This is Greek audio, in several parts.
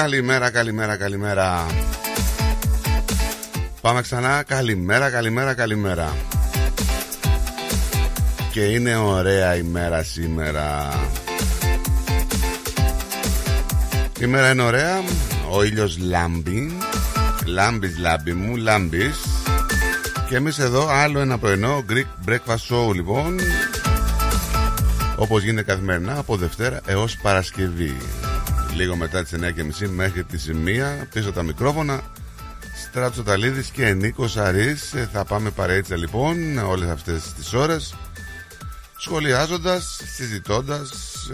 Καλημέρα, καλημέρα, καλημέρα. Πάμε ξανά. Καλημέρα, καλημέρα, καλημέρα. Και είναι ωραία ημέρα σήμερα. Η μέρα είναι ωραία. Ο ήλιος λάμπει. Λάμπεις, λάμπει μου, λάμπεις. Και εμείς εδώ άλλο ένα πρωινό Greek Breakfast Show λοιπόν. Όπως γίνεται καθημερινά από Δευτέρα έως Παρασκευή λίγο μετά τις 9.30 μέχρι τις 1 πίσω τα μικρόφωνα. Στράτσο Ταλίδης και Νίκος Αρής. Ε, θα πάμε παρέτσα λοιπόν όλες αυτές τις ώρες. Σχολιάζοντας, συζητώντας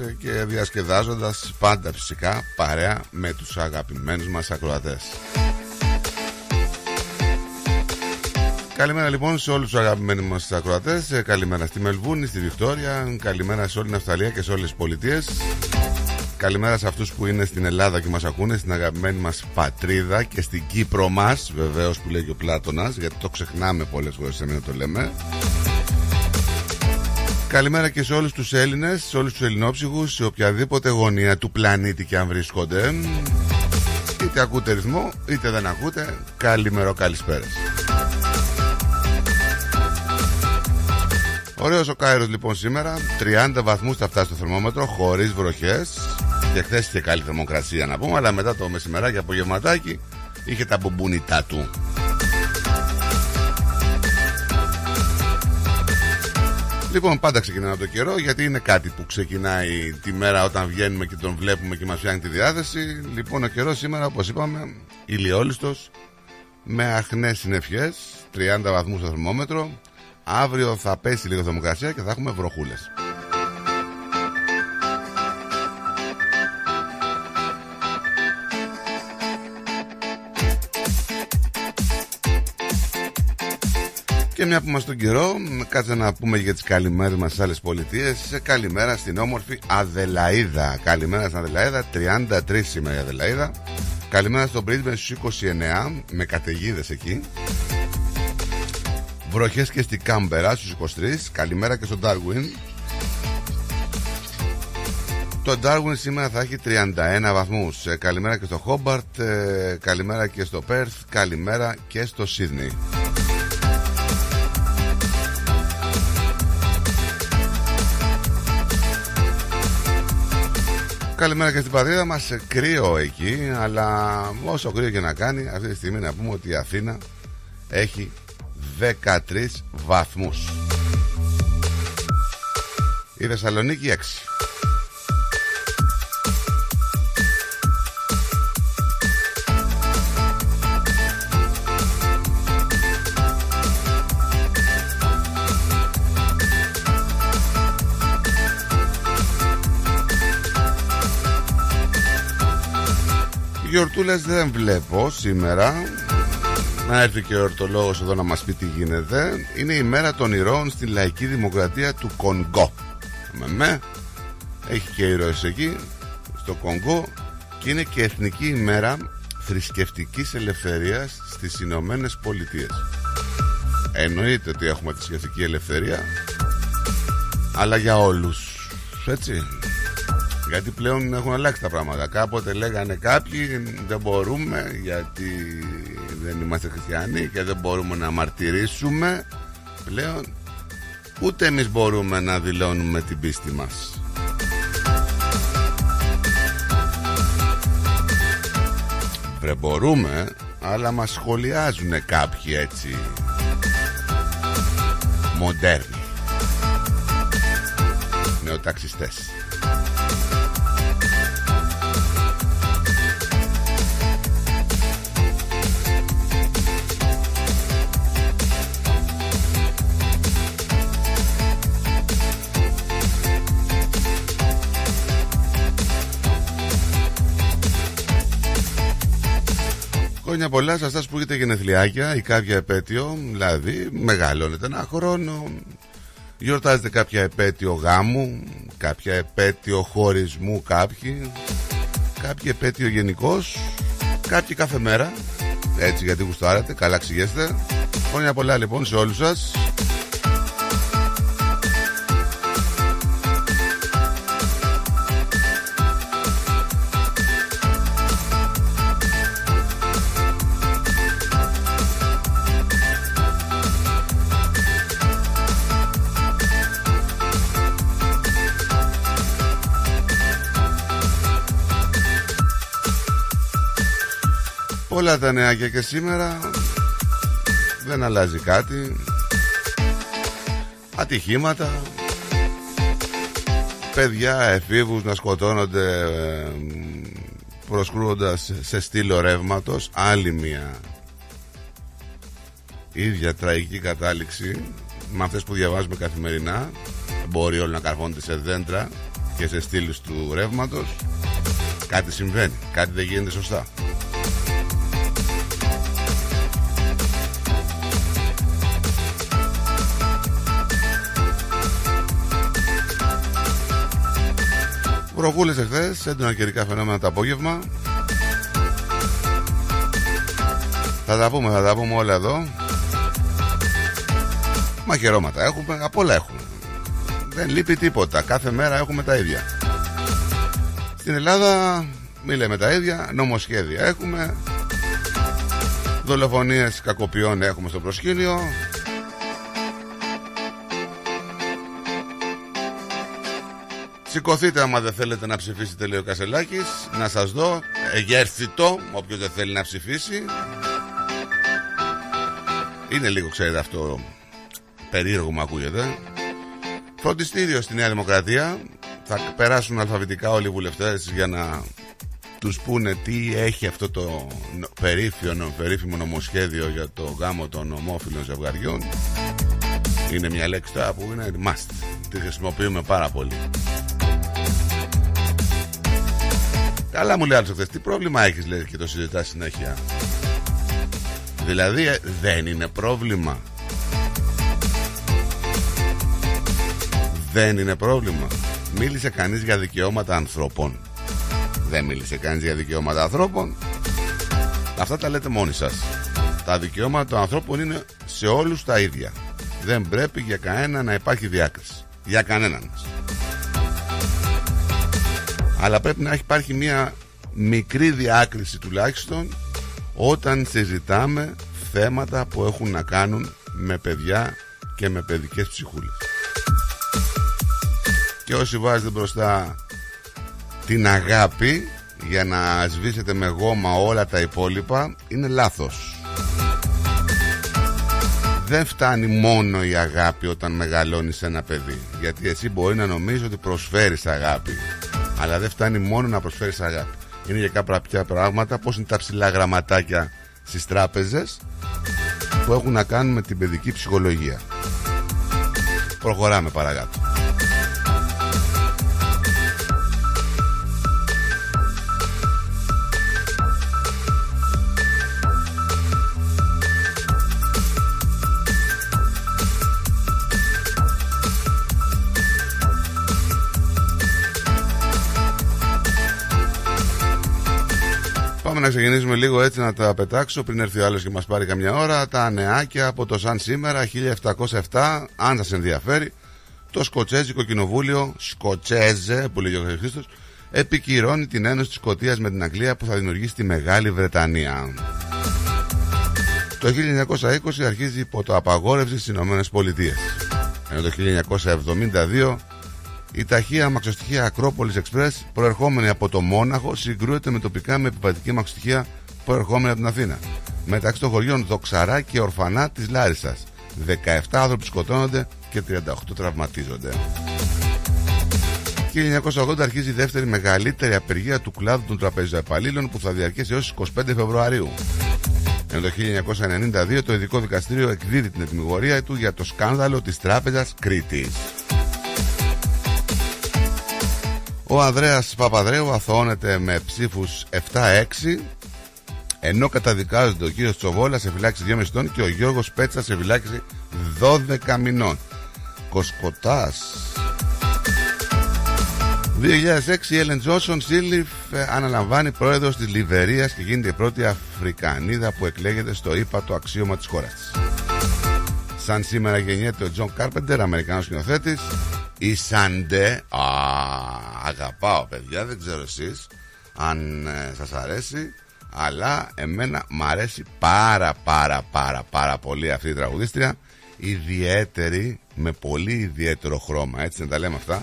ε, και διασκεδάζοντας πάντα φυσικά παρέα με τους αγαπημένους μας ακροατές. Καλημέρα λοιπόν σε όλους τους αγαπημένους μας ακροατές. Ε, Καλημέρα στη Μελβούνη, στη Βικτόρια. Καλημέρα σε όλη την Αυστραλία και σε όλες τις πολιτείες Καλημέρα σε αυτούς που είναι στην Ελλάδα και μας ακούνε Στην αγαπημένη μας πατρίδα Και στην Κύπρο μας Βεβαίως που λέει ο Πλάτωνας Γιατί το ξεχνάμε πολλές φορές εμένα το λέμε Καλημέρα και σε όλους τους Έλληνες Σε όλους τους Ελληνόψυχους Σε οποιαδήποτε γωνία του πλανήτη και αν βρίσκονται Είτε ακούτε ρυθμό Είτε δεν ακούτε Καλημερό καλησπέρα Ωραίος ο Κάιρος λοιπόν σήμερα. 30 βαθμούς θα φτάσει το θερμόμετρο χωρίς βροχές. Και χθες είχε καλή θερμοκρασία να πούμε, αλλά μετά το μεσημεράκι απογευματάκι είχε τα μπομπούνιτά του. Λοιπόν, πάντα ξεκινάμε από το καιρό γιατί είναι κάτι που ξεκινάει τη μέρα όταν βγαίνουμε και τον βλέπουμε και μας φτιάχνει τη διάθεση. Λοιπόν, ο καιρός σήμερα, όπως είπαμε, ηλιόλιστο με αχνές συννεφιές, 30 βαθμούς στο θερμόμετρο. Αύριο θα πέσει λίγο θερμοκρασία και θα έχουμε βροχούλες. Μια που είμαστε στον καιρό, κάτσε να πούμε για τις καλημέρες μας στις άλλες πολιτείες. Καλημέρα στην όμορφη Αδελαίδα. Καλημέρα στην Αδελαίδα, 33 σήμερα η Αδελαίδα. Καλημέρα στον Πρίσβεν στους 29, με καταιγίδες εκεί. Βροχές και στην Κάμπερα στους 23 Καλημέρα και στο Darwin Το Darwin σήμερα θα έχει 31 βαθμούς ε, Καλημέρα και στο Hobart ε, Καλημέρα και στο Perth Καλημέρα και στο Sydney Καλημέρα και στην πατρίδα μας. Κρύο εκεί, αλλά όσο κρύο και να κάνει, αυτή τη στιγμή να πούμε ότι η Αθήνα έχει 13 βαθμούς. Η Θεσσαλονίκη 6. Γιορτούλες δεν βλέπω σήμερα. Να έρθει και ο ορτολόγος εδώ να μας πει τι γίνεται. Είναι η μέρα των ηρώων στη λαϊκή δημοκρατία του Κονγκό. Με με. Έχει και ηρώες εκεί Στο Κονγκό. Και είναι και εθνική ημέρα θρησκευτικής ελευθερίας στις Ηνωμένες Πολιτείες. Εννοείται ότι έχουμε θρησκευτική ελευθερία Αλλά για όλους Έτσι γιατί πλέον έχουν αλλάξει τα πράγματα. Κάποτε λέγανε κάποιοι δεν μπορούμε γιατί δεν είμαστε χριστιανοί και δεν μπορούμε να μαρτυρήσουμε. Πλέον ούτε εμείς μπορούμε να δηλώνουμε την πίστη μας. Βρε μπορούμε, αλλά μας σχολιάζουν κάποιοι έτσι μοντέρνοι νεοταξιστές. Χρόνια πολλά σε εσάς που έχετε γενεθλιάκια ή κάποια επέτειο, δηλαδή μεγαλώνετε ένα χρόνο, γιορτάζετε κάποια επέτειο γάμου, κάποια επέτειο χωρισμού κάποιοι, κάποια επέτειο γενικώς, κάποιοι κάθε μέρα, έτσι γιατί γουστάρετε, καλά ξηγέστε. Χρόνια πολλά λοιπόν σε όλους σας. Όλα τα νεάκια και σήμερα Δεν αλλάζει κάτι. Ατυχήματα. Παιδιά εφήβους να σκοτώνονται Προσκρούοντας σε στήλο ρεύματος. Άλλη μια Ίδια τραγική κατάληξη Με αυτές που διαβάζουμε καθημερινά. Μπορεί όλοι να καρφώνται σε δέντρα Και σε στήλους του ρεύματος. Κάτι συμβαίνει Κάτι δεν γίνεται σωστά Βροχούλε εχθέ, έντονα καιρικά φαινόμενα το απόγευμα. Θα τα πούμε, θα τα πούμε όλα εδώ. Μαχαιρώματα έχουμε, απ' όλα έχουμε. Δεν λείπει τίποτα. Κάθε μέρα έχουμε τα ίδια. Στην Ελλάδα μη λέμε τα ίδια, νομοσχέδια έχουμε. Δολοφονίες κακοποιών έχουμε στο προσκήνιο Σηκωθείτε άμα δεν θέλετε να ψηφίσετε λέει ο Κασελάκης. Να σας δω. Εγέρθητο Όποιος δεν θέλει να ψηφίσει. Είναι λίγο ξέρετε αυτό Περίεργο μου ακούγεται. Φροντιστήριο στη Νέα Δημοκρατία. Θα περάσουν αλφαβητικά όλοι οι βουλευτές Για να τους πούνε τι έχει αυτό το περίφημο, περίφημο νομοσχέδιο για το γάμο των ομόφυλων ζευγαριών. Είναι μια λέξη που είναι must. Τη χρησιμοποιούμε πάρα πολύ Καλά μου λέει άλλος χθε. Τι πρόβλημα έχεις, λέει και το συζητάς συνέχεια. Δηλαδή ε, δεν είναι πρόβλημα. Δεν είναι πρόβλημα. Μίλησε κανείς για δικαιώματα ανθρώπων. Δεν μίλησε κανείς για δικαιώματα ανθρώπων. Αυτά τα λέτε μόνοι σας. Τα δικαιώματα των ανθρώπων είναι σε όλους τα ίδια. Δεν πρέπει για κανένα να υπάρχει διάκριση. Για κανέναν. Αλλά πρέπει να υπάρχει μια μικρή διάκριση τουλάχιστον όταν συζητάμε θέματα που έχουν να κάνουν με παιδιά και με παιδικές ψυχούλες. Και όσοι βάζετε μπροστά την αγάπη για να σβήσετε με γόμα όλα τα υπόλοιπα είναι λάθος. Δεν φτάνει μόνο η αγάπη όταν μεγαλώνεις ένα παιδί Γιατί εσύ μπορεί να νομίζεις ότι προσφέρεις αγάπη Αλλά δεν φτάνει μόνο να προσφέρεις αγάπη Είναι για κάποια πράγματα Πώς είναι τα ψηλά γραμματάκια στις τράπεζες Που έχουν να κάνουν με την παιδική ψυχολογία. Προχωράμε παρακάτω να ξεκινήσουμε λίγο έτσι να τα πετάξω πριν έρθει ο άλλος και μας πάρει καμιά ώρα. Τα νεάκια από το Σαν σήμερα 1707, αν σας ενδιαφέρει, το Σκοτσέζικο Κοινοβούλιο, Σκοτσέζε που λέγει ο Χρήστο, επικυρώνει την ένωση της Σκωτίας με την Αγγλία που θα δημιουργήσει τη Μεγάλη Βρετανία. Το 1920 αρχίζει υπό το απαγόρευση στις Ηνωμένες Πολιτείες. Ενώ το 1972 η ταχεία μαξοστοιχεία Ακρόπολης Express προερχόμενη από το Μόναχο συγκρούεται με τοπικά με επιβατική μαξοστοιχεία προερχόμενη από την Αθήνα. Μεταξύ των χωριών Δοξαρά και Ορφανά της Λάρισας. 17 άνθρωποι σκοτώνονται και 38 τραυματίζονται. 1980 αρχίζει η δεύτερη μεγαλύτερη απεργία του κλάδου των τραπεζοεπαλλήλων που θα διαρκέσει έως 25 Φεβρουαρίου. Ενώ το 1992 το ειδικό δικαστήριο εκδίδει την ετοιμιγορία του για το σκάνδαλο της τράπεζας Κρήτης. Ο Ανδρέας Παπανδρέου αθωώνεται με ψήφους 7-6 ενώ καταδικάζονται ο κύριος Τσοβόλας σε φυλάκιση 2,5 ετών και ο Γιώργος Πέτσος σε φυλάκιση 12 μηνών. Κοσκοτάς. 2006 η Έλεν Τζόνσον Σίρλιφ ε, αναλαμβάνει πρόεδρος της Λιβερίας και γίνεται η πρώτη Αφρικανίδα που εκλέγεται στο ύπατο αξίωμα της χώρας της. Σαν σήμερα γεννιέται ο Τζον Κάρπεντερ, Αμερικανός σκηνοθέτης η Σαντέ Α, αγαπάω παιδιά δεν ξέρω εσείς αν ε, σας αρέσει αλλά εμένα μ' αρέσει πάρα πάρα πάρα πάρα πολύ αυτή η τραγουδίστρια ιδιαίτερη με πολύ ιδιαίτερο χρώμα έτσι να τα λέμε αυτά.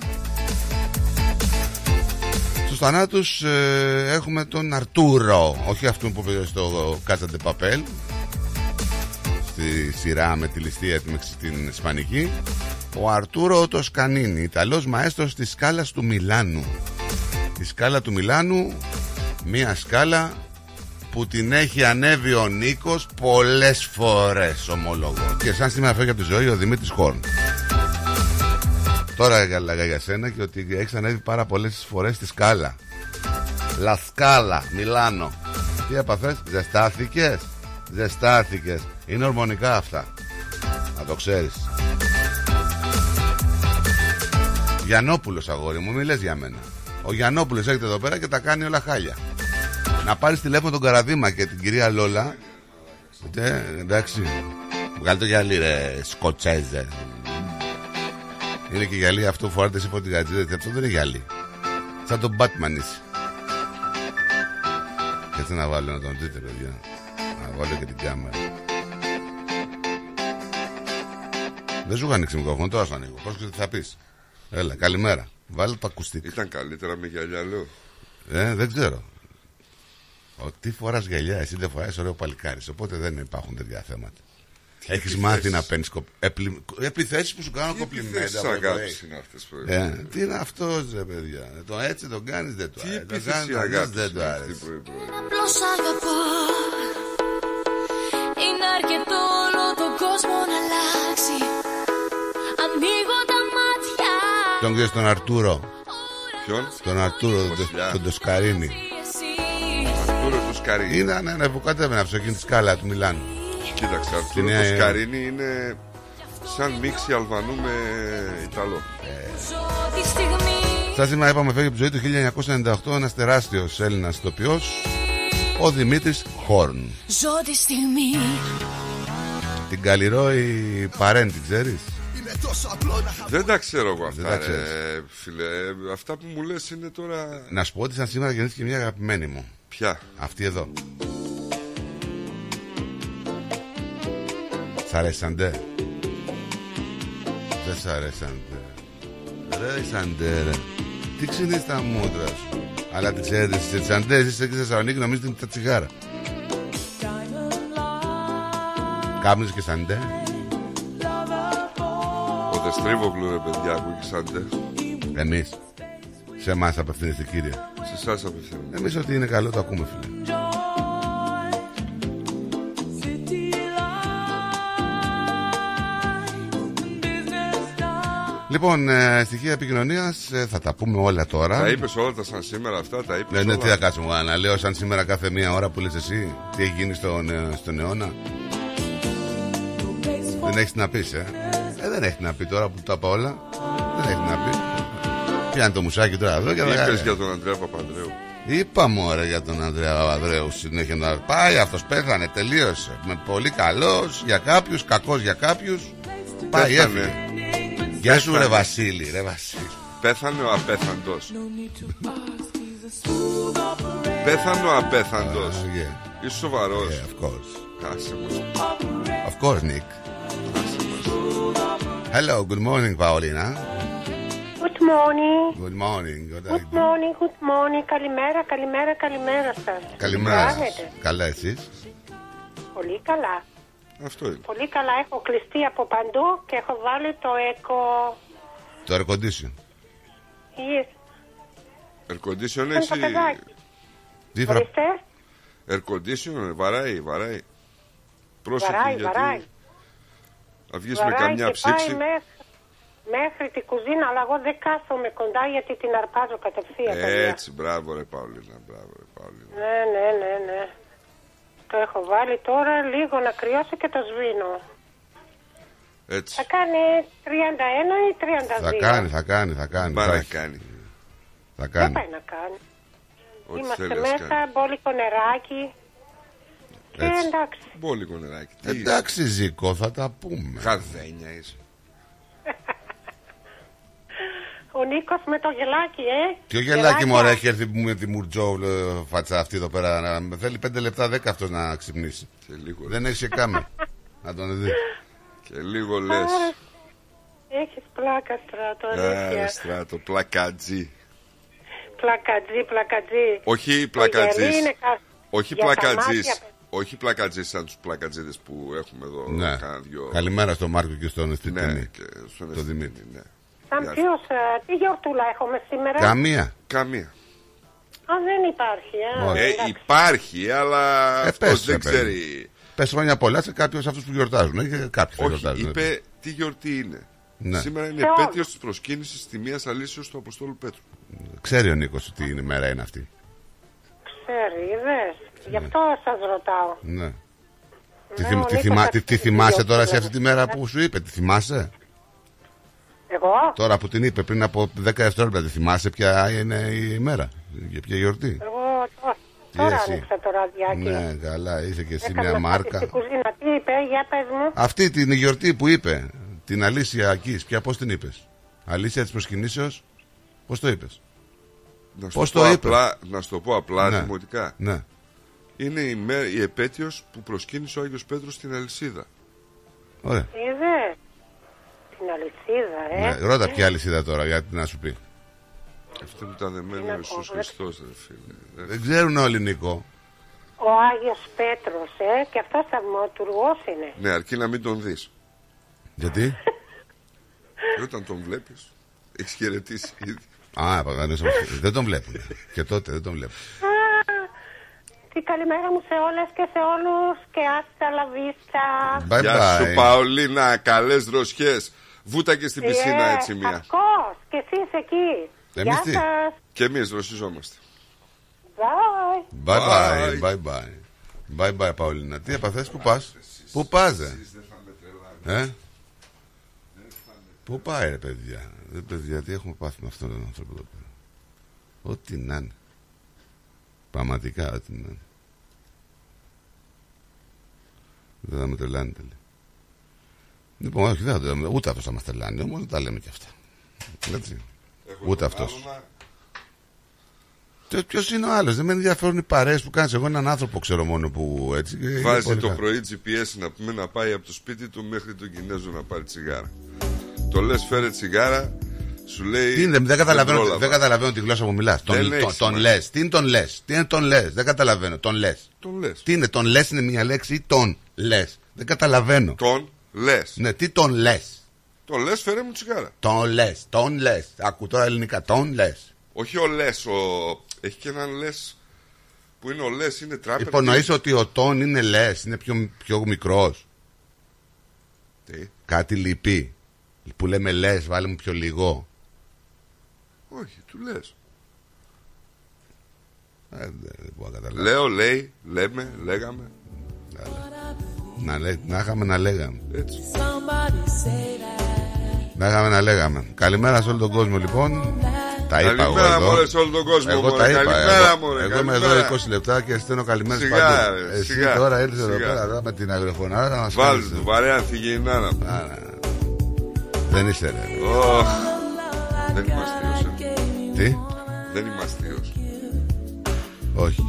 Στους θανάτους ε, έχουμε τον Αρτούρο όχι αυτόν που πήγε στο Κάτσαντε Παπέλ στη σειρά με τη ληστεία στην Ισπανική. Ο Αρτούρο Τοσκανίνη Ιταλός μαέστρος της σκάλας του Μιλάνου. Η σκάλα του Μιλάνου μια σκάλα που την έχει ανέβει ο Νίκος πολλές φορές ομολογώ. Και σαν σήμερα φεύγει από τη ζωή ο Δημήτρης Χόρν. Τώρα έλεγα για σένα και ότι έχεις ανέβει πάρα πολλές φορές στη σκάλα. Λα σκάλα, Μιλάνο Τι έπαθες, ζεστάθηκες; Ζεστάθηκες Είναι ορμονικά αυτά. Να το ξέρεις. Γιαννόπουλος αγόρι μου, μιλες για μένα. Ο Γιαννόπουλος έρχεται εδώ πέρα και τα κάνει όλα χάλια. Να πάρεις τηλέφωνο τον Καραδίμα και την κυρία Λόλα. Ε, εντάξει. Βγάλει το γυαλί ρε Σκοτσέζε. Είναι και γυαλί αυτό που φοράτε εσύ από την γατζίδα Αυτό δεν είναι γυαλί. Σαν τον Batman είσαι. Και να βάλω να τον δείτε παιδιά Να βάλω και την κάμερα Δεν σου είχα ανοίξει μικρόφωνο, τώρα σου ανοίγω. Πώς θα πεις. Έλα, καλημέρα. Βάλε το ακουστικό. Ήταν καλύτερα με γυαλιά, λέω. Ε, δεν ξέρω. Ο, τι φοράς γυαλιά, εσύ δεν φοράς ωραίο παλικάρις. Οπότε δεν υπάρχουν τέτοια θέματα. Έχεις μάθει να παίρνεις κοπ... Επλη... επιθέσεις που σου κάνουν κοπλιμέντα. Τι αγάπης είναι αυτές που ε, Τι είναι αυτός, ρε παιδιά. Το έτσι το κάνεις, δεν το αρέσει. Τι επιθέσεις αγάπης δεν το αρέσει. Απλώ αγαπώ. Τον ξέρει τον Αρτούρο. Ποιον; Τον Αρτούρο, τον Τοσκαρίνη. Αρτούρο Τοσκαρίνη. Είναι ναι, ναι, που κατέβαινε αυτό εκείνη της σκάλα του Μιλάνου. Κοίταξε, Αρτούρο Τοσκαρίνη είναι σαν μίξη Αλβανού με Ιταλό. Σα σήμερα είπαμε φεύγει από τη ζωή του 1998 ένας τεράστιος Έλληνας ηθοποιό, ο Δημήτρης Χόρν. Ζω τη στιγμή Την Καλλιρόη Παρέντη, ξέρεις; Δεν τα ξέρω εγώ Δεν αυτά, τα ρε, ξέρεις. φίλε. Ε, Αυτά που μου λες είναι τώρα... Να σου πω ότι σαν σήμερα γεννήθηκε μια αγαπημένη μου. Ποια; Αυτή εδώ. Σ' αρέσαντε; Δεν σ' αρέσαντε. Ρε Σαντέ, ρε. Τι ξυνείς τα μούτρα σου; Αλλά τι ξέρετε, στις Τσαντές είστε και στη Θεσσαλονίκη νομίζετε είναι τα τσιγάρα. Κάπνιζες και Σαντέ. Ο Δεστρίβογλου, ρε παιδιά, που έχεις σαν τε. Εμείς. Σε εμάς απευθύνεστε κύριε. Σε εσάς απευθύνομαι. Εμείς ότι είναι καλό το ακούμε φίλε. Λοιπόν, ε, στοιχεία επικοινωνίας θα τα πούμε όλα τώρα. Τα είπες όλα τα σαν σήμερα αυτά, τα είπες Ναι, ναι, όλα. τι θα κάτσουμε εγώ να λέω σαν σήμερα κάθε μία ώρα που λες εσύ Τι έχει γίνει στον, ε, στον αιώνα Δεν έχεις να πεις ε. Ε Δεν έχει να πει τώρα που τα είπα όλα Δεν έχει να πει Πιάνει το μουσάκι τώρα εδώ και θα Είπες κάνει. για τον Αντρέα Παπανδρέου. Είπα μωρέ για τον Ανδρέα Παπαδρέου συνέχεια να πάει αυτός πέθανε τελείωσε με πολύ καλός για κάποιους κακός για κάποιους πάει Πέθανε. έφυγε Γεια σου ρε Πέθανε. Βασίλη ρε Βασίλη Πέθανε ο απέθαντος. Πέθανε ο απέθαντος. Ah, yeah, Είσαι σοβαρός. yeah, of course Άσε μας. Of course Nick Άσε μας. Hello good morning Paulina Good morning. Good morning good Good morning, good morning. Καλημέρα, καλημέρα, καλημέρα σας. Καλημέρα σας. Κάνετε. Καλά εσείς; Πολύ καλά. Αυτό είναι. Πολύ καλά. Έχω κλειστεί από παντού και έχω βάλει το eco. Το air condition Yes. Air condition Είναι το έχει. παιδάκι. Τι φρα... Ορίστε. Air condition βαράει, βαράει. Πρόσεχε Βαράει, γιατί βαράει. Θα βγεις με Βαράει καμιά και ψήξη. πάει μέχρι, μέχρι την κουζίνα, αλλά εγώ δεν κάθομαι κοντά γιατί την αρπάζω κατευθείαν. παιδιά. Έτσι, μπράβο ρε Παολίνα, μπράβο ρε Παολίνα. Ναι, ναι, ναι, ναι. Το έχω βάλει τώρα λίγο να κρυώσει και το σβήνω. Έτσι. Θα κάνει 31 ή 32. Θα κάνει θα κάνει θα κάνει Μα θα να έχει. κάνει. Θα Δεν κάνει πάει να κάνει. Ό,τι Είμαστε θέλει ας μέσα, κάνει. μπόλικο νεράκι. Και Έτσι. εντάξει. Μπόλικο νεράκι. Τι Εντάξει Ζήκο θα τα πούμε Χαρδένια είσαι. Ο Νίκος με το γελάκι, ε. Ποιο γελάκι μου έχει έρθει με τη μουρτζό ε, φάτσα αυτή εδώ πέρα να... Θέλει 5 λεπτά 10 αυτός να ξυπνήσει Και λίγο, Δεν έχει και κάμερ Να τον δει και λίγο λες. Έχεις πλάκα στράτο, Άρα αλήθεια. στράτο, πλακατζή. Πλακατζή, πλακατζή. Όχι Το γελί πλακατζής. είναι κα- Όχι για τα πλακατζής. μάτια. Όχι πλακατζής σαν τους πλακατζίδες που έχουμε εδώ. Ναι κάνα δυο- Καλημέρα στον Μάρκο και στον Ναι, Εστιτενή και στον Το Ευθύμη, Δημήτρη. ναι. Σαν Γεια σου. ποιος, ε, τι γιορτούλα έχουμε σήμερα; Καμία Καμία. Α, δεν υπάρχει, ε. Όχι. Ε, εντάξει. υπάρχει, αλλά Ε, αυτός πες, δεν ρε, παιδί. ξέρει. Πες χρόνια πολλά σε κάποιους αυτούς που γιορτάζουν ε, και Κάποιοι θα Όχι, γιορτάζουν είπε τι γιορτή είναι. Ναι. Σήμερα είναι Σε όλους. επέτειος της προσκύνησης τιμίας αλήσεως του Αποστόλου Πέτρου. Ξέρει ο Νίκος ότι η μέρα είναι αυτή Ξέρει, είδες. Γι' αυτό σας ρωτάω. Ναι Τι, Ναι, θυμ- ο τι, Νίκος θυμά- θα τι- τι ξέρει θυμάσαι τι τώρα σε γιορτή αυτή τη είναι. μέρα που σου είπε, τη θυμάσαι; Εγώ, Τώρα που την είπε πριν από 10 δευτερόλεπτα, τη θυμάσαι ποια είναι η μέρα, για ποια γιορτή; εγώ τώρα, Τι τώρα εσύ; άνοιξα το ραδιάκι. Ναι, καλά, είσαι και εσύ Έκανα μια κάτι μάρκα. Στην κουζίνα. Τι είπε, για πες μου. Αυτή την γιορτή που είπε, την Αλήσια Ακής, ποια πώς την είπες; Αλήσια της προσκυνήσεως, πώς το είπες; Να σου Πώς πω το είπε; απλά, να σου το πω απλά Ναι. δημοτικά. Ναι. Είναι η, μέ- η επέτειος που προσκύνησε ο Άγιος Πέτρος στην αλυσίδα. Ωραία. Είδε. Την αλυσίδα, ε. Ναι, ρώτα ποια αλυσίδα τώρα, γιατί να σου πει. Αυτό που ήταν δεμένο Τι να ο Ιησούς πω, Χριστός, ρε φίλε. Δεν- Δεν ξέρουν όλοι, Νίκο. Ο Άγιος Πέτρος, ε. Και αυτός θαυματουργός είναι. Ναι, αρκεί να μην τον δεις. Γιατί; Και όταν τον βλέπεις, έχεις χαιρετήσει ήδη. Α, παγανές, δεν τον βλέπουν. Και τότε δεν τον βλέπουν. Α, Τι καλημέρα μου σε όλες και σε όλους και άστα λαβίστα. Bye Γεια σου bye. Παολίνα, καλές δροσιές. Βούτα και στην πισίνα Ε, έτσι μία. Ακός και εσείς εκεί. Εμείς Γεια τι; σας. Και εμείς δροσιζόμαστε. Bye. Bye bye, Bye. bye bye. Bye bye, Παολίνα. Τι έπαθες, πού πας; Πού πας, ρε. Ε; Πού πάει, ρε παιδιά; Ρε παιδιά, τι έχουμε πάθει με αυτόν τον άνθρωπο εδώ πέρα; Ό,τι να είναι. Πραγματικά, ό,τι να είναι. Δεν θα με τρελάνετε, λέει. Λοιπόν, όχι, δεν θα το λέμε. Ούτε αυτός θα μας τρελάνει. Όμως δεν τα λέμε κι αυτά. Έτσι. Ούτε αυτός. Ποιος είναι ο άλλος, δεν με ενδιαφέρουν οι παρέες που κάνεις. Εγώ έναν άνθρωπο ξέρω μόνο που έτσι. και είναι Βάζει πολύ το καλά. πρωί GPS να πούμε να πάει από το σπίτι του μέχρι τον Κινέζο να πάρει τσιγάρα. Το λες, φέρε τσιγάρα, σου λέει. Τι είναι, δεν καταλαβαίνω, πρόλαβα. δεν καταλαβαίνω τη γλώσσα που μιλάς. Τον, Δεν τον, έχεις τον σημασία. λες. Τι είναι τον λες; Τι είναι τον λες; Δεν καταλαβαίνω. Τον λες. Τον λες. Τι είναι, τον λες είναι μια λέξη ή τον λες; Δεν καταλαβαίνω. Τον λες. Ναι, τι τον λες; Το λες, φέρε μου τσιγάρα. Τον λες. Τον λες. Ακού τώρα ελληνικά. Τον λες. Όχι ο λες, ο... έχει και έναν λες που είναι ο λες, είναι τράπεζα. Υπονοείς ότι ο τον είναι λες. Είναι πιο, πιο μικρός. Τι, Κάτι λυπεί. Που λέμε λες, βάλε μου πιο λίγο. Όχι, του λες. Ε, δεν δεν μπορώ να καταλάβω. Λέω, λέει, λέμε, λέγαμε. Να, λέ, να είχαμε να λέγαμε. Έτσι. Να είχαμε να λέγαμε. Καλημέρα σε όλο τον κόσμο λοιπόν. Τα είπα εγώ Καλημέρα, εδώ. μωρέ, σε όλο τον κόσμο. Εγώ μωρέ. τα είπα. Καλημέρα, εγώ, μωρέ, εγώ είμαι καλημέρα. εδώ 20 λεπτά και στέλνω καλημέρες Σιγά, παντού. ρε, Εσύ σιγά, τώρα ήρθε εδώ σιγά. πέρα εδώ με την αγριοφωνάρα να μας Βάλτε του, βαρέα θυγεινά να πούμε. Δεν είσαι ρε. Ωχ, Δεν είμαι αστείος, ε. Τι, Δεν είμαι αστείος. όχι.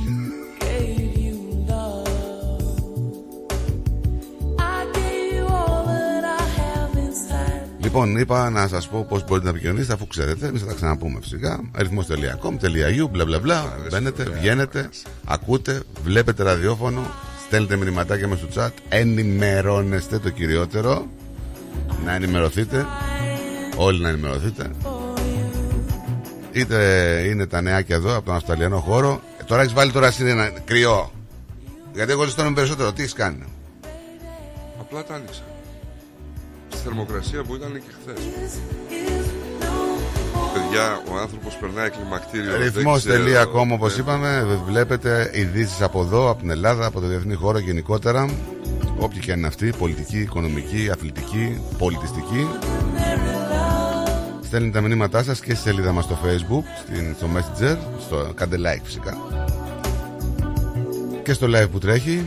Λοιπόν, είπα να σας πω πώς μπορείτε να επικοινωνήσετε αφού ξέρετε. Εμείς θα τα ξαναπούμε φυσικά. αριθμό.com.au, μπλα μπλα μπλα. Μπαίνετε, βγαίνετε, ακούτε, βλέπετε ραδιόφωνο, στέλνετε μηνυματάκια με στο chat, ενημερώνεστε το κυριότερο. Να ενημερωθείτε. Όλοι να ενημερωθείτε. Είτε είναι τα νεάκια εδώ από τον Αυστραλιανό χώρο. Ε, τώρα έχεις βάλει τώρα εσύ ένα κρυό. Γιατί εγώ ζητώνω περισσότερο. Τι έχεις κάνει; Απλά τα άνοιξα. Στη θερμοκρασία που ήταν και χθες. Παιδιά, ο άνθρωπος περνάει κλιμακτήριο. Ρυθμός.com όπως Ναι. είπαμε, βλέπετε ειδήσεις από εδώ, από την Ελλάδα, από το διεθνή χώρο γενικότερα. Όποια και αν είναι αυτή, πολιτική, οικονομική, αθλητική, πολιτιστική. Στέλνετε τα μηνύματά σας και στη σελίδα μας στο facebook, στην, στο messenger, στο, κάντε like φυσικά. Και στο live που τρέχει.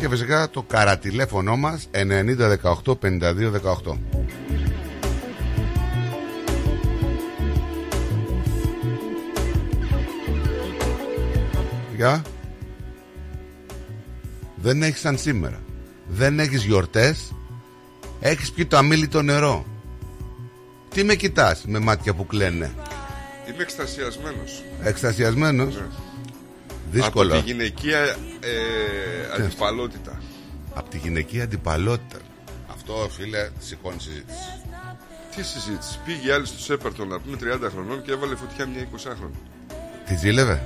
Και φυσικά το καρατηλέφωνο μας 9018 5218. Για. Δεν έχεις σαν σήμερα. Δεν έχεις γιορτές. Έχεις πιει το αμήλυτο νερό. Τι με κοιτάς με μάτια που κλαίνε; Είμαι εκστασιασμένος. Εξτασιασμένος. Δύσκολο. Από τη γυναικεία ε, αντιπαλότητα. Από τη γυναική αντιπαλότητα. Αυτό φίλε σηκώνει συζήτηση. Τι συζήτηση; Πήγε άλλη στο Σέπαρτον να πούμε 30 χρονών και έβαλε φωτιά μια 20χρονη. Τη ζήλευε;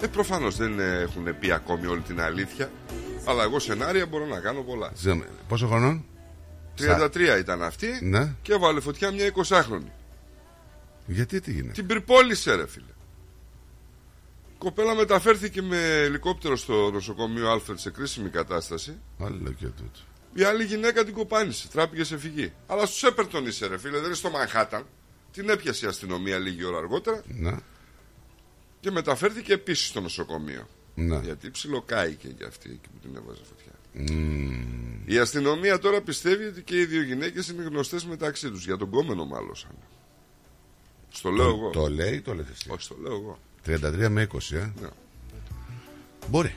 Ε, προφανώς δεν ε, έχουν πει ακόμη όλη την αλήθεια. Αλλά εγώ σενάρια μπορώ να κάνω πολλά. Ζε- Πόσο χρονών; 33 ήταν αυτή Ναι. και έβαλε φωτιά μια 20χρονη. Γιατί τι γίνεται; Την πυρπόλησε, ρε φίλε. Η κοπέλα μεταφέρθηκε με ελικόπτερο στο νοσοκομείο Άλφρετ σε κρίσιμη κατάσταση. Άλλο και τούτο. Η άλλη γυναίκα την κοπάνισε, τράπηκε σε φυγή. Αλλά στους Έπερτον είσαι, ρε φίλε, δεν είναι στο Μανχάταν. Την έπιασε η αστυνομία λίγη ώρα αργότερα Ναι. και μεταφέρθηκε επίσης στο νοσοκομείο. Ναι. Γιατί ψιλοκάηκε και αυτή εκεί που την έβαζε φωτιά. Η αστυνομία τώρα πιστεύει ότι και οι δύο γυναίκες είναι γνωστές μεταξύ τους. Για τον κόμενο μάλωσαν. Στο λέω εγώ. Το λέει, το λες εσύ. Όχι, στο λέω εγώ. 33 με 20, ε. Ναι. Μπορεί.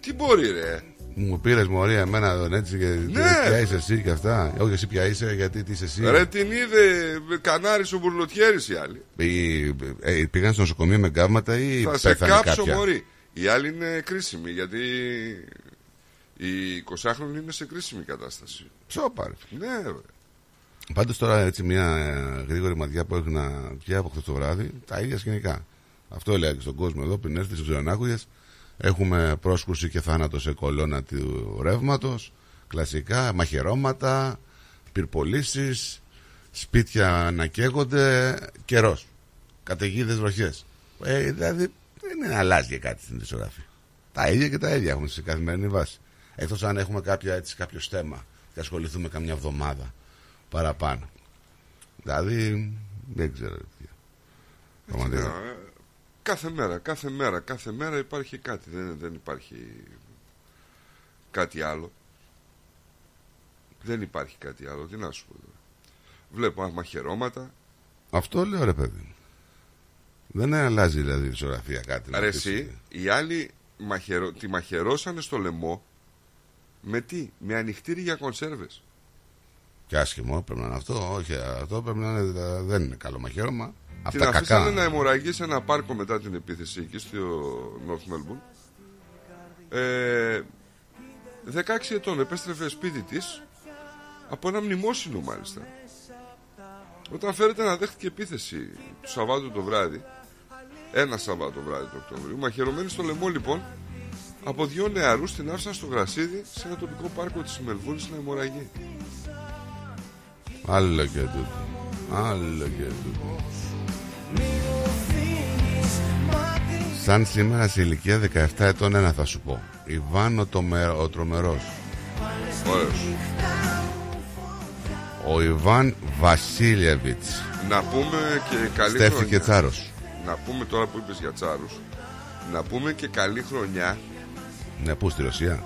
Τι μπορεί, ρε. Μου πήρες μωρία εμένα τον έτσι και Ναι. ποια είσαι εσύ και αυτά. Όχι εσύ ποια είσαι, γιατί τι είσαι εσύ. Ρε την είδε κανάρις ο μπουρλοτιέρης η άλλη. Ή, ε, πήγαν στο νοσοκομείο με γκάματα ή Θα σε πέθανε κάψω, κάποια; Μωρή. Η άλλη είναι κρίσιμη γιατί η 20χρονη είναι σε κρίσιμη κατάσταση. Ψόπα, ρε. Ναι, ρε. Πάντως τώρα έτσι μια ε, γρήγορη ματιά που έχουν να πιει από χθες το βράδυ, τα ίδια σκηνικά. Αυτό έλεγα και στον κόσμο εδώ πριν έρθει στους Ζωνάκουδε. Έχουμε πρόσκρουση και θάνατο σε κολόνα του ρεύματος. Κλασικά, μαχαιρώματα, πυρπολίσει, σπίτια να καίγονται, καιρός. Καταιγίδες βροχές. Ε, δηλαδή δεν αλλάζει κάτι στην ισογραφή. Τα ίδια και τα ίδια έχουμε σε καθημερινή βάση. Εκτός αν έχουμε κάποια, έτσι, κάποιο θέμα και ασχοληθούμε καμιά εβδομάδα παραπάνω. Δηλαδή, δεν ξέρω. τι. Πραγματικά. Ε, Κάθε μέρα, κάθε μέρα, κάθε μέρα υπάρχει κάτι. Δεν, δεν υπάρχει κάτι άλλο. Δεν υπάρχει κάτι άλλο. Τι να σου πω τώρα. Βλέπω μαχαιρώματα. Αυτό λέω ρε παιδί. μου. Δεν αλλάζει δηλαδή η φυσιογραφία κάτι. να Ρε πεις. εσύ, οι άλλοι μαχαιρο... τη μαχαιρώσανε στο λαιμό με τι, με ανοιχτήρι για κονσέρβες. Και άσχημο πρέπει να είναι αυτό. Όχι, αυτό πρέπει να είναι. Δεν είναι καλό μαχαίρωμα. Την Αυτά κακά. αφήσανε να αιμορραγεί σε ένα πάρκο μετά την επίθεση εκεί στο North Melbourne. Ε, 16 ετών επέστρεφε σπίτι της από ένα μνημόσυνο μάλιστα. Όταν φέρεται να δέχτηκε επίθεση του Σαββάτου το βράδυ, ένα Σαββάτο βράδυ του Οκτωβρίου, μαχαιρωμένη στο λαιμό λοιπόν, από δύο νεαρούς την άφησαν στο γρασίδι σε ένα τοπικό πάρκο της Μελβούνης να αιμορραγεί. Άλλο και τούτο. Άλλο και τούτο. Σαν σήμερα σε ηλικία 17 ετών ένα θα σου πω. Ιβάν ο, τομε- ο τρομερός. Ωραίος. Ο Ιβάν Βασίλιεβιτς. Να πούμε και καλή Στέφθηκε χρονιά. τσάρος. Να πούμε τώρα που είπες για τσάρους Να πούμε και καλή χρονιά Ναι, πού στη Ρωσία;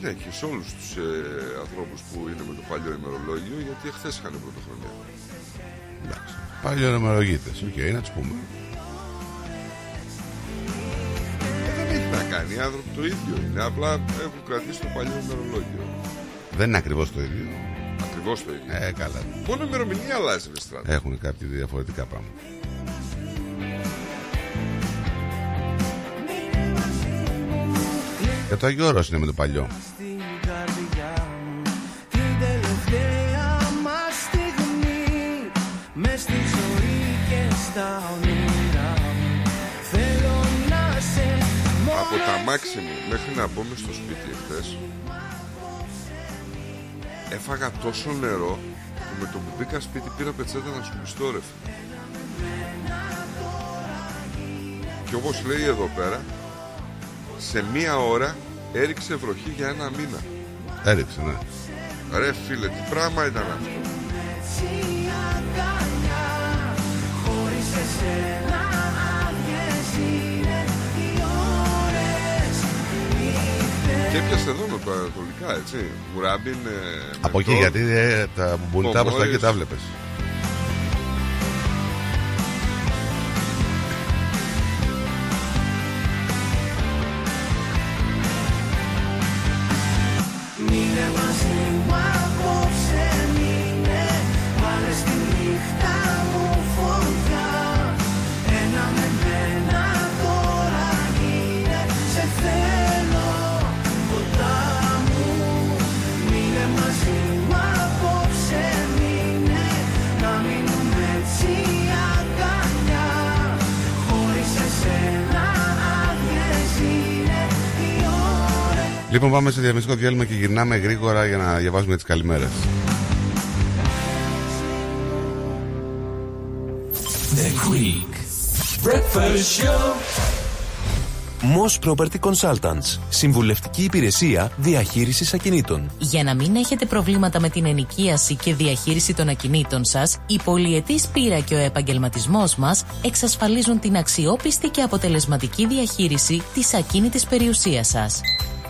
Ναι και σε όλους τους ε, ανθρώπους που είναι με το παλιό ημερολόγιο Γιατί εχθές είχαν πρωτοχρονιά Εντάξει. Παλιοημερολογίτες. Οκ, να τους πούμε. Ε, Δεν έχει να κάνει, οι άνθρωποι το ίδιο είναι Απλά έχουν κρατήσει το παλιό ημερολόγιο Δεν είναι ακριβώς το ίδιο. Ακριβώς το ίδιο Ε, καλά. Μόνο η ημερομηνία αλλάζει ρε Στράτο Έχουν κάποια διαφορετικά πράγματα. Και το Άγιο Όρος είναι με το παλιό. στην καρδιά μου την τελευταία μας στιγμή μες στη ζωή και στα όνειρά μου θέλω να σε Από τα μάξιμου μέχρι να μπούμε στο σπίτι εχθές Έφαγα τόσο νερό που με το που μπήκα σπίτι πήρα πετσέτα να σκουπιστώ ρε φίλε. Και όπως λέει εδώ πέρα Σε μία ώρα έριξε βροχή για ένα μήνα Έριξε, ναι. Ρε φίλε τι πράγμα ήταν αυτό έτσι αγκαλιά χωρίς εσένα άδειες είναι οι ώρες Και έπιασε εδώ νοτοανατολικά έτσι Μουράμπιν ε, Από εκεί Μεντόρ. γιατί ε, τα μπουνιτά προς τα εκεί Κομμόρες. τα βλέπεις. Λοιπόν, πάμε σε διαμεσικό διάλειμμα και γυρνάμε γρήγορα για να διαβάσουμε τις καλημέρες. The Greek Breakfast Show. Moss Property Consultants. Συμβουλευτική υπηρεσία διαχείρισης ακινήτων. Για να μην έχετε προβλήματα με την ενοικίαση και διαχείριση των ακινήτων σας, η πολυετής πείρα και ο επαγγελματισμός μας εξασφαλίζουν την αξιόπιστη και αποτελεσματική διαχείριση της ακίνητης περιουσίας σας.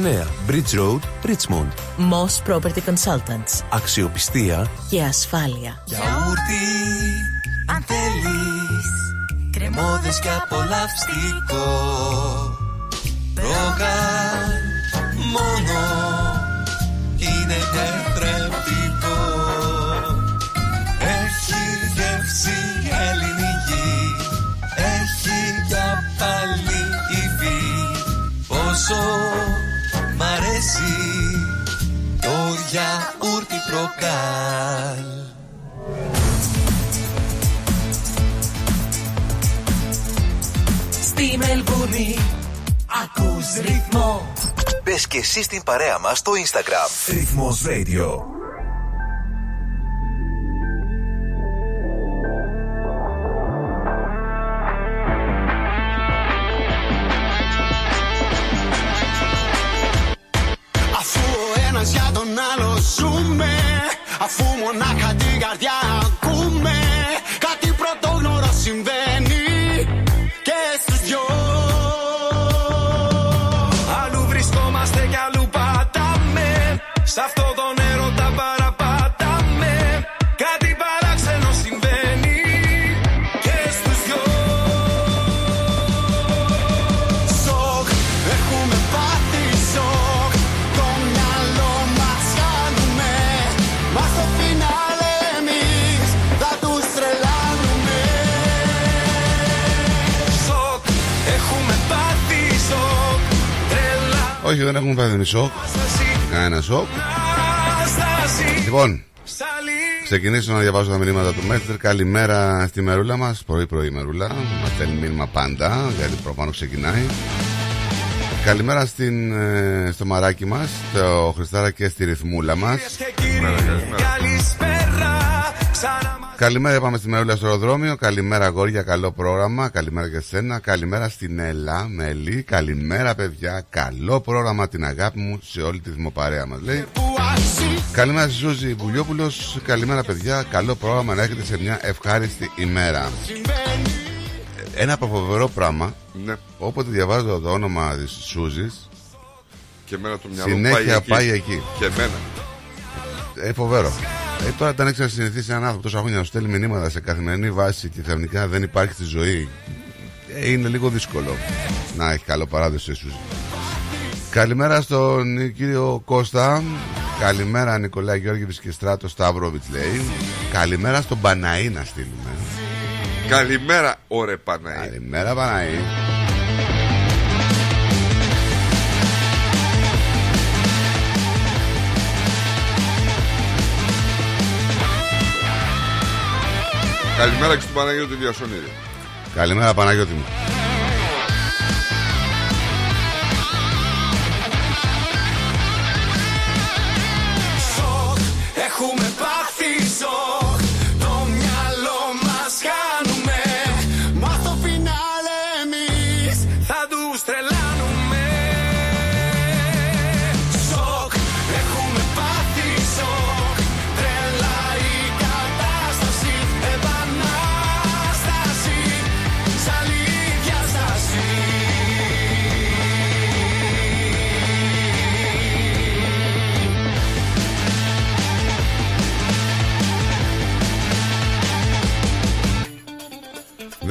Bridge Road, Richmond. Moss Property Consultants. Αξιοπιστία Και ασφάλεια. Γιαούρτι, αν θέλεις Κρεμόδες και απολαυστικό Ρόγαν μόνο Είναι τετρεπτικό Έχει γεύση ελληνική Έχει για πάλι υφή Πόσο μ' αρέσει Το γιαούρτι προκάλ Στη Μελβούνι ακούς ρυθμό Μπε και εσύ στην παρέα μας στο Instagram. Ρυθμός Radio. Ζούμε Αφού μονάχα την καρδιά ακούμε. Κάτι πρωτόγνωρο συμβαίνει Και στους δυο. Αλλού βρισκόμαστε κι αλλού πατάμε. Σ' αυτό Όχι, δεν έχουμε πάθει σοκ. Κανένα σοκ. στάση Λοιπόν, Σαλή ξεκινήσω να διαβάζω τα μηνύματα του Μέστρ. Καλημέρα στη μερούλα μας. Πρωί-πρωί μερούλα. Μα στέλνει μήνυμα πάντα, γιατί προφανώς ξεκινάει. Καλημέρα στην, ε, στο μαράκι μας, στο Χριστάρα και στη ρυθμούλα μας. και κύριοι Καλησπέρα Ξανά μας Καλημέρα, πάμε στη Μερούλα στο αεροδρόμιο. Καλημέρα, αγόρια, καλό πρόγραμμα. Καλημέρα και σένα. Καλημέρα στην Ελά, Μελή. Καλημέρα, παιδιά. Καλό πρόγραμμα την αγάπη μου σε όλη τη δημοπαρέα μας, λέει. που αξίζει Καλημέρα στη Ζούζη Βουλιόπουλος. Καλημέρα, παιδιά. Καλό πρόγραμμα να έχετε σε μια ευχάριστη ημέρα. συμβαίνει Ένα αποφοβερό πράγμα. Ναι. Όποτε διαβάζω το όνομα της Σούζη, Και εμένα το μυαλό μου συνέχεια πάει πάει εκεί. εκεί. Και εμένα. Ε, φοβερό. Ε, τώρα, όταν έχεις συνηθίσεις έναν άνθρωπο τόσα χρόνια να σου στέλνει μηνύματα σε καθημερινή βάση και ξαφνικά δεν υπάρχει στη ζωή, ε, είναι λίγο δύσκολο να έχει καλό παράδοση σου. Καλημέρα στον κύριο Κώστα. Καλημέρα Νικολά Γιώργης και Στράτο Σταύροβιτς λέει. Καλημέρα στον Παναή να στείλουμε. Καλημέρα, ωρε Παναή. Καλημέρα Παναή. Καλημέρα και στον Παναγιώτη Διασονίδη. Καλημέρα Παναγιώτη μου.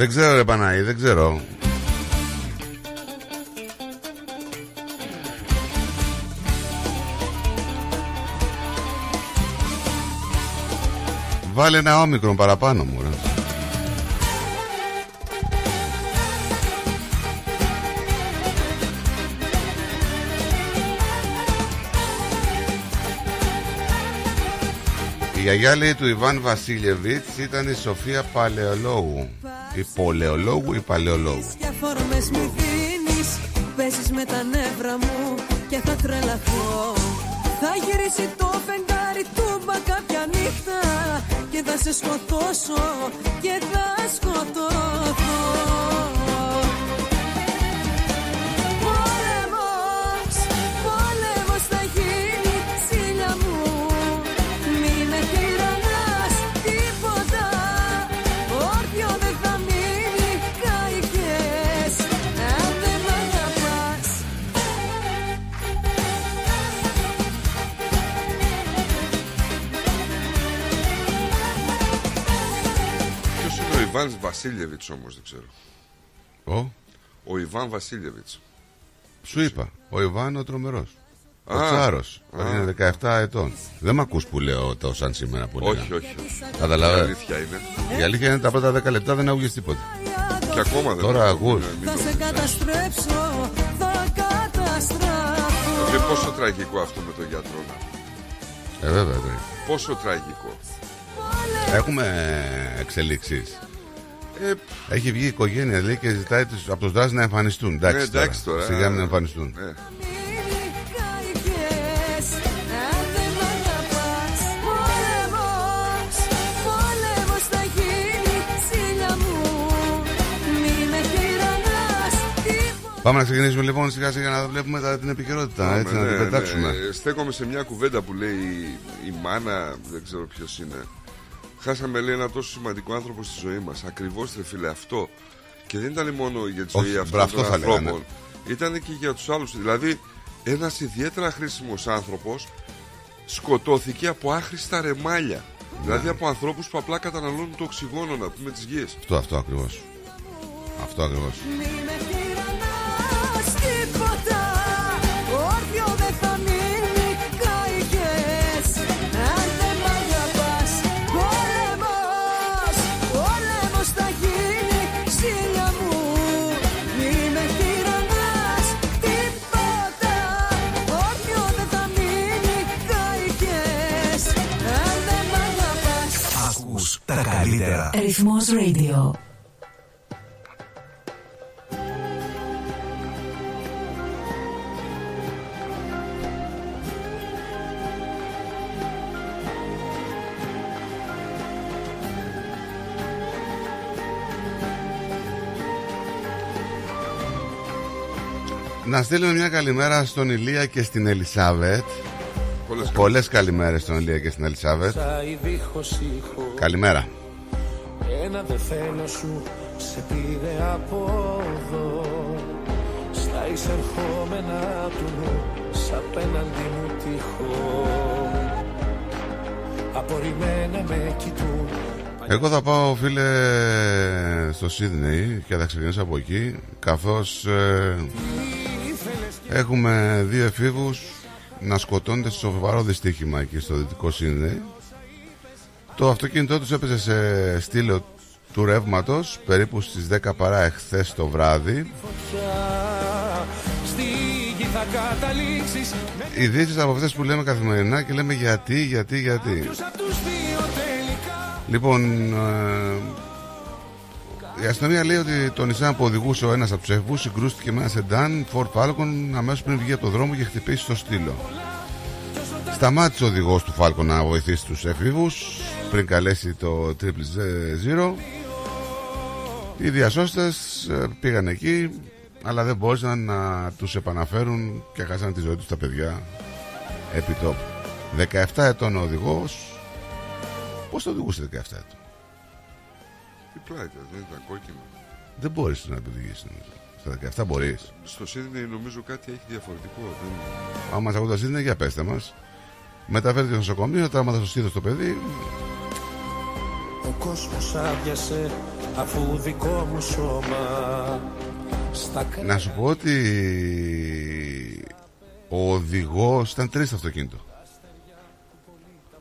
Δεν ξέρω ρε Παναή, δεν ξέρω. Βάλε ένα όμικρον παραπάνω μου ρε. Γιαγιά λέει του Ιβάν Βασίλεβιτς ήταν η Σοφία Παλαιολόγου. Η Πολεολόγου ή Παλαιολόγου. Για φόρμες μη δίνεις Παίζεις με τα νεύρα μου και θα τρελαθώ Θα γυρίσει το φεγγάρι τούμπα κάποια νύχτα Και θα σε σκοτώσω και θα σκοτώθω Ιβάν Βασίλεβιτς όμως δεν ξέρω. Ο, Ο Ιβάν Βασίλεβιτς. σου είπα, ο Ιβάν ο τρομερός. Ο Α. Τσάρος, Α. είναι 17 ετών. Δεν μ' ακούς που λέω το σαν σήμερα που λέγα. Όχι, όχι. όχι. Η Καταλαβαίνω. αλήθεια είναι. Η αλήθεια είναι τα πρώτα 10 λεπτά δεν άκουγες τίποτα. Και ακόμα δεν Τώρα το ακούς. ακούω, ναι, Θα μην σε το- καταστρέψω, θα καταστραφώ Δηλαδή πόσο τραγικό αυτό με τον γιατρό να. Ε, βέβαια, βέβαια. Πόσο τραγικό. Έχουμε εξελίξεις. Ε, έχει βγει η οικογένεια λέει, και ζητάει τους, από τους να εμφανιστούν. Εντάξει, ε, εντάξει τώρα. Σιγά μην ε, εμφανιστούν. Ε. Πάμε να ξεκινήσουμε λοιπόν σιγά σιγά να βλέπουμε τα, την επικαιρότητα, έτσι να ναι, την πετάξουμε. Ναι. Στέκομαι σε μια κουβέντα που λέει η, η μάνα, δεν ξέρω ποιος είναι. Χάσαμε λέει ένα τόσο σημαντικό άνθρωπο στη ζωή μας. Ακριβώς ρε φίλε αυτό. Και δεν ήταν μόνο για τη Όχι, ζωή αυτών μπράβο, των αυτό θα λέγανε. ανθρώπων. Ήταν και για τους άλλους. Δηλαδή, ένας ιδιαίτερα χρήσιμος άνθρωπος σκοτώθηκε από άχρηστα ρεμάλια. Δηλαδή από ανθρώπους που απλά καταναλώνουν το οξυγόνο, να πούμε, της γης. Αυτό, αυτό ακριβώς. Αυτό ακριβώς. Μη με τυραννάς τίποτα καλύτερα. Ρυθμός Radio. Να στείλουμε μια καλημέρα στον Ηλία και στην Ελισάβετ. Πολλές Πολλές καλημέρες στον Ηλία και στην Ελισάβετ. Σαν δίχως ήχο Καλημέρα. Ένα δεν θέλω σου σε πήρε από εδώ. Στα εισερχόμενα του νου Σ' απέναντι μου τυχό Απορριμμένα με κοιτούν. Εγώ θα πάω φίλε στο Σίδνεϊ και θα ξεκινήσω από εκεί καθώς ε, έχουμε δύο εφήβους να σκοτώνται στο σοβαρό δυστύχημα εκεί στο δυτικό Σίδνεϊ Το αυτοκίνητό τους έπαιζε σε στήλο του ρεύματος περίπου στις 10 παρά εχθές το βράδυ. Στη γη θα καταλήξεις Με Ειδήσεις από αυτές που λέμε καθημερινά και λέμε γιατί, γιατί, γιατί. Ποιους απ' τους δύο τελικά Λοιπόν, ε, η αστυνομία λέει ότι το Nissan που οδηγούσε ο ένας από τους εφηβού συγκρούστηκε με ένα σεντάν Ford Falcon αμέσως πριν βγει από το δρόμο και χτυπήσει στο στήλο. Σταμάτησε ο οδηγός του Falcon να βοηθήσει τους εφήβου πριν καλέσει το Triple Zero. Οι διασώστες πήγαν εκεί, αλλά δεν μπόρεσαν να τους επαναφέρουν και χάσαν τη ζωή τους τα παιδιά επί τόπου. 17 ετών ο οδηγός. Πώς το οδηγούσε 17 ετών; Τι πλάι ήταν, δεν ήταν κόκκινο. Δεν μπορείς να οδηγήσεις. Στα 17 μπορείς. Στο Σίδνεϊ νομίζω κάτι έχει διαφορετικό. Δεν... Άμα μα ακούτε είναι για πέστε μας. Μεταφέρεται στο νοσοκομείο, τραύματα στο στήθο το παιδί. Ο κόσμος άδειασε αφού δικό μου σώμα Στα Να σου πω ότι ο οδηγός ήταν τρεις στο αυτοκίνητο.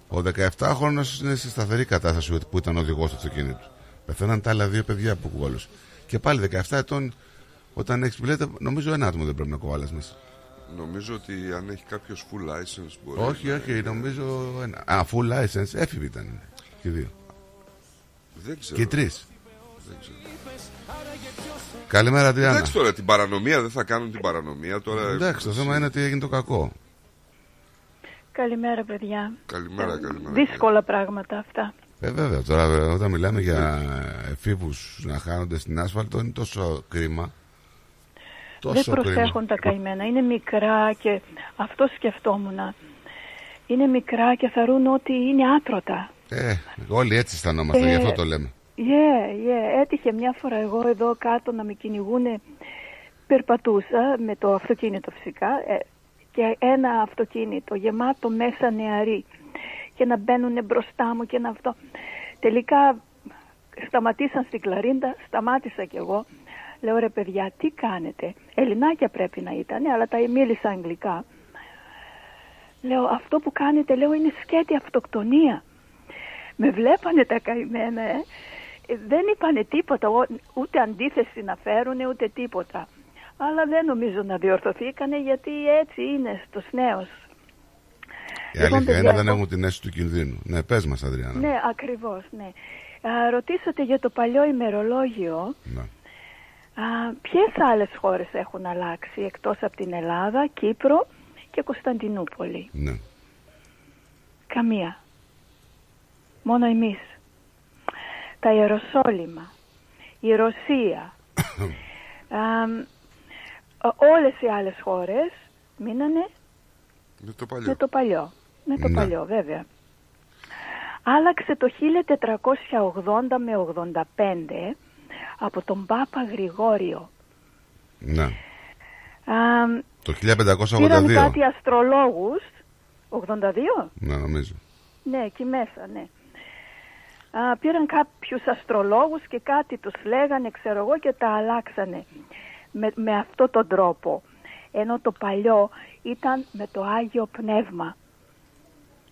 Ο 17χρονο είναι σε σταθερή κατάσταση που ήταν οδηγός του αυτοκίνητου. Πεθαίναν τα άλλα δύο παιδιά που κουβάλωσε. Και πάλι 17 ετών, όταν έχεις μπιλέτα, νομίζω ένα άτομο δεν πρέπει να κουβάλε μέσα. Νομίζω ότι αν έχει κάποιος full license μπορεί. Όχι, όχι, νομίζω ένα. Α, full license, έφηβοι ήταν. Και δύο. Δεν ξέρω. Και οι τρεις. Δεν ξέρω. Καλημέρα, Τριάννα. Εντάξει τώρα, την παρανομία δεν θα κάνουν την παρανομία τώρα. Εντάξει, το θέμα είναι ότι έγινε το κακό. Καλημέρα, παιδιά. Καλημέρα, καλημέρα. Δύσκολα πράγματα αυτά. Ε, βέβαια, τώρα ε, όταν μιλάμε για εφήβους να χάνονται στην άσφαλτο είναι τόσο κρίμα. Δεν Τόσο προσέχουν κρίμα. τα καημένα. Είναι μικρά και αυτό σκεφτόμουν. Είναι μικρά και θεωρούν ότι είναι άτρωτα. Ε, όλοι έτσι αισθανόμαστε, Ε, γι' αυτό το λέμε. Yeah, yeah. Έτυχε μια φορά εγώ εδώ κάτω να με κυνηγούν. Περπατούσα με το αυτοκίνητο φυσικά ε, και ένα αυτοκίνητο γεμάτο μέσα νεαροί και να μπαίνουν μπροστά μου και να αυτό. Τελικά σταματήσαν στην Κλαρίντα, σταμάτησα κι εγώ. Λέω ρε παιδιά τι κάνετε; Ελληνάκια πρέπει να ήταν αλλά τα μίλησα αγγλικά. Λέω αυτό που κάνετε λέω είναι σκέτη αυτοκτονία. Με βλέπανε τα καημένα, ε. Ε, Δεν είπανε τίποτα, ο- ούτε αντίθεση να φέρουν, ούτε τίποτα. Αλλά δεν νομίζω να διορθωθήκανε γιατί έτσι είναι στους νέους. Η Λοιπόν, αλήθεια είναι παιδιά, δεν εγώ- έχουν την αίσθηση του κινδύνου. Ναι, πες μας, Αδριάννα. Ναι, ακριβώς, ναι. Α, ρωτήσατε για το παλιό ημερολόγιο. Ναι. Α, ποιες άλλες χώρες έχουν αλλάξει εκτός από την Ελλάδα, Κύπρο και Κωνσταντινούπολη; ναι. Καμία. Μόνο εμείς. Τα Ιεροσόλυμα, η Ρωσία, α, όλες οι άλλες χώρες μείνανε Με το παλιό. με το παλιό. Με το Ναι. παλιό βέβαια. Άλλαξε το 1480 με 85 από τον Πάπα Γρηγόριο. Ναι. Α, Το πήραν 1582. κάτι αστρολόγους. 82? Ναι, νομίζω. Ναι, εκεί μέσα, ναι. Α, πήραν κάποιους αστρολόγους και κάτι τους λέγανε, ξέρω εγώ, και τα αλλάξανε με, με αυτό τον τρόπο. Ενώ το παλιό ήταν με το Άγιο Πνεύμα.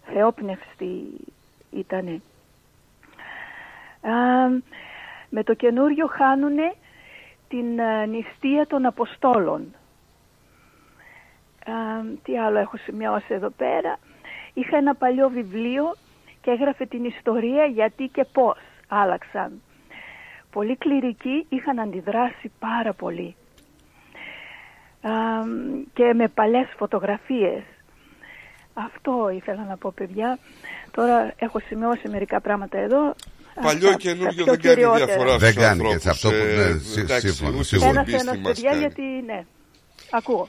Θεόπνευστη ήτανε. Α, με το καινούριο χάνουνε την ε, νηστεία των Αποστόλων. Α, τι άλλο έχω σημειώσει εδώ πέρα. Είχα ένα παλιό βιβλίο και έγραφε την ιστορία γιατί και πώς άλλαξαν. Πολλοί κληρικοί είχαν αντιδράσει πάρα πολύ. Α, και με παλές φωτογραφίες. Αυτό ήθελα να πω παιδιά. Τώρα έχω σημειώσει μερικά πράγματα εδώ. Παλιό Αυτά, και τα καινούργιο πιο δεν κάνει κυριότερα. διαφορά Δεν στους κάνει, ανθρώπους. και σε αυτό που- Ε, ναι, σύ- εντάξει, σύμφωνα, ούτε σίγουρα. στην Ένας πίστη ένας μας παιδιά κάνει. γιατί ναι. Ακούω.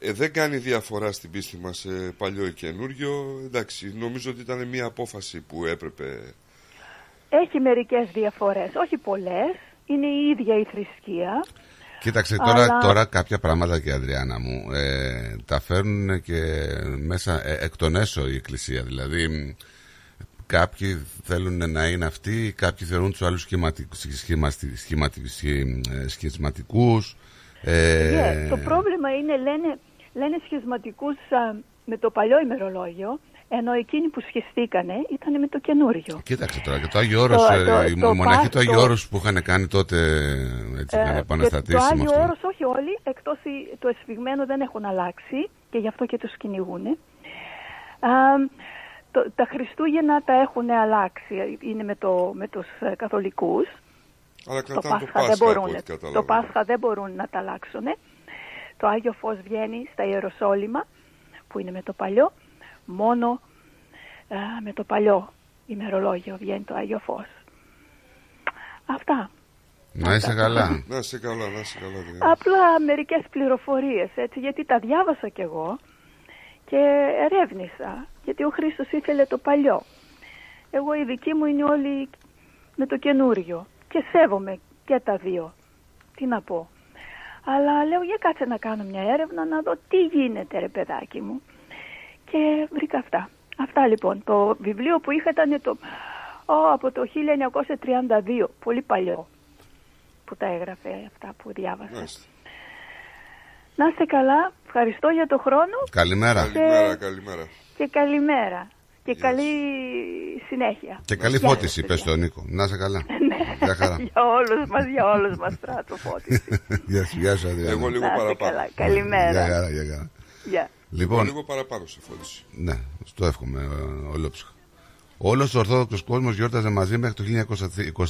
Ε, δεν κάνει διαφορά στην πίστη μας ε, παλιό ή καινούριο. Εντάξει, νομίζω ότι ήταν μια απόφαση που έπρεπε. Έχει μερικές διαφορές, όχι πολλές. Είναι η ίδια η θρησκεία. Κοίταξε τώρα, Αλλά- τώρα κάποια πράγματα και Αδριάννα μου ε, τα φέρνουν και μέσα ε, εκ των έσω η Εκκλησία. Δηλαδή μ, κάποιοι θέλουν να είναι αυτοί, κάποιοι θεωρούν τους άλλους σχηματι- σχηματι- σχηματι- σχη- ε, σχισματικούς. Ε, Ναι, το πρόβλημα είναι, λένε, λένε σχισματικούς α, με το παλιό ημερολόγιο, ενώ εκείνοι που σχιστήκανε ήταν με το καινούριο. Κοίταξε τώρα και το Άγιο Όρος, Το- ε, το- η το μοναχή πα- του Άγιο το- Όρος που είχαν κάνει τότε έτσι, Ε, είχαν και επαναστατήσει το με Άγιο αυτό. Όρος όχι όλοι, εκτός η- το εσφιγμένο δεν έχουν αλλάξει και γι' αυτό και τους κυνηγούν. Α, το, τα Χριστούγεννα τα έχουν αλλάξει, είναι με, το, με τους ε, καθολικούς. Αλλά Το κρατάνε το Πάσχα, δεν Πάσχα, από μπορούν, ό,τι το καταλαβαίνω. Πάσχα δεν μπορούν να τα αλλάξουν. Το Άγιο Φως βγαίνει στα Ιεροσόλυμα που είναι με το παλιό. Μόνο α, με το παλιό ημερολόγιο βγαίνει το Άγιο Φως. Αυτά. Να είσαι καλά. Να είσαι καλά, να είσαι καλά. Διana. Απλά μερικές πληροφορίες έτσι γιατί τα διάβασα κι εγώ και ερεύνησα γιατί ο Χρήστος ήθελε το παλιό. Εγώ η δική μου είναι όλοι με το καινούριο και σέβομαι και τα δύο. Τι να πω. Αλλά λέω για κάτσε να κάνω μια έρευνα να δω τι γίνεται ρε παιδάκι μου. Και βρήκα αυτά. Αυτά λοιπόν. Το βιβλίο που είχα ήταν το, Ω, από το 1932. Πολύ παλιό που τα έγραφε αυτά που διάβασα. Μάλιστα. Να είστε καλά. Ευχαριστώ για το χρόνο Καλημέρα. Καλημέρα, καλημέρα. και καλημέρα. Και καλή συνέχεια. Και καλή Γεια φώτιση, σας, πες παιδιά. τον Νίκο. Να είσαι καλά. Ναι. Γεια χαρά. για όλους μας, για όλους μας στράτο φώτιση. Γεια σου, γεια σου, Αδριάννα. Εγώ λίγο Να είστε παραπάνω. καλά. Καλημέρα. Γεια χαρά, γεια χαρά. Γεια. Εγώ Λοιπόν, λίγο παραπάνω σε φώτιση. ναι, στο εύχομαι ε, ολόψυχα. Όλος ο Ορθόδοξο κόσμος γιόρταζε μαζί μέχρι το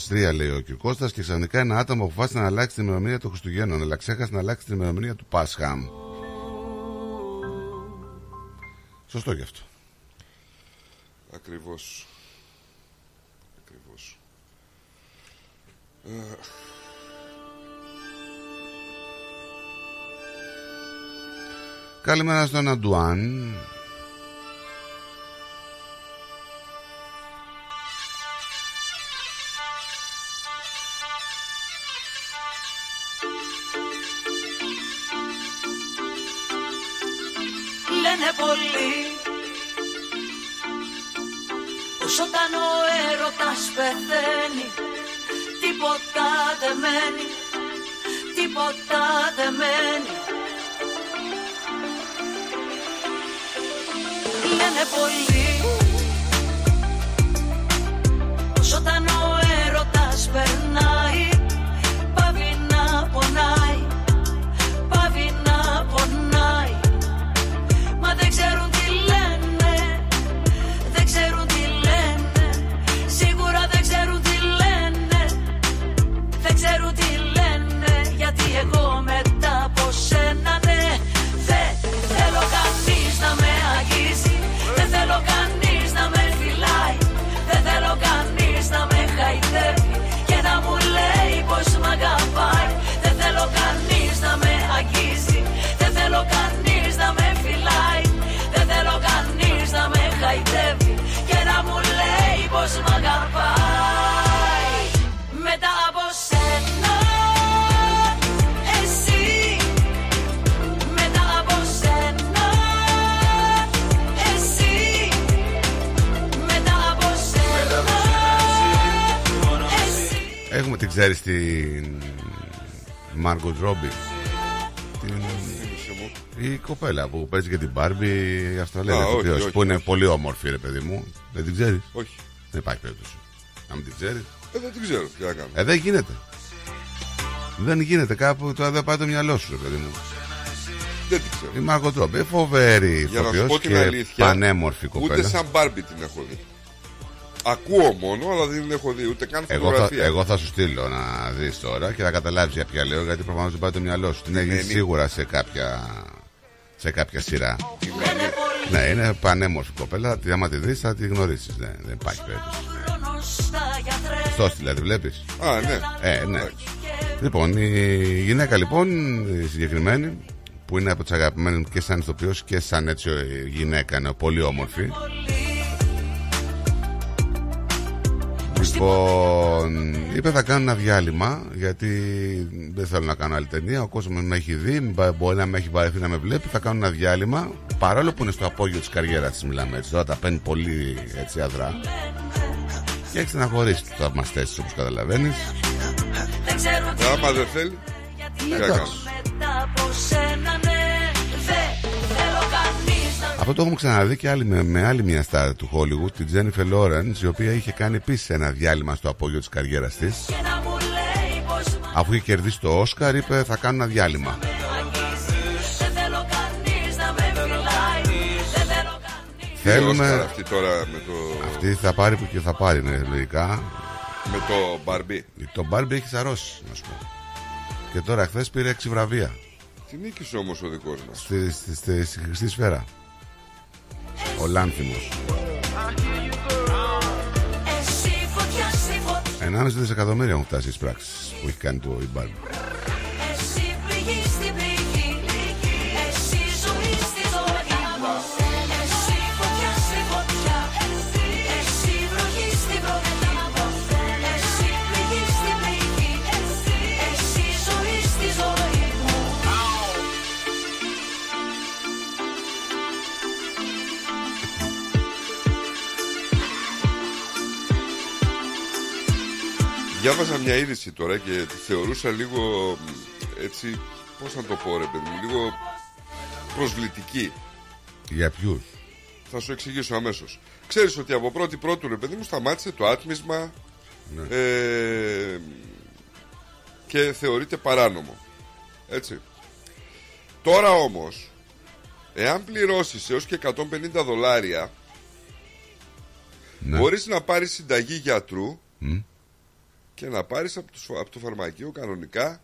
1923, λέει ο κ. Κώστας, και ξαφνικά ένα άτομο αποφάσισε να αλλάξει την ημερομηνία των Χριστουγέννων, αλλά ξέχασε να αλλάξει την ημερομηνία του Πάσχα. Σωστό γι' αυτό. Ακριβώς. Ακριβώς. Ε, Καλημέρα στον Αντουάν. Όταν ο έρωτας πεθαίνει τίποτα δεν μένει, τίποτα δεν μένει. Λένε πολλοί πως όταν ο έχουμε, την ξέρει την Μάργκο Ρόμπι. Την... Η κοπέλα που παίζει και την Μπάρμπι, η Αυστραλία. Α, όχι, ηθοποιός, όχι, που είναι όχι. πολύ όμορφη, ρε παιδί μου. Δεν την ξέρεις; Όχι. Δεν υπάρχει περίπτωση. Να μην την ξέρεις. Ε, δεν την ξέρω. Τι να κάνω. Ε, δεν γίνεται. Δεν γίνεται κάπου, τώρα δεν πάει το μυαλό σου, ρε παιδί μου. Δεν την ξέρω. Η Μάργκο Ρόμπι, φοβερή Για να σου ηθοποιός πω την και αλήθεια, πανέμορφη κοπέλα. Ούτε σαν Μπάρμπι την έχω δει. Ακούω μόνο, αλλά δεν την έχω δει. Ούτε καν Εγώ θα, φωτογραφία. εγώ θα σου στείλω να δεις τώρα και θα καταλάβεις για ποια λέω γιατί προφανώς δεν πάει το μυαλό σου. Την έχεις δει σίγουρα σε κάποια, σε κάποια σειρά. ναι, είναι πανέμορφη κοπέλα. Τη- Άμα τη δεις θα τη γνωρίσεις. Ναι, δεν υπάρχει περίπτωση. Αυτό δηλαδή, βλέπεις; Α, ναι. Ε, ναι. Λοιπόν, η γυναίκα λοιπόν, η συγκεκριμένη, που είναι από τις αγαπημένες μου και σαν ηθοποιός και σαν έτσι ε, γυναίκα, είναι πολύ όμορφη. Λοιπόν, είπε θα κάνω ένα διάλειμμα γιατί δεν θέλω να κάνω άλλη ταινία. Ο κόσμος με έχει δει, μπα- μπορεί να με έχει βαρεθεί να με βλέπει. Θα κάνω ένα διάλειμμα παρόλο που είναι στο απόγειο της καριέρας της. Μιλάμε έτσι. Τώρα τα παίρνει πολύ έτσι αδρά. Και έχεις στεναχωρήσει τους θαυμαστές της όπως καταλαβαίνεις. Δεν ξέρω τι Άμα δεν θέλεις. τι να Εντάξει. Αυτό το έχουμε ξαναδεί και άλλη, με, με άλλη μια στάρ του Hollywood, την Jennifer Lawrence, η οποία είχε κάνει επίσης ένα διάλειμμα στο απόγειο της καριέρας της. και να μου λέει πως μ' Αφού είχε κερδίσει το Όσκαρ, είπε θα κάνω ένα διάλειμμα. αγγίζεις Δεν θέλω κανείς να με φυλάει Δεν θέλω κανείς Θέλουμε- Τι Όσκαρ αυτή τώρα με το, Αυτή θα πάρει που και θα πάρει, ναι, λογικά. με το Μπαρμπί. Το Μπάρμπι έχει σαρώσει, να σου πω. Και τώρα χθες πήρε 6 βραβεία Τι νίκησε όμως ο δικός μας. στη, στη, στη, στη χρυσή σφαίρα. Ο Λάνθιμος. Εσύ φωτιά, εσύ φωτιά 1,5 δισεκατομμύρια έχουν φτάσει στις πράξεις που έχει κάνει το η Διάβαζα μια είδηση τώρα και τη θεωρούσα λίγο μ, έτσι, πώς να το πω ρε παιδί μου, λίγο προσβλητική. Για ποιους; Θα σου εξηγήσω αμέσως. Ξέρεις ότι από πρώτη πρώτου ρε παιδί μου σταμάτησε το άτμισμα Ναι. ε, και θεωρείται παράνομο. Έτσι. Τώρα όμως, εάν πληρώσεις έως και 150 δολάρια, Ναι. μπορείς να πάρεις συνταγή γιατρού Μμ. Και να πάρεις από το, από το φαρμακείο κανονικά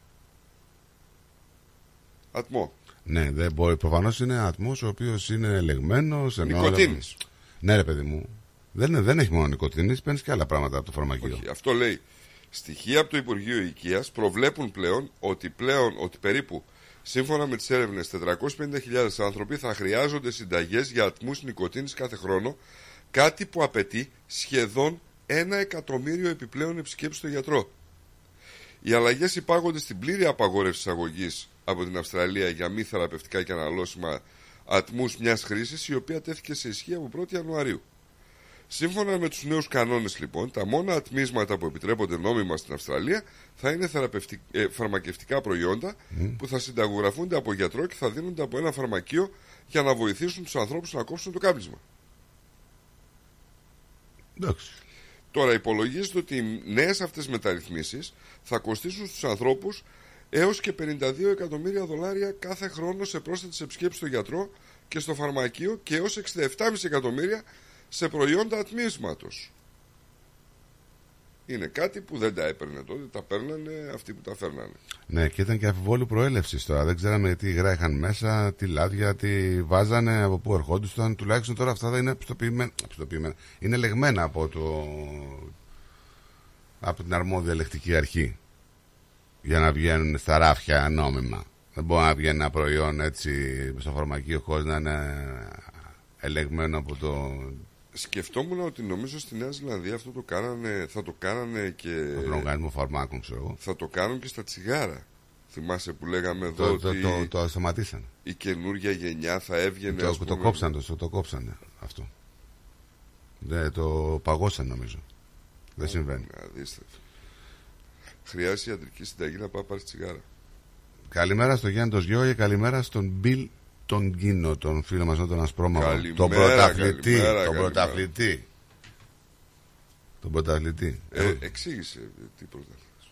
ατμό. Ναι, δεν μπορεί. Προφανώς είναι ατμός ο οποίος είναι ελεγμένος. Νικοτίνης. Ναι, ρε παιδί μου. Δεν, είναι- δεν έχει μόνο νοικοτήνη, παίρνεις και άλλα πράγματα από το φαρμακείο. Όχι, αυτό λέει. Στοιχεία από το Υπουργείο Οικίας προβλέπουν πλέον ότι, πλέον ότι περίπου σύμφωνα με τις έρευνες 450.000 άνθρωποι θα χρειάζονται συνταγές για ατμούς νοικοτήνη κάθε χρόνο, κάτι που απαιτεί σχεδόν ένα εκατομμύριο επιπλέον επισκέψεις στο γιατρό. Οι αλλαγές υπάγονται στην πλήρη απαγόρευση εισαγωγής από την Αυστραλία για μη θεραπευτικά και αναλώσιμα ατμούς μιας χρήσης, η οποία τέθηκε σε ισχύ από 1η Ιανουαρίου. Σύμφωνα με τους νέους κανόνες λοιπόν, τα μόνα ατμίσματα που επιτρέπονται νόμιμα στην Αυστραλία θα είναι θεραπευτικ- ε, φαρμακευτικά προϊόντα που θα συνταγογραφούνται από γιατρό και θα δίνονται από ένα φαρμακείο για να βοηθήσουν τους ανθρώπους να κόψουν το κάπνισμα. Εντάξει. Τώρα υπολογίζεται ότι οι νέες αυτές μεταρρυθμίσεις θα κοστίσουν στους ανθρώπους έως και 52 εκατομμύρια δολάρια κάθε χρόνο σε πρόσθετες επισκέψεις στο γιατρό και στο φαρμακείο και έως 67,5 εκατομμύρια σε προϊόντα ατμίσματος. Είναι κάτι που δεν τα έπαιρνε τότε, τα παίρνανε αυτοί που τα φέρνανε. Ναι, και ήταν και αμφιβόλου προέλευσης τώρα. Δεν ξέραμε τι υγρά είχαν μέσα, τι λάδια, τι βάζανε, από πού ερχόντουσαν. Τουλάχιστον τώρα αυτά δεν είναι πιστοποιημένα. πιστοποιημένα. Είναι λεγμένα από, το, από την αρμόδια ελεκτική αρχή. Για να βγαίνουν στα ράφια νόμιμα. Δεν μπορεί να βγαίνει ένα προϊόν έτσι στο φαρμακείο χωρίς να είναι ελεγμένο από το. Σκεφτόμουν ότι νομίζω στη Νέα Ζηλανδία αυτό το κάνανε, θα το κάνανε και. τον οργανισμό φαρμάκων, ξέρω εγώ. Θα το κάνουν και στα τσιγάρα. Θυμάσαι που λέγαμε εδώ Το, το, ότι το, το, σταματήσανε. η καινούργια γενιά θα έβγαινε. Το, ας το πούμε, κόψανε, το, το κόψανε αυτό. Δεν, το παγώσαν νομίζω. Δεν συμβαίνει. Να δεις, ρε. χρειάζεται ιατρική συνταγή να πάει να πάρεις τσιγάρα. Καλημέρα στο Γιάννη τος Σγιό και καλημέρα στον Μπιλ τον Κίνο, τον φίλο μας τον Ασπρόμαυρο. Καλημέρα, Τον πρωταθλητή. καλημέρα, Τον καλημέρα. πρωταθλητή. Τον πρωταθλητή. Ε, Ε, εξήγησε τι πρωταθλητής.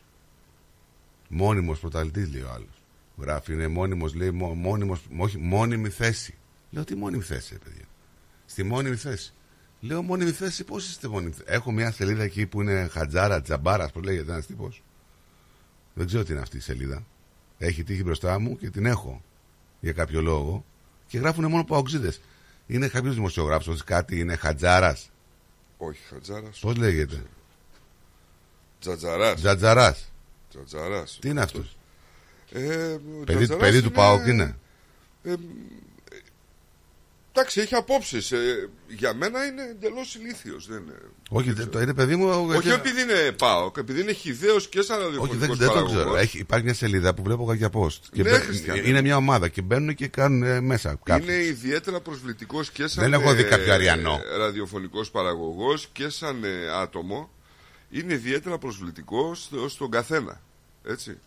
Μόνιμος πρωταθλητής λέει ο άλλος. Γράφει, είναι μόνιμος, λέει, μο- μόνιμος, όχι, μόνιμη θέση. Λέω, τι μόνιμη θέση, ρε παιδιά. Στη μόνιμη θέση. Λέω, μόνιμη θέση, πώς είστε μόνιμη θέση. Έχω μια σελίδα εκεί που είναι Χατζάρα, Τζαμπάρας, που λέγεται ένας τύπος. Δεν ξέρω τι είναι αυτή η σελίδα. Έχει τύχει μπροστά μου και την έχω για κάποιο λόγο. Και γράφουν μόνο παοξίδες. Είναι κάποιο δημοσιογράφο, κάτι είναι Χατζάρας. Όχι, Χατζάρας. Πώς λέγεται; Τζατζαράς. Τζατζαράς. Τζατζαράς. Τι είναι αυτός; Ε, ο Παιδί, Τζατζαράς παιδί του Πάοκ είναι; Ε, ε, εντάξει, έχει απόψεις. για μένα είναι εντελώς ηλίθιος. Δεν είναι. Όχι, δεν- το είναι παιδί μου. Όχι ε, επειδή είναι Πάοκ, επειδή είναι χιδαίο και σαν Όχι, ραδιοφωνικό δεν, δεν το ξέρω. Έχει, υπάρχει μια σελίδα που βλέπω για post. Και Ναι, μπαι- Χριστιανέ. είναι μια ομάδα και μπαίνουν και κάνουν ε, μέσα κάποιοι. Είναι ιδιαίτερα προσβλητικός και σαν Δεν έχω δει ε, κάποιο αριανό. ραδιοφωνικός παραγωγός και σαν ε, άτομο. Είναι ιδιαίτερα προσβλητικό στο- στον καθένα. Έτσι.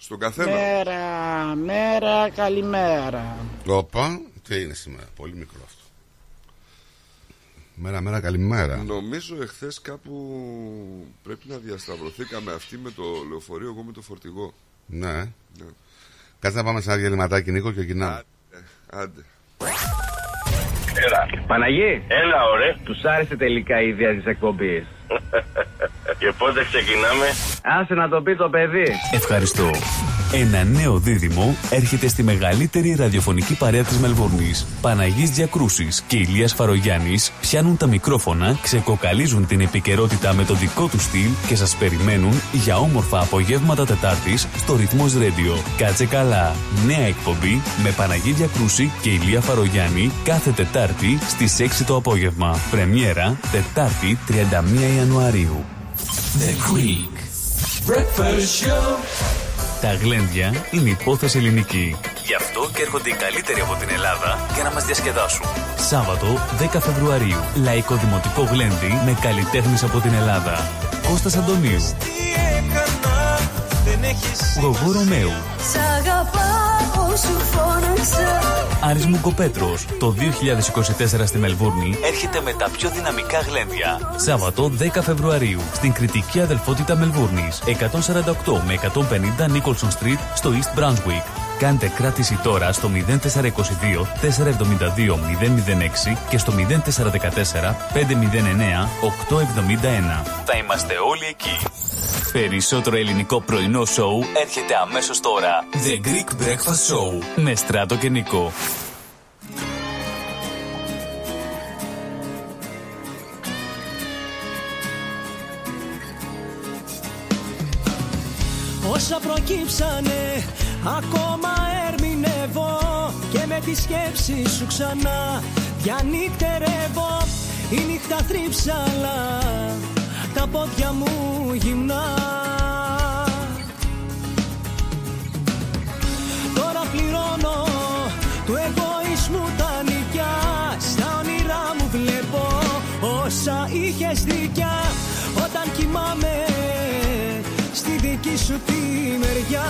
Στον καθένα. Μέρα, μέρα, καλημέρα. Όπα, τι είναι σήμερα. Πολύ μικρό αυτό. Μέρα, μέρα, καλημέρα. Νομίζω εχθές κάπου πρέπει να διασταυρωθήκαμε αυτή με το λεωφορείο, εγώ με το φορτηγό. Ναι. Ναι. Κάτσε να πάμε σε ένα διαλυματάκι, Νίκο, και γυρνάμε. Άντε. Έλα. Παναγί. Έλα, ωραία. Τους άρεσε τελικά η ιδέα της εκπομπής. Και πότε ξεκινάμε; Άσε να το πει το παιδί. Ευχαριστώ. Ένα νέο δίδυμο έρχεται στη μεγαλύτερη ραδιοφωνική παρέα της Μελβούρνης. Παναγής Διακρούσης και Ηλίας Φαρογιάννης πιάνουν τα μικρόφωνα, ξεκοκαλίζουν την επικαιρότητα με το δικό τους στυλ και σας περιμένουν για όμορφα απογεύματα Τετάρτης στο Ρυθμός Radio. Κάτσε καλά. Νέα εκπομπή με Παναγή Διακρούση και Ηλία Φαρογιάννη κάθε Τετάρτη στις 6 το απόγευμα. Πρεμιέρα Τετάρτη 31 Ιανουαρίου. The Greek Breakfast Show. Τα γλέντια είναι υπόθεση ελληνική. Γι' αυτό και έρχονται οι καλύτεροι από την Ελλάδα για να μας διασκεδάσουν. Σάββατο 10 Φεβρουαρίου. Λαϊκό Δημοτικό Γλέντι με καλλιτέχνες από την Ελλάδα. Κώστας Αντωνίου. Γογό Ρωμαίου. Σ' αγαπάω σου φώναξα Άρης Μουκοπέτρος. Το 2024 στη Μελβούρνη έρχεται με τα πιο δυναμικά γλέντια. Σάββατο 10 Φεβρουαρίου στην κριτική αδελφότητα Μελβούρνης. 148 με 150 Nicholson Street στο East Brunswick. Κάντε κράτηση τώρα στο 0422 472 006 και στο 0414 509 871. Θα είμαστε όλοι εκεί. Περισσότερο ελληνικό πρωινό σοου έρχεται αμέσως τώρα. The Greek Breakfast Show με Στράτο και Νικό. Όσα προκύψανε ακόμα ερμηνεύω Και με τη σκέψη σου ξανά διανύκτερεύω Η νύχτα θρύψαλα τα πόδια μου γυμνά του εγωισμού τα νοικιά Στα όνειρά μου βλέπω όσα είχες δικιά. Όταν κοιμάμαι στη δική σου τη μεριά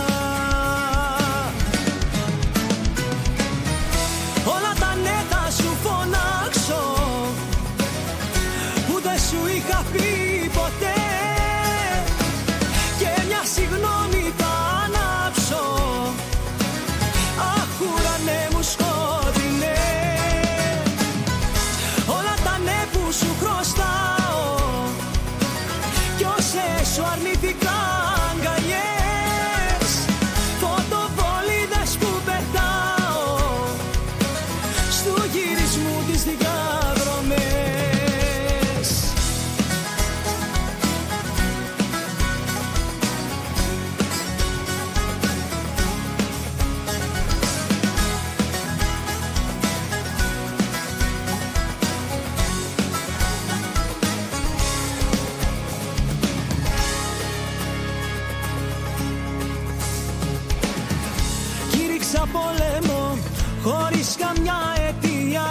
Κήρυξα πόλεμο χωρίς καμιά αιτία.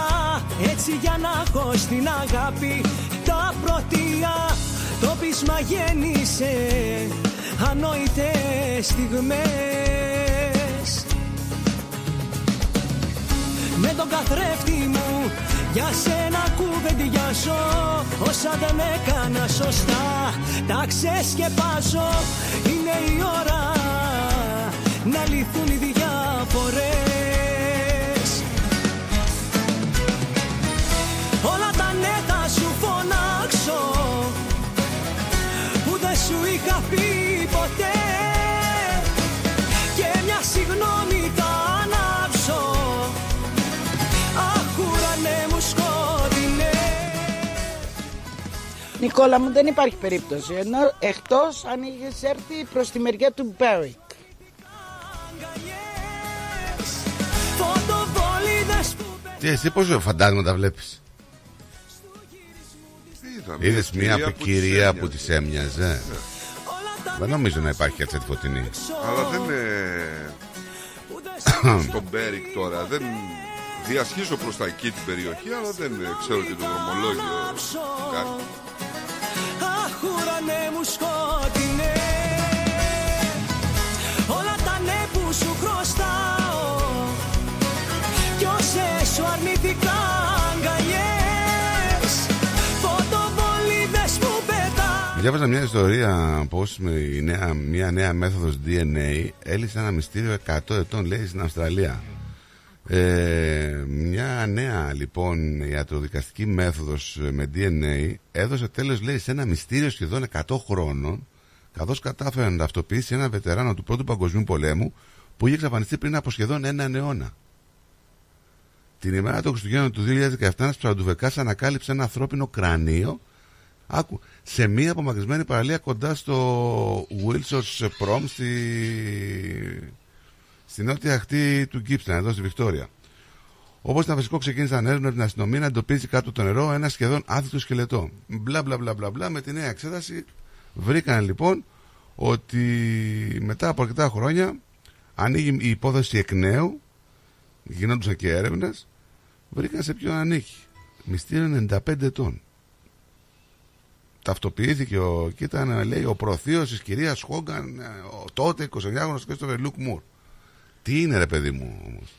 Έτσι για να έχω στην αγάπη τα πρωτεία. Το πείσμα γέννησε ανόητες στιγμές. Με τον καθρέφτη μου για σένα κουβεντιάζω Όσα δεν έκανα σωστά τα ξεσκεπάζω. Είναι η ώρα να λυθούν οι διαφορές Όλα τα ναι θα σου φωνάξω που δεν σου είχα πει ποτέ. Και μια συγγνώμη θα ανάψω Αχ ουρανέ μου σκότεινε. Νικόλα μου δεν υπάρχει περίπτωση ενώ εκτός αν είχες έρθει προς τη μεριά του Μπέρι Τι εσύ πόσο φαντάσματα βλέπεις; Είδα μια Είδες μια κυρία που της κυρία έμοιαζε. που της έμοιαζε Δεν νομίζω να υπάρχει έτσι φωτεινή Αλλά δεν είναι στον Μπέρικ τώρα. Δεν διασχίζω προς τα εκεί την περιοχή, αλλά δεν ε, ξέρω και το δρομολόγιο. Κάτι. Αχ ουρανέ μου σκότεινε Όλα τα ναι που σου χρωστάω σου αρνητικά αγκαλιές Φωτοβολίδες που πετά Διάβαζα μια ιστορία πως με η νέα, μια νέα μέθοδος DNA έλυσε ένα μυστήριο 100 ετών λέει στην Αυστραλία. Ε, μια νέα λοιπόν ιατροδικαστική μέθοδος με DNA έδωσε τέλος λέει σε ένα μυστήριο σχεδόν 100 χρόνων καθώς κατάφερε να ταυτοποιήσει ένα βετεράνο του Πρώτου Παγκοσμίου Πολέμου που είχε εξαφανιστεί πριν από σχεδόν έναν αιώνα. Την ημέρα των Χριστουγέννων του 2017 ένας ψαροντουβεκάς ανακάλυψε ένα ανθρώπινο κρανίο Άκου, σε μία απομακρυσμένη παραλία κοντά στο Wilson's Prom στη, στη νότια ακτή του Γκίψτον, εδώ στη Βικτόρια. Όπως ήταν φυσικό, ξεκίνησαν έρευνα από την αστυνομία να εντοπίσει κάτω από το νερό ένα σχεδόν άθλητο σκελετό. Μπλα μπλα μπλα μπλα μπλα. Με τη νέα εξέταση βρήκαν λοιπόν ότι μετά από αρκετά χρόνια ανοίγει η υπόθεση εκ νέου, γινόντουσαν και έρευνες, βρήκαν σε ποιον ανήκει. Μυστήριο 95 ετών ταυτοποιήθηκε ο, και ήταν λέει, ο προθείος της κυρίας Χόγκαν, ε, ο τότε 29χρονος Κρίστοφερ Λουκ Μουρ. Τι είναι ρε παιδί μου όμως;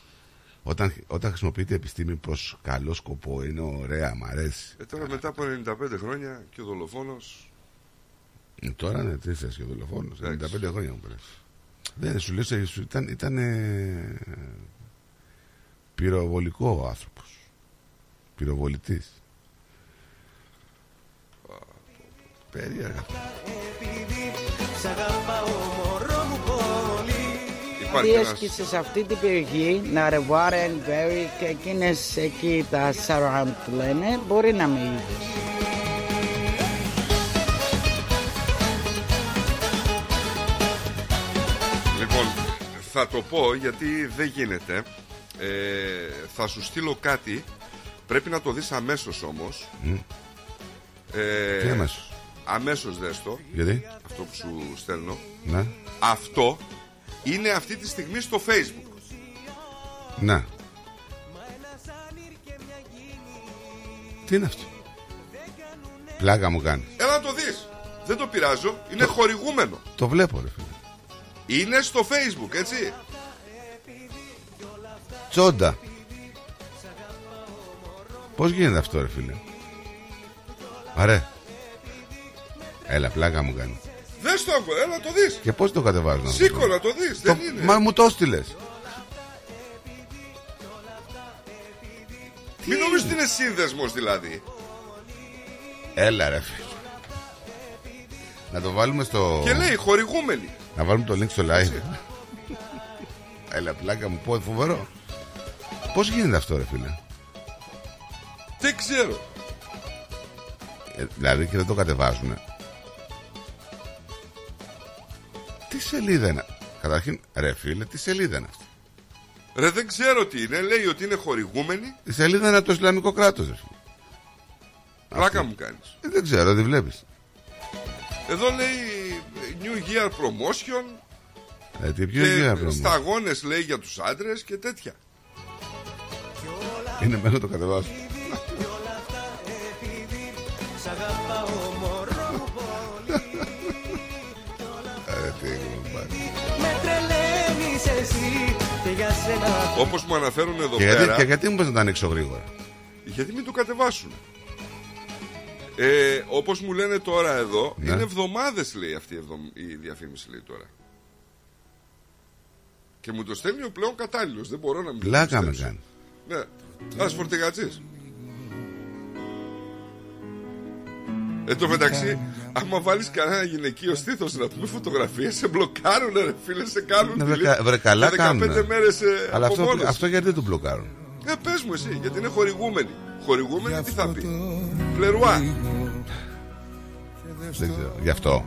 Όταν, όταν χρησιμοποιείται επιστήμη προς καλό σκοπό είναι ωραία, μ' αρέσει. Ε, τώρα μετά από 95 χρόνια και ο δολοφόνος Ε, Τώρα είναι τι θες και ο δολοφόνος. 95 χρόνια μου πέρασε. Δεν σου λέω, σε- σου ήταν, ήταν ε, πυροβολικό ο άνθρωπος. Πυροβολητής. Περίεργα. Σ' αγαπάω μωρό μου πολύ Υπάρχει Τι ένας- έσκησε σε αυτή την περιοχή, να ρεβάρε, Μπέρι και εκείνες εκεί τα surround που λένε, μπορεί να με είδες. Λοιπόν, θα το πω γιατί δεν γίνεται. Ε, θα σου στείλω κάτι. Πρέπει να το δεις αμέσως όμως. Μμ. Ε, Τι αμέσως; Αμέσως δες το. Γιατί; Αυτό που σου στέλνω. Ναι. Αυτό είναι αυτή τη στιγμή στο facebook. Να. Τι είναι αυτό; Πλάκα μου κάνεις. Έλα να το δεις. Δεν το πειράζω. Είναι χορηγούμενο. Το βλέπω ρε φίλε. Είναι στο facebook, έτσι. Τσόντα. Πώς γίνεται αυτό ρε φίλε; Αρέ. Έλα πλάκα μου κάνει. Δες το, έλα να το δεις. Και πώς το κατεβάζω αυτό; Σήκω να το δεις. Το- Δεν είναι. Μα μου το στείλες. Μην νομίζεις ότι είναι σύνδεσμος δηλαδή. Έλα ρε φίλε. Να το βάλουμε στο... Και λέει χορηγούμενοι. Να βάλουμε το link στο live. Έλα πλάκα μου πω φοβερό. Πώς γίνεται αυτό ρε φίλε; Δεν ξέρω. Ε, δηλαδή και δεν το κατεβάζουνε. Τι σελίδα είναι; Καταρχήν, ρε φίλε, τι σελίδα είναι αυτή; Ρε δεν ξέρω τι είναι. Λέει ότι είναι χορηγούμενοι. Η σελίδα είναι από το Ισλαμικό κράτος. Ρε. φίλε. Πλάκα μου κάνεις. Ε, δεν ξέρω, δεν βλέπεις. Εδώ λέει New Year Promotion. Ε, τι πιο και υγεία πράγμα. σταγόνες λέει για τους άντρες και τέτοια. Είναι μέσα να το κατεβάσω. Σ' αγαπάω μωρό μου πολύ Ε, πάρει. Με τρελαίνεις εσύ και για σένα Όπως μου αναφέρουν εδώ Και γιατί, πέρα. και γιατί μου πες να τα ανοίξω γρήγορα; Γιατί μην το κατεβάσουν. Ε, Όπως μου λένε τώρα εδώ, Ναι. είναι εβδομάδες λέει αυτή η, εβδομ- η διαφήμιση λέει τώρα. Και μου το στέλνει ο πλέον κατάλληλος. Δεν μπορώ να μην το Πλάκα με πιστέψω. κάνει. Ναι. Ένα φορτηγατζής. Εν τω μεταξύ, άμα βάλεις κανένα γυναικείο στήθος να πούμε φωτογραφίες, σε μπλοκάρουν, ρε φίλε, σε κάνουν. Ναι, βρε, delete. κα- βρε, καλά Και 15 κάνουν. μέρες, ε, Αλλά αυτό, απομόνωση. αυτό γιατί δεν του μπλοκάρουν; Ε, πες μου εσύ, γιατί είναι χορηγούμενοι. Χορηγούμενοι τι θα πει; Πλερουά. Δεν ξέρω. Γι' αυτό.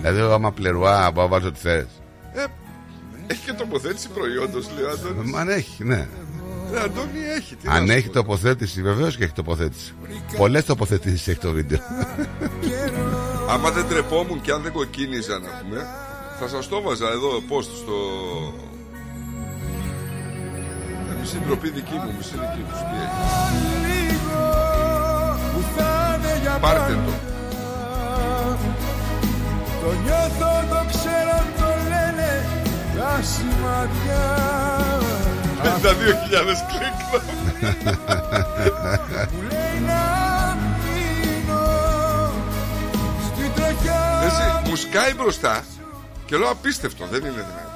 Δηλαδή, άμα πλερουά, πάω βάλω ό,τι θες. Ε, έχει και τοποθέτηση προϊόντος, λέει ο Αντώνης. Αν έχει, ναι. Ε, Αντώνη έχει. Τι να Αν σου έχει πω. τοποθέτηση, βεβαίως και έχει τοποθέτηση. Πολλές τοποθετήσεις έχει το βίντεο. Άμα δεν τρεπόμουν και αν δεν κοκκίνιζα να πούμε, θα σας το βάζα εδώ post στο... Ε, Μισή ντροπή δική μου, μισή δική τους. Τι έχει. που θα είναι για Πάρτε πάντα. το. Το νιώθω, το ξέρω, το λένε τα σημαδιά 52.000 κλικ. Που λέει να μείνω Στην τροχιά Έτσι, μου σκάει μπροστά και λέω απίστευτο, δεν είναι δυνατόν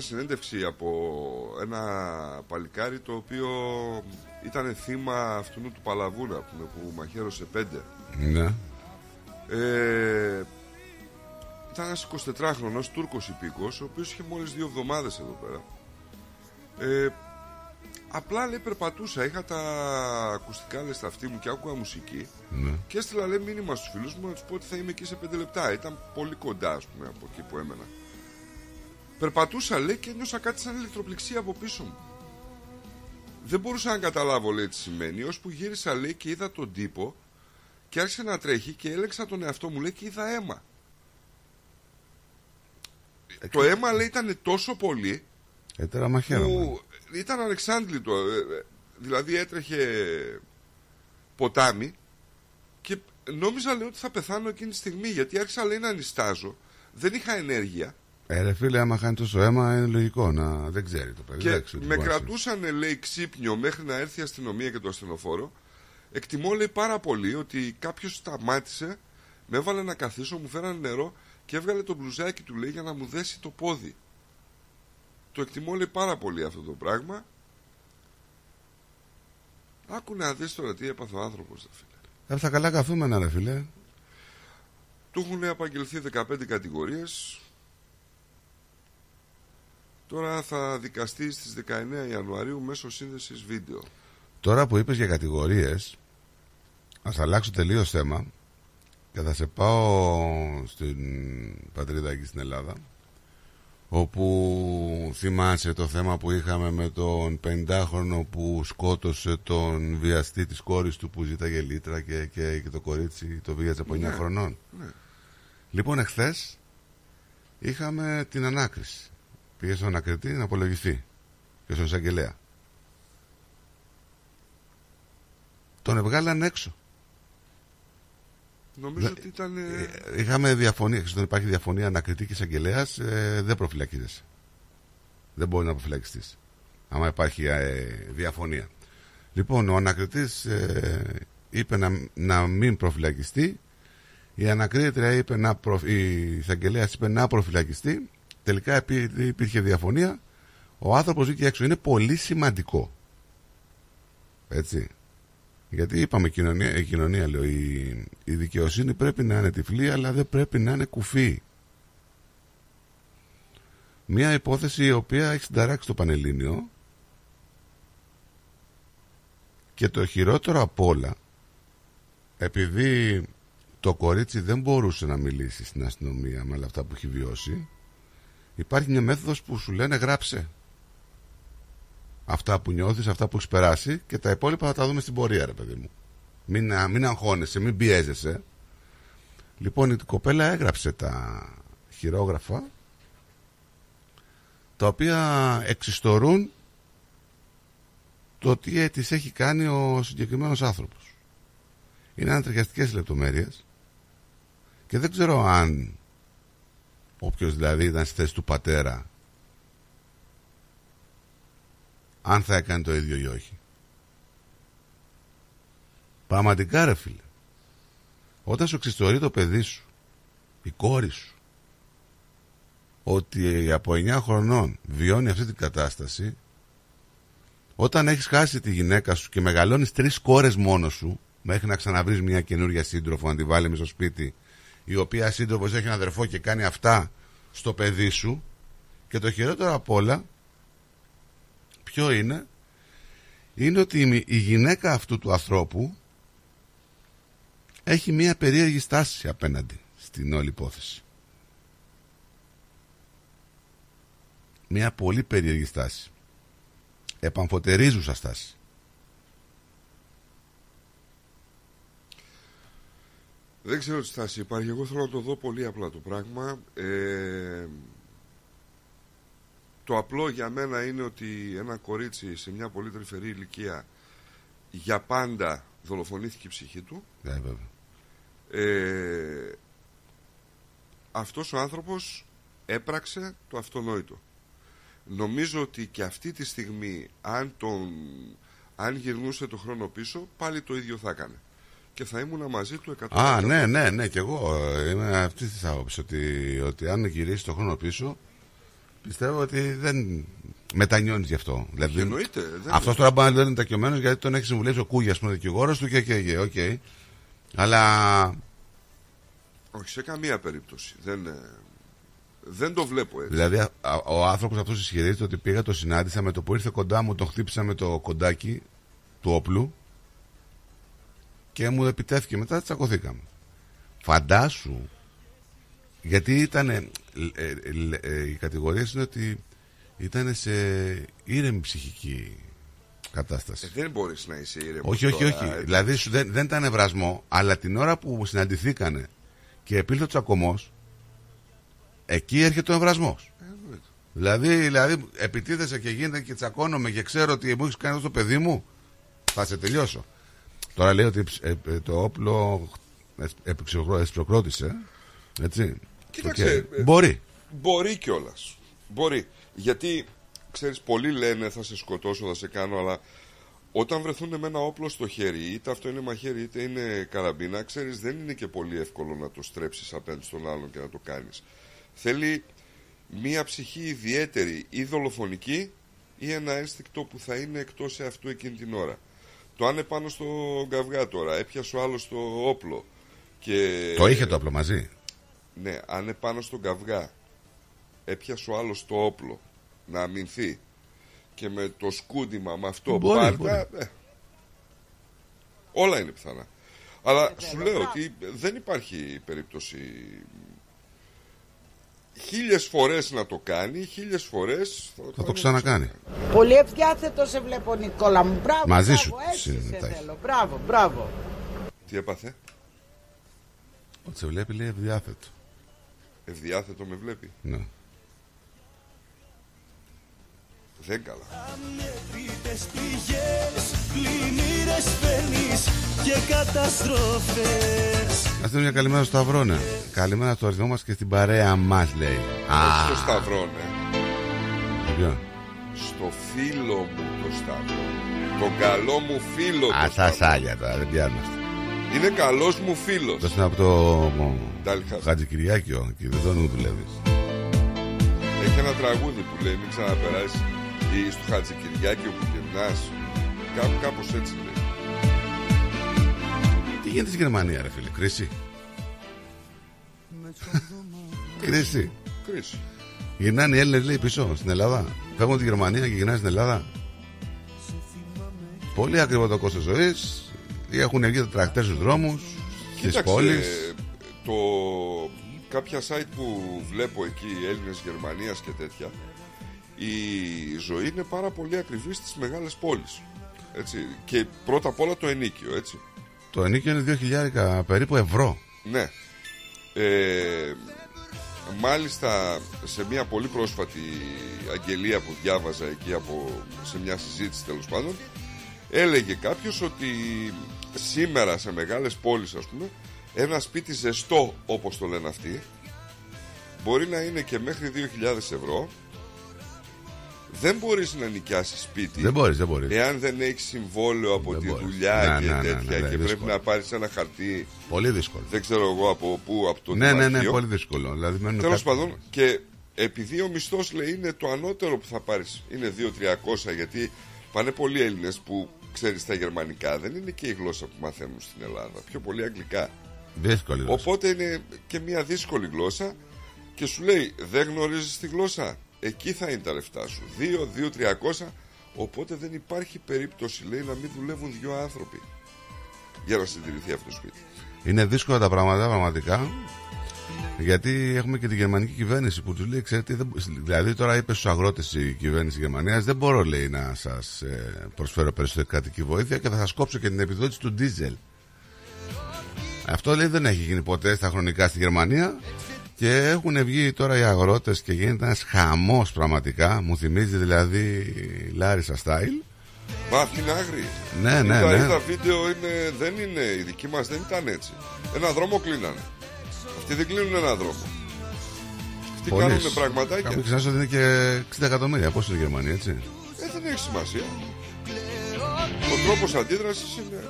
συνέ- πήρα συνέντευξη από ένα παλικάρι το οποίο ήταν θύμα αυτού του Παλαβούνα που, που μαχαίρωσε πέντε. Ναι. Ε, ήταν ένας 24χρονος Τούρκος υπήκος ο οποίος είχε μόλις δύο εβδομάδες εδώ πέρα. Ε, απλά λέει περπατούσα, είχα τα ακουστικά λέει στα αυτή μου και άκουγα μουσική Ναι. και έστειλα λέει μήνυμα στους φίλους μου να τους πω ότι θα είμαι εκεί σε πέντε λεπτά. Ήταν πολύ κοντά ας πούμε από εκεί που έμενα. Περπατούσα λέει και ένιωσα κάτι σαν ηλεκτροπληξία από πίσω μου. Δεν μπορούσα να καταλάβω λέει τι σημαίνει, ώσπου γύρισα λέει και είδα τον τύπο και άρχισε να τρέχει και έλεξα τον εαυτό μου λέει και είδα αίμα. Το αίμα λέει ήταν τόσο πολύ Ε, τώρα μαχαίρομαι. που ήταν ανεξάντλητο. ε, ε, Δηλαδή έτρεχε ποτάμι και νόμιζα λέει ότι θα πεθάνω εκείνη τη στιγμή γιατί άρχισα λέει να νιστάζω. Δεν είχα ενέργεια Ε, ρε φίλε, άμα χάνει τόσο αίμα, είναι λογικό να δεν ξέρει το παιδί. και Εντάξει, ότι με μπορεί να κρατούσαν λέει ξύπνιο μέχρι να έρθει η αστυνομία και το ασθενοφόρο. Εκτιμώ λέει πάρα πολύ ότι κάποιος σταμάτησε, με έβαλε να καθίσω, μου φέρανε νερό και έβγαλε το μπλουζάκι του λέει για να μου δέσει το πόδι. Το εκτιμώ λέει πάρα πολύ αυτό το πράγμα. Άκου να δεις τώρα τι έπαθε ο άνθρωπος ρε φίλε. Ε, θα καλά καθούμενα, ρε φίλε. Του έχουν απαγγελθεί 15 κατηγορίες. Τώρα θα δικαστεί στις 19 Ιανουαρίου μέσω σύνδεσης βίντεο. Τώρα που είπες για κατηγορίες, ας αλλάξω τελείως θέμα και θα σε πάω στην πατρίδα εκεί στην Ελλάδα όπου θυμάσαι το θέμα που είχαμε με τον 50χρονο που σκότωσε τον βιαστή της κόρης του που ζήταγε λίτρα και, και, και το κορίτσι το βίαζε από 9 Ναι, χρονών. ναι. Λοιπόν, εχθές είχαμε την ανάκριση. Πήγε στον ανακριτή να απολογηθεί και στον εισαγγελέα. Τον εβγάλαν έξω. Νομίζω Δε- ότι ήταν. ε, Ε, Είχαμε διαφωνία. Όταν υπάρχει διαφωνία ανακριτή και εισαγγελέας, ε, δεν προφυλακίζεσαι. Δεν μπορεί να προφυλακιστείς. Άμα υπάρχει ε, διαφωνία. Λοιπόν, ο ανακριτής είπε να, να μην προφυλακιστεί. Η ανακρίτρια είπε να προ... η εισαγγελέας είπε να προφυλακιστεί. Τελικά επειδή υπήρχε διαφωνία, ο άνθρωπος βγήκε έξω. Είναι πολύ σημαντικό. Έτσι. Γιατί είπαμε κοινωνία, η κοινωνία, λέω, η, η δικαιοσύνη πρέπει να είναι τυφλή, αλλά δεν πρέπει να είναι κουφή. Μία υπόθεση η οποία έχει συνταράξει το Πανελλήνιο και το χειρότερο απ' όλα, επειδή το κορίτσι δεν μπορούσε να μιλήσει στην αστυνομία με όλα αυτά που έχει βιώσει, υπάρχει μια μέθοδος που σου λένε γράψε αυτά που νιώθεις, αυτά που έχεις περάσει και τα υπόλοιπα θα τα δούμε στην πορεία ρε παιδί μου. Μην, α- μην αγχώνεσαι, μην πιέζεσαι. Λοιπόν η κοπέλα έγραψε τα χειρόγραφα τα οποία εξιστορούν το τι ε, της έχει κάνει ο συγκεκριμένος άνθρωπος. Είναι ανατριχιαστικές λεπτομέρειες και δεν ξέρω αν όποιος δηλαδή ήταν στη θέση του πατέρα αν θα έκανε το ίδιο ή όχι. Πραγματικά ρε φίλε. Όταν σου εξιστορεί το παιδί σου, η κόρη σου, ότι από 9 χρονών βιώνει αυτή την κατάσταση, όταν έχεις χάσει τη γυναίκα σου και μεγαλώνεις τρεις κόρες μόνος σου, μέχρι να ξαναβρεις μια καινούρια σύντροφο να τη βάλει μες στο σπίτι, η οποία σύντροφος έχει ένα αδερφό και κάνει αυτά στο παιδί σου, και το χειρότερο απ' όλα, ποιο είναι, είναι ότι η, η γυναίκα αυτού του ανθρώπου έχει μια περίεργη στάση απέναντι στην όλη υπόθεση. Μια πολύ περίεργη στάση. Επαμφωτερίζουσα στάση. Δεν ξέρω τι στάση υπάρχει. Εγώ θέλω να το δω πολύ απλά το πράγμα. Ε, το απλό για μένα είναι ότι ένα κορίτσι σε μια πολύ τρυφερή ηλικία για πάντα δολοφονήθηκε η ψυχή του. Ναι, βέβαια. Ε, αυτός ο άνθρωπος έπραξε το αυτονόητο. Νομίζω ότι και αυτή τη στιγμή αν, τον, αν γυρνούσε το χρόνο πίσω πάλι το ίδιο θα έκανε. Και θα ήμουν μαζί του 100%. Α, ναι, ναι, ναι, και εγώ ε, είμαι αυτή της άποψης ότι, ότι αν γυρίσεις το χρόνο πίσω, πιστεύω ότι δεν μετανιώνεις γι' αυτό. Δηλαδή, Εννοείται, δεν αυτός είναι. τώρα μπορεί να είναι μετανιωμένος γιατί τον έχεις συμβουλεύσει ο Κούγιας, ας πούμε, δικηγόρος του και, και, και, οκ. Αλλά Όχι σε καμία περίπτωση. Δεν, ε, δεν το βλέπω έτσι. Δηλαδή, α- α- ο άνθρωπος αυτός ισχυρίζεται ότι πήγα, τον συνάντησα με το που ήρθε κοντά μου, τον χτύπησα με το κοντάκι του όπλου και μου επιτέθηκε. Μετά τσακωθήκαμε. Φαντάσου, γιατί ήταν. ε, ε, ε, οι κατηγορίες είναι ότι ήταν σε ήρεμη ψυχική κατάσταση. Ε, δεν μπορείς να είσαι ήρεμος Όχι, όχι, τώρα, όχι. ε. Δηλαδή σου δεν, δεν ήταν ευρασμό, αλλά την ώρα που συναντηθήκανε και επήλθε ο τσακωμός, εκεί έρχεται ο ευρασμός. Δηλαδή, δηλαδή, επιτίθεσαι και γίνεται και τσακώνομαι και ξέρω ότι μου έχεις κάνει αυτό το παιδί μου, θα σε τελειώσω. Τώρα λέει ότι ε, ε, το όπλο εκπυρσοκρότησε. Έτσι. Κοίταξε, Οκ. ε, Μπορεί. Μπορεί κιόλας. Μπορεί. Γιατί, ξέρεις, πολλοί λένε θα σε σκοτώσω, θα σε κάνω, αλλά όταν βρεθούν με ένα όπλο στο χέρι, είτε αυτό είναι μαχαίρι είτε είναι καραμπίνα, ξέρεις, δεν είναι και πολύ εύκολο να το στρέψεις απέναντι στον άλλον και να το κάνεις. Θέλει μία ψυχή ιδιαίτερη ή δολοφονική ή ένα ένστικτο που θα είναι εκτός αυτού εκείνη την ώρα. Το αν είναι πάνω στο καυγά τώρα, έπιασε ο άλλος το όπλο και... Το είχε το όπλο μαζί; Ναι, αν είναι πάνω στον καυγά έπιασε ο άλλος το όπλο να αμυνθεί και με το σκούντιμα με αυτό Μπορεί, πάρτα, μπορεί. ε, όλα είναι πιθανά. Αλλά Ε, σου λέω ότι δεν υπάρχει περίπτωση χίλιες φορές να το κάνει, χίλιες φορές Θα το ξανακάνει. Πολύ ευδιάθετο σε βλέπω, Νικόλα μου. Μπράβο. Μαζί μπράβο, σου έτσι σε συνετάχει. θέλω. Μπράβο, μπράβο. Τι έπαθε; Ότι σε βλέπει λέει ευδιάθετο. Ευδιάθετο με βλέπει. Ναι. Δεν καλά. Ανεπίτες πληγές, πλημμύρες φέρνεις και καταστροφές Να στείλω μια καλημέρα στο Σταυρό, ναι. Καλημέρα στο αριθμό μας και στην παρέα μας, λέει. Όχι στο Σταυρό, ναι. Ποιο; Στο φίλο μου το Σταυρό. Τον καλό μου φίλο Α, το τα Σταυρό. σάλια τώρα, δεν πιάνομαστε. Είναι καλός μου φίλος. Αυτό είναι από το Ντάλιχα. Χατζικυριάκιο και δεν τον δουλεύεις. Έχει ένα τραγούδι που λέει μην ξαναπεράσεις ή στο Χατζικυριάκιο που γυρνάς. Κάπου κάπως έτσι λέει. Τι γίνεται στη Γερμανία, ρε φίλε, κρίση; κρίση. Κρίση. Γυρνάνε οι Έλληνες, λέει, πίσω στην Ελλάδα. Φεύγουν από τη Γερμανία και γυρνάνε στην Ελλάδα. Πολύ ακριβό το κόστος ζωής. Έχουν βγει τα τρακτέρ στους δρόμους, στις Κοίταξε, πόλεις. το... κάποια site που βλέπω εκεί Έλληνες Γερμανίας και τέτοια η ζωή είναι πάρα πολύ ακριβή στις μεγάλες πόλεις έτσι. και πρώτα απ' όλα το ενίκιο έτσι. Το ενίκιο είναι 2.000 περίπου ευρώ. Ναι. Ε, μάλιστα σε μια πολύ πρόσφατη αγγελία που διάβαζα εκεί από, σε μια συζήτηση τέλος πάντων έλεγε κάποιος ότι σήμερα σε μεγάλες πόλεις ας πούμε ένα σπίτι ζεστό όπως το λένε αυτοί μπορεί να είναι και μέχρι 2.000 ευρώ δεν μπορείς να νοικιάσεις σπίτι Δεν μπορείς, δεν μπορείς. εάν δεν έχεις συμβόλαιο από Δεν τη μπορείς. δουλειά Ναι, και ναι, ναι, ναι, τέτοια ναι, και πρέπει δύσκολο. να πάρεις ένα χαρτί Πολύ δύσκολο. δεν ξέρω εγώ από πού, από το Ναι, ναι, ναι, Δημαρχείο. πολύ δύσκολο. Δηλαδή, μένουν Τέλος κάτι- πάντων, και επειδή ο μισθός λέει είναι το ανώτερο που θα πάρεις, είναι 2-300, γιατί πάνε πολλοί Έλληνες που ξέρεις τα γερμανικά, δεν είναι και η γλώσσα που μαθαίνουν στην Ελλάδα. Πιο πολύ αγγλικά. Δύσκολη γλώσσα. Οπότε είναι και μια δύσκολη γλώσσα και σου λέει δεν γνωρίζεις τη γλώσσα. Εκεί θα είναι τα λεφτά σου. 2-2-300. Οπότε δεν υπάρχει περίπτωση, λέει, να μην δουλεύουν δύο άνθρωποι για να συντηρηθεί αυτό το σπίτι. Είναι δύσκολα τα πράγματα πραγματικά. Γιατί έχουμε και τη γερμανική κυβέρνηση που τους λέει, ξέρετε, δεν... δηλαδή τώρα είπες στους αγρότες η κυβέρνηση Γερμανίας, δεν μπορώ λέει να σας προσφέρω περισσότερη κρατική βοήθεια και θα σας κόψω και την επιδότηση του ντίζελ. Αυτό λέει δεν έχει γίνει ποτέ στα χρονικά στη Γερμανία και έχουν βγει τώρα οι αγρότες και γίνεται ένας χαμός πραγματικά. Μου θυμίζει δηλαδή Λάρισα Στάιλ. Μα αυτή είναι άγρη. Ναι, ναι, είδα, ναι. είδα βίντεο, είναι, δεν είναι, η δική μας δεν ήταν έτσι. Ένα δρόμο κλείνανε. Αυτοί δεν κλείνουν ένα δρόμο. Αυτοί Πολλές. κάνουν πραγματάκια. Μην ξεχνάς ότι είναι και 60 εκατομμύρια. Πόσο είναι η Γερμανία, έτσι; Ε, δεν έχει σημασία. Ο τρόπος αντίδρασης είναι...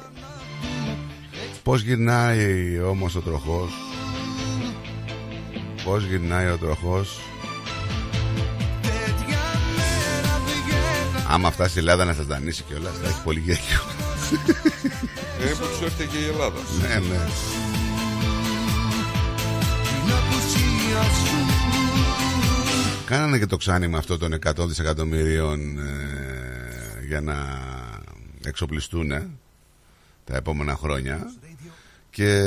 Πώς γυρνάει όμως ο τροχός; Πώς γυρνάει ο τροχός. Άμα φτάσει η Ελλάδα να σας δανείσει κιόλας Θα έχει πολύ γέλιο. Ε, που τους έφταιγε η Ελλάδα. Ναι, ναι. Κάνανε και το ξάνημα αυτό των 100 δισεκατομμυρίων ε, για να εξοπλιστούν τα επόμενα χρόνια και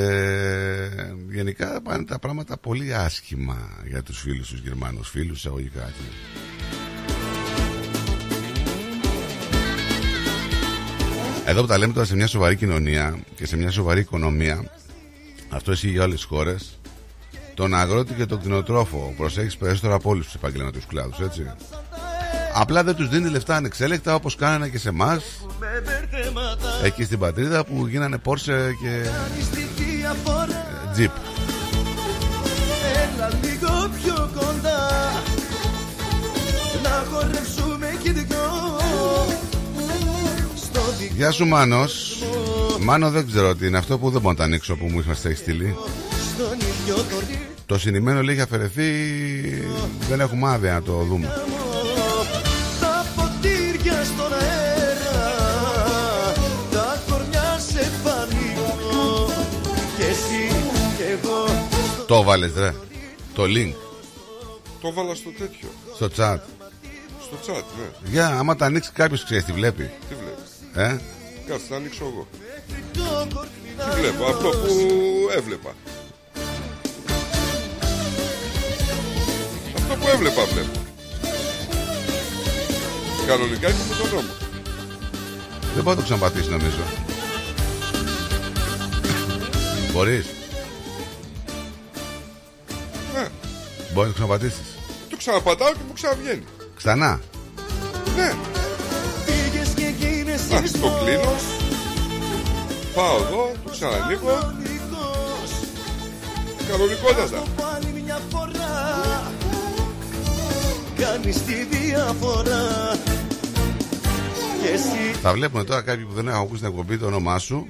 γενικά πάνε τα πράγματα πολύ άσχημα για τους φίλους τους Γερμανούς. Φίλους εισαγωγικά έτσι. Εδώ που τα λέμε τώρα σε μια σοβαρή κοινωνία και σε μια σοβαρή οικονομία αυτό ισχύει για όλες τις χώρες. Τον αγρότη και τον κτηνοτρόφο. Προσέχεις περισσότερο από όλους τους επαγγελματικούς κλάδους έτσι Απλά δεν τους δίνει λεφτά ανεξέλεκτα όπως κάνανε και σε εμάς. Εκεί στην πατρίδα που γίνανε Πόρσε και Jeep. Έλα λίγο πιο κοντά. Να χορέψουμε κι δυο. Στο δικό Γεια σου Μάνος. Μάνο δεν ξέρω τι είναι αυτό. Που δεν μπορώ να το ανοίξω που μου είχατε στείλει. στον ίδιο το ρυθμό Το συνημένο λέει έχει αφαιρεθεί. Δεν έχουμε άδεια να το δούμε Το βάλες ρε Το link Το βάλα στο τέτοιο. στο chat Στο chat, ναι. Για άμα τα ανοίξει κάποιος ξέρεις τι βλέπει Τι βλέπεις; Ε; Κάτσε, θα ανοίξω εγώ. Τι βλέπω, αυτό που έβλεπα. Αυτό που έβλεπα βλέπω. Κανονικά και με τον νόμο. Δεν μπορώ να το ξαναπατήσει νομίζω Μπορείς μπορεί να το ξαναπατήσεις. Το ξαναπατάω και μου ξαναβγαίνει. Ξανά. Ναι. Πήγες και γίνες Α, το κλείνω. Πάω εδώ, το ξανανοίγω. Κανονικότατα. πάλι μια φορά Κάνεις τη διαφορά Και εσύ Θα βλέπουν τώρα κάποιοι που δεν έχουν ακούσει την εκπομπή το όνομά σου.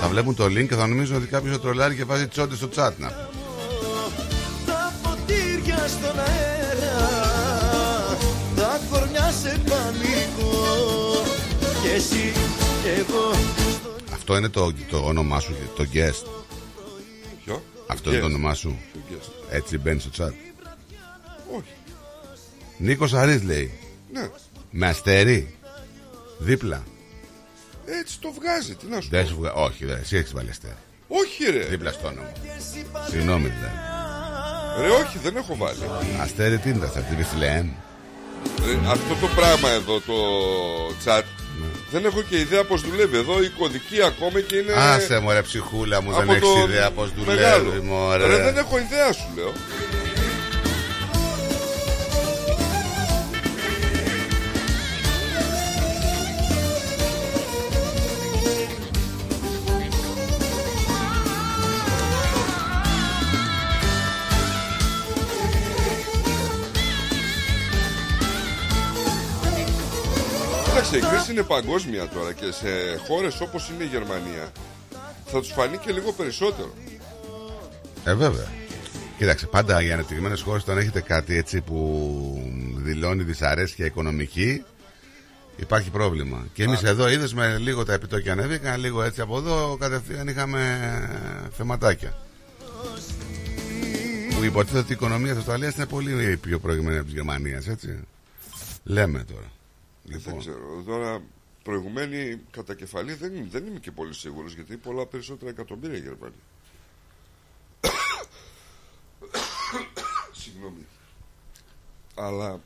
Θα βλέπουν το link και θα νομίζουν ότι κάποιος το τρολάρει και βάζει τσόντε στο chat. Να. Τα ποτήρια στον αέρα Τα κορμιά σε πανικό Και εσύ και εγώ Αυτό είναι το, το όνομά σου, το guest. Ποιο; Αυτό είναι το Guest. όνομά σου. Το guest; Έτσι μπαίνει στο chat. Όχι. Νίκος Αρής λέει. Ναι. Με αστέρι. Δίπλα. Έτσι το βγάζει, τι να σου Δεν πω. σου βγα... Όχι, δεν. Εσύ έχεις βάλει αστέρι. Όχι ρε. Δίπλα στο όνομα. Συγγνώμη δηλαδή. Ρε, όχι, δεν έχω βάλει. Αστέρι τι είναι αυτά, τη Βιθλεέμ. Ρε, αυτό το πράγμα εδώ, το chat, Ναι. δεν έχω και ιδέα πώς δουλεύει. Εδώ η κωδική ακόμα και είναι. Άσε μωρέ ψυχούλα μου, δεν από έχεις το ιδέα πώς μεγάλο. δουλεύει μωρέ. Ρε, δεν έχω ιδέα σου λέω. Κοίταξε, η κρίση είναι παγκόσμια τώρα και σε χώρες όπως είναι η Γερμανία θα τους φανεί και λίγο περισσότερο. Ε, βέβαια. Κοίταξε, πάντα για ανεπτυγμένες χώρες, όταν έχετε κάτι έτσι που δηλώνει δυσαρέσκεια οικονομική, υπάρχει πρόβλημα. Και εμείς εδώ είδες με λίγο τα επιτόκια ανέβηκαν, λίγο έτσι από εδώ, κατευθείαν είχαμε θεματάκια. Που υποτίθεται ότι η οικονομία της Αυστραλίας είναι πολύ πιο προηγμένη από της Γερμανίας, έτσι. Λέμε τώρα. Δεν Λοιπόν, ξέρω. Τώρα προηγουμένη κατά κεφαλή δεν, δεν είμαι και πολύ σίγουρος γιατί είναι πολλά περισσότερα εκατομμύρια οι Γερμανοί. Συγγνώμη. Αλλά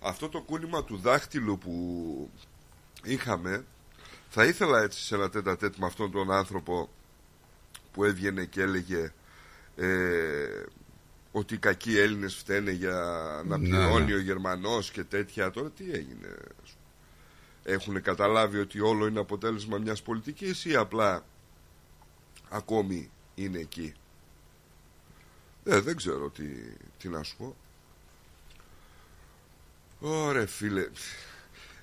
αυτό το κούνημα του δάχτυλου που είχαμε θα ήθελα έτσι σε ένα τέτα τέτ με αυτόν τον άνθρωπο που έβγαινε και έλεγε ε, ότι οι κακοί Έλληνες φταίνε για να Ναι, πληρώνει ναι. ο Γερμανός και τέτοια. Τώρα τι έγινε. Έχουν καταλάβει ότι όλο είναι αποτέλεσμα μιας πολιτικής ή απλά ακόμη είναι εκεί; Ε, δεν ξέρω τι, τι να σου πω. Ωραία φίλε.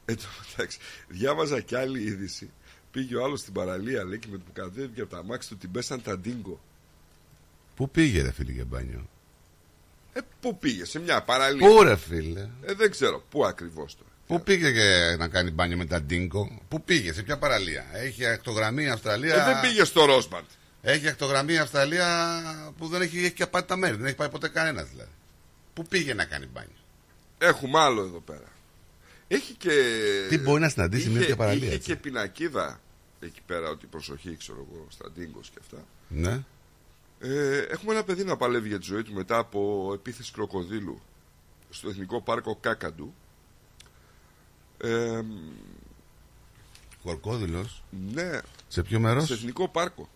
Ε, το μεταξύ, διάβαζα κι άλλη είδηση. Πήγε ο άλλος στην παραλία, λέει, και με το που κατέβηκε από τα μάξι του την πέσαν τα ντίνγκο. πού πήγε, ρε φίλε, για μπάνιο; Ε, πού πήγε, σε μια παραλία. Πού, ρε φίλε; Ε, δεν ξέρω, πού ακριβώς τώρα. Πού πήγε και να κάνει μπάνιο με τα ντίνκο; Πού πήγε, σε ποια παραλία; Έχει ακτογραμμή η Αυστραλία. Ε, δεν πήγε στο Ρόσμπαντ. Έχει ακτογραμμή η Αυστραλία που δεν έχει, έχει και απάτητα μέρη. Δεν έχει πάει ποτέ κανένας δηλαδή. Πού πήγε να κάνει μπάνιο; Έχουμε άλλο εδώ πέρα. Έχει και. Τι μπορεί να συναντήσει είχε, μια τέτοια παραλία, Είχε έτσι; και πινακίδα εκεί πέρα ότι προσοχή, ξέρω εγώ, στα ντίνγκος και αυτά. Ναι. Ε, έχουμε ένα παιδί να παλεύει για τη ζωή του μετά από επίθεση κροκοδίλου στο Εθνικό Πάρκο Κάκαντου. Ε, Κορκόδηλο. ναι, Σε ποιο μέρος; στο Εθνικό Πάρκο.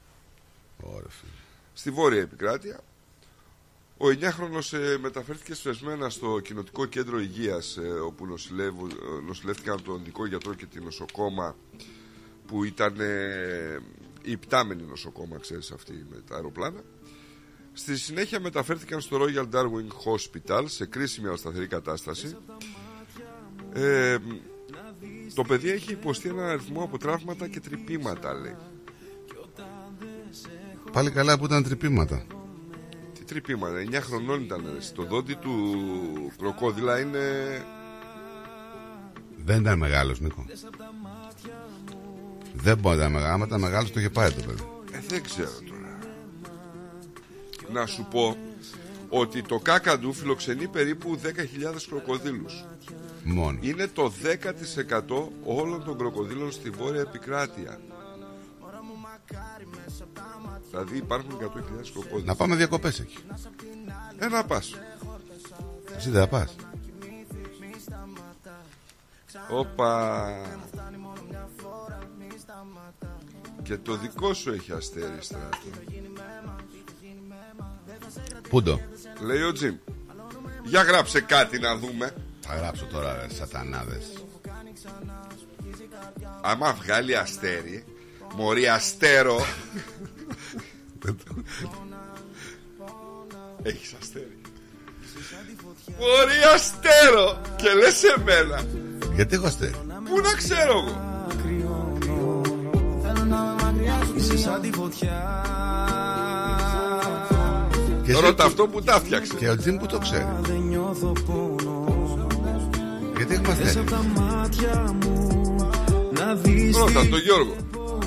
Ωραία, φίλε. στη βόρεια επικράτεια. Ο 9χρονος ε, μεταφέρθηκε σφεσμένα στο κοινοτικό κέντρο υγείας ε, όπου νοσηλεύου- ε, νοσηλεύτηκαν από τον ειδικό γιατρό και την νοσοκόμα που ήταν ε, η υπτάμενη νοσοκόμα, ξέρεις αυτή με τα αεροπλάνα. Στη συνέχεια μεταφέρθηκαν στο Royal Darwin Hospital σε κρίσιμη αλλά σταθερή κατάσταση. Ε, το παιδί έχει υποστεί έναν αριθμό από τραύματα και τρυπήματα, λέει. Πάλι καλά που ήταν τρυπήματα. Τι τρυπήματα, 9 χρονών ήταν. ρε. Στο δόντι του κροκόδιλα είναι. Δεν ήταν μεγάλος, Νίκο. Δεν μπορεί να ήταν μεγάλο. Άμα ήταν μεγάλο, το είχε πάρει το παιδί. Ε, δεν ξέρω τώρα. Να σου πω ότι το κάκαντου φιλοξενεί περίπου 10.000 κροκοδίλους. Μόνο. Είναι το 10% όλων των κροκοδίλων στη βόρεια επικράτεια. Δηλαδή υπάρχουν 100.000 κροκόδιλοι. Να πάμε διακοπές εκεί. Ε, να πας. Εσύ δεν θα πας. Όπα. Και το δικό σου έχει αστέρι στράτο. Πού το. Λέει ο Τζιμ. Για γράψε κάτι να δούμε. Θα γράψω τώρα ρε σατανάδες Άμα βγάλει αστέρι, μωρή αστέρο. Έχεις αστέρι. Μωρή αστέρο. Και λες εμένα. Γιατί έχω αστέρι; Πού να ξέρω εγώ. Είσαι σαν τη φωτιά Και εσύ Ρώτα που- αυτό που τα φτιάξες. Και ο Τζιμ που το ξέρει Δεν νιώθω πόνο Γιατί έχουμε Θες αστέρι απ' τα μάτια μου Να δεις Ρώτα τι τον Γιώργο.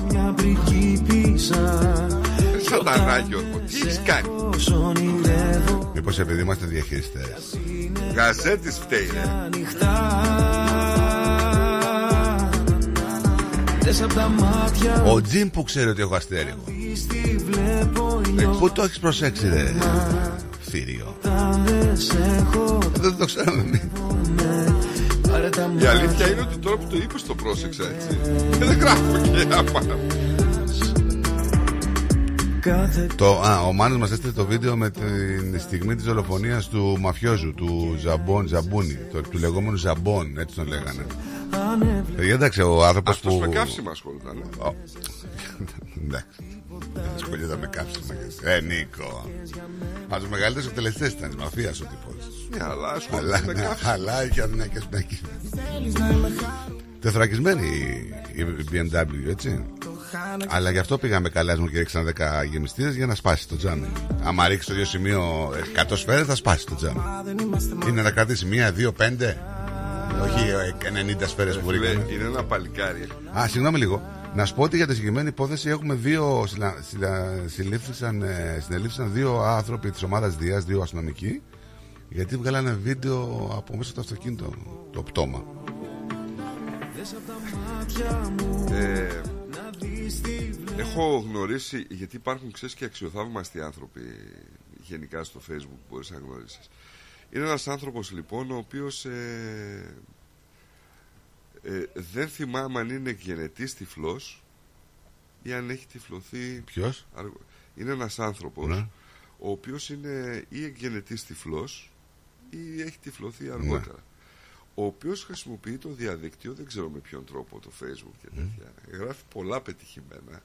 μια πριγκίπισσα Σατανά Γιώργο. Τι έχεις κάνει; Πώς ονειρεύω Μήπως επειδή είμαστε διαχειριστές Γαζέτης φταίει Ο Τζιμ που ξέρει ότι έχω αστέρι εγώ. δεις τι βλέπω νιώθω Πού το έχεις προσέξει ρε Θήριο δεν σε έχω Δεν το ξέραμε εμείς Πάρε τα Η μάτια αλήθεια είναι ότι τώρα που το είπες το πρόσεξα έτσι. Και δεν γράφω και άμα. κάθε Το, α, ο Μάνος μας έστειλε το βίντεο με τη στιγμή της δολοφονίας του μαφιόζου, του Ζαμπόν, Ζαμπούνι, το, του λεγόμενου Ζαμπόν, έτσι τον λέγανε. Ανέβλεπα Παιδιά, εντάξει, ο άνθρωπος Αυτός που... με καύσιμα ασχολούταν. ε. Ω, εντάξει. Δεν ασχολιόταν με καύσιμα. Ε, Νίκο. Από τους μεγαλύτερους εκτελεστές ήταν της μαφίας ο τύπος. Ναι, αλλά Αλλά, ασχολούταν με ναι, καύσιμα. αλλά είχε αδυνακές πνακίες. Τεθρακισμένη η η BMW, έτσι. Αλλά γι' αυτό πήγαμε καλά μου και ρίξαν 10 γεμιστήρε για να σπάσει το τζάμι. Άμα ρίξει το ίδιο σημείο 100 σφαίρες, θα σπάσει το τζάμι. Είναι να κρατήσει μία, δύο, πέντε. Όχι ε, 90 σφαίρες που Φίλε, ρίχνουμε. είναι ένα παλικάρι. Α, συγγνώμη λίγο. Να σου πω ότι για τη συγκεκριμένη υπόθεση έχουμε δύο. συλλα- συλλα- Συλλήφθησαν, ε, συνελήφθησαν δύο άνθρωποι της ομάδας Δίας, δύο αστυνομικοί, γιατί βγάλανε βίντεο από μέσα στο αυτοκίνητο, το πτώμα. Ε, έχω γνωρίσει, γιατί υπάρχουν ξέρεις και αξιοθαύμαστοι άνθρωποι γενικά στο facebook που μπορείς να γνωρίσεις. Είναι ένας άνθρωπος λοιπόν ο οποίος ε, ε, δεν θυμάμαι αν είναι γενετής τυφλός ή αν έχει τυφλωθεί Ποιος; αργο- Είναι ένας άνθρωπος Ναι. ο οποίος είναι ή εκγενετής τυφλός ή έχει τυφλωθεί αργότερα. Ο οποίος χρησιμοποιεί το διαδίκτυο, δεν ξέρω με ποιον τρόπο, το facebook και τέτοια. Γράφει πολλά πετυχημένα.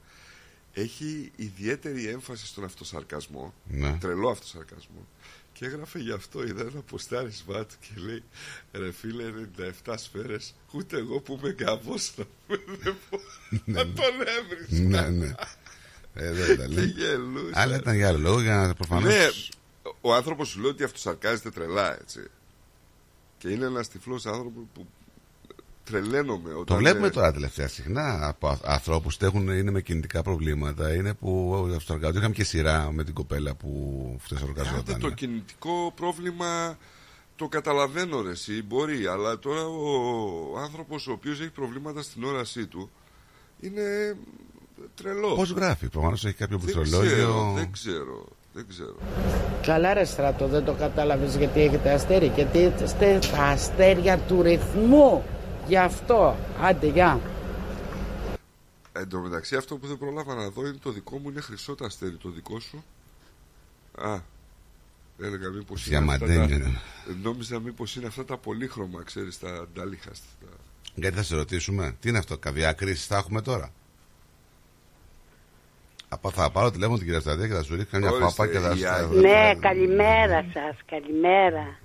Έχει ιδιαίτερη έμφαση στον αυτοσαρκασμό. Ναι. Τρελό αυτοσαρκασμό. Και έγραφε γι' αυτό, είδα ένα ποστάρισμά του και λέει Ρε φίλε 97 σφαίρες Ούτε εγώ που είμαι γκαβός να δεν μπορώ να τον έβρισκα Ναι, ναι. Ε, δεν ήταν. Και γελούσε. Αλλά ήταν για άλλο λόγο, για να προφανώς. Ναι, ο άνθρωπος σου λέει ότι αυτοσαρκάζεται τρελά έτσι Και είναι ένας τυφλός άνθρωπος που τρελαίνομαι όταν Το βλέπουμε ε, τώρα τελευταία συχνά από ανθρώπους που έχουν, είναι με κινητικά προβλήματα. Είναι που αυτοργαζόνται. Είχαμε και σειρά με την κοπέλα που Άντε, αυτοργαζόταν. το κινητικό πρόβλημα το καταλαβαίνω ρε εσύ, μπορεί, αλλά τώρα ο άνθρωπος ο οποίος έχει προβλήματα στην όρασή του είναι τρελός. Πώς γράφει, προφανώς έχει κάποιο δεν πληκτρολόγιο. ξέρω, δεν ξέρω, δεν ξέρω. Καλά ρε στρατό, δεν το κατάλαβες γιατί έχετε αστέρι. Γιατί είστε τα αστέρια του ρυθμού. Γι' αυτό. Άντε, γεια. Εν τω μεταξύ αυτό που δεν πρόλαβα να δω είναι το δικό μου είναι χρυσό το αστέρι, το δικό σου. Α, έλεγα μήπως είναι αυτά τα... Διαμαντένιο. Νόμιζα μήπως είναι αυτά τα πολύχρωμα, ξέρεις, τα νταλίχαστα. Γιατί θα σε ρωτήσουμε, τι είναι αυτό, καβιά κρίση θα έχουμε τώρα; Από, θα πάρω τηλέφωνο την κυρία Σταδία και θα σου ρίχνω μια Ορίστε, φάπα και θα η σου. Άγια. Ναι, καλημέρα σας, καλημέρα.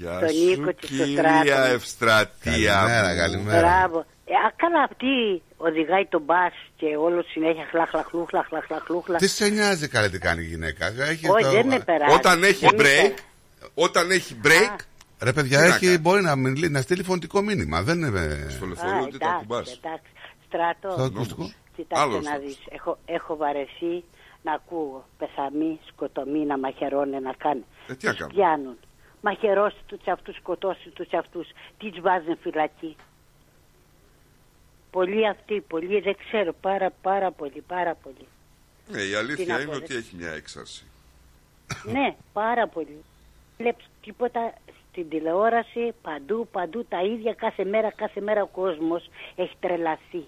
Γεια Τον σου Νίκο και στο κυρία Στράτο. Ευστρατεία Καλημέρα, μου. καλημέρα. Μπράβο. Ε, α, καλά αυτή οδηγάει τον μπας και όλο συνέχεια χλαχλαχλούχλα, χλαχλαχλούχλα. Τι σε νοιάζει καλέ τι κάνει η γυναίκα. Έχει Όχι, το- δεν με περάσει. Όταν έχει Δεν με break, περάσει. όταν έχει break, Ρε παιδιά, Τι να έχει, κάνει; μπορεί να, μιλεί- να στείλει φωνητικό μήνυμα. Δεν είναι. στο Α, λεωφορείο τι τα εντάξει, κουμπάς. εντάξει. Στράτο, Στο ακουστικό. κοιτάξτε Άλλος να αυτός. δεις. Έχω, έχω βαρεθεί να ακούω πεθαμή, σκοτωμή, να μαχαιρώνε να κάνει. Ε, τι να Τους κάνουμε. πιάνουν. Μαχαιρώσει τους αυτούς, σκοτώσει τους αυτούς. Τι τους βάζουν φυλακή. Πολλοί αυτοί, πολλοί δεν ξέρω, πάρα πάρα πολύ, πάρα πολύ. Ναι, η Τι να αλήθεια πω, είναι ρε. ότι έχει μια έξαρση. ναι, πάρα πολύ. Βλέπεις τίποτα στην τηλεόραση, παντού, παντού τα ίδια κάθε μέρα, κάθε μέρα ο κόσμος έχει τρελαθεί.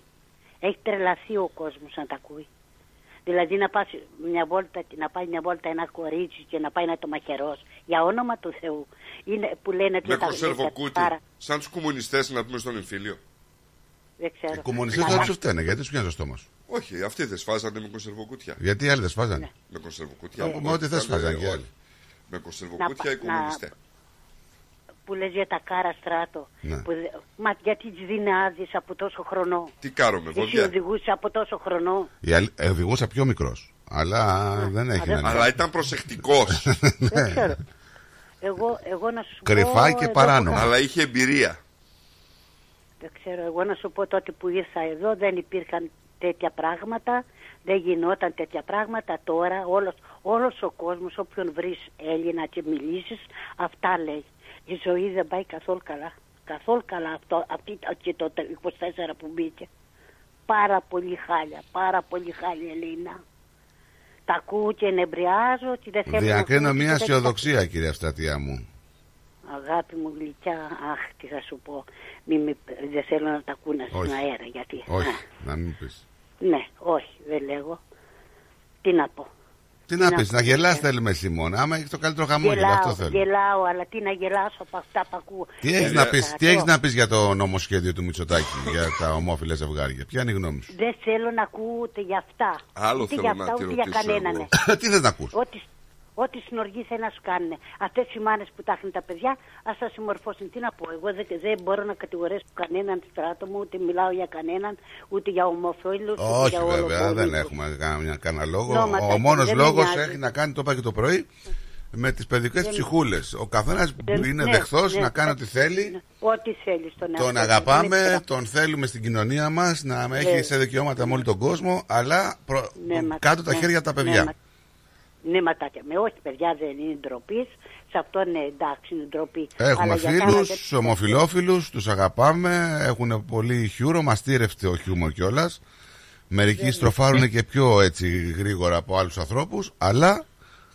Έχει τρελαθεί ο κόσμος να τα ακούει. Δηλαδή να, πας μια βόλτα, να πάει μια βόλτα ένα κορίτσι και να πάει να το μαχαιρώσει. Για όνομα του Θεού. Είναι που λένε ότι Με τα- κονσερβοκούτι. τα- Σαν τους κομμουνιστές να πούμε στον εμφύλιο. Δεν ξέρω. Οι κομμουνιστές δεν σου φταίνε, γιατί σου πιάνει το στόμα σου. Όχι, αυτοί δεν σφάζανε με κονσερβοκούτια. Γιατί οι άλλοι δεν σφάζανε; Με κονσερβοκούτια. Ε, μα ό,τι δεν σφάζανε και οι άλλοι. Με κονσερβοκούτια οι Να- κομμουνιστές. Που λες για τα κάρα στράτο. Ναι. Που, δε- μα γιατί τις δίνει από τόσο χρονό; Τι κάνω με Εσύ βόδια. οδηγούσες από τόσο χρονό; Η άλλη- ε, Οδηγούσα πιο μικρός. Αλλά δεν έχει δεν- να Αλλά ήταν προσεκτικός. Δεν ξέρω. Εγώ, εγώ να σου Κρυφά πω... και εδώ παράνομα. που- Αλλά είχε εμπειρία. Δεν ξέρω, εγώ να σου πω τότε που ήρθα εδώ δεν υπήρχαν τέτοια πράγματα, δεν γινόταν τέτοια πράγματα. Τώρα όλος, όλος ο κόσμος, όποιον βρεις Έλληνα και μιλήσεις, αυτά λέει. Η ζωή δεν πάει καθόλου καλά. Καθόλου καλά αυτό, αυτή, και το 24 που μπήκε. Πάρα πολύ χάλια, πάρα πολύ χάλια Ελίνα. Τα ακούω και νευριάζω ότι δεν θέλω να Διακρίνω ακούω μια και δεν- αισιοδοξία, κυρία Στρατιά μου. Αγάπη μου γλυκιά, αχ τι θα σου πω. Μη με, δεν θέλω να τα ακούνε στον Όχι. αέρα γιατί. Όχι, Α, να μην πεις. ναι, όχι, δεν λέγω. Τι να πω. Τι να να πεις, πω, να γελάς θέλουμε Σιμώνα. Άμα έχεις το καλύτερο χαμόγελο, γελάω, αυτό θέλω. γελάω, αλλά τι να γελάσω από αυτά που ακούω. Τι έχεις Δεν να θα πεις, το- τι έχεις να πεις για το νομοσχέδιο του Μητσοτάκη για τα ομόφυλα ζευγάρια; Ποια είναι η γνώμη σου; Δεν θέλω να ακούω ούτε για αυτά. Άλλο ούτε θέλω για να αυτά, τη ούτε για ρωτήσω κανέναν. εγώ. Τι θες να ακούς; Ό,τι, ό,τι συνοργή θέλει να σου κάνουν. Αυτές οι μάνες που τα έχουν τα παιδιά, ας τα συμμορφώσουν. Τι να πω, εγώ δεν, δεν μπορώ να κατηγορήσω κανέναν στράτο μου, ούτε μιλάω για κανέναν, ούτε για ομοφίλους, ούτε Όχι για βέβαια, όλο δεν έχουμε κανένα, κανένα λόγο. Νόματα, Ο μόνος δεν με λόγος νοιάζει. έχει να κάνει, το είπα και το πρωί, με τις παιδικές Δεν- ψυχούλες. Ο καθένας Δεν- είναι ναι, δεχθός ναι. να κάνει ό,τι θέλει. Ό,τι θέλει στον εαυτό Τον του. αγαπάμε, Είναι τον θέλουμε στην κοινωνία μας, να έχει Ναι. σε δικαιώματα με όλο τον κόσμο, αλλά προ- Ναι, μα- κάτω τα ναι, χέρια τα ναι, παιδιά. Μα- Ναι, μα τα με όχι παιδιά δεν είναι ντροπής. Σε αυτό ναι, εντάξει, είναι ντροπή. Έχουμε Αλλά για φίλους, κάνατε- ομοφιλόφιλους, τους αγαπάμε, έχουν πολύ χιούρο, μαστήρευτο ο χιούμορ κιόλας. Μερικοί στροφάρουν και πιο έτσι γρήγορα από άλλους ανθρώπους, αλλά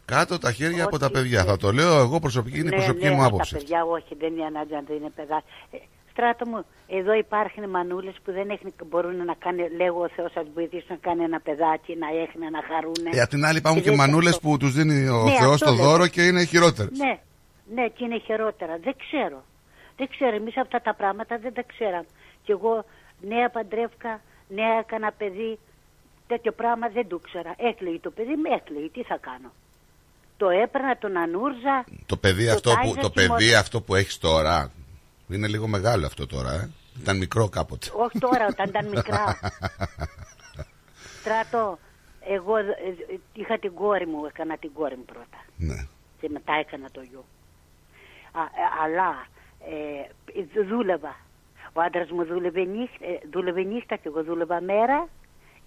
κάτω τα χέρια από τα παιδιά. Θα το λέω εγώ προσωπική, είναι η ναι, προσωπική ναι, μου Τα άποψη. παιδιά, όχι, δεν είναι ανάγκη να είναι παιδά. Ε, στράτο μου, εδώ υπάρχουν μανούλες που δεν έχουν, μπορούν να κάνουν, λέγω ο Θεός, σα βοηθήσει να κάνει ένα παιδάκι, να έχουν, να χαρούν. Ε, απ' την άλλη υπάρχουν και δεν- μανούλες που τους δίνει ο Ναι, Θεός αυτό το λέω. δώρο και είναι χειρότερες. Ναι, ναι, και είναι χειρότερα. Δεν ξέρω. Δεν ξέρω. Εμείς αυτά τα πράγματα δεν τα ξέραμε. Και εγώ νέα παντρεύκα, νέα έκανα παιδί. Τέτοιο πράγμα δεν το ήξερα. Έκλαιγε το παιδί, με έκλαιγε. Τι θα κάνω; Το έπαιρνα, τον ανούρζα. Το παιδί, Το αυτό που, τάιζα το στη παιδί μορφή. αυτό που έχεις τώρα είναι λίγο μεγάλο αυτό τώρα, ε. Ήταν μικρό κάποτε. Όχι τώρα, όταν ήταν μικρά. Στράτο, εγώ ε, ε, είχα την κόρη μου, έκανα την κόρη μου πρώτα. Ναι. Και μετά έκανα το γιο. Α, ε, αλλά ε, δούλευα. Ο άντρας μου δούλευε νύχτα, ε, δούλευε νύχτα και εγώ δούλευα μέρα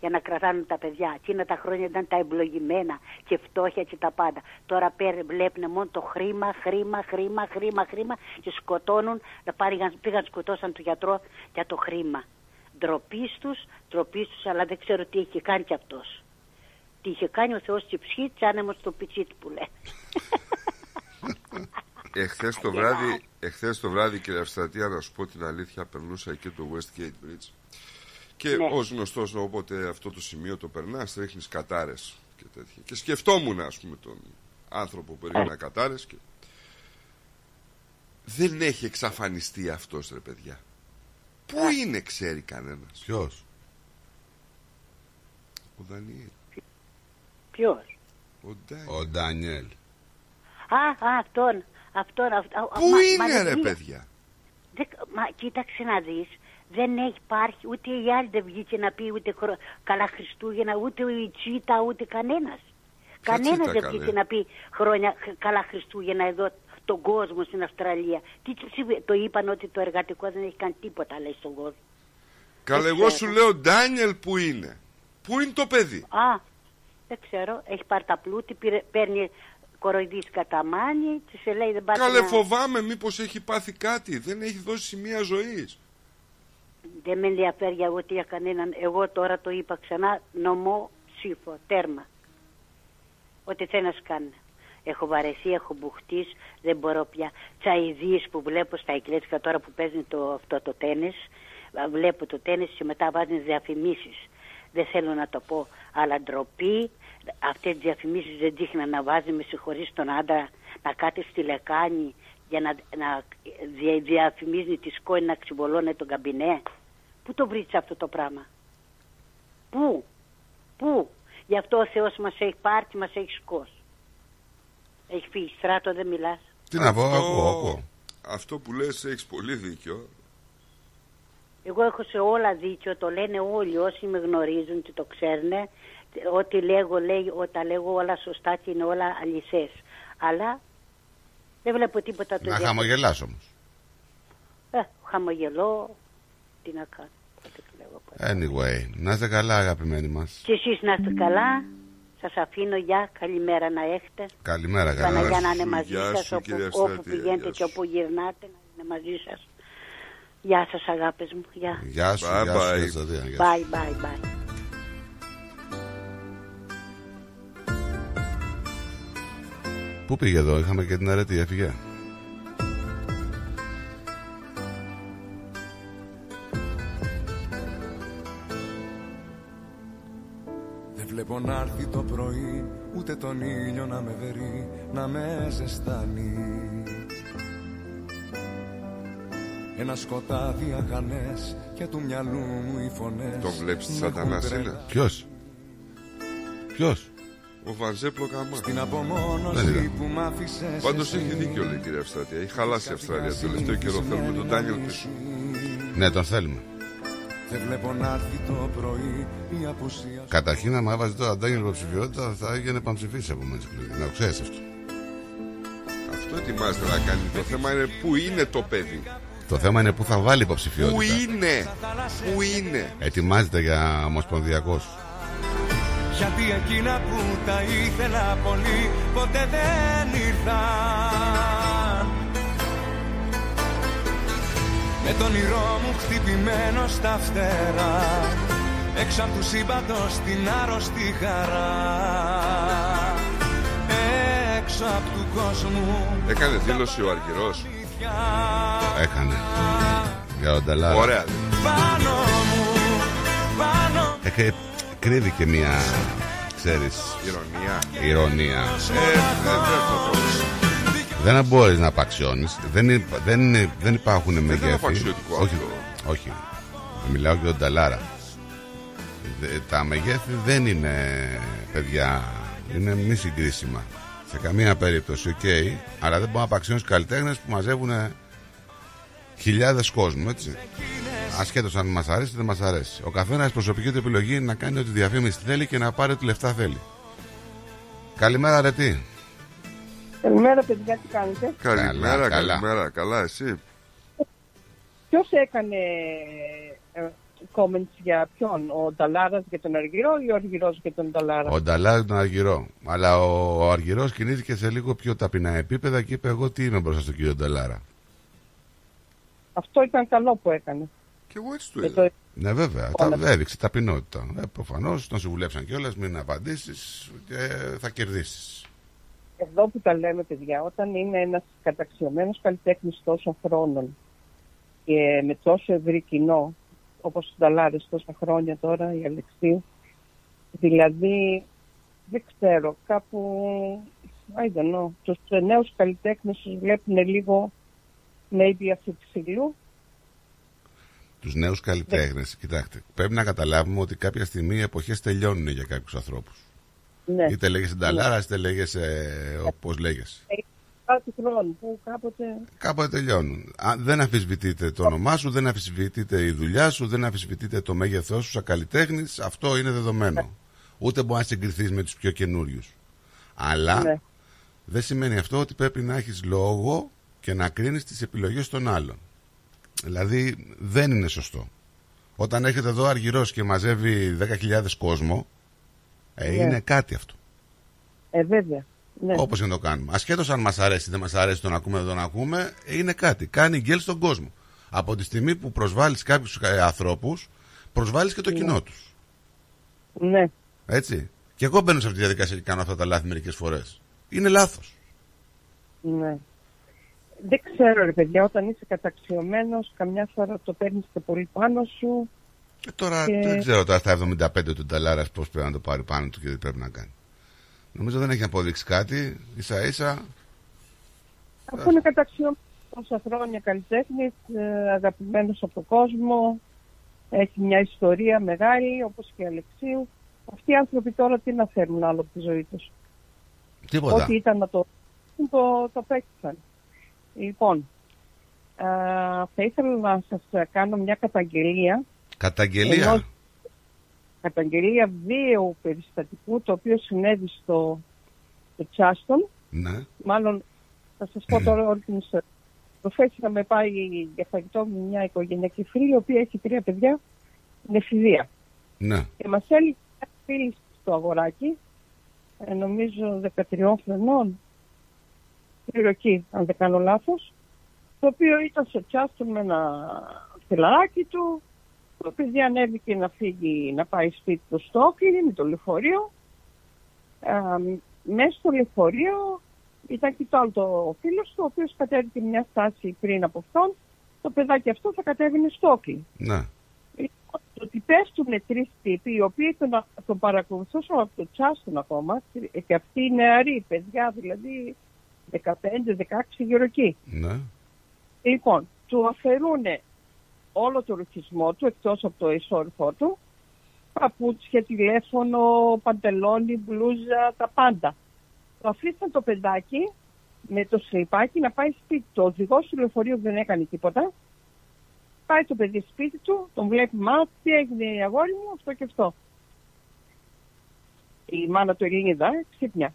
για να κρατάνε τα παιδιά. Εκείνα τα χρόνια ήταν τα ευλογημένα και φτώχεια και τα πάντα. Τώρα πέρα βλέπουν μόνο το χρήμα, χρήμα, χρήμα, χρήμα, χρήμα και σκοτώνουν. Να πάρηγαν, πήγαν σκοτώσαν τον γιατρό για το χρήμα. Ντροπής τους, ντροπής τους, αλλά δεν ξέρω τι είχε κάνει κι αυτός. Τι είχε κάνει ο Θεός και ψυχή, τσάνεμο στο πιτσίτ που λέει. Εχθές το βράδυ, εχθές το βράδυ κύριε Αυστρατεία, να σου πω την αλήθεια, περνούσα εκεί το Westgate Bridge και Ναι. ως γνωστός όποτε αυτό το σημείο το περνάς ρίχνεις κατάρες και τέτοια. Και σκεφτόμουν ας πούμε τον άνθρωπο που ρίχνει κατάρες και δεν έχει εξαφανιστεί αυτός ρε παιδιά. Πού είναι ξέρει κανένας; Ποιος; Ο Δανιέλ. Ποιος; Ο Ντάι. Ο Ντάνιελ. Α, α, αυτόν. αυτόν αυ- α, Πού μα- είναι μα ρε δεν- παιδιά; δεν- μα κοίταξε να δεις. Δεν έχει υπάρχει, ούτε η άλλη δεν βγήκε να πει ούτε χρο... καλά Χριστούγεννα, ούτε η Τσίτα, ούτε κανένας. Κανένας Τσίτα, δεν καλέ; βγήκε να πει χρόνια χ- καλά Χριστούγεννα εδώ τον κόσμο στην Αυστραλία. Τι, τι- τι- το είπαν ότι το εργατικό δεν έχει κάνει τίποτα λέει στον κόσμο. Καλά Δεν εγώ ξέρω. σου λέω Ντάνιελ που είναι; Πού είναι το παιδί; Α, δεν ξέρω, έχει πάρει τα πλούτη, πήρε, παίρνει κοροϊδής κατά μάνι, της λέει δεν πάτε Καλέ να- φοβάμαι μήπως έχει πάθει κάτι. Δεν έχει δώσει σημεία ζωής. Δεν με ενδιαφέρει για ούτε για κανέναν. Εγώ τώρα το είπα ξανά, νομό ψήφο, τέρμα. Ό,τι θέλει να σου κάνει. Έχω βαρεθεί, έχω μπουχτεί, δεν μπορώ πια. Τσαϊδίες που βλέπω στα εκκλησία τώρα που παίζουν το, αυτό το τέννις, βλέπω το τέννις και μετά βάζουν διαφημίσεις. δεν θέλω να το πω, αλλά ντροπή. Αυτές τις διαφημίσεις δεν τύχει να βάζει με συγχωρείς τον άντρα να κάθεται στη λεκάνη για να, να δια- διαφημίζει τη σκόνη να ξυβολώνει τον καμπινέ. Πού το βρήκε αυτό το πράγμα; Πού; Πού; Γι' αυτό ο Θεός μας έχει πάρει και μας έχει σκώσει. Έχει φύγει στράτο, δεν μιλάς. Τι να πω, Αυτό- ακούω, ακούω. Αυτό που λες έχεις πολύ δίκιο. Εγώ έχω σε όλα δίκιο, το λένε όλοι όσοι με γνωρίζουν και το ξέρουν. Ό,τι λέγω, λέει, όταν λέγω όλα σωστά και είναι όλα αληθές. Αλλά δεν βλέπω τίποτα το Να διαφορετικό. χαμογελάς όμως. Ε, χαμογελώ, τι να κάνω. Ό,τι λέγω. Anyway, να είστε καλά αγαπημένοι μας. Και εσείς να είστε καλά. Σας αφήνω, γεια, καλημέρα να έχετε. Καλημέρα, Παναγιά καλημέρα. να είναι μαζί Γεια σας σου, όπου, κυρία όπου Στρατή, πηγαίνετε γεια και όπου γυρνάτε να είναι μαζί σας. Γεια σας αγάπες μου. Γεια. Γεια σου, Bye γεια σου, bye. Κωνσταντίνα, γεια σου. Bye, bye, bye. Πού πήγε εδώ, είχαμε και την αρετή, έφυγε. Δεν βλέπω να έρθει το πρωί Ούτε τον ήλιο να με βερεί Να με ζεστάνει Ένα σκοτάδι αχανές Και του μυαλού μου οι φωνές Τον βλέπεις με σατανάς έχουν είναι; τρελά. Ποιος, ποιος; Ο Βανζέπλο Καμά. Στην Δεν απομόνωση είδα. που μ' άφησες Πάντως εσύ. έχει δίκιο, λέει η κυρία Αυστραλία. Έχει χαλάσει η Αυστραλία. Το τελευταίο καιρό θέλουμε τον Ντάνιελ πίσω. Ναι, τον θέλουμε. Δεν βλέπω να έρθει το πρωί Η απουσία σου Καταρχήν, άμα έβαζε τώρα Ντάνιελ υποψηφιότητα, θα έγινε πανψηφίσει από μέσα Να το ξέρεις αυτό. Αυτό ετοιμάζεται να κάνει. Το θέμα είναι πού είναι το παιδί. Το θέμα είναι πού θα βάλει υποψηφιότητα. Πού είναι; Πού είναι; Ετοιμάζεται για ομοσπονδιακός. Γιατί εκείνα που τα ήθελα πολύ ποτέ δεν ήρθαν Με τον όνειρό μου χτυπημένο στα φτερά Έξω από του σύμπαντος την άρρωστη χαρά Έξω από του κόσμου Έκανε δήλωση ο Αργυρός. Έκανε. Για τον Ταλάρα. Ωραία. πάνω μου Πάνω Ε, κρύβει και μια, ξέρεις, Ηρωνία. ηρωνία. Ε, δεν δεν θα πω. Δεν μπορείς να απαξιώνεις. Δεν, υπα- δεν, είναι- δεν υπάρχουν είναι μεγέθη. απαξιωτικό όχι, αυτό. όχι. Μιλάω για τον Ταλάρα. Δε- Τα μεγέθη δεν είναι παιδιά. Είναι μη συγκρίσιμα. Σε καμία περίπτωση, οκ. αλλά δεν μπορεί να απαξιώνεις καλλιτέχνες που μαζεύουν χιλιάδες κόσμου, έτσι. Ασχέτως αν μας αρέσει ή δεν μας αρέσει. Ο καθένας προσωπική του επιλογή είναι να κάνει ό,τι διαφήμιση θέλει και να πάρει ό,τι λεφτά θέλει. Καλημέρα, Αρετή. Καλημέρα, παιδιά, τι κάνετε; Καλημέρα, καλά. καλημέρα. Καλά, εσύ; Ποιος έκανε ε, comments για ποιον, ο Νταλάρας για τον Αργυρό ή ο Αργυρός για τον Νταλάρα; Ο Νταλάρ τον Αργυρό. Αλλά ο, ο Αργυρός κινήθηκε σε λίγο πιο ταπεινά επίπεδα και είπε: Εγώ τι είμαι μπροστά στον κύριο Νταλάρα. Αυτό ήταν καλό που έκανε. Και εγώ έτσι του Και είδα. το- Ναι, βέβαια. Τα, έδειξε ταπεινότητα. Ε, Προφανώς τον συμβουλεύσαν κιόλας, μην απαντήσεις και θα κερδίσεις. Εδώ που τα λέμε, παιδιά, όταν είναι ένας καταξιωμένος καλλιτέχνης τόσων χρόνων και με τόσο ευρύ κοινό, όπως ο Νταλάρε τόσα χρόνια τώρα, η Αλεξίου, δηλαδή δεν ξέρω, κάπου. I don't know. Τους νέους καλλιτέχνες τους βλέπουν λίγο maybe αφιψηλού. Τους νέους καλλιτέχνες, κοιτάξτε, πρέπει να καταλάβουμε ότι κάποια στιγμή οι εποχές τελειώνουν για κάποιους ανθρώπους. Ναι. Είτε λέγεσαι Νταλάρας, είτε λέγεσαι όπως λέγεσαι. Κάτι χρόνο που κάποτε. Κάποτε τελειώνουν. Αν δεν αμφισβητείτε το όνομά σου, δεν αμφισβητείτε η δουλειά σου, δεν αμφισβητείτε το μέγεθός σου σαν καλλιτέχνης, αυτό είναι δεδομένο. Ούτε μπορείς να συγκριθείς με τους πιο καινούριους. Αλλά Ναι. δεν σημαίνει αυτό ότι πρέπει να έχεις λόγο και να κρίνεις τις επιλογές των άλλων. Δηλαδή δεν είναι σωστό. Όταν έρχεται εδώ αργυρός και μαζεύει 10.000 κόσμο, ε, Ναι. είναι κάτι αυτό. Ε, βέβαια. Ναι. Όπως και να το κάνουμε. Ασχέτως αν μας αρέσει ή δεν μας αρέσει το να ακούμε, δεν το να ακούμε, είναι κάτι. Κάνει γκέλ στον κόσμο. Από τη στιγμή που προσβάλλεις κάποιους ανθρώπους, προσβάλλεις και το κοινό τους. Ναι. Έτσι. Και εγώ μπαίνω σε αυτή τη διαδικασία και κάνω αυτά τα λάθη μερικές φορές. Είναι λάθος. Ναι. Δεν ξέρω, ρε παιδιά, όταν είσαι καταξιωμένος, καμιά φορά το παίρνεις και πολύ πάνω σου Και τώρα Και- δεν ξέρω τώρα στα 75 του Νταλάρας πώς πρέπει να το πάρει πάνω του και τι πρέπει να κάνει. Νομίζω δεν έχει αποδείξει κάτι. σα ίσα Αφού είναι καταξιό τόσα χρόνια καλλιτέχνης, αγαπημένος από τον κόσμο, έχει μια ιστορία μεγάλη όπως και η Αλεξίου. Αυτοί οι άνθρωποι τώρα τι να θέλουν άλλο από τη ζωή τους. τίποτα. Ό,τι ήταν να το το, το παίξαν. Λοιπόν, α, θα ήθελα να σας κάνω μια καταγγελία. Καταγγελία; ενός- καταγγελία βίαιου περιστατικού το οποίο συνέβη στο, στο Τσάστον. Ναι. Μάλλον θα σας πω τώρα όλη την ιστορία. Προφές είχαμε πάει για φαγητό με μια οικογενειακή φίλη η οποία έχει τρία παιδιά, είναι εφηβεία. Ναι. Και μας έλεγε μια φίλη στο αγοράκι, ε, νομίζω 13 χρονών, Ιροκή, αν δεν κάνω λάθος, το οποίο ήταν στο τσάστον με ένα φιλαράκι του, το παιδί ανέβηκε να φύγει, να πάει σπίτι του στο Όκλι με το λεωφορείο. Ε, μέσα στο λεωφορείο ήταν και το άλλο το φίλος του, ο οποίος κατέβηκε μια στάση πριν από αυτόν. Το παιδάκι αυτό θα κατέβαινε στο Όκλι. Ναι. Το ότι πέφτουν τρεις τύποι, οι οποίοι τον, τον παρακολουθούσαν από το τσάστον ακόμα, και αυτοί οι νεαροί παιδιά, δηλαδή 15-16 γύρω εκεί. Ναι. Λοιπόν, του αφαιρούν όλο το ρουχισμό του, εκτός από το ισόρυφό του, παπούτσια, τηλέφωνο, παντελόνι, μπλούζα, τα πάντα. Το αφήσαν το παιδάκι με το σλιπάκι να πάει σπίτι του. Ο οδηγός του λεωφορείου δεν έκανε τίποτα. Πάει το παιδί σπίτι του, τον βλέπει, μα τι έγινε η αγόρι μου, αυτό και αυτό. Η μάνα του Ελληνίδα, ξύπνια.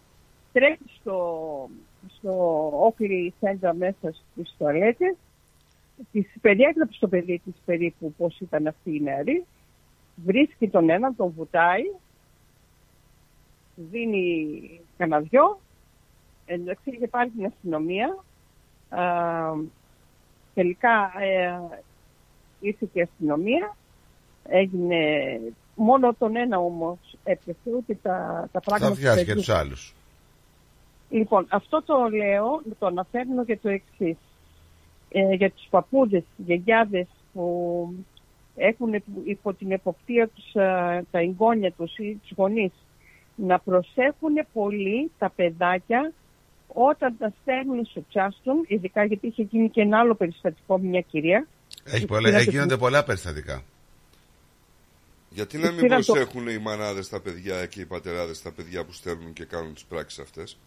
Τρέχει στο, στο Oakley Center μέσα στις τουαλέτες, της περιέγραψε το παιδί της περίπου πώς ήταν αυτή η νεαρή, βρίσκει τον έναν, τον βουτάει, δίνει κανένα δυο, εντάξει είχε πάρει την αστυνομία, α, τελικά ε, ήρθε και η αστυνομία, έγινε μόνο τον ένα όμως έπιασε, ούτε τα, τα Θα πράγματα του βιάσει και παιδιού. τους άλλους. Λοιπόν, αυτό το λέω, το αναφέρνω για το εξής. Ε, για τους παππούδες, γιαγιάδες που έχουν υπό την εποπτεία τους ε, τα εγγόνια τους ή τους γονείς να προσέχουν πολύ τα παιδάκια όταν τα στέλνουν στο τσάστον, ειδικά γιατί είχε γίνει και ένα άλλο περιστατικό με μια κυρία. Έχει πολλά, Πήρατε γίνονται την- πολλά περιστατικά. Γιατί να μην Πήραν το- προσέχουν οι μανάδες τα παιδιά και οι πατεράδες τα παιδιά που στέλνουν και κάνουν τις πράξεις αυτές;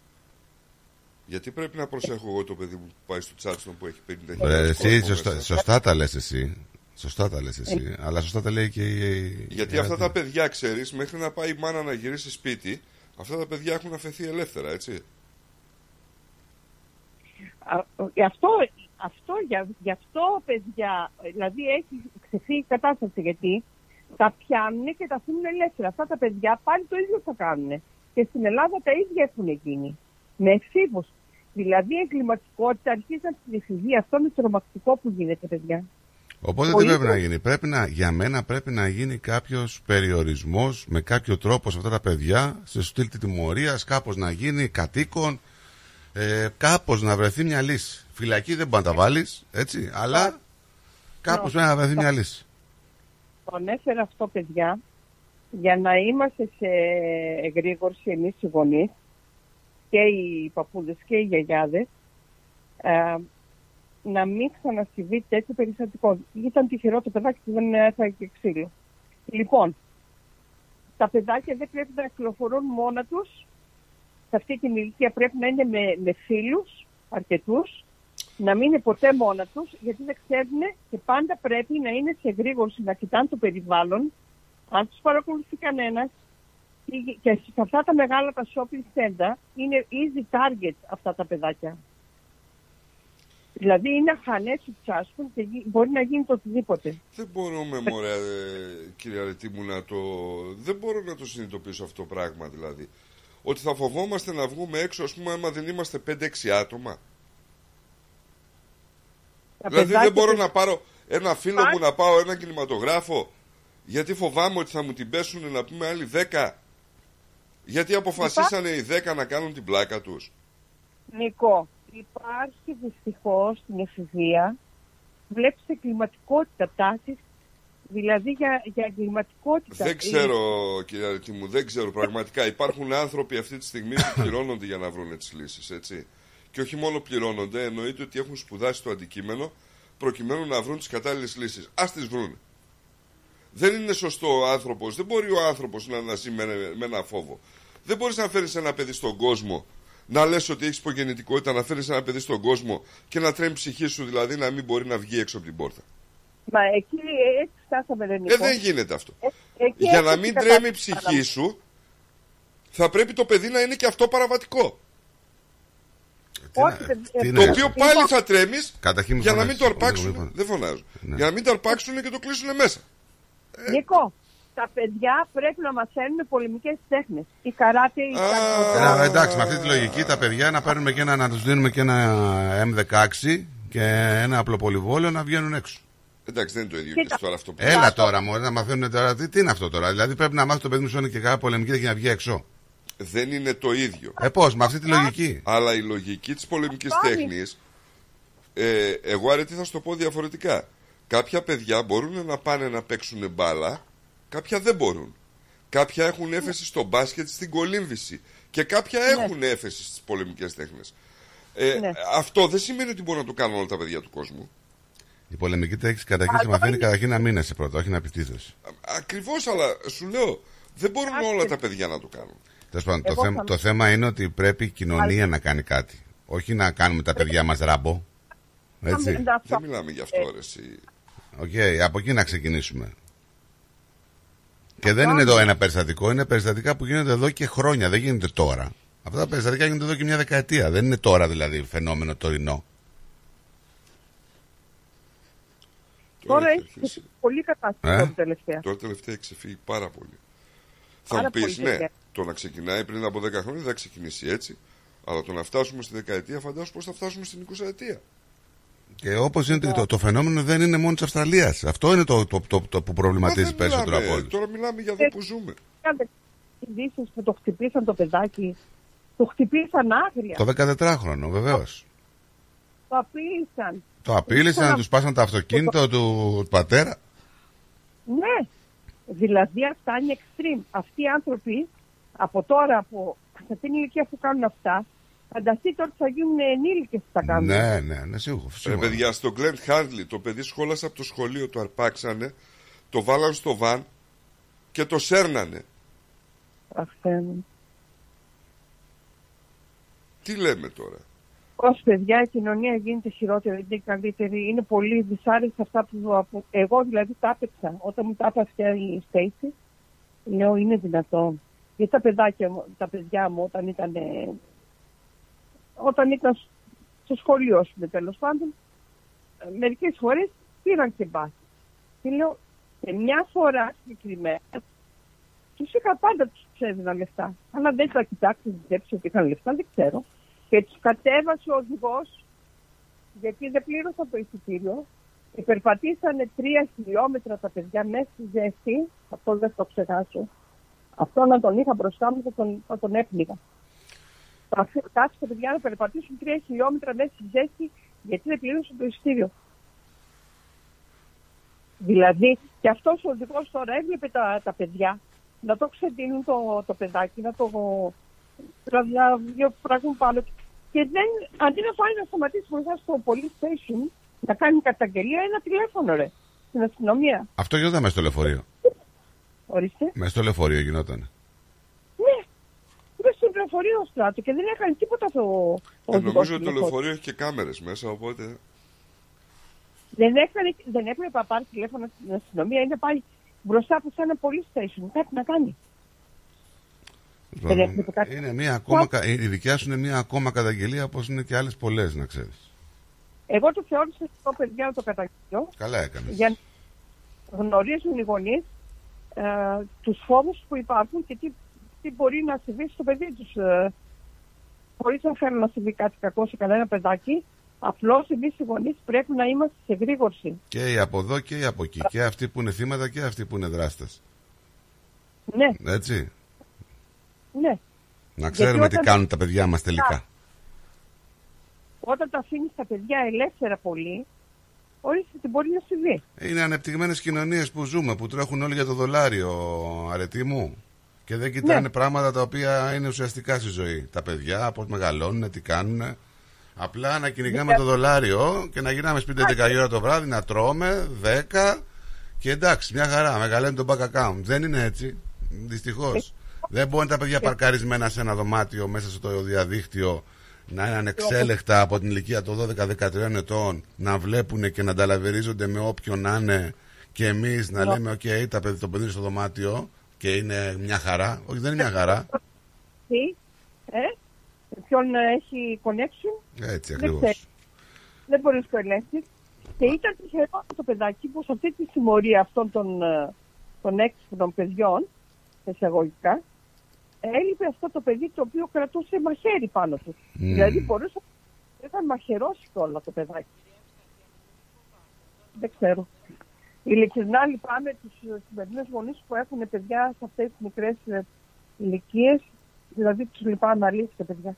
Γιατί πρέπει να προσέχω εγώ το παιδί μου που πάει στο τσάτσον που έχει 50 Ε, εσύ κόσμο σωστά, μέσα; σωστά τα λες εσύ. Σωστά τα λες εσύ. Αλλά σωστά τα λέει και η... Γιατί η αυτά άλλη. τα παιδιά, ξέρεις, μέχρι να πάει η μάνα να γυρίσει σπίτι, αυτά τα παιδιά έχουν αφαιθεί ελεύθερα, έτσι. Α, γι' αυτό, αυτό, για, γι' αυτό, παιδιά, δηλαδή έχει ξεφύγει η κατάσταση γιατί τα πιάνουν και τα αφήνουν ελεύθερα. Αυτά τα παιδιά πάλι το ίδιο θα κάνουν. Και στην Ελλάδα τα ίδια έχουν γίνει. Με εφήβους. Δηλαδή η εγκληματικότητα αρχίζει από την εφηβεία. Αυτό είναι τρομακτικό που γίνεται, παιδιά. Οπότε Ο τι πρέπει ίδιος- να γίνει; Πρέπει να, για μένα πρέπει να γίνει κάποιος περιορισμός με κάποιο τρόπο σε αυτά τα παιδιά, σε στυλ τιμωρίας, κάπως να γίνει κατοίκον, ε, κάπως να βρεθεί μια λύση. Φυλακή δεν μπορεί να τα βάλεις, έτσι, αλλά κάπως πρέπει να βρεθεί μια λύση. Το ανέφερα αυτό, παιδιά, για να είμαστε σε εγρήγορση εμείς οι γονείς και οι παππούδες και οι γιαγιάδες ε, να μην ξανασυμβεί τέτοιο περιστατικό. Ήταν τυχερό το παιδάκι που δεν έφαγε και ξύλο. Λοιπόν, τα παιδάκια δεν πρέπει να κυκλοφορούν μόνα τους. Σε αυτή την ηλικία πρέπει να είναι με, με φίλους αρκετούς, να μην είναι ποτέ μόνα τους, γιατί δεν ξέρουν και πάντα πρέπει να είναι σε γρήγορση, να κοιτάνε το περιβάλλον. Αν τους παρακολουθεί κανένας, και- και σε αυτά τα μεγάλα τα shopping center είναι easy target αυτά τα παιδάκια. Δηλαδή είναι αχανές του τσάσκουν και γι- μπορεί να γίνει το οτιδήποτε. Δεν μπορούμε, μωρέ, ε, κύριε Αρετή μου, να το... Δεν μπορώ να το συνειδητοποιήσω αυτό το πράγμα, δηλαδή. Ότι θα φοβόμαστε να βγούμε έξω, ας πούμε, άμα δεν είμαστε 5-6 άτομα. Τα δηλαδή δεν παιδάκια μπορώ δεν- να πάρω ένα φίλο μου να πάω ένα κινηματογράφο, γιατί φοβάμαι ότι θα μου την πέσουν να πούμε άλλοι 10. Γιατί αποφασίσανε οι 10 να κάνουν την πλάκα τους. Νικό, υπάρχει δυστυχώς στην εφηβεία, βλέπεις εγκληματικότητα τάσεις Δηλαδή για, για εγκληματικότητα. Δεν ξέρω, κύριε Αρετή μου, δεν ξέρω πραγματικά. Υπάρχουν άνθρωποι αυτή τη στιγμή που πληρώνονται για να βρουν τις λύσεις, έτσι. Και όχι μόνο πληρώνονται, εννοείται ότι έχουν σπουδάσει το αντικείμενο προκειμένου να βρουν τις κατάλληλες λύσεις. Α τις βρουν. Δεν είναι σωστό ο άνθρωπος, δεν μπορεί ο άνθρωπος να, να ζει με, με ένα φόβο. Δεν μπορείς να φέρεις ένα παιδί στον κόσμο, να λες ότι έχεις υπογεννητικότητα, να φέρεις ένα παιδί στον κόσμο και να τρέμει ψυχή σου δηλαδή να μην μπορεί να βγει έξω από την πόρτα. Μα εκεί έτσι φτάσαμε, δεν Ε, δεν γίνεται αυτό. Για να μην τρέμει η ψυχή σου, θα πρέπει το παιδί να είναι και αυτό παραβατικό. ε, Το οποίο πάλι θα τρέμεις Καταρχήν μη για να μην φωνάζεις. το αρπάξουν. Λοιπόν. Δεν φωνάζω. Ναι. Για να μην το αρπάξουν και το κλείσουν μέσα. Νίκο, τα παιδιά πρέπει να μαθαίνουν πολεμικές τέχνες. Η καράτε, η Ε, εντάξει, με αυτή τη λογική τα παιδιά να παίρνουμε και ένα, να τους δίνουμε και ένα M16 και ένα απλό πολυβόλαιο να βγαίνουν έξω. Εντάξει, δεν είναι το ίδιο Κοίτα. και τώρα αυτό που Έλα τώρα, μου να μαθαίνουν τώρα. Τι, τι είναι αυτό τώρα. Δηλαδή πρέπει να μάθει το παιδί μου σου είναι και κάποια πολεμική και να βγει έξω. Δεν είναι το ίδιο. Ε, πώς, με αυτή τη λογική. Αλλά η λογική της πολεμικής Πάλι. τέχνης. Ε, εγώ αρετή θα σου το πω διαφορετικά. Κάποια παιδιά μπορούν να πάνε να παίξουν μπάλα, κάποια δεν μπορούν. Κάποια έχουν έφεση στο μπάσκετ, στην κολύμβηση. Και κάποια έχουν έφεση στις πολεμικές τέχνες. Ε, Ναι. Αυτό δεν σημαίνει ότι μπορούν να το κάνουν όλα τα παιδιά του κόσμου. Η πολεμική τέχνη καταρχήν σε μαθαίνει καταρχήν να αμύνεσαι πρώτα, όχι να επιτίθεσαι. Ακριβώς, αλλά σου λέω, δεν μπορούν όλα τα παιδιά να το κάνουν. Τέλος πάντων, το, Εγώ θέμα, θα- το θέμα είναι ότι πρέπει η κοινωνία να κάνει κάτι. Όχι να κάνουμε τα παιδιά μας Ράμπο. Έτσι. Δεν μιλάμε γι' αυτό, ρε, εσύ. Οκ, από εκεί να ξεκινήσουμε. Και δεν είναι το ένα περιστατικό, είναι περιστατικά που γίνονται εδώ και χρόνια, δεν γίνεται τώρα. Αυτά τα περιστατικά γίνονται εδώ και μια δεκαετία. Δεν είναι τώρα δηλαδή φαινόμενο τωρινό. Τώρα έχει πολύ κατάσταση Ε; τώρα τελευταία. Τώρα τελευταία έχει ξεφύγει πάρα πολύ. Θα Πάρα μου πεις, πολύ, ναι, παιδιά. το να ξεκινάει πριν από 10 χρόνια δεν θα ξεκινήσει έτσι. Αλλά το να φτάσουμε στη δεκαετία, φαντάσου πώ θα φτάσουμε στην 20 ετία. Και όπως είναι το, το φαινόμενο δεν είναι μόνο της Αυστραλίας. Αυτό είναι το, το, το, το που προβληματίζει περισσότερο από όλους. Τώρα μιλάμε για εδώ που ζούμε. Κάντε ειδήσει που το χτυπήσαν το παιδάκι. Το χτυπήσαν άγρια. Το 14χρονο, βεβαίως. Το απείλησαν. Το απείλησαν, Ήθελα- τους σπάσαν το αυτοκίνητο του πατέρα. Ναι. Δηλαδή αυτά είναι extreme. Αυτοί οι άνθρωποι από τώρα, από σε την ηλικία που κάνουν αυτά, φανταστείτε ότι θα γίνουν ενήλικες που θα κάνουν. Ναι, ναι, ναι, σίγουρα. Ρε σίγουρα. παιδιά, στο Glen Hardley το παιδί σχόλασε από το σχολείο, το αρπάξανε, το βάλαν στο βαν και το σέρνανε. Αχ, Θεέ μου. Τι λέμε τώρα; Ως παιδιά η κοινωνία γίνεται χειρότερη, είναι καλύτερη. Είναι πολύ δυσάρεστα αυτά που, που εγώ δηλαδή τα άπαιξα. Όταν μου τα έπαθε η Στέιση, λέω είναι δυνατόν. Γιατί τα, παιδάκια, μου- τα παιδιά μου όταν ήταν, ε, όταν ήταν στο σχολείο, ας πούμε, τέλος πάντων, ε, μερικές φορές πήραν και μπας. Και λέω, και μια φορά συγκεκριμένα, τους είχα πάντα τους έδινα λεφτά. Αλλά δεν τα κοιτάξω, δεν ότι είχαν λεφτά, δεν ξέρω. Και τους κατέβασε ο οδηγός, γιατί δεν πλήρωσαν το εισιτήριο, και περπατήσανε τρία χιλιόμετρα τα παιδιά μέσα στη ζέστη, αυτό δεν θα το ξεχάσω. Αυτό να τον είχα μπροστά μου θα τον, θα τον έπνιγα. Θα αφ- Κάτσε τα παιδιά να περπατήσουν τρία χιλιόμετρα μέσα στη ζέστη, γιατί δεν πλήρωσαν το εισιτήριο. Δηλαδή, και αυτός ο οδηγός τώρα έβλεπε τα, τα παιδιά να το ξεντίνουν το, το παιδάκι, να το. Δηλαδή, να διαπραγούν πάνω. του. Και δεν, αντί να πάει να σταματήσει μπροστά στο police station, να κάνει καταγγελία, ένα τηλέφωνο, ρε, στην αστυνομία. Αυτό γινόταν μέσα στο λεωφορείο. Ορίστε. Μέσα στο λεωφορείο γινόταν. Ναι, μέσα στο λεωφορείο στράτο και δεν έκανε τίποτα το. ο Ε, οδηγός νομίζω του ότι το λεωφορείου. λεωφορείο έχει και κάμερες μέσα, οπότε... Δεν, έκανε, δεν έπρεπε να πάρει τηλέφωνο στην αστυνομία ή να πάει μπροστά από σε ένα police station. Κάτι να κάνει. Δεν έπρεπε κάτι. Είναι μια ακόμα, κα- η δικιά σου είναι μια ακόμα καταγγελία όπως είναι και άλλες πολλές να ξέρεις. Εγώ το θεώρησα το παιδιά να το καταγγείλω Καλά έκανες. για να γνωρίζουν οι γονείς ε, τους φόβους που υπάρχουν και τι, τι μπορεί να συμβεί στο παιδί τους. Ε, Χωρίς να θέλω να συμβεί κάτι κακό σε κανένα παιδάκι, απλώς εμείς οι γονείς πρέπει να είμαστε σε γρήγορση. Και οι από εδώ και οι από εκεί. Και αυτοί που είναι θύματα και αυτοί που είναι δράστες. Ναι, Έτσι. ναι. Να ξέρουμε τι όταν- κάνουν τα παιδιά μας τελικά. Όταν τα αφήνεις τα παιδιά ελεύθερα πολύ, ορίστε τι μπορεί να συμβεί. Είναι ανεπτυγμένες κοινωνίες που ζούμε, που τρέχουν όλοι για το δολάριο, αρετή μου. Και δεν κοιτάνε Ναι. πράγματα τα οποία είναι ουσιαστικά στη ζωή. Τα παιδιά, πώς μεγαλώνουν, τι κάνουν. Απλά να κυνηγάμε Ναι. το δολάριο και να γυρνάμε σπίτι 11 η ώρα το βράδυ, να τρώμε 10 και εντάξει, μια χαρά, μεγαλώνει το bank account. Δεν είναι έτσι. Δυστυχώς. Δεν μπορεί τα παιδιά παρκαρισμένα σε ένα δωμάτιο μέσα στο διαδίκτυο να είναι ανεξέλεγκτα από την ηλικία των 12-13 ετών να βλέπουν και να νταλαβερίζονται με όποιον να είναι και εμείς να Ναι. λέμε οκ, τα παιδί, το παιδί είναι στο δωμάτιο και είναι μια χαρά. Όχι, δεν είναι μια χαρά. Τι, ε, με ποιον ε, έχει connection, Έτσι δεν ακριβώς. ξέρει. Δεν μπορείς να το ελέγξεις. Και ήταν τυχερό το παιδάκι που σε αυτή τη συμμορία αυτών των, ε, των έξυπνων παιδιών, εισαγωγικά, έλειπε αυτό το παιδί το οποίο κρατούσε μαχαίρι πάνω του. Μμμ. Δηλαδή μπορούσε να μαχαιρώσει όλα το παιδάκι. Δεν ξέρω. Ειλικρινά λυπάμαι τους σημερινού γονείς που έχουν παιδιά σε αυτές τις μικρές ηλικίες. Δηλαδή τους λυπάμαι αλήθεια, παιδιά.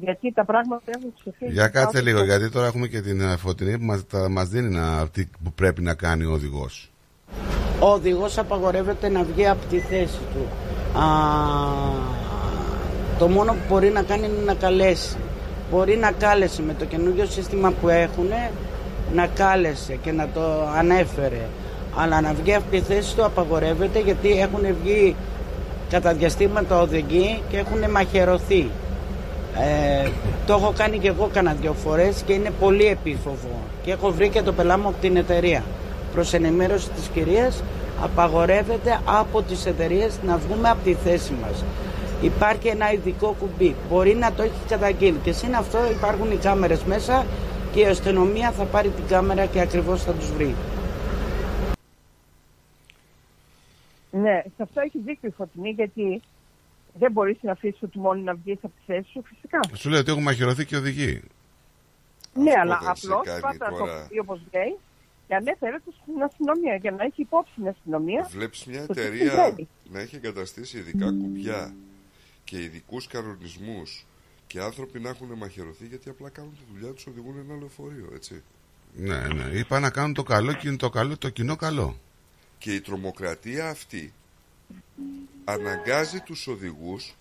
Γιατί τα πράγματα έχουν ξεφύγει. Για κάτσε λίγο, γιατί τώρα έχουμε και την ε, φωτεινή που μας, τα- μας δίνει να, τι που πρέπει να κάνει ο οδηγός. Ο οδηγός απαγορεύεται να βγει από τη θέση του. Α, το μόνο που μπορεί να κάνει είναι να καλέσει. Μπορεί να κάλεσε με το καινούργιο σύστημα που έχουν, να κάλεσε και να το ανέφερε. Αλλά να βγει από τη θέση του απαγορεύεται γιατί έχουν βγει κατά διαστήματα οδηγοί και έχουν μαχαιρωθεί. Ε, το έχω κάνει και εγώ κάνα δυο φορές και είναι πολύ επίφοβο. Και έχω βρει και το πελάμο από την εταιρεία. Προς ενημέρωση της κυρίας απαγορεύεται από τις εταιρείες να βγούμε από τη θέση μας. Υπάρχει ένα ειδικό κουμπί. Μπορεί να το έχει καταγγείλει. Και σύν αυτό υπάρχουν οι κάμερες μέσα και η αστυνομία θα πάρει την κάμερα και ακριβώς θα τους βρει. Ναι, σε αυτό έχει δίκιο η Φωτεινή, γιατί δεν μπορείς να αφήσεις ότι μόνο να βγεις από τη θέση σου, φυσικά. Σου λέω ότι έχουμε μαχαιρωθεί και οδηγοί. ναι, αλλά δεν σε απλώς κάνει πάντα τώρα. το πει όπως λέει και ανέφερε το στην αστυνομία για να έχει υπόψη την αστυνομία. Βλέπεις μια το τι εταιρεία συμβαίνει. να έχει εγκαταστήσει ειδικά κουμπιά και ειδικούς κανονισμούς και άνθρωποι να έχουν μαχαιρωθεί γιατί απλά κάνουν τη δουλειά τους οδηγούν ένα λεωφορείο, έτσι. Ναι, ναι. Είπα να κάνουν το καλό και είναι το, καλό, το κοινό καλό. Και η τρομοκρατία αυτή αναγκάζει τους οδηγούς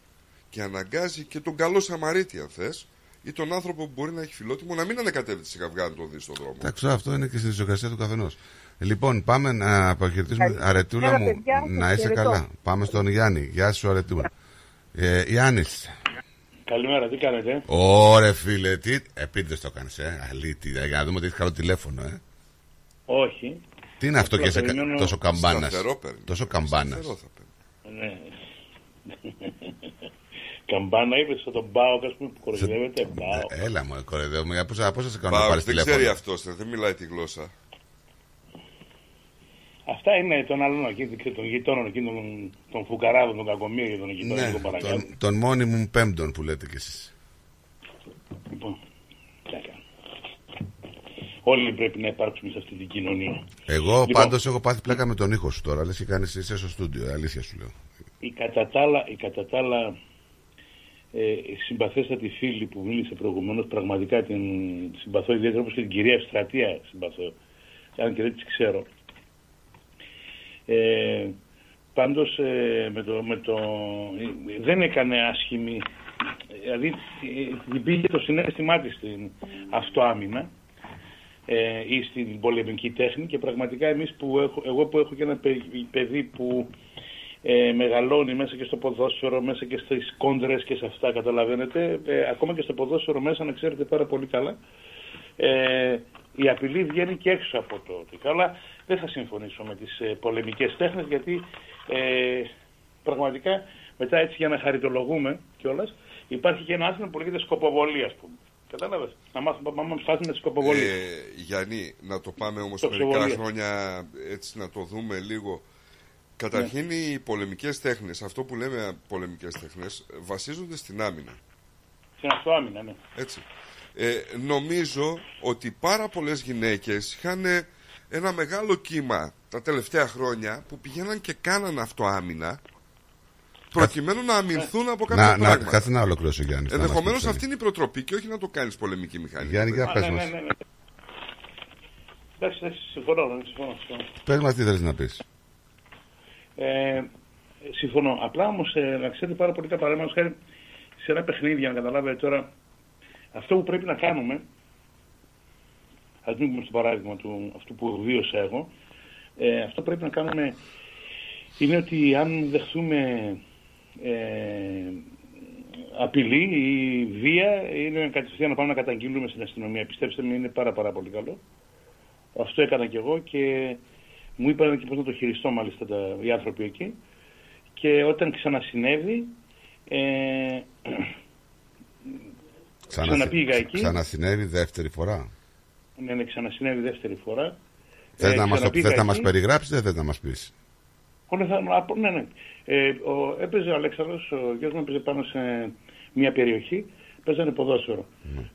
και αναγκάζει και τον καλό Σαμαρίτη αν θες ή τον άνθρωπο που μπορεί να έχει φιλότιμο να μην ανακατεύει τη σιγαυγά να τον δεις στον δρόμο. Εντάξει, τώρα αυτό είναι και στη ζωγρασία του καθενός. Λοιπόν, πάμε να αποχαιρετήσουμε. Καλησπέρα, Αρετούλα μου, παιδιά, σας να είσαι χαιρετώ. καλά. Πάμε στον Γιάννη. Γεια σου, Αρετούλα. Ε, Γιάννη. Καλημέρα, τι κάνετε; Ωρε φίλε, τι. Επίτηδε το κάνεις, ε. Αλήτη, ε, για να δούμε ότι έχεις καλό τηλέφωνο, ε. Όχι. Τι είναι αυτό Απλά και σε περιμένω- τόσο καμπάνας; Σταθερό παίρνει. Τόσο καμπάνας; Σταθερό θα Ναι. Καμπάνα είπες σαν τον Μπάουκ, ας πούμε, που κοροϊδεύεται. Μπάουκ. Έλα μου, κορεδεύουμε. Για πόσα, πόσα σε κάνω να Πάω, πάρεις δεν τηλέφωνο; ξέρει αυτός, δεν μιλάει τη γλώσσα. Αυτά είναι των άλλων εκεί, των γειτόνων εκείνων των, των φουκαράδων, των κακομίων και των γειτόνων Ναι, των παρακάτω. τον, τον μόνιμου πέμπτον που λέτε κι εσείς. Λοιπόν, τι να κάνω. Όλοι πρέπει να υπάρξουμε σε αυτή την κοινωνία. Εγώ Λοιπόν, πάντως έχω πάθει πλάκα με τον ήχο σου τώρα. Λες και κάνεις είσαι στο στούντιο, αλήθεια σου λέω. η κατά τα άλλα, η κατά τα άλλα ε, συμπαθέστατη φίλη που μίλησε προηγουμένως, πραγματικά την συμπαθώ ιδιαίτερα όπως και την κυρία Στρατεία συμπαθώ, αν και δεν της ξέρω. Ε, πάντως ε, με το, με το, ε, δεν έκανε άσχημη, δηλαδή ε, την πήγε το συνέστημά της στην αυτοάμυνα ε, ή στην πολεμική τέχνη και πραγματικά εμείς που έχω, εγώ που έχω και ένα παι- παιδί που ε, μεγαλώνει μέσα και στο ποδόσφαιρο, μέσα και στις κόντρες και σε αυτά καταλαβαίνετε, ε, ακόμα και στο ποδόσφαιρο μέσα να ξέρετε πάρα πολύ καλά, ε, η απειλή βγαίνει και έξω από το ότι αλλά δεν θα συμφωνήσω με τις ε, πολεμικές τέχνες γιατί ε, πραγματικά μετά έτσι για να χαριτολογούμε κιόλας, υπάρχει και ένα άθλημα που λέγεται σκοποβολή ας πούμε. Κατάλαβες, να μάθουμε, να μάθουμε με τη σκοποβολή. Ε, Γιάννη, να το πάμε όμως Το μερικά ψευδολία. χρόνια έτσι να το δούμε λίγο. Καταρχήν Ναι. οι πολεμικές τέχνες, αυτό που λέμε πολεμικές τέχνες, βασίζονται στην άμυνα. Στην αυτοάμυνα, ναι. Έτσι. Ε, νομίζω ότι πάρα πολλές γυναίκες είχαν ένα μεγάλο κύμα τα τελευταία χρόνια που πηγαίναν και κάναν αυτοάμυνα προκειμένου να αμυνθούν από κάποια Να, να, πράγματα. κάτσε να ολοκληρώσει ο Γιάννης. να μας Ενδεχομένως πει, αυτή είναι η προτροπή και όχι να το κάνεις πολεμική μηχανή. Γιάννη, για Α, πες ναι, μας. ναι, ναι, ναι. Εντάξει, εντάξει, συμφωνώ, ναι, συμφωνώ. συμφωνώ. Πες μας τι θέλεις να πεις. Ε, συμφωνώ. Απλά όμως να ξέρετε πάρα πολύ καλά παράδειγμα χάρη σε ένα παιχνίδι, για να καταλάβετε τώρα, αυτό που πρέπει να κάνουμε, ας μην πούμε στο παράδειγμα του αυτού που βίωσα εγώ, ε, αυτό που πρέπει να κάνουμε είναι ότι αν δεχθούμε ε, απειλή ή βία, είναι κατευθείαν να πάμε να καταγγείλουμε στην αστυνομία. Πιστέψτε με, είναι πάρα, πάρα πολύ καλό. Αυτό έκανα κι εγώ και μου είπαν και πώς να το χειριστώ μάλιστα τα, οι άνθρωποι εκεί. Και όταν ξανασυνέβη, ε, ξαναπήγα εκεί. Ξανασυνέβη δεύτερη φορά; Ναι, ναι, ξανασυνέβη δεύτερη φορά. Θες Ε, να, μας, το- ξαναπήγα θες να μας εκεί. περιγράψεις ή δεν θες να μας πεις; Όλο θα- από- ναι, ναι. Ε, ο, έπαιζε ο Αλέξανδρος, ο γιος μου έπαιζε πάνω σε μια περιοχή, παίζανε ποδόσφαιρο.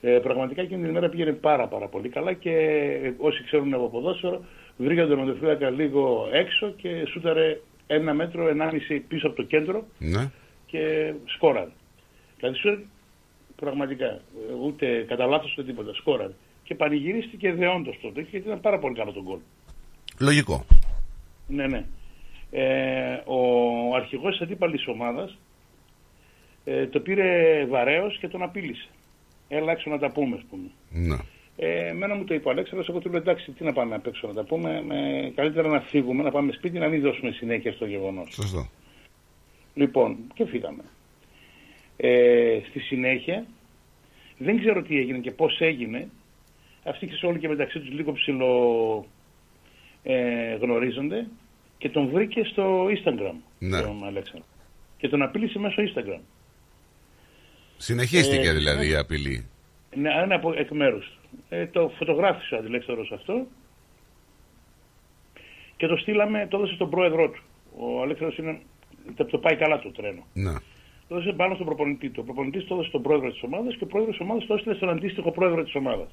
Ε, πραγματικά εκείνη την ημέρα πήγαινε πάρα πάρα πολύ καλά και ε, όσοι ξέρουν από ποδόσφαιρο βρήκαν τον οδεφύλακα λίγο έξω και σούταρε ένα μέτρο, ενάμιση πίσω από το κέντρο Ναι. και σκόραν. Δηλαδή σου πραγματικά, ε, ούτε κατά λάθος ούτε τίποτα, σκόραν. Και πανηγυρίστηκε δεόντως τότε γιατί ήταν πάρα πολύ καλό τον γκολ. Λογικό. Ναι, ναι. Ε, ο αρχηγός της αντίπαλης ομάδας ε, το πήρε βαρέως και τον απείλησε. Έλα έξω να τα πούμε, ας πούμε. Ναι. Ε, εμένα μου το είπε ο Αλέξανδρος, εγώ του λέω εντάξει, τι να πάμε απ' έξω να τα πούμε, με, καλύτερα να φύγουμε, να πάμε σπίτι, να μην δώσουμε συνέχεια στο γεγονός. Σωστό. Λοιπόν, και φύγαμε. Ε, στη συνέχεια, δεν ξέρω τι έγινε και πώς έγινε, αυτοί και όλοι και μεταξύ τους λίγο ψηλο ε, γνωρίζονται και τον βρήκε στο Instagram, Ναι. τον Αλέξανδρο. Και τον απείλησε μέσω Instagram. Συνεχίστηκε Ε, δηλαδή η απειλή. Ναι, ένα από εκ μέρους. του. Ε, το φωτογράφησε ο Αντιλέξτερος αυτό και το στείλαμε, το έδωσε στον πρόεδρό του. Ο Αλέξανδρος είναι, το, το πάει καλά το τρένο. Ναι. Το έδωσε πάνω στον προπονητή του. Ο προπονητής το έδωσε στον πρόεδρο της ομάδας και ο πρόεδρος της ομάδας το έστειλε στον αντίστοιχο πρόεδρο της ομάδας.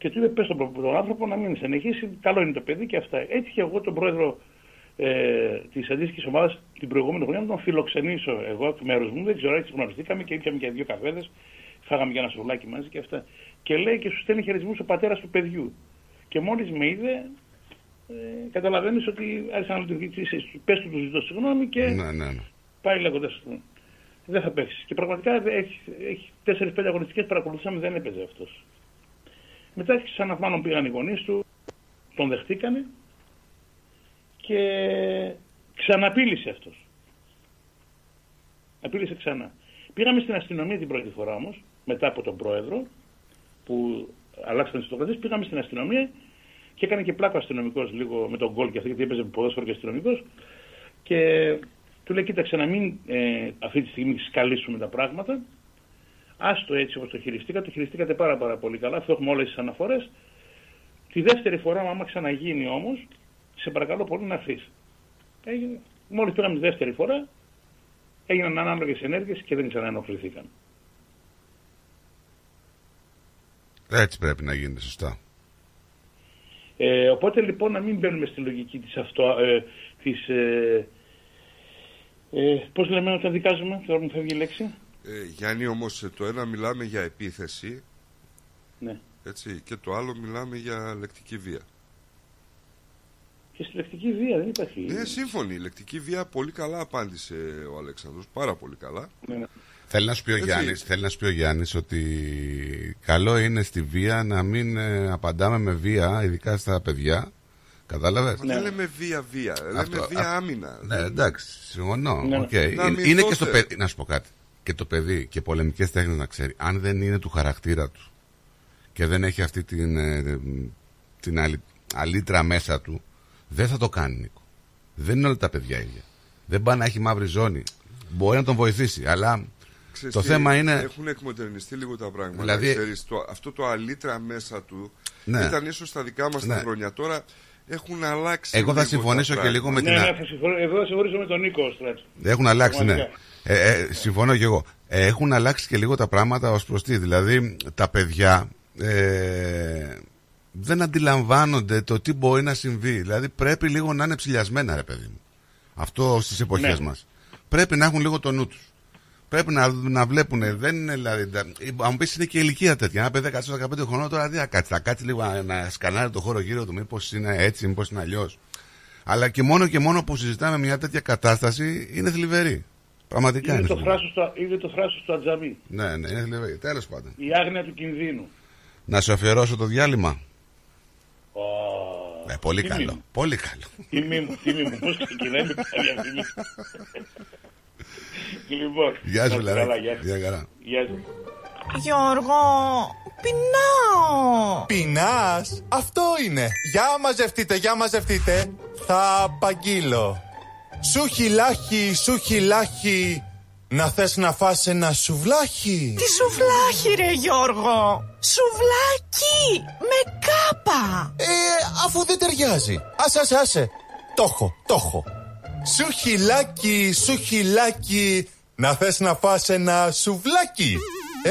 Και του είπε: Πες στον προ- τον άνθρωπο να μην συνεχίσει. Καλό είναι το παιδί και αυτά. Έτυχε εγώ τον πρόεδρο ε, της αντίστοιχης ομάδας την προηγούμενη χρονιά να τον φιλοξενήσω εγώ εκ μέρους μου. Δεν ξέρω, έτσι γνωριστήκαμε και ήπιαμε και δύο καφέδες. Φάγαμε και ένα σουβλάκι μαζί και αυτά. Και λέει και σου στέλνει χαιρετισμού ο πατέρα του παιδιού. Και μόλις με είδε, ε, καταλαβαίνεις ότι άρχισε να λειτουργήσει. Πες του, του ζητώ συγγνώμη και Ναι, ναι, ναι. πάει λέγοντας. Δεν θα παίξεις. Και πραγματικά έχει, έχει 4-5 αγωνιστικές παρακολουθήσαμε, δεν έπαιζε αυτός. Μετά ξανά πάνω πήγαν οι γονείς του, τον δεχτήκανε και ξαναπήλησε αυτός. Απείλησε ξανά. Πήγαμε στην αστυνομία την πρώτη φορά όμως, μετά από τον πρόεδρο, που αλλάξαν τις τοποθετήσεις, πήγαμε στην αστυνομία και έκανε και πλάκο αστυνομικός λίγο με τον γκολ και αυτό, γιατί έπαιζε ποδόσφαιρο και αστυνομικός. Και του λέει: Κοίταξε, να μην ε, αυτή τη στιγμή σκαλίσουμε τα πράγματα. Άστο έτσι όπως το χειριστήκατε, το χειριστήκατε πάρα, πάρα πολύ καλά. Αυτό έχουμε όλες τις αναφορές. Τη δεύτερη φορά, άμα ξαναγίνει όμως, σε παρακαλώ πολύ να έρθεις. Έγινε. Μόλις πήγαμε τη δεύτερη φορά, έγιναν ανάλογες ενέργειες και δεν ξαναενοχληθήκαν. Έτσι πρέπει να γίνεται, σωστά. Ε, οπότε λοιπόν να μην μπαίνουμε στη λογική της αυτό, ε, της, ε, ε, πώς λέμε όταν δικάζουμε, τώρα μου φεύγει η λέξη. Ε, Γιάννη όμως ε, το ένα μιλάμε για επίθεση Ναι. έτσι, και το άλλο μιλάμε για λεκτική βία. Και στη λεκτική βία δεν υπάρχει. Ναι, σύμφωνη. Η λεκτική βία πολύ καλά απάντησε ο Αλέξανδρος. Πάρα πολύ καλά. Ναι, ναι. Θέλει να σου πει ο Έτσι. Γιάννης, θέλει να σου πει ο Γιάννης ότι καλό είναι στη βία να μην ε, απαντάμε με βία, ειδικά στα παιδιά. Κατάλαβες; Μα δεν λέμε βία-βία. Λέμε Αυτό- βία α- άμυνα. Ναι, εντάξει, συμφωνώ. Ναι. οκ. Να Είναι, αμυνθώστε. είναι και στο παιδί. Να σου πω κάτι. Και το παιδί και πολεμικές τέχνες να ξέρει. Αν δεν είναι του χαρακτήρα του και δεν έχει αυτή την, ε, την αλη- αλήτρα μέσα του, δεν θα το κάνει, Νίκο. Δεν είναι όλα τα παιδιά ίδια. Δεν πάει να έχει μαύρη ζώνη. Μπορεί να τον βοηθήσει, αλλά Ξέρεις το τι, θέμα είναι. Έχουν εκμοντερνιστεί λίγο τα πράγματα. Δηλαδή- Ξέρεις, το, αυτό το αλήτρα μέσα του Ναι. ήταν ίσως στα δικά μας Ναι. τα χρόνια. Τώρα έχουν αλλάξει. Εγώ θα λίγο τα συμφωνήσω και λίγο με πράγματα. την Ναι, α- ναι, θα συμφωνώ, εδώ θα συμφωνήσω με τον Νίκο Στράτ. Έχουν αλλάξει, ναι. Πραγματικά. Ε, ε, συμφωνώ και εγώ. Ε, έχουν αλλάξει και λίγο τα πράγματα ως προς τι. Δηλαδή, τα παιδιά ε, δεν αντιλαμβάνονται το τι μπορεί να συμβεί. Δηλαδή, πρέπει λίγο να είναι ψηλιασμένα, ρε παιδί μου. Αυτό στις εποχές Ναι. μας. Πρέπει να έχουν λίγο το νου τους. Πρέπει να, να βλέπουν. Δεν είναι δηλαδή. τα- Αν μου πεις είναι και ηλικία τέτοια. Ένα παιδί 14-15 χρονών τώρα δεν θα κάτσει. Θα κάτσει λίγο να, να σκανάρει το χώρο γύρω του. Μήπως είναι έτσι, μήπως είναι αλλιώς. Αλλά και μόνο και μόνο που συζητάμε μια τέτοια κατάσταση είναι θλιβερή. Πραγματικά Είναι είναι. το, θλιβερή. θράσος του, είναι το θράσος του ατζαμί. Ναι, ναι, είναι θλιβερή. Τέλος πάντων. Η άγνοια του κινδύνου. Να σου αφιερώσω το διάλειμμα. Ω, Ναι, πολύ τιμή καλό. μου. Πολύ καλό. Τιμή μου, τιμή μου. Πώς ξεκινάει με τα διαφημίσεις. Λοιπόν, Γεια να σου, είστε καλά, Λαράκη. γεια σας. Γεια χαρά. Γεια σας. Γιώργο, πεινάω. Πεινάς, αυτό είναι. Για μαζευτείτε, για μαζευτείτε. Θα απαγγείλω. Σου χιλάχι, σου χιλάχι. Να θες να φας ένα σουβλάχι. Τι σουβλάχι ρε Γιώργο Σουβλάκι Με κάπα Ε, αφού δεν ταιριάζει. Άσε, άσε, άσε. Το έχω, το έχω. Σου χιλάκι, σου χιλάκι. Να θες να φας ένα σουβλάκι. Ε,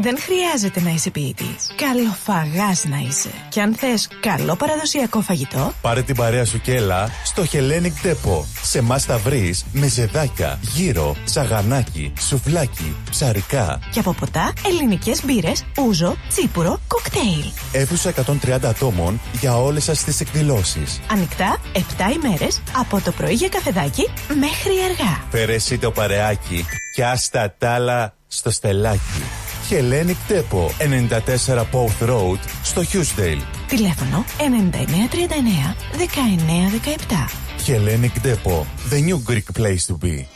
Δεν χρειάζεται να είσαι ποιητής Καλοφαγάς να είσαι Και αν θες καλό παραδοσιακό φαγητό Πάρε την παρέα σου και έλα στο Hellenic Depot. Σε μας θα βρεις με ζεδάκια, γύρο, σαγανάκι, σουβλάκι, ψαρικά. Και από ποτά ελληνικές μπύρες, ούζο, τσίπουρο, κοκτέιλ Αίθουσα 130 ατόμων για όλες σας τις εκδηλώσεις. Ανοιχτά 7 ημέρες από το πρωί για καφεδάκι μέχρι αργά Φέρε εσύ το παρεάκι και άστα τ' άλλα στο στελάκι. Χελένη Κτέπο, 94 Pouth Road, στο Χιούσταιλ. Τηλέφωνο 9939 1917. Χελένη Κτέπο, the new Greek place to be.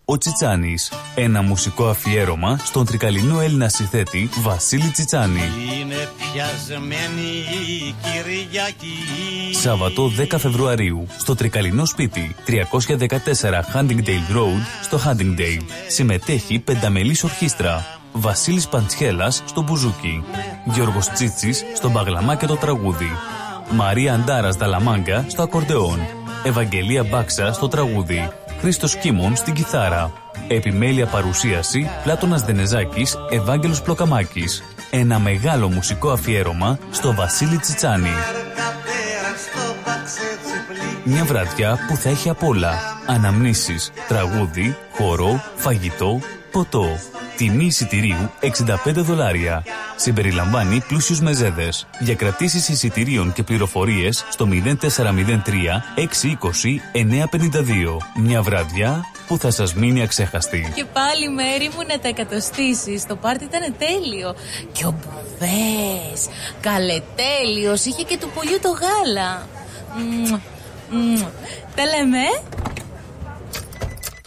ο Τσιτσάνης. Ένα μουσικό αφιέρωμα στον τρικαλινό Έλληνα συνθέτη Βασίλη Τσιτσάνη. Είναι πιασμένη η Κυριακή Σάββατο 10 Φεβρουαρίου στο τρικαλινό σπίτι 314 Huntingdale Road στο Huntingdale. Συμμετέχει πενταμελής ορχήστρα. Βασίλης Παντσχέλας στο μπουζούκι. Γιώργος Τσίτσης στο μπαγλαμά και το τραγούδι. Μαρία Αντάρας Δαλαμάγκα στο ακορντεόν. Ευαγγελία Μπάξα στο τραγούδι. Χρήστος Κίμων στην κιθάρα. Επιμέλεια παρουσίαση Πλάτωνας Δενεζάκης, Ευάγγελος Πλοκαμάκης. Ένα μεγάλο μουσικό αφιέρωμα στο Βασίλη Τσιτσάνη. Μια βραδιά που θα έχει απ' όλα. Αναμνήσεις, τραγούδι, χορό, φαγητό, ποτό. Τιμή εισιτηρίου 65 δολάρια. Συμπεριλαμβάνει πλούσιους μεζέδες. Για κρατήσεις εισιτηρίων και πληροφορίες στο 0403 620 952. Μια βραδιά που θα σας μείνει αξέχαστη. Και πάλι μέρη μου να τα εκατοστήσεις. Το πάρτι ήταν τέλειο. Και ο Μπουβές, καλετέλειος, είχε και του πουλιού το γάλα. Μμμ, μμμ. Τα λέμε.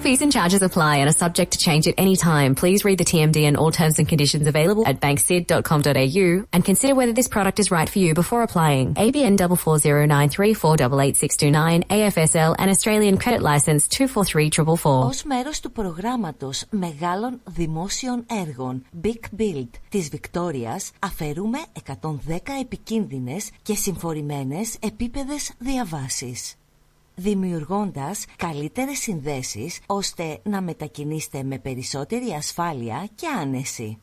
Fees and charges apply and are subject to change at any time. Please read the TMD and all terms and conditions available at banksid.com.au and consider whether this product is right for you before applying. ABN 44093488629 AFSL and Australian Credit License 243444. Ως μέρος του προγράμματος μεγάλων δημόσιων έργων Big Build της Βικτόριας αφαιρούμε 110 επικίνδυνες και συμφορημένες επίπεδες διαβάσεις δημιουργώντας καλύτερες συνδέσεις ώστε να μετακινήσετε με περισσότερη ασφάλεια και άνεση.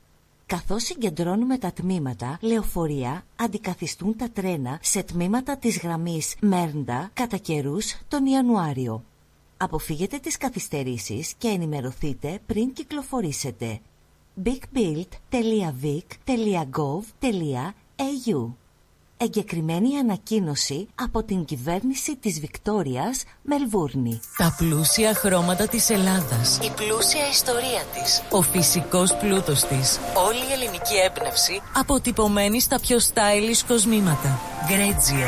Καθώς συγκεντρώνουμε τα τμήματα, λεωφορεία αντικαθιστούν τα τρένα σε τμήματα της γραμμής Μέρντα κατά καιρούς τον Ιανουάριο. Αποφύγετε τις καθυστερήσεις και ενημερωθείτε πριν κυκλοφορήσετε. bigbuild.vic.gov.au Εγκεκριμένη ανακοίνωση από την κυβέρνηση της Βικτόριας, Μελβούρνη. Τα πλούσια χρώματα της Ελλάδας. Η πλούσια ιστορία της. Ο φυσικός πλούτος της. Όλη η ελληνική έμπνευση. Αποτυπωμένη στα πιο stylish κοσμήματα. Γκρέτζιο.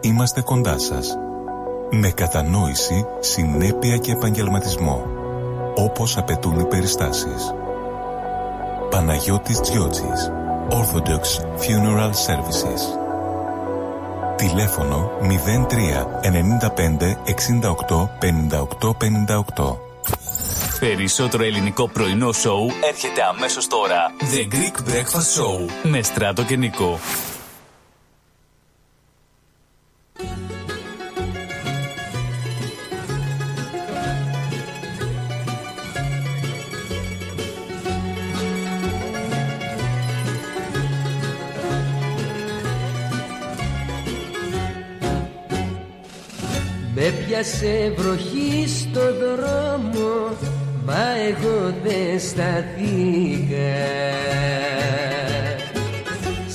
είμαστε κοντά σας. Με κατανόηση, συνέπεια και επαγγελματισμό. Όπως απαιτούν οι περιστάσεις. Παναγιώτης Τζιότσης. Orthodox Funeral Services. Τηλέφωνο 03 95 68 58 58. Περισσότερο ελληνικό πρωινό σοου έρχεται αμέσως τώρα. The Greek Breakfast Show με Στράτο και Νικό. Πιάσε βροχή στο δρόμο Μα εγώ δεν σταθήκα.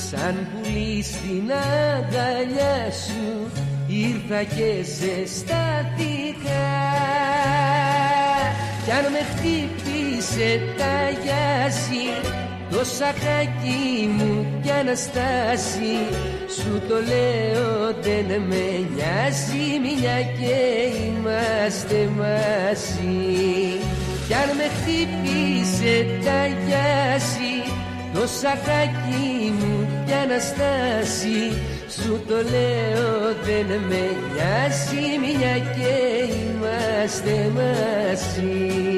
Σαν πουλί στην αγκαλιά σου Ήρθα και ζεστάθηκα Κι αν με χτύπησε τα γιάση το σακάκι μου κι Αναστάση Σου το λέω δεν με νοιάζει Μια και είμαστε μαζί. Κι αν με χτύπησε τα γιάση Το σακάκι μου κι Αναστάση. Σου το λέω δεν με νοιάζει Μια και είμαστε μαζί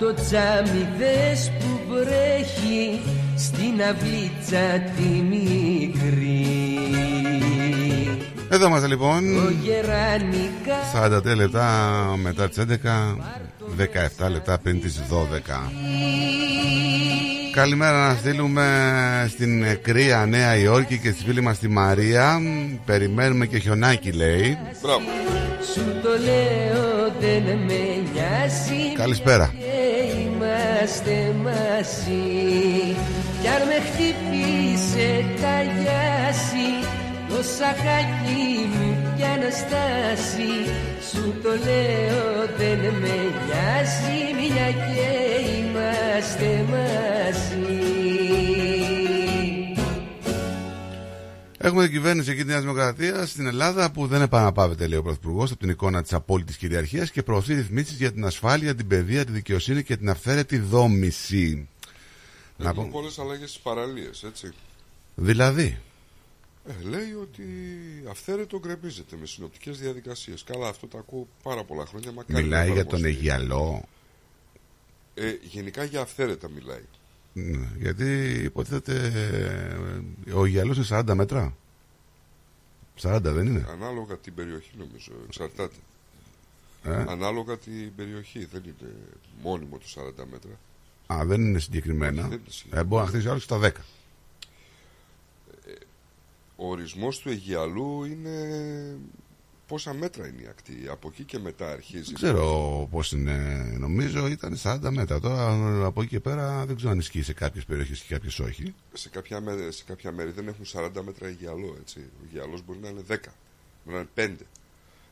το τζάμι δες που βρέχει Στην αυλίτσα τη μικρή. Εδώ είμαστε λοιπόν. Ο Γερανικά 40 λεπτά μετά τις 11 17 λεπτά πριν τις 12 Καλημέρα να στείλουμε στην κρύα Νέα Υόρκη και στη φίλη μας τη Μαρία. Περιμένουμε και χιονάκι λέει. Μπράβο Σου το λέω δεν με νοιάζει. Καλησπέρα. Και είμαστε μαζί. Κι αν με χτυπήσε τα γιάση Το το σακάκι μου κι αναστάσει Σου το λέω δεν με νοιάζει. Μια και είμαστε μαζί Έχουμε την κυβέρνηση εκεί της Νέας Δημοκρατίας στην Ελλάδα που δεν επαναπάβεται, λέει ο Πρωθυπουργός, από την εικόνα της απόλυτης κυριαρχίας και προωθεί ρυθμίσεις για την ασφάλεια, την παιδεία, τη δικαιοσύνη και την αυθαίρετη δόμηση. Να Έχουμε πολλές αλλαγές στις παραλίες, έτσι. Δηλαδή; Ε, λέει ότι αυθαίρετο γκρεμίζεται με συνοπτικές διαδικασίες. Καλά, αυτό το ακούω πάρα πολλά χρόνια. Μακάρι Μιλάει να για τον εφαρμοστεί. Αιγιαλό. Ε, γενικά για αυθαίρετα μιλάει. Ναι, γιατί υποτίθεται ε, ο Αιγιαλό είναι 40 μέτρα. 40 δεν είναι; Ανάλογα την περιοχή νομίζω, εξαρτάται. Ε; Ανάλογα την περιοχή, δεν είναι μόνιμο το 40 μέτρα. Α, δεν είναι συγκεκριμένα. Όχι, δεν είναι Ε, συγκεκριμένα. μπορεί να χτίσει άλλος στα 10. Ο ορισμός του Αιγιαλού είναι πόσα μέτρα είναι η ακτή. Από εκεί και μετά αρχίζει. Δεν ξέρω πώς είναι. Νομίζω ήταν 40 μέτρα. Τώρα από εκεί και πέρα δεν ξέρω αν ισχύει σε κάποιες περιοχές και κάποιες όχι. Σε κάποια, μέρη, σε κάποια μέρη δεν έχουν 40 μέτρα Αιγιαλό. Έτσι. Ο Αιγιαλός μπορεί να είναι 10, μπορεί να είναι 5.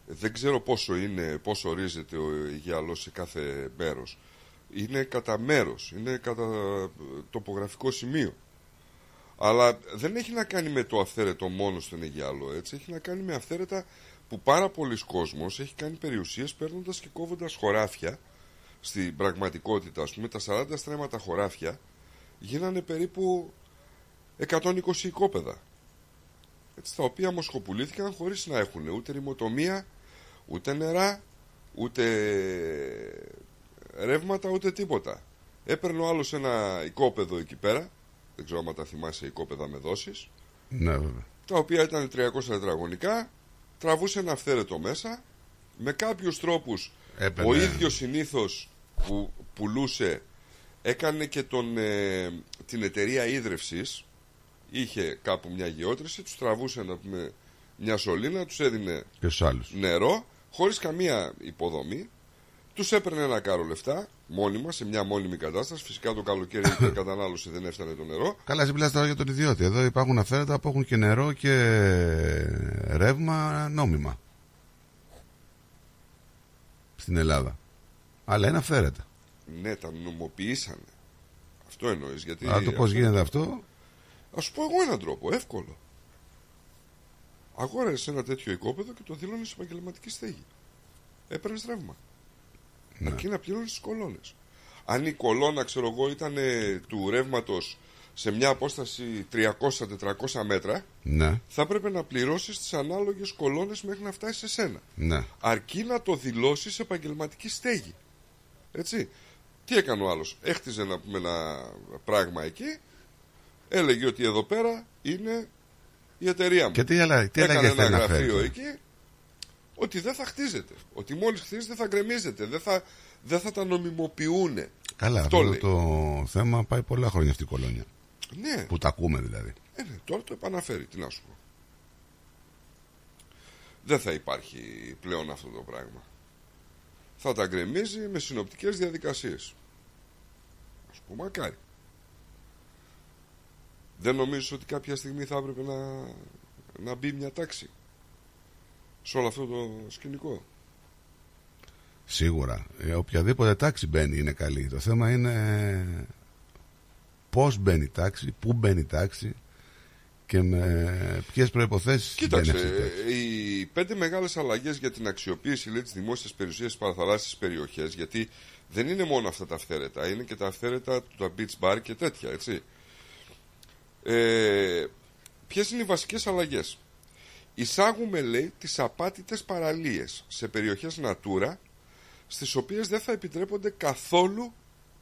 Δεν ξέρω πόσο, είναι, πόσο ορίζεται ο Αιγιαλός σε κάθε μέρος. Είναι κατά μέρος, είναι κατά ε, τοπογραφικό σημείο. Αλλά δεν έχει να κάνει με το αυθαίρετο μόνο στον Αιγιαλό, έτσι. Έχει να κάνει με αυθαίρετα που πάρα πολλοί κόσμος έχει κάνει περιουσίες παίρνοντας και κόβοντας χωράφια. Στην πραγματικότητα, ας πούμε, τα 40 στρέμματα χωράφια γίνανε περίπου 120 οικόπεδα. Έτσι, τα οποία μοσχοπουλήθηκαν χωρίς να έχουν ούτε ρημοτομία, ούτε νερά, ούτε ρεύματα, ούτε τίποτα. Έπαιρνε ο άλλος ένα οικόπεδο εκεί πέρα, δεν ξέρω αν τα θυμάσαι οικόπεδα με δόσεις, Ναι, βέβαια. τα οποία ήταν 300 τετραγωνικά, τραβούσε ένα αυθαίρετο μέσα, με κάποιους τρόπους Έπαιρνε. ο ίδιος συνήθως που πουλούσε έκανε και τον, ε, την εταιρεία ίδρυυσης, είχε κάπου μια γεώτρηση, τους τραβούσε να πούμε, μια σωλήνα, τους έδινε Και στους άλλους. νερό, χωρίς καμία υποδομή, τους έπαιρνε ένα κάρο λεφτά, μόνιμα, σε μια μόνιμη κατάσταση. Φυσικά το καλοκαίρι η κατανάλωση δεν έφτανε το νερό. Καλά, εσύ μιλάς τώρα για τον ιδιώτη. Εδώ υπάρχουν αυθαίρετα που έχουν και νερό και ρεύμα νόμιμα. Στην Ελλάδα. Αλλά είναι αυθαίρετα. Ναι, τα νομοποιήσανε. Αυτό εννοείς, γιατί... Αλλά το πώς γίνεται αυτό; Α σου πω εγώ έναν τρόπο, εύκολο. Αγόρασε ένα τέτοιο οικόπεδο και το δήλωνες σε επαγγελματική στέγη. Έπαιρνες ρεύμα. Ναι. Αρκεί να πλήρωνε τις κολόνες. Αν η κολόνα, ξέρω εγώ, ήταν ε, του ρεύματος σε μια απόσταση 300-400 μέτρα, Ναι, θα έπρεπε να πληρώσεις τις ανάλογες κολόνες μέχρι να φτάσεις σε σένα. ναι. Αρκεί να το δηλώσεις σε επαγγελματική στέγη. Έτσι. Τι έκανε ο άλλος. Έχτιζε να πούμε ένα πράγμα εκεί. Έλεγε ότι εδώ πέρα είναι η εταιρεία μου. Και τι άλλα- τι Έκανε αλλαγές ένα θέλει να γραφείο φέρει. εκεί. Ότι δεν θα χτίζεται. Ότι μόλις χτίζεται θα γκρεμίζεται. Δεν θα, δεν θα τα νομιμοποιούν. Καλά, Αυτό αυτό λέει. το θέμα πάει πολλά χρόνια αυτή η κολόνια. Ναι. Που τα ακούμε δηλαδή. Ε, ναι, τώρα το επαναφέρει. Τι να σου πω. Δεν θα υπάρχει πλέον αυτό το πράγμα. Θα τα γκρεμίζει με συνοπτικές διαδικασίες. Ας πούμε μακάρι. Δεν νομίζεις ότι κάποια στιγμή θα έπρεπε να, να μπει μια τάξη; Σε όλο αυτό το σκηνικό. Σίγουρα. Ε, οποιαδήποτε τάξη μπαίνει είναι καλή. Το θέμα είναι πώς μπαίνει η τάξη, πού μπαίνει η τάξη και με ποιες προϋποθέσεις μπαίνει Κοίταξε, αυτή η τάξη. οι πέντε μεγάλες αλλαγές για την αξιοποίηση λέει, της δημόσιας περιουσίας στις παραθαλάσσιες περιοχές, γιατί δεν είναι μόνο αυτά τα αυθαίρετα, είναι και τα αυθαίρετα του τα beach bar και τέτοια, έτσι. Ε, ποιες είναι οι βασικές αλλαγές; Εισάγουμε, λέει, τις απάτητες παραλίες σε περιοχές Natura, στις οποίες δεν θα επιτρέπονται καθόλου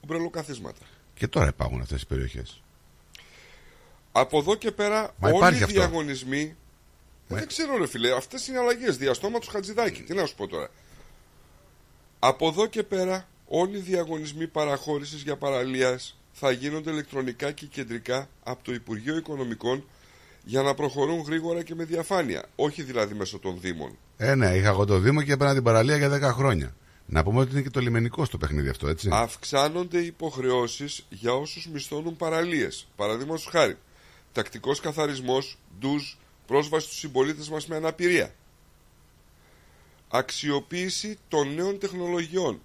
ομπρελοκαθίσματα. Και τώρα υπάρχουν αυτές οι περιοχές. Από εδώ και πέρα Μα όλοι υπάρχει οι αυτό. διαγωνισμοί. Ε, Δεν ξέρω, ρε φίλε, αυτές είναι αλλαγές. Διαστόμα του Χατζηδάκη. Τι να σου πω τώρα. Από εδώ και πέρα όλοι οι διαγωνισμοί παραχώρησης για παραλία θα γίνονται ηλεκτρονικά και κεντρικά από το Υπουργείο Οικονομικών για να προχωρούν γρήγορα και με διαφάνεια. Όχι δηλαδή μέσω των Δήμων. Ε, ναι, είχα εγώ το Δήμο και έπαιρνα την παραλία για 10 χρόνια. Να πούμε ότι είναι και το λιμενικό στο παιχνίδι αυτό, έτσι. Αυξάνονται οι υποχρεώσεις για όσους μισθώνουν παραλίες. Παραδείγματος χάρη, τακτικός καθαρισμός, ντουζ, πρόσβαση στους συμπολίτες μας με αναπηρία, αξιοποίηση των νέων τεχνολογιών,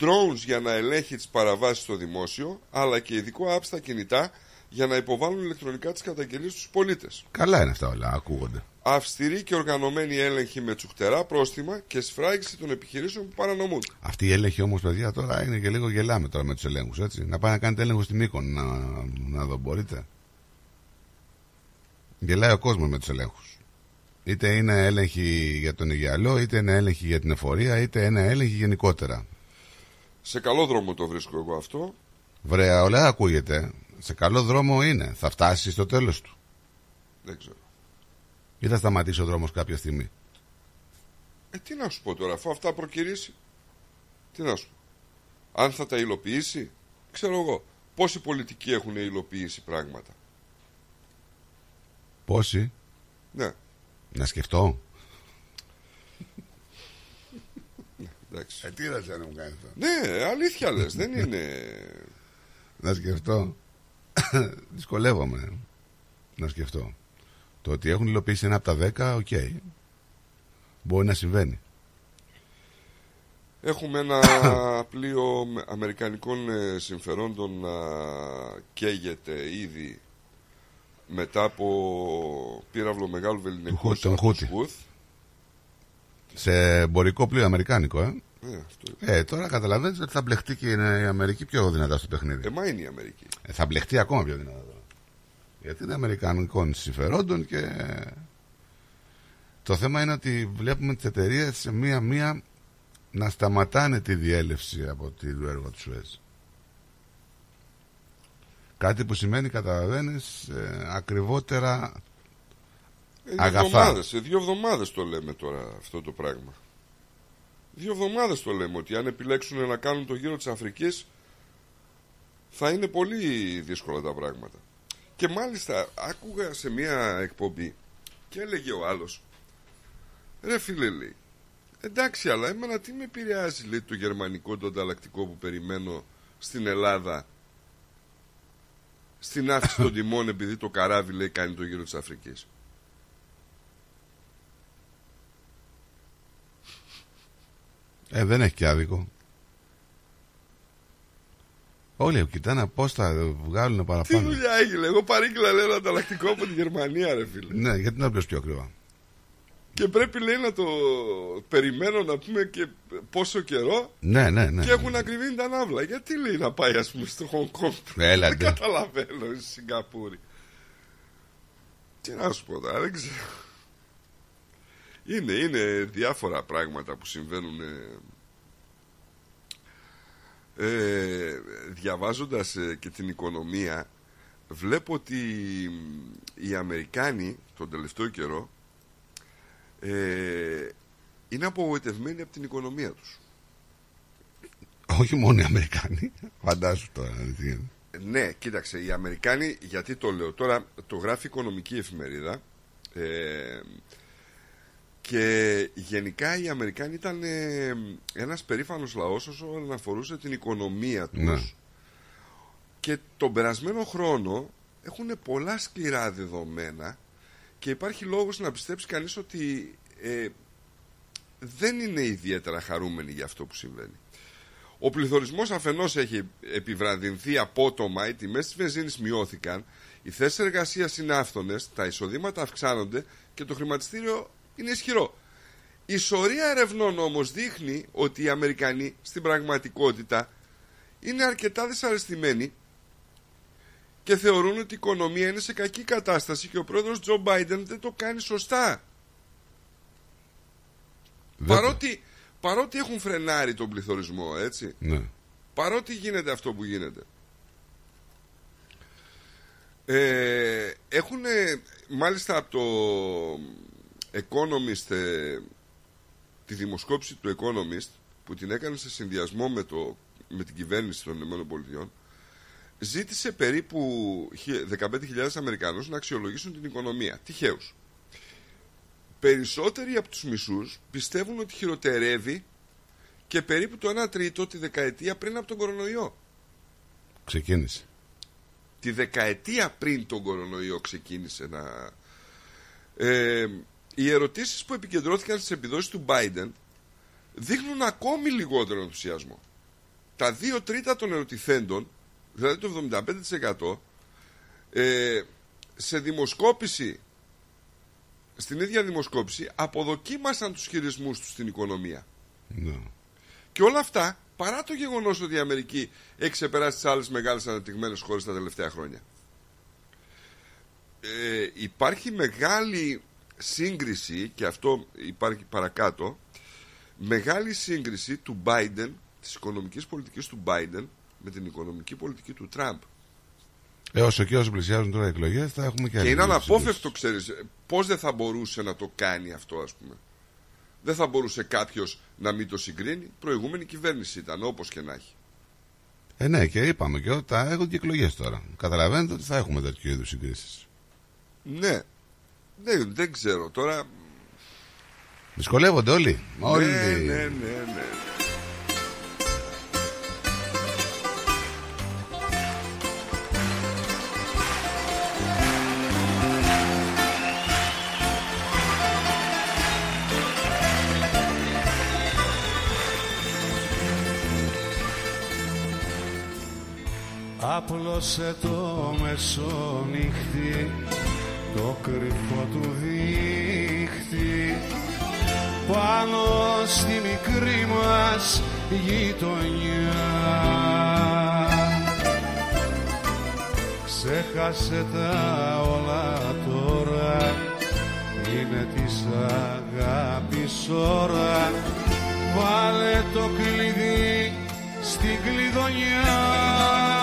drones για να ελέγχει τις παραβάσεις στο δημόσιο, αλλά και ειδικό app στα κινητά για να υποβάλουν ηλεκτρονικά τις καταγγελίες στους πολίτες. Καλά είναι αυτά όλα, ακούγονται. Αυστηρή και οργανωμένη έλεγχη με τσουχτερά πρόστιμα και σφράγιση των επιχειρήσεων που παρανομούν. Αυτή η έλεγχη όμως, παιδιά, τώρα είναι και λίγο γελάμε τώρα με τους ελέγχους, έτσι. Να πάει να κάνετε έλεγχο στη Μήκον, να, να δω, μπορείτε. Γελάει ο κόσμος με τους ελέγχους. Είτε είναι έλεγχη για τον Ιγιαλό, είτε είναι έλεγχη για την εφορία, είτε είναι έλεγχη γενικότερα. Σε καλό δρόμο το βρίσκω εγώ αυτό. Βρέα, όλα ακούγεται. Σε καλό δρόμο είναι. Θα φτάσει στο τέλος του. Δεν ξέρω. Ή θα σταματήσει ο δρόμος κάποια στιγμή. Ε, τι να σου πω τώρα, αφού αυτά προκυρήσει. Τι να σου πω. Αν θα τα υλοποιήσει, ξέρω εγώ. Πόσοι πολιτικοί έχουν υλοποιήσει πράγματα. Πόσοι; Ναι. Να σκεφτώ. Εντάξει. Ε, τι να μου κάνεις αυτό. Ναι, αλήθεια λες, δεν είναι... Να σκεφτώ. Δυσκολεύομαι να σκεφτώ. Το ότι έχουν υλοποιήσει ένα από τα δέκα, οκ. Μπορεί να συμβαίνει. Έχουμε ένα πλοίο αμερικανικών ε, συμφερόντων να καίγεται ήδη μετά από πύραυλο μεγάλου βεληνεκούς των Χούθι. Σε εμπορικό πλοίο αμερικάνικο, ε. Ε, αυτό. Ε, τώρα καταλαβαίνεις ότι θα μπλεχτεί και η Αμερική πιο δυνατά στο παιχνίδι. Ε, μα είναι η Αμερική. Ε, θα μπλεχτεί ακόμα πιο δυνατά. Γιατί είναι αμερικανικών συμφερόντων και το θέμα είναι ότι βλέπουμε τις εταιρείες σε μία-μία να σταματάνε τη διέλευση από τη έργο του Σουέζ. Κάτι που σημαίνει, καταλαβαίνεις, ε, ακριβότερα Ε, δύο αγαθά. εβδομάδες, σε δύο εβδομάδες το λέμε τώρα αυτό το πράγμα. Δύο εβδομάδες το λέμε ότι αν επιλέξουν να κάνουν το γύρο της Αφρικής θα είναι πολύ δύσκολα τα πράγματα. Και μάλιστα άκουγα σε μια εκπομπή και έλεγε ο άλλος Ρε φίλε λέει Εντάξει αλλά εμένα τι με επηρεάζει λέει το γερμανικό το ανταλλακτικό που περιμένω στην Ελλάδα στην αύξηση των τιμών επειδή το καράβι λέει κάνει το γύρο της Αφρικής. Ε, δεν έχει και άδικο. Όλοι κοιτάνε πώς θα βγάλουν Τι παραπάνω. δουλειά έχει, λέει. Εγώ παρήγγειλα λέει ένα ανταλλακτικό από τη Γερμανία, ρε φίλε. Ναι, γιατί να το πεις πιο ακριβά. Και πρέπει λέει να το περιμένω να πούμε και πόσο καιρό. Ναι, ναι, ναι. Και έχουν ακριβήνει τα ναύλα. Γιατί λέει να πάει, ας πούμε, στο Χονγκ Κονγκ. Έλα, Δεν ντε. καταλαβαίνω, στη Σιγκαπούρη. Τι να σου πω τώρα, δεν ξέρω. Είναι, είναι διάφορα πράγματα που συμβαίνουν. ε, Ε, διαβάζοντας ε, και την οικονομία βλέπω ότι οι Αμερικάνοι τον τελευταίο καιρό ε, είναι απογοητευμένοι από την οικονομία τους. Όχι μόνο οι Αμερικάνοι. Φαντάσου τώρα. τι γίνεται. Ναι, κοίταξε, οι Αμερικάνοι, γιατί το λέω τώρα, το γράφει η οικονομική εφημερίδα ε, και γενικά οι Αμερικάνοι ήταν ε, ένας περήφανος λαός όσον αφορούσε την οικονομία τους Ναι. και τον περασμένο χρόνο έχουν πολλά σκληρά δεδομένα και υπάρχει λόγος να πιστέψει κανείς ότι ε, δεν είναι ιδιαίτερα χαρούμενοι για αυτό που συμβαίνει. Ο πληθωρισμός αφενός έχει επιβραδυνθεί απότομα, οι τιμές της βενζίνης μειώθηκαν, οι θέσεις εργασίας είναι άφθονες, τα εισοδήματα αυξάνονται και το χρηματιστήριο είναι ισχυρό. Η σωρία ερευνών όμως δείχνει ότι οι Αμερικανοί στην πραγματικότητα είναι αρκετά δυσαρεστημένοι και θεωρούν ότι η οικονομία είναι σε κακή κατάσταση και ο πρόεδρος Τζο Μπάιντεν δεν το κάνει σωστά. Παρότι, παρότι έχουν φρενάρει τον πληθωρισμό, έτσι. Ναι. Παρότι γίνεται αυτό που γίνεται. Ε, έχουν μάλιστα από το Economist ε, τη δημοσκόπηση του Economist που την έκανε σε συνδυασμό με, το, με την κυβέρνηση των ΗΠΑ ζήτησε περίπου χι- 15.000 Αμερικανούς να αξιολογήσουν την οικονομία. Τυχαίους. Περισσότεροι από τους μισούς πιστεύουν ότι χειροτερεύει και περίπου το 1 τρίτο τη δεκαετία πριν από τον κορονοϊό. Ξεκίνησε. Τη δεκαετία πριν τον κορονοϊό ξεκίνησε να, Ε, οι ερωτήσεις που επικεντρώθηκαν στις επιδόσεις του Biden δείχνουν ακόμη λιγότερο ενθουσιασμό. Τα δύο τρίτα των ερωτηθέντων, δηλαδή το 75%, ε, σε δημοσκόπηση, στην ίδια δημοσκόπηση, αποδοκίμασαν τους χειρισμούς τους στην οικονομία. Ναι. Και όλα αυτά παρά το γεγονός ότι η Αμερική έχει ξεπεράσει τις άλλες μεγάλες αναπτυγμένες χώρες τα τελευταία χρόνια. Ε, υπάρχει μεγάλη σύγκριση, και αυτό υπάρχει παρακάτω, μεγάλη σύγκριση του Biden, της οικονομικής πολιτικής του Biden με την οικονομική πολιτική του Τραμπ. Ε, όσο και όσο πλησιάζουν τώρα οι εκλογές, θα έχουμε και Και άλλη είναι σύγκριση. αναπόφευκτο, ξέρεις, πώς δεν θα μπορούσε να το κάνει αυτό, ας πούμε. Δεν θα μπορούσε κάποιος να μην το συγκρίνει. Προηγούμενη κυβέρνηση ήταν, όπως και να έχει. Ε, ναι, και είπαμε και ότι θα έχουν και εκλογές τώρα. Καταλαβαίνετε ότι θα έχουμε τέτοιου είδους συγκρίσεις. Ναι. Δεν, δεν ξέρω. Τώρα Δυσκολεύονται όλοι. όλοι. Ναι, ναι, ναι, ναι. Άπλωσε το μεσονύχτη το κρυφό του δίχτυ. Πάνω στη μικρή μας γειτονιά. Ξέχασε τα όλα τώρα. Είναι της αγάπης ώρα. Βάλε το κλειδί στην κλειδονιά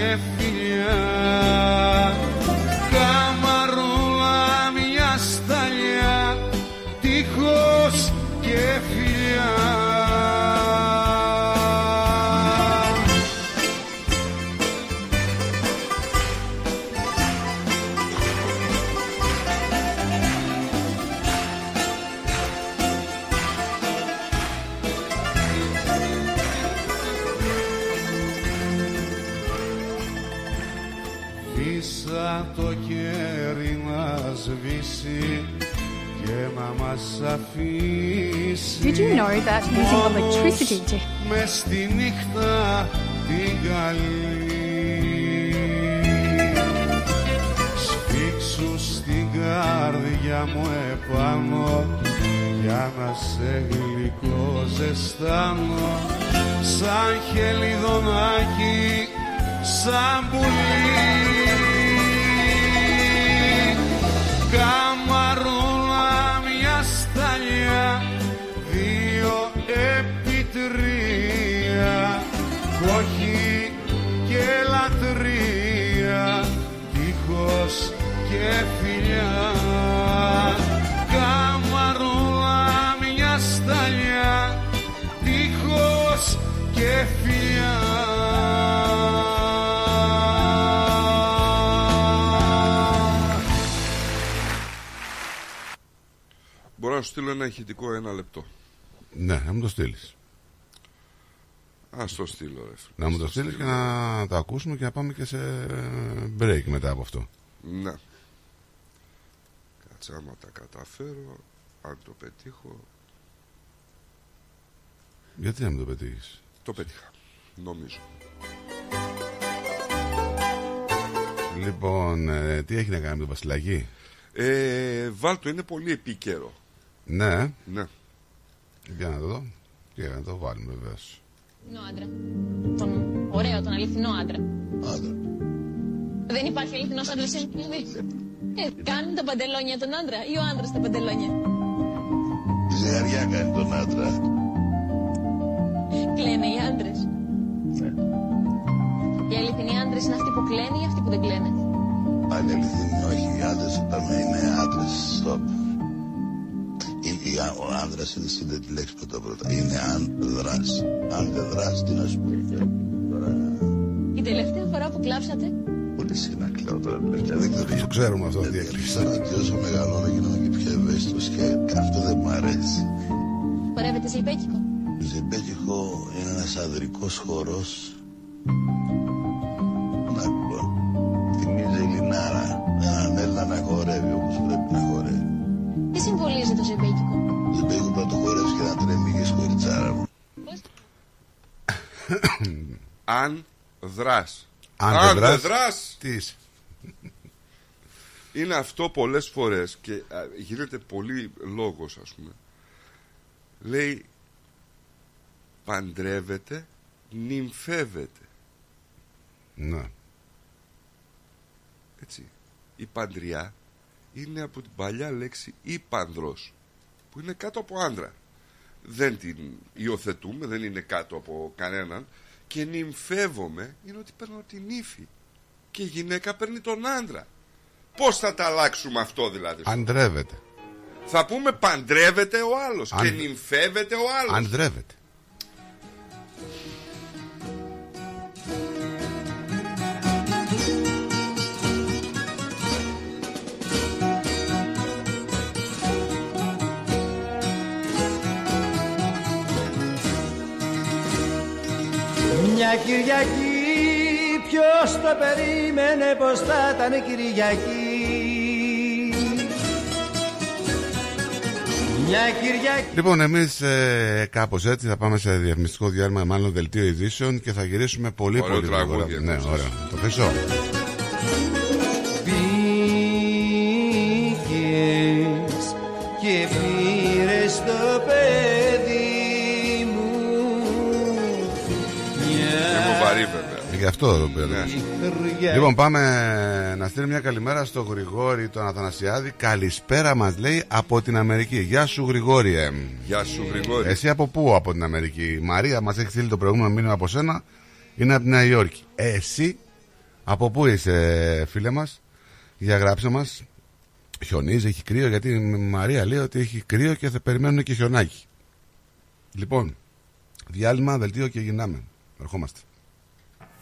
τείχος αφήσει Did you know that using electricity to Μες στη νύχτα την καλή. Σφίξου στην καρδιά μου επάνω για να σε γλυκό ζεστάνω σαν χελιδονάκι, σαν πουλί. Καμαρούλα μια σταλιά δύο επί τρία. Κόχι και λατρεία τείχος και φιλιά. Καμαρούλα μια σταλιά τείχος και φιλιά να σου στείλω ένα ηχητικό ένα λεπτό. Ναι, να μου το στείλεις. Α το στείλω, ρε. φίλε. Να μου το Στο στείλεις και στείλω. να το ακούσουμε και να πάμε και σε break μετά από αυτό. Ναι. Κάτσε άμα τα καταφέρω, αν το πετύχω. Γιατί να μην το πετύχεις; Το πέτυχα. Νομίζω. Λοιπόν, ε, τι έχει να κάνει με τον Βασιλαγή. Ε, Βάλτο είναι πολύ επίκαιρο. Ναι. Ναι. Για να το δω. Και να το βάλουμε βεβαίως. αληθινό άντρα. Τον ωραίο, τον αληθινό άντρα. Άντρα. Δεν υπάρχει αληθινός άντρας, δηλαδή. Ε, κάνει τα παντελόνια τον άντρα ή ο άντρας τα παντελόνια. Η ζευγαριά κάνει τον άντρα. Κλαίνε οι άντρες. Ναι. Οι αληθινοί άντρες είναι αυτοί που κλαίνε ή αυτοί που δεν κλαίνε; Αν είναι αληθινή, όχι οι άντρες, είπαμε είναι άντρες. Stop. Είναι, η- ο άντρας είναι στην τη λέξη πρώτα πρώτα. Είναι άνδρας. Αν δεν δράσει, τι να σου πει. Τώρα, Η τελευταία φορά που κλάψατε, Πού διέκκληση να κλαίω τώρα τελευταία. Δεν ξέρω γιατί. Το ξέρουμε αυτό, διέκκληση. Σαν ότι όσο μεγαλώνω γίνομαι και πιο ευαίσθητος και αυτό δεν μ' αρέσει. Χορεύετε ζεϊμπέκικο; Ζεμπέκικο είναι ένας ανδρικός χορός. Να πω, θυμίζει Ελληνάρα. Έναν Έλληνα να χορεύει όπως πρέπει να χορεύει. Τι συμβολίζει το ζεϊμπέκικο; Ζεμπέκικο πρέπει να το χορεύεις και να τρέμει και σκοριτσάρα μου. Αν δράς. Αν δεν δράς, δράς, τι είσαι. είναι αυτό πολλές φορές και α, γίνεται πολύ λόγος ας πούμε. Λέει παντρεύεται, νυμφεύεται. Ναι. Έτσι. Η παντριά είναι από την παλιά λέξη ύπανδρος που είναι κάτω από άντρα. Δεν την υιοθετούμε, δεν είναι κάτω από κανέναν και νυμφεύομαι είναι ότι παίρνω την ύφη και η γυναίκα παίρνει τον άντρα. Πώς θα τα αλλάξουμε αυτό δηλαδή; Αντρεύεται. Θα πούμε παντρεύεται ο άλλος Αν- και νυμφεύεται ο άλλος. Αντρεύεται. Μια Κυριακή ποιος το περίμενε πως θα ήταν Κυριακή Μια Κυριακή Λοιπόν, εμείς ε, κάπως έτσι θα πάμε σε διαφημιστικό διάλειμμα, μάλλον δελτίο ειδήσεων και θα γυρίσουμε πολύ Ωραίο πολύ τραγούδι γρήγορα. Ναι, επίσης. ωραία. Το θέσω. Γι' αυτό το πέρα. Μια Λοιπόν, πάμε να στείλουμε μια καλημέρα στο Γρηγόρη τον Αθανασιάδη. Καλησπέρα μας λέει από την Αμερική. Γεια σου, Γρηγόρη. ε. Γεια σου Γρηγόρη. Εσύ από πού από την Αμερική; Η Μαρία μας έχει στείλει το προηγούμενο μήνυμα από σένα. Είναι από τη Νέα Υόρκη. Εσύ από πού είσαι, φίλε μας; Για γράψε μας. Χιονίζει, έχει κρύο, γιατί η Μαρία λέει ότι έχει κρύο και θα περιμένουν και χιονάκι. Λοιπόν, διάλειμμα, δελτίο και γυρνάμε. Ερχόμαστε.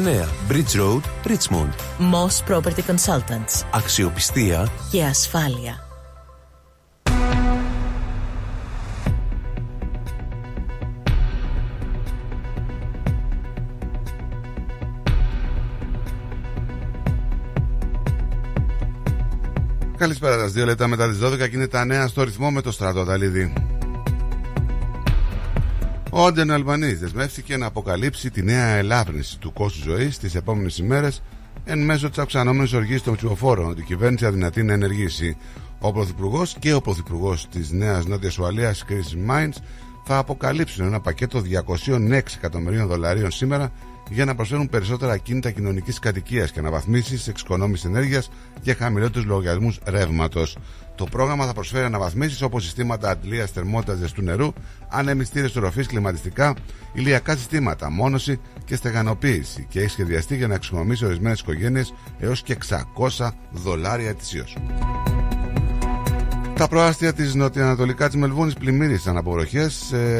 Bridge Road, Richmond. Moss Property Consultants. Αξιοπιστία Και ασφάλεια. Καλησπέρα σας. Δύο λεπτά μετά τις 12 και είναι τα νέα στο ρυθμό με το στρατό Ταλίδη. Ο Άντεν Αλμπανή δεσμεύτηκε να αποκαλύψει τη νέα ελάφρυνση του κόστου ζωής τις επόμενες ημέρες εν μέσω της αυξανόμενης οργής των ψηφοφόρων ότι η κυβέρνηση αδυνατεί να ενεργήσει. Ο Πρωθυπουργός και ο Πρωθυπουργός της Νέας Νότιας Ουαλίας, Chris Mines, θα αποκαλύψουν ένα πακέτο 206 εκατομμυρίων δολαρίων σήμερα για να προσφέρουν περισσότερα κίνητα κοινωνικής κατοικίας και αναβαθμίσεις εξοικονόμησης ενέργειας και χαμηλότερους λογαριασμούς ρεύματος. Το πρόγραμμα θα προσφέρει αναβαθμίσεις όπως συστήματα αντλίας θερμότητας ζεστού νερού, ανεμιστήρες οροφή, κλιματιστικά, ηλιακά συστήματα, μόνωση και στεγανοποίηση και έχει σχεδιαστεί για να εξοικονομήσει ορισμένες οικογένειες έως και 600 δολάρια ετησίως. Τα προάστια της νοτιοανατολικά της Μελβούνης πλημμύρισαν από βροχέ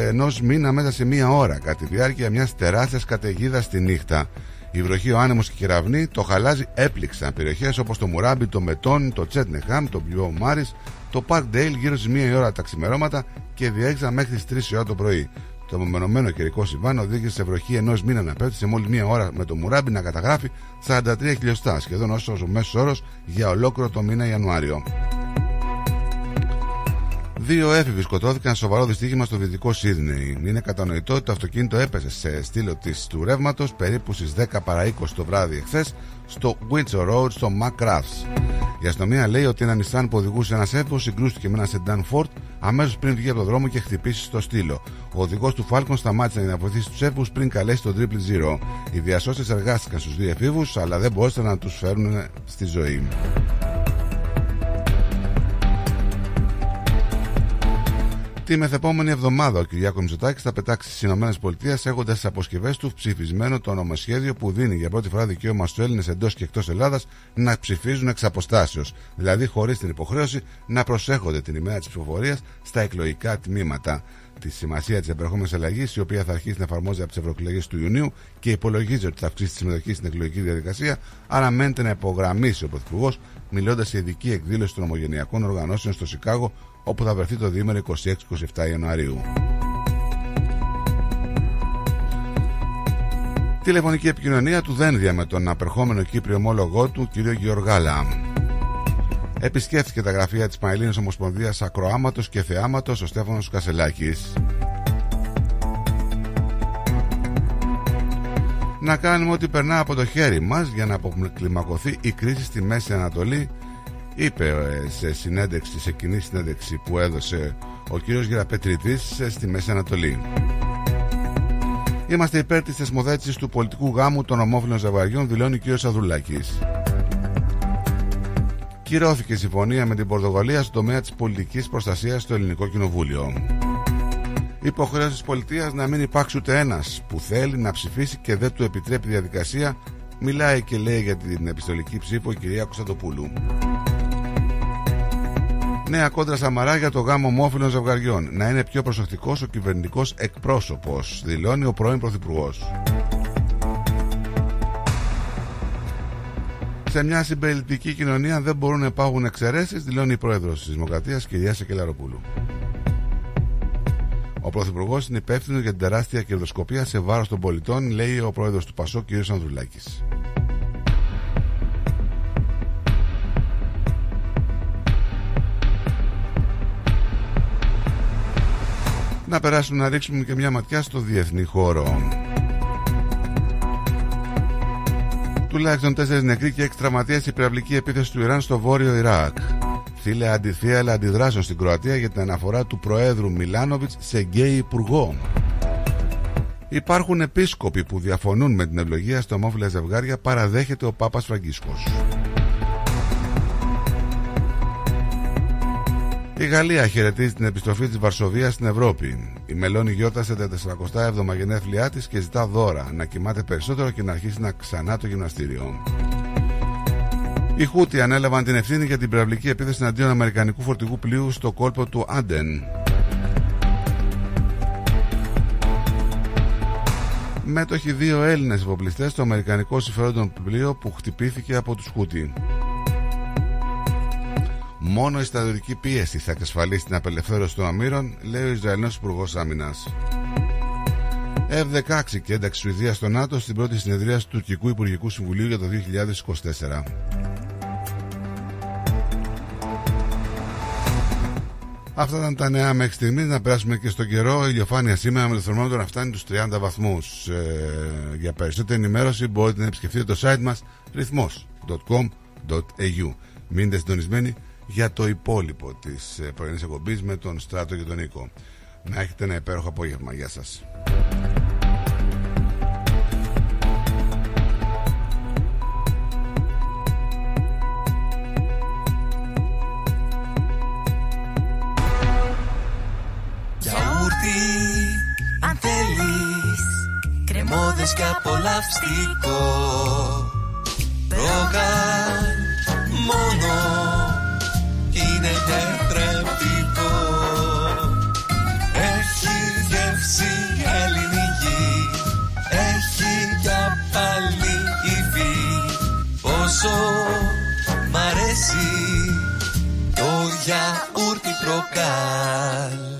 ενός μήνα μέσα σε μία ώρα, κατά τη διάρκεια μιας τεράστιας καταιγίδας τη νύχτα. Η βροχή, ο άνεμος και η κεραυνή, το χαλάζι έπληξαν περιοχές όπως το Μουράμπι, το Μετόν, το Τσέτνεχαμ, το Μπιό Μάρις, το Παρκ Ντέιλ γύρω στις 1 η ώρα τα ξημερώματα και διέξαν μέχρι τις 3 η ώρα το πρωί. Το μεμονωμένο καιρικό συμβάν οδήγησε σε βροχή ενός μήνα να πέφτει σε μόλις μία ώρα με το Μουράμπι να καταγράφει 43 χιλιοστά, σχεδόν όσο ο μέσος όρος για ολόκληρο το μήνα Ιανουάριο. Δύο έφηβοι σκοτώθηκαν σοβαρό δυστύχημα στο δυτικό Σίδνεϊ. Είναι κατανοητό ότι το αυτοκίνητο έπεσε σε στήλο της του ρεύματος περίπου στις 10 παρα 20 το βράδυ εχθές στο Windsor Road στο McGraths. Η αστυνομία λέει ότι ένα νησάν που οδηγούσε ένας έφηβος συγκρούστηκε με ένα σεντάν Ford αμέσως πριν βγει από το δρόμο και χτυπήσει στο στήλο. Ο οδηγός του Falcon σταμάτησε να βοηθήσει τους έφηβους πριν καλέσει το Triple Zero. Οι διασώστε εργάστηκαν στους δύο εφήβους, αλλά δεν μπόρεσαν να τους φέρουν στη ζωή. Τη μεθεπόμενη εβδομάδα ο Κυριάκος Μητσοτάκης θα πετάξει στις ΗΠΑ έχοντας τις αποσκευές του ψηφισμένο το νομοσχέδιο που δίνει για πρώτη φορά δικαίωμα στους Έλληνες εντός και εκτός Ελλάδας να ψηφίζουν εξ αποστάσεως. Δηλαδή χωρίς την υποχρέωση να προσέχονται την ημέρα της ψηφοφορίας στα εκλογικά τμήματα. Τη σημασία της επερχόμενης αλλαγής, η οποία θα αρχίσει να εφαρμόζεται από τις ευρωεκλογές του Ιουνίου και υπολογίζει ότι θα αυξήσει τη συμμετοχή στην εκλογική διαδικασία, αναμένεται να υπογραμμίσει ο Πρωθυπουργός μιλώντας σε ειδική εκδήλωση των ομογενειακών οργανώσεων στο Σικάγο όπου θα βρεθεί το διήμερο 26-27 Ιανουαρίου. Τηλεφωνική επικοινωνία του Δένδια με τον απερχόμενο Κύπριο ομόλογό του κ. Γεωργάλα. Επισκέφθηκε τα γραφεία της Μαηλίνης Ομοσπονδίας Ακροάματος και Θεάματος ο Στέφανος Κασελάκης. Να κάνουμε ό,τι περνά από το χέρι μας για να αποκλιμακωθεί η κρίση στη Μέση Ανατολή είπε ε, σε συνέντευξη, σε κοινή συνέντευξη που έδωσε ο κύριος Γεραπετριτής ε, στη Μέση Ανατολή. Είμαστε υπέρ της θεσμοθέτησης του πολιτικού γάμου των ομόφυλων ζευγαριών, δηλώνει ο κύριος Αδουλάκης. Κυρώθηκε η συμφωνία με την Πορτογαλία στο τομέα της πολιτικής προστασίας στο Ελληνικό Κοινοβούλιο. Υποχρέωσης τη πολιτείας να μην υπάρξει ούτε ένας που θέλει να ψηφίσει και δεν του επιτρέπει διαδικασία, μιλάει και λέει για την επιστολική ψήφο η κυρία Κωνσταντοπούλου. Νέα κόντρα Σαμαρά για το γάμο ομόφυλων ζευγαριών. Να είναι πιο προσεκτικός ο κυβερνητικός εκπρόσωπος, δηλώνει ο πρώην Πρωθυπουργός. Σε μια συμπεριληπτική κοινωνία δεν μπορούν να υπάρχουν εξαιρέσεις, δηλώνει η πρόεδρος της Δημοκρατίας, κυρία Σεκελαροπούλου. Ο Πρωθυπουργός είναι υπεύθυνος για την τεράστια κερδοσκοπία σε βάρος των πολιτών, λέει ο πρόεδρος του Πασό, κ. Ανδρουλάκης. Να περάσουμε να ρίξουμε και μια ματιά στο διεθνή χώρο. Τουλάχιστον τέσσερις νεκροί και έξι τραυματίες η πυραυλική επίθεση του Ιράν στο βόρειο Ιράκ. Φίλε αντιθίαλα αντιδράσεων στην Κροατία για την αναφορά του Προέδρου Μιλάνοβιτς σε γκέι υπουργό. Υπάρχουν επίσκοποι που διαφωνούν με την ευλογία στα ομόφυλα ζευγάρια, παραδέχεται ο Πάπας Φραγκίσκος. Η Γαλλία χαιρετίζει την επιστροφή της Βαρσοβίας στην Ευρώπη. Η Μελώνη γιώτασε τα 47 γενέθλιά της και ζητά δώρα να κοιμάται περισσότερο και να αρχίσει να ξανά το γυμναστήριο. Οι Χούτι ανέλαβαν την ευθύνη για την πυραυλική επίθεση εναντίον Αμερικανικού φορτηγού πλοίου στο κόλπο του Άντεν. Μέτοχοι δύο Έλληνες υποπληστές στο Αμερικανικό συμφέροντο πλοίο που χτυπήθηκε από τους Χούτι. Μόνο η στρατιωτική πίεση θα εξασφαλίσει την απελευθέρωση των αμήρων, λέει ο Ισραηλινός Υπουργός Άμυνας. F-16 και ένταξη Σουηδίας στο ΝΑΤΟ στην πρώτη συνεδρία του Τουρκικού Υπουργικού Συμβουλίου για το 2024. Αυτά ήταν τα νέα μέχρι στιγμής. Να περάσουμε και στον καιρό. Η ηλιοφάνεια σήμερα με το θερμόμετρο να φτάνει του 30 βαθμούς. Ε, για περισσότερη ενημέρωση μπορείτε να επισκεφτείτε το site μας ρυθμό.com.au. Μείνετε συντονισμένοι για το υπόλοιπο της ε, πρωινής εκπομπής με τον Στράτο και τον Νίκο. Να έχετε ένα υπέροχο απόγευμα. Γεια σας. Γιαούρτι, αν θέλεις Κρεμόδες και απολαυστικό Ρόγαν μόνο είναι τετρεπτικό. Έχει γεύση ελληνική. Έχει για πάλι υφή. Πόσο μ' αρέσει το γιαούρτι προκάλ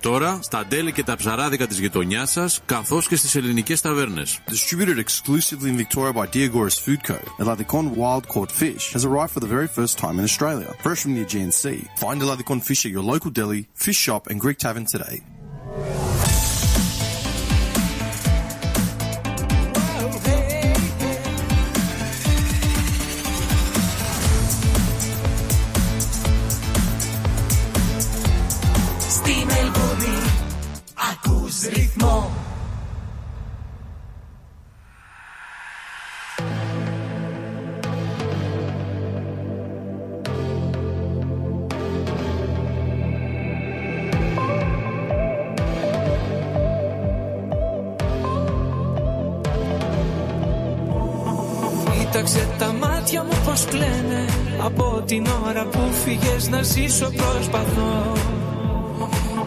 τώρα στα τέλη και τα ψαράδικα τη γειτονιά σα, καθώ και στι ελληνικέ ταβέρνε. Distributed exclusively in Victoria by Diagoras Food Co. Eladicon wild caught fish has arrived for the very first time in Australia, fresh from the Aegean Sea. Find Eladicon fish at your local deli, fish shop, and Greek tavern today. Ρυθμό. Κοίταξε τα μάτια μου πως κλαίνε. Από την ώρα που φύγες να ζήσω προσπαθώ.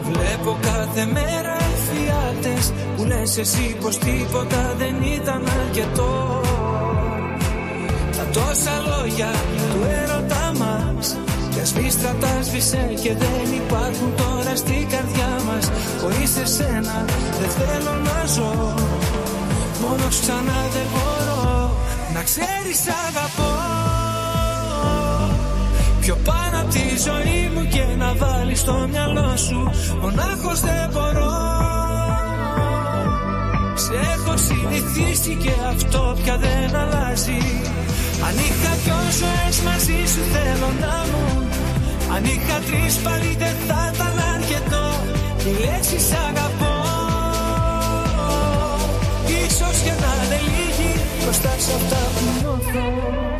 Βλέπω κάθε μέρα εφιάλτες Που λες εσύ πως τίποτα δεν ήταν αρκετό. Τα τόσα λόγια του έρωτά μας Κι ασβήστρα τα σβήσε και δεν υπάρχουν τώρα στην καρδιά μας. Χωρίς εσένα δεν θέλω να ζω Μόνος ξανά δεν μπορώ να ξέρεις αγαπώ. Πιο πάνω από τη ζωή μου και να βάλεις στο μυαλό σου Μονάχος δεν μπορώ Σε έχω συνηθίσει και αυτό πια δεν αλλάζει. Αν είχα δυο ζωές μαζί σου θέλω να μου. Αν είχα τρεις πάλι δεν θα ήταν αρκετό. Οι λέξεις αγαπώ. Ίσως και να είναι λίγοι μπροστά σε αυτά που νιώθω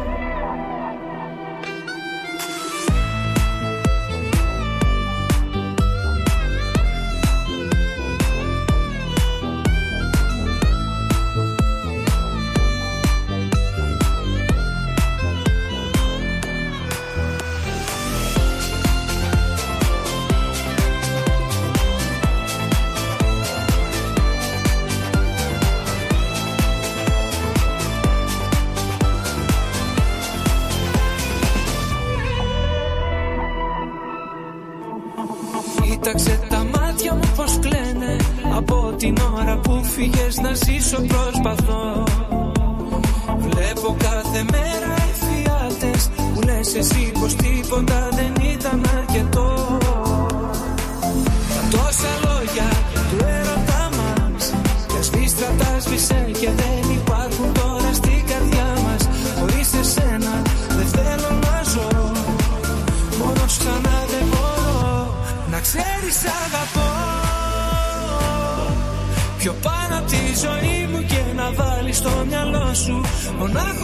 να ζήσω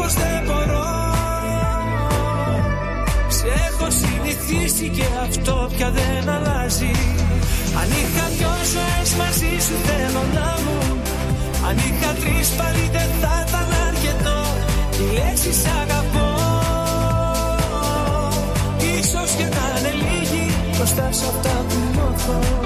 Μονάχος δεν μπορώ. Σε έχω συνηθίσει και αυτό πια δεν αλλάζει. Αν είχα δυο ζωές μαζί σου θέλω να μου. Αν είχα τρεις πάλι δεν θα ήταν αρκετό. Οι λέξεις αγαπώ. Ίσως και να είναι λίγοι. Μπροστά σε αυτά που νιώθω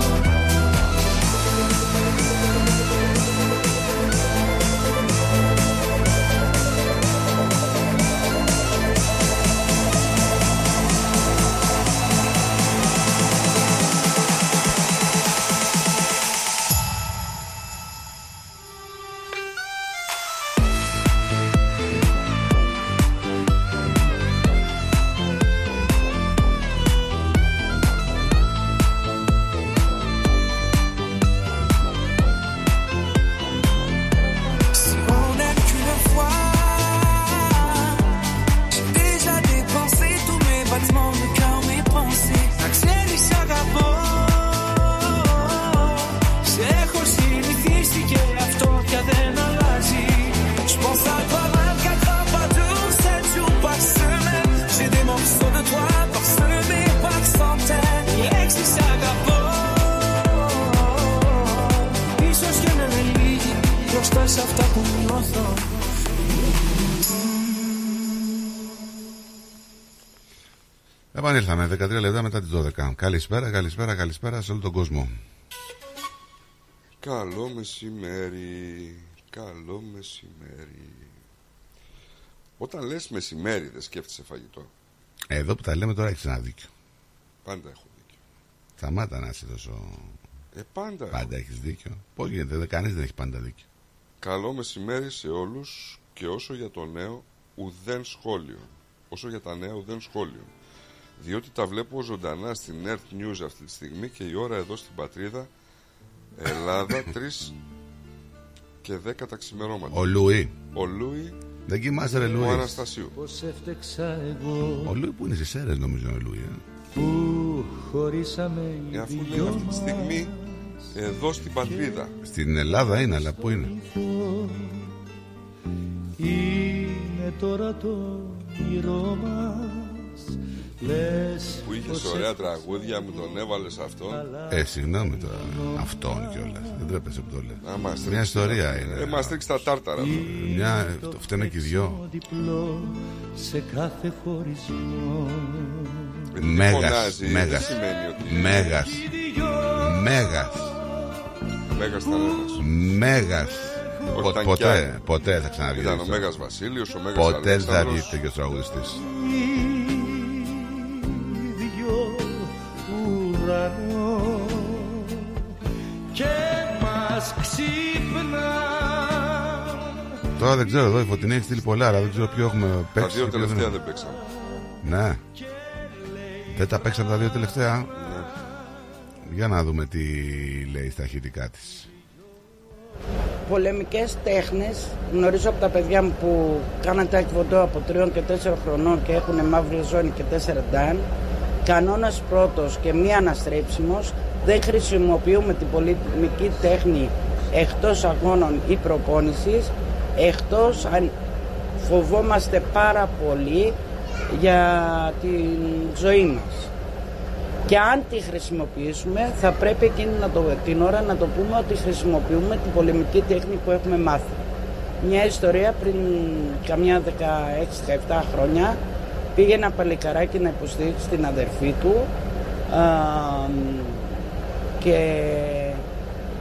Επανήλθαμε 13 λεπτά μετά τις 12. Καλησπέρα, καλησπέρα, καλησπέρα σε όλο τον κόσμο. Καλό μεσημέρι, καλό μεσημέρι. Όταν λες μεσημέρι δεν σκέφτεσαι φαγητό. Εδώ που τα λέμε τώρα έχεις ένα δίκιο. Πάντα έχω δίκιο. Σταμάτα να είσαι τόσο... Ε, πάντα. Πάντα έχεις δίκιο. Πώς γίνεται, δεν, κανείς δεν έχει πάντα δίκιο. Καλό μεσημέρι σε όλους και όσο για το νέο ουδέν σχόλιο. Όσο για τα νέα ουδέν σχόλιο. Διότι τα βλέπω ζωντανά στην ERT News αυτή τη στιγμή και η ώρα εδώ στην πατρίδα Ελλάδα 3 και 10 τα ξημερώματα. Ο Λούι. Ο Λούι. Δεν κοιμάσαι ρε Λούι. Ο Αναστασίου. Ο Λούι που είναι στις Σέρρες νομίζω ο Λούι. Ε; Που χωρίσαμε ε, αφού είναι αυτή τη στιγμή εδώ στην πατρίδα. Στην Ελλάδα είναι, αλλά πού είναι; Είναι τώρα το όνειρό μας Λες που είχες ωραία τραγούδια μου τον έβαλες αυτόν. Ε, συγγνώμη τώρα. Αυτόν κιόλας. Δεν τρέπεσαι που το λέει. Α, Μια ιστορία είναι. Ε, μα τρίξει τα τάρταρα. Μια. Το φταίνε και οι δυο. Σε κάθε χωρισμό. Μέγας, μέγας, μέγας, μέγας, Μέγας ήταν ένας. Μέγας. Ποτέ, ποτέ θα ξαναβγεί. Ήταν ο Μέγας Βασίλειος, ο Μέγας Ποτέ δεν θα βγει τέτοιος τραγουδιστής. Ουρανό και μας ξύπνα. Τώρα δεν ξέρω εδώ η Φωτεινή έχει στείλει πολλά αλλά δεν ξέρω ποιο έχουμε παίξει Τα δύο τελευταία δεν παίξαμε. Ναι. Δεν τα παίξαμε τα δύο τελευταία. Ναι. Για να δούμε τι λέει στα αρχιτικά της. Πολεμικές τέχνες. Γνωρίζω από τα παιδιά μου που κάναν τάικβοντό από 3 και 4 χρονών και έχουν μαύρη ζώνη και 4 ντάν κανόνας πρώτος και μη αναστρέψιμος δεν χρησιμοποιούμε την πολεμική τέχνη εκτός αγώνων ή προπόνησης εκτός αν φοβόμαστε πάρα πολύ για την ζωή μας και αν τη χρησιμοποιήσουμε θα πρέπει εκείνη να το, την ώρα να το πούμε ότι χρησιμοποιούμε την πολεμική τέχνη που έχουμε μάθει. Μια ιστορία πριν καμιά 16-17 χρόνια πήγε ένα παλικαράκι να υποστηρίξει την αδερφή του α, και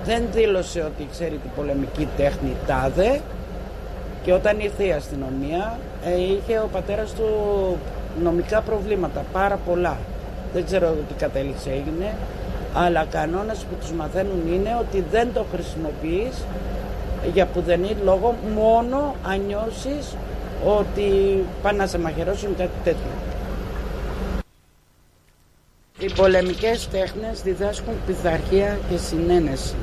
δεν δήλωσε ότι ξέρει την πολεμική τέχνη τάδε. Και όταν ήρθε η αστυνομία ε, είχε ο πατέρας του νομικά προβλήματα, πάρα πολλά. Δεν ξέρω τι κατέληξε έγινε αλλά κανόνας που τους μαθαίνουν είναι ότι δεν το χρησιμοποιείς για πουδενή λόγο μόνο αν νιώσεις ότι πάνε να σε μαχαιρώσουν κάτι τέτοιο. Οι πολεμικές τέχνες διδάσκουν πειθαρχία και συνένεση.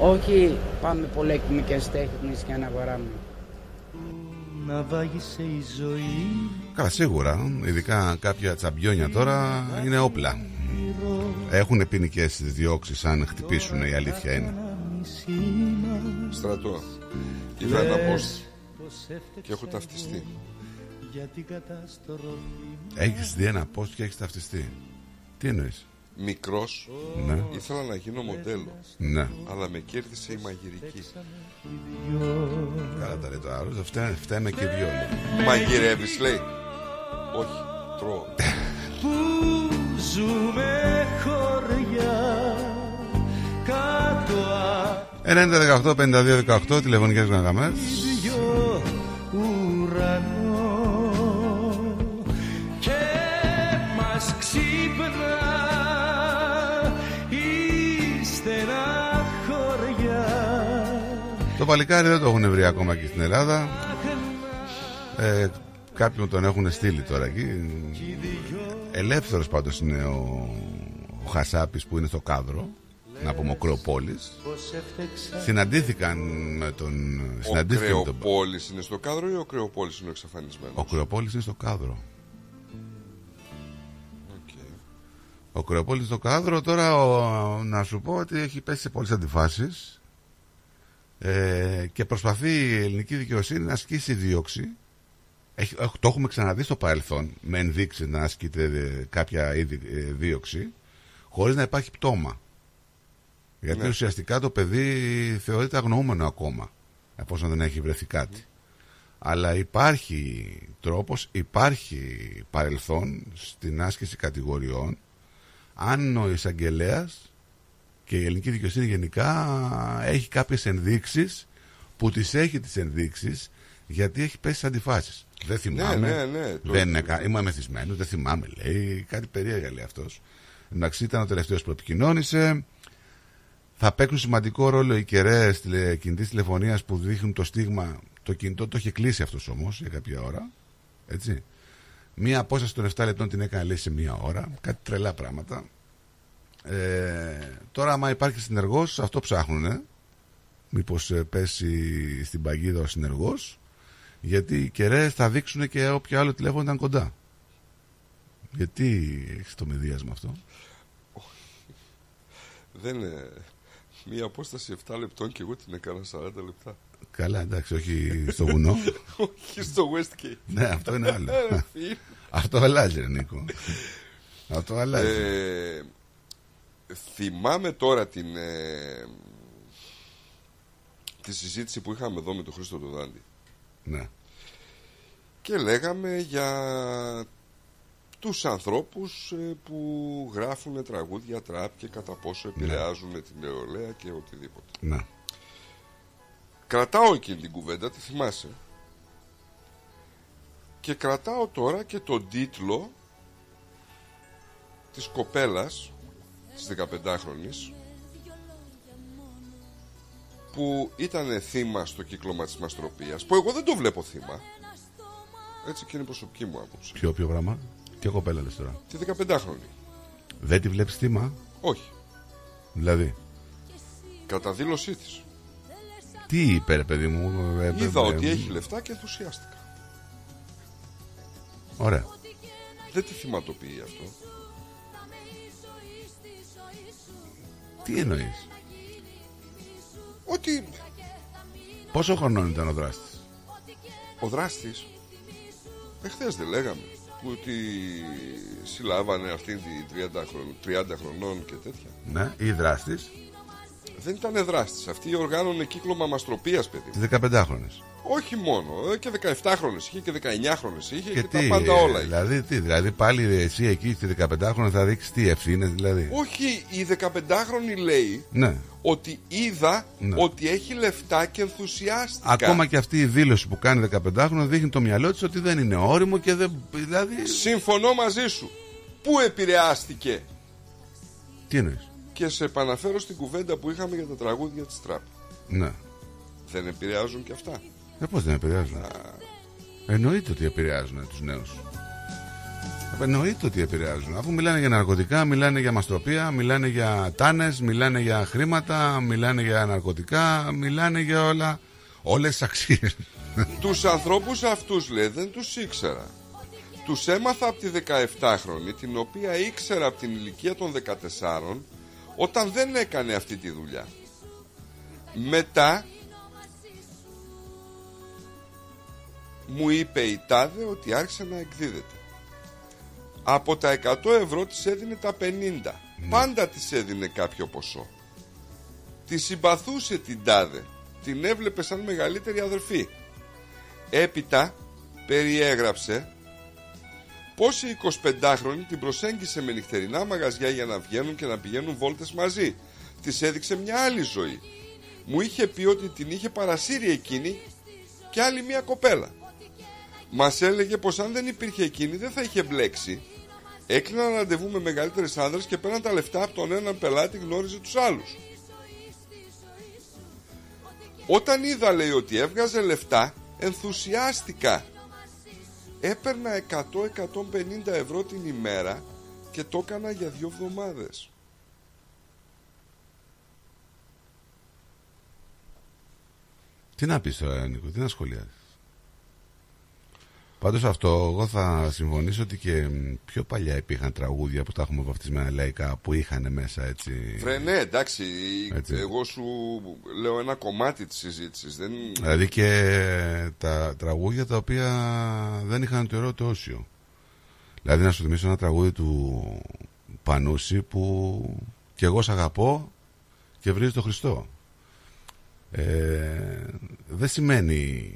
Όχι πάμε πολεμικές τέχνες για να βαράμε να βάγισε η ζωή. Καλά σίγουρα, ειδικά κάποια τσαμπιόνια τώρα είναι όπλα. Έχουν ποινικέ διώξεις αν χτυπήσουν η αλήθεια είναι. Στρατό Είδα ένα πώ και έχω ταυτιστεί Έχεις δει ένα πώ και έχεις ταυτιστεί Τι εννοείς; Μικρός, ναι. ήθελα να γίνω μοντέλο. Ναι. Αλλά με κέρδισε η μαγειρική. Καλά τα λέει το άλλος, φταίμε, φταίμε και δυο. Μαγειρεύεις, λέει. Όχι, τρώω. Που ζούμε χωριά κάτω 90 18 52 18 τηλεφωνικές γραμμές Το παλικάρι δεν το έχουν βρει ακόμα και στην Ελλάδα. Ε, κάποιοι τον έχουν στείλει τώρα εκεί. Ελεύθερος πάντως είναι ο, ο Χασάπης που είναι στο κάδρο. Να πούμε ο Κρεοπόλης Συναντήθηκαν με τον Ο Κρεοπόλης τον... είναι στο κάδρο ή ο Κρεοπόλης είναι ο εξαφανισμένος; Ο Κρεοπόλης είναι στο κάδρο Ο Κρεοπόλης στο κάδρο τώρα ο, να σου πω ότι έχει πέσει σε πολλές αντιφάσεις ε, και προσπαθεί η ελληνική δικαιοσύνη να ασκήσει δίωξη. Έχει, το έχουμε ξαναδεί στο παρελθόν με ενδείξει να ασκείται ε, κάποια είδη ε, δίωξη χωρίς να υπάρχει πτώμα. Γιατί ναι. ουσιαστικά το παιδί θεωρείται αγνοούμενο ακόμα εφόσον δεν έχει βρεθεί κάτι. Αλλά υπάρχει τρόπος, υπάρχει παρελθόν στην άσκηση κατηγοριών αν ο εισαγγελέας και η ελληνική δικαιοσύνη γενικά έχει κάποιες ενδείξεις που τις έχει τις ενδείξεις γιατί έχει πέσει σε αντιφάσεις. Δεν θυμάμαι. Ναι, ναι, ναι, το- δεν είναι, κα- είμαι μεθυσμένος, δεν θυμάμαι λέει. Κάτι περίεργα λέει αυτός. Εντάξει ήταν ο τελευταίος που επικοινώνησε. Θα παίξουν σημαντικό ρόλο οι κεραίες κινητής τηλεφωνίας που δείχνουν το στίγμα. Το κινητό το είχε κλείσει αυτός όμως για κάποια ώρα. Έτσι. Μία απόσταση των 7 λεπτών την έκανε λέει σε μία ώρα. Κάτι τρελά πράγματα. Ε, τώρα, άμα υπάρχει συνεργός, αυτό ψάχνουν. Ε. Μήπω πέσει στην παγίδα ο συνεργός. Γιατί οι κεραίες θα δείξουν και όποιο άλλο τηλέφωνο ήταν κοντά. Γιατί έχεις το μεδίασμα αυτό; Δεν είναι μία απόσταση 7 λεπτών και εγώ την έκανα 40 λεπτά. Καλά, εντάξει, όχι στο βουνό. Όχι στο Westgate. ναι, αυτό είναι άλλο. Ε, φίλε. αυτό αλλάζει, ρε Νίκο. αυτό αλλάζει. Ε, θυμάμαι τώρα την, ε, τη συζήτηση που είχαμε εδώ με τον Χρήστο Δοδάντη. Ναι. Και λέγαμε για τους ανθρώπους ε, που γράφουν τραγούδια τραπ και κατά πόσο επηρεάζουν την νεολαία και οτιδήποτε. Ναι. Κρατάω εκείνη την κουβέντα, τη θυμάσαι; Και κρατάω τώρα και τον τίτλο της κοπέλας, της 15χρονης, που ήταν θύμα στο κύκλωμα της μαστροπίας, που εγώ δεν το βλέπω θύμα. Έτσι και είναι η προσωπική μου άποψη. Ποιο, ποιο πράγμα. Και κοπέλα λες τώρα; Τη 15χρονη. Δεν τη βλέπεις θύμα; Όχι. Δηλαδή; Κατά δήλωσή της. Τι είπε, ρε παιδί μου. ε, ε, Είδα ε, ότι ε, έχει λεφτά και ενθουσιάστηκα. Ωραία. Δεν τη θυματοποιεί αυτό. Τι εννοείς; Ότι Πόσο χρονών ήταν ο δράστης; ο δράστης; Εχθές δεν λέγαμε που ότι συλλάβανε αυτήν τη 30, χρον- 30 χρονών και τέτοια Ναι, ή δράστης. δεν ήταν δράστης αυτοί οργάνωνε κύκλωμα μαστροπίας παιδί Τις 15χρονες. Όχι μόνο ε, και 17 χρόνες είχε και 19 χρόνες είχε και, Και τα τι, πάντα ε, όλα είχε. δηλαδή, τι, δηλαδή πάλι εσύ εκεί στη 15χρονη θα δείξεις τι ευθύνες, δηλαδή. όχι η 15χρονη λέει Ναι. ότι είδα Ναι. ότι έχει λεφτά και ενθουσιάστηκα Ακόμα και αυτή η δήλωση που κάνει 15χρονο δείχνει το μυαλό της ότι δεν είναι όριμο και δεν. Δηλαδή. Συμφωνώ μαζί σου. Πού επηρεάστηκε; Τι εννοείς; και σε επαναφέρω στην κουβέντα που είχαμε για τα τραγούδια της τραπ. Ναι. Δεν επηρεάζουν και αυτά. Ε, πώς δεν επηρεάζουν; Εννοείται ότι επηρεάζουν τους νέους. Εννοείται ότι επηρεάζουν. Αφού μιλάνε για ναρκωτικά, μιλάνε για μαστροπία, μιλάνε για τάνες, μιλάνε για χρήματα, μιλάνε για ναρκωτικά, μιλάνε για όλα. Όλες τις αξίες. Τους ανθρώπους αυτούς λέει δεν τους ήξερα. Τους έμαθα από τη 17χρονη την οποία ήξερα από την ηλικία των 14 όταν δεν έκανε αυτή τη δουλειά. Μετά μου είπε η Τάδε ότι άρχισε να εκδίδεται. Από τα 100 ευρώ της έδινε τα 50. Πάντα της έδινε κάποιο ποσό. Τη συμπαθούσε την Τάδε. Την έβλεπε σαν μεγαλύτερη αδερφή. Έπειτα περιέγραψε πως η 25χρονη την προσέγγισε με νυχτερινά μαγαζιά για να βγαίνουν και να πηγαίνουν βόλτες μαζί. Της έδειξε μια άλλη ζωή. Μου είχε πει ότι την είχε παρασύρει εκείνη και άλλη μια κοπέλα. Μας έλεγε πως αν δεν υπήρχε εκείνη δεν θα είχε μπλέξει. Έκλειναν ραντεβού με μεγαλύτερες άνδρες και πέραν τα λεφτά από τον έναν πελάτη γνώριζε τους άλλους. Όταν είδα λέει ότι έβγαζε λεφτά ενθουσιάστηκα. Έπαιρνα 100-150 ευρώ την ημέρα και το έκανα για δύο εβδομάδες. Τι να πεις τώρα, Νίκο, τι να σχολιάζει. Πάντως αυτό, εγώ θα συμφωνήσω ότι και μ, πιο παλιά υπήρχαν τραγούδια που τα έχουμε βαφτισμένα λαϊκά που είχαν μέσα έτσι. Βρε ναι εντάξει, Έτσι. εγώ σου λέω ένα κομμάτι της συζήτησης. Δεν... Δηλαδή και τα τραγούδια τα οποία δεν είχαν το ιερό το όσιο. Δηλαδή να σου θυμίσω ένα τραγούδι του Πανούση που και εγώ σ' αγαπώ και βρίζει το Χριστό. Ε, δεν σημαίνει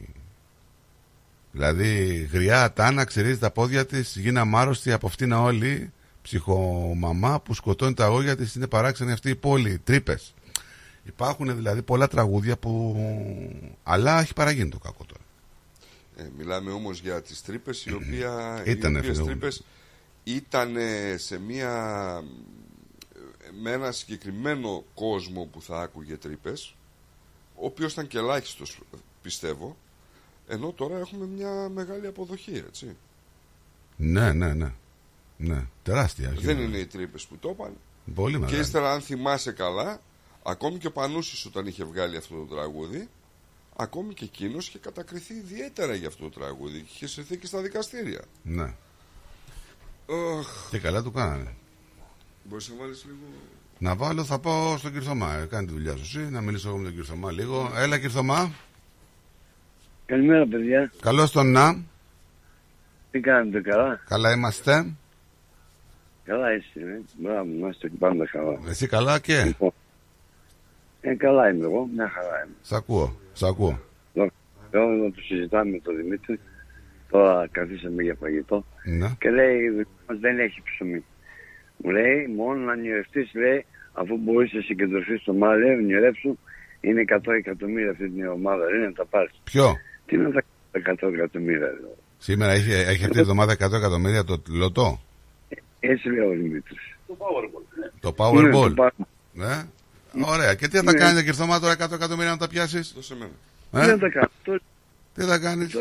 Δηλαδή, γριά, τάνα, ξερίζει τα πόδια της, γίναμε άρρωστοι από αυτήν όλη. Ψυχομαμά που σκοτώνει τα αγόρια της, είναι παράξενη αυτή η πόλη. Τρύπες. Υπάρχουν δηλαδή πολλά τραγούδια που. Αλλά έχει παραγίνει το κακό τώρα. Ε, μιλάμε όμως για τις τρύπες οι, οποία, Ήτανε, οι οποίες φίλε μου. τρύπες ήταν σε μια με ένα συγκεκριμένο κόσμο που θα άκουγε τρύπες ο οποίος ήταν και ελάχιστος πιστεύω ενώ τώρα έχουμε μια μεγάλη αποδοχή έτσι Ναι, ναι, ναι. ναι. Τεράστια. δεν είναι οι τρύπες που το είπαν Πολύ και μεγάλη. ύστερα αν θυμάσαι καλά ακόμη και ο Πανούσης όταν είχε βγάλει αυτό το τραγούδι ακόμη και εκείνος είχε κατακριθεί ιδιαίτερα για αυτό το τραγούδι και είχε συρθεί και στα δικαστήρια Ναι. Οχ. Και καλά του κάνανε. Μπορείς να βάλεις λίγο Να βάλω, θα πάω στον κύριο Θωμά. Ε, Κάνει τη δουλειά σου εσύ, να μιλήσω εγώ με τον κύριο Θωμά λίγο. Έλα, κύριε Θωμά. Καλημέρα, παιδιά. Καλώς τον να. Τι κάνετε, καλά; Καλά είμαστε. Καλά είσαι, ε. Μπράβο, να είστε και πάντα καλά. Εσύ καλά και; Λοιπόν, ε, καλά είμαι εγώ, μια χαρά είμαι. Σ' ακούω. Σ' ακούω. Θέλω να το συζητάμε με τον Δημήτρη. Τώρα καθίσαμε για φαγητό. Ναι. Και λέει, μας δεν έχει ψωμί. Μου λέει, μόνο να νιωρευτείς, λέει, αφού μπορείς να συγκεντρωθείς στο μάλλον, λέει, νιωρέψου, είναι 100 εκατομμύρια αυτή την ομάδα, λέει, να τα πάρεις. Ποιο; Τι είναι τα 100 εκατομμύρια, λέω. Σήμερα έχει, έχει αυτή τη εβδομάδα 100 εκατομμύρια το λωτό. Έτσι λέει ο Δημήτρης. Το Powerball. Ναι, το Ναι. Ωραία. Και τι θα τα Ναι. κάνει κύριε Θωμά τώρα 100 εκατομμύρια να τα πιάσεις; Δώσε μένα. Τι να τα κάνω. Τώρα- Τι θα κάνεις;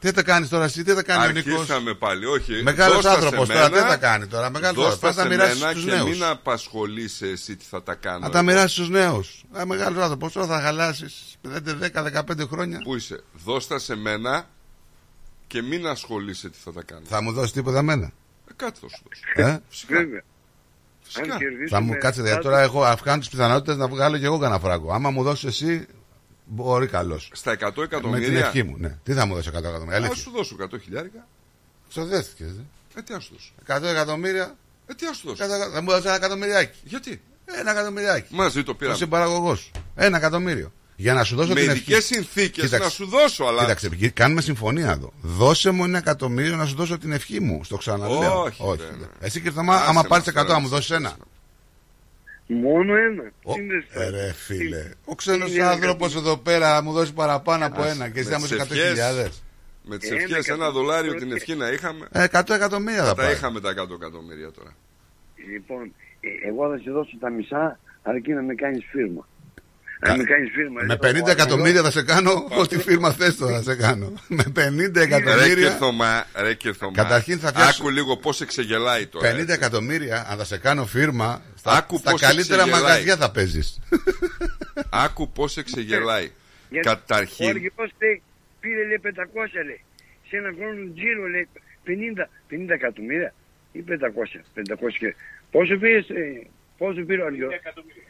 Τι θα κάνεις τώρα εσύ, τι θα κάνει ο Νίκος; Αρχίσαμε πάλι, όχι. Μεγάλος δώσ' τα σε άνθρωπος τώρα, μένα, τι θα κάνει τώρα. Μεγάλος δώσ' άνθρωπος. τα Πα να σε μοιράσει μένα στου και νέους. μην απασχολείσαι εσύ τι θα τα κάνω. Να τα μοιράσει στου νέους. Ε, Μεγάλος άνθρωπος. Τώρα θα χαλάσεις 10-15 χρόνια. Πού είσαι, δώσ' τα σε μένα και μην ασχολείσαι τι θα τα κάνω. Θα μου δώσεις τίποτα εμένα; Ε, κάτι θα σου δώσω. Ε; Φυσικά. Βέβαια. Φυσικά. Αν κερδίσουμε- Θα μου κάτσε, δηλαδή, τώρα έχω αυξάνω τις πιθανότητες να βγάλω και εγώ κανένα φράγκο. Άμα μου δώσεις εσύ, μπορεί καλώ. Στα 100 Με την εκατομμύρια. ευχή μου, ναι. Τι θα μου δώσει 100 εκατομμύρια. Θα Αλήθεια. σου δώσω 100 χιλιάρικα. Στο δέθηκε. Ε, τι να σου δώσω. 100 εκατομμύρια. Ε, τι να σου δώσω. Κατα- Θα μου δώσει ένα εκατομμυριάκι. Γιατί; Ένα εκατομμυριάκι. Μαζί το Ο πήραμε. συμπαραγωγός σου. Ένα εκατομμύριο. Για να σου δώσω Με την ειδικές ευχή. συνθήκες Κοίταξε. να σου δώσω, αλλά. Κοίταξε, γη- κάνουμε συμφωνία εδώ. Δώσε μου ένα εκατομμύριο να σου δώσω την ευχή μου. Στο ξαναλέω. Όχι, δεν είναι. Εσύ κύριε Θωμά, Άσε άμα μας πάρεις τώρα, 100, να μου άσε δώσεις ένα. Μόνο ένα. Ο- Τι είναι αυτό. Ε, ρε φίλε. Ο ξένος Είναι άνθρωπος ένα εδώ πέρα να μου δώσει παραπάνω από Άσε, ένα και εσύ με να μου τις δώσει 100 ευχές. χιλιάδες. Με τις Ένα ευχές ένα εκατομμύριο. δολάριο την ευχή να είχαμε. Ε, 100 εκατομμύρια θα Θα τα πάρει. είχαμε τα 100 εκατομμύρια τώρα. Λοιπόν, ε, εγώ θα σε δώσω τα μισά, αρκεί να με κάνεις φίρμα. Κα- Να με κάνεις φίρμα. Με λέω, 50 εγώ, εκατομμύρια θα σε κάνω ό,τι φίρμα θες τώρα θα σε κάνω. Με 50 Ρε εκατομμύρια. Κυρθωμά, ρε Κυρθωμά. Καταρχήν θα φτιάξω- Άκου λίγο πώς εξεγελάει τώρα. 50 έτσι. εκατομμύρια, αν θα σε κάνω φίρμα, στα, Άκου στα πώς καλύτερα εξεγελάει. μαγαζιά θα παίζεις. Άκου πώς εξεγελάει. Γιατί Ο Καταρχήν, αρχηγός λέει, πήρε λέει 500 λέει. Σε ένα χρόνο τζίρο λέει 50, 50 εκατομμύρια ή 500. 500 και... Πόσο πήρες, ε, πόσο πήρε ο αρχηγός.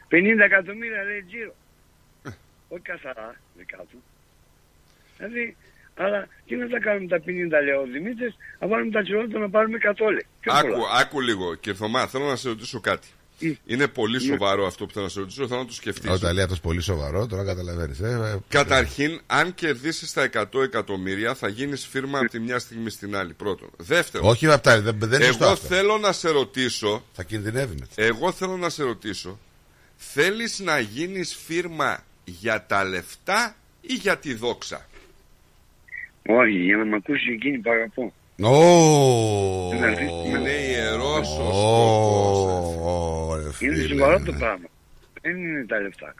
50 εκατομμύρια λέει τζίρο. Ε. Όχι καθαρά, δικά του. Δηλαδή, αλλά τι να τα κάνουμε τα 50 λέει ο Δημήτρης, να βάλουμε τα τσιρότητα να πάρουμε 100 λέει. Πιο άκου, πολλά. άκου λίγο. Κυρθωμά, θέλω να σε ρωτήσω κάτι. Είναι πολύ σοβαρό αυτό που θέλω να σε ρωτήσω, θέλω να το σκεφτείς. Όταν λέει αυτός πολύ σοβαρό, τώρα καταλαβαίνεις. Ε, ε, Καταρχήν, αν κερδίσεις τα 100 εκατομμύρια, θα γίνεις φίρμα από τη μια στιγμή στην άλλη. Πρώτον. Δεύτερον, Όχι αυτά, δεν, δεν είναι σωστό εγώ αυτό. θέλω να σε ρωτήσω. Θα κινδυνεύεις με. Εγώ θέλω να σε ρωτήσω. Θέλεις να γίνεις φίρμα για τα λεφτά ή για τη δόξα; Όχι, για να με ακούσει εκείνη που αγαπώ. Ω, Είναι ιερός ο Ω, σκοπός. ρε Είναι φίλε. σοβαρό το πράγμα. Δεν είναι τα λεφτά.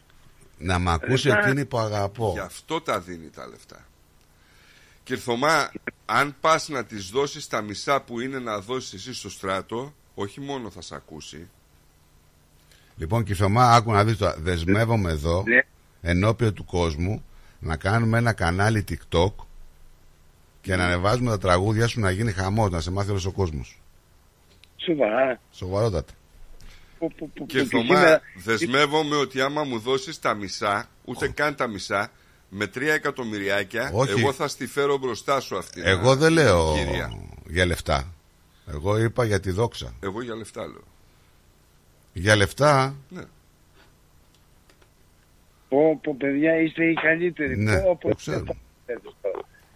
Να μ' ακούσει Λεφτά. εκείνη που αγαπώ. Γι' αυτό τα δίνει τα λεφτά. Κυρθωμά, αν πας να τις δώσεις τα μισά που είναι να δώσεις εσύ στο στράτο, όχι μόνο θα σε ακούσει, Λοιπόν, Κυρθωμά, άκου να δεις τώρα. Δεσμεύομαι εδώ, Ναι. Ενώπιον του κόσμου, να κάνουμε ένα κανάλι TikTok και να ανεβάζουμε τα τραγούδια σου να γίνει χαμός, να σε μάθει όλος ο κόσμος. Σοβαρά. Σοβαρότατα. Που, που, που, Και που Θωμά, σήμερα- δεσμεύομαι ότι άμα μου δώσεις τα μισά, ούτε καν τα μισά, με τρία εκατομμυριάκια, Όχι. εγώ θα στη φέρω μπροστά σου αυτή. Εγώ δεν λέω Κυρία. για λεφτά. Εγώ είπα για τη δόξα. Εγώ για λεφτά λέω. Για λεφτά, Ναι. Πω, πω, παιδιά, είστε οι καλύτεροι. Ναι, πω, πω, το ξέρω. πω, πω,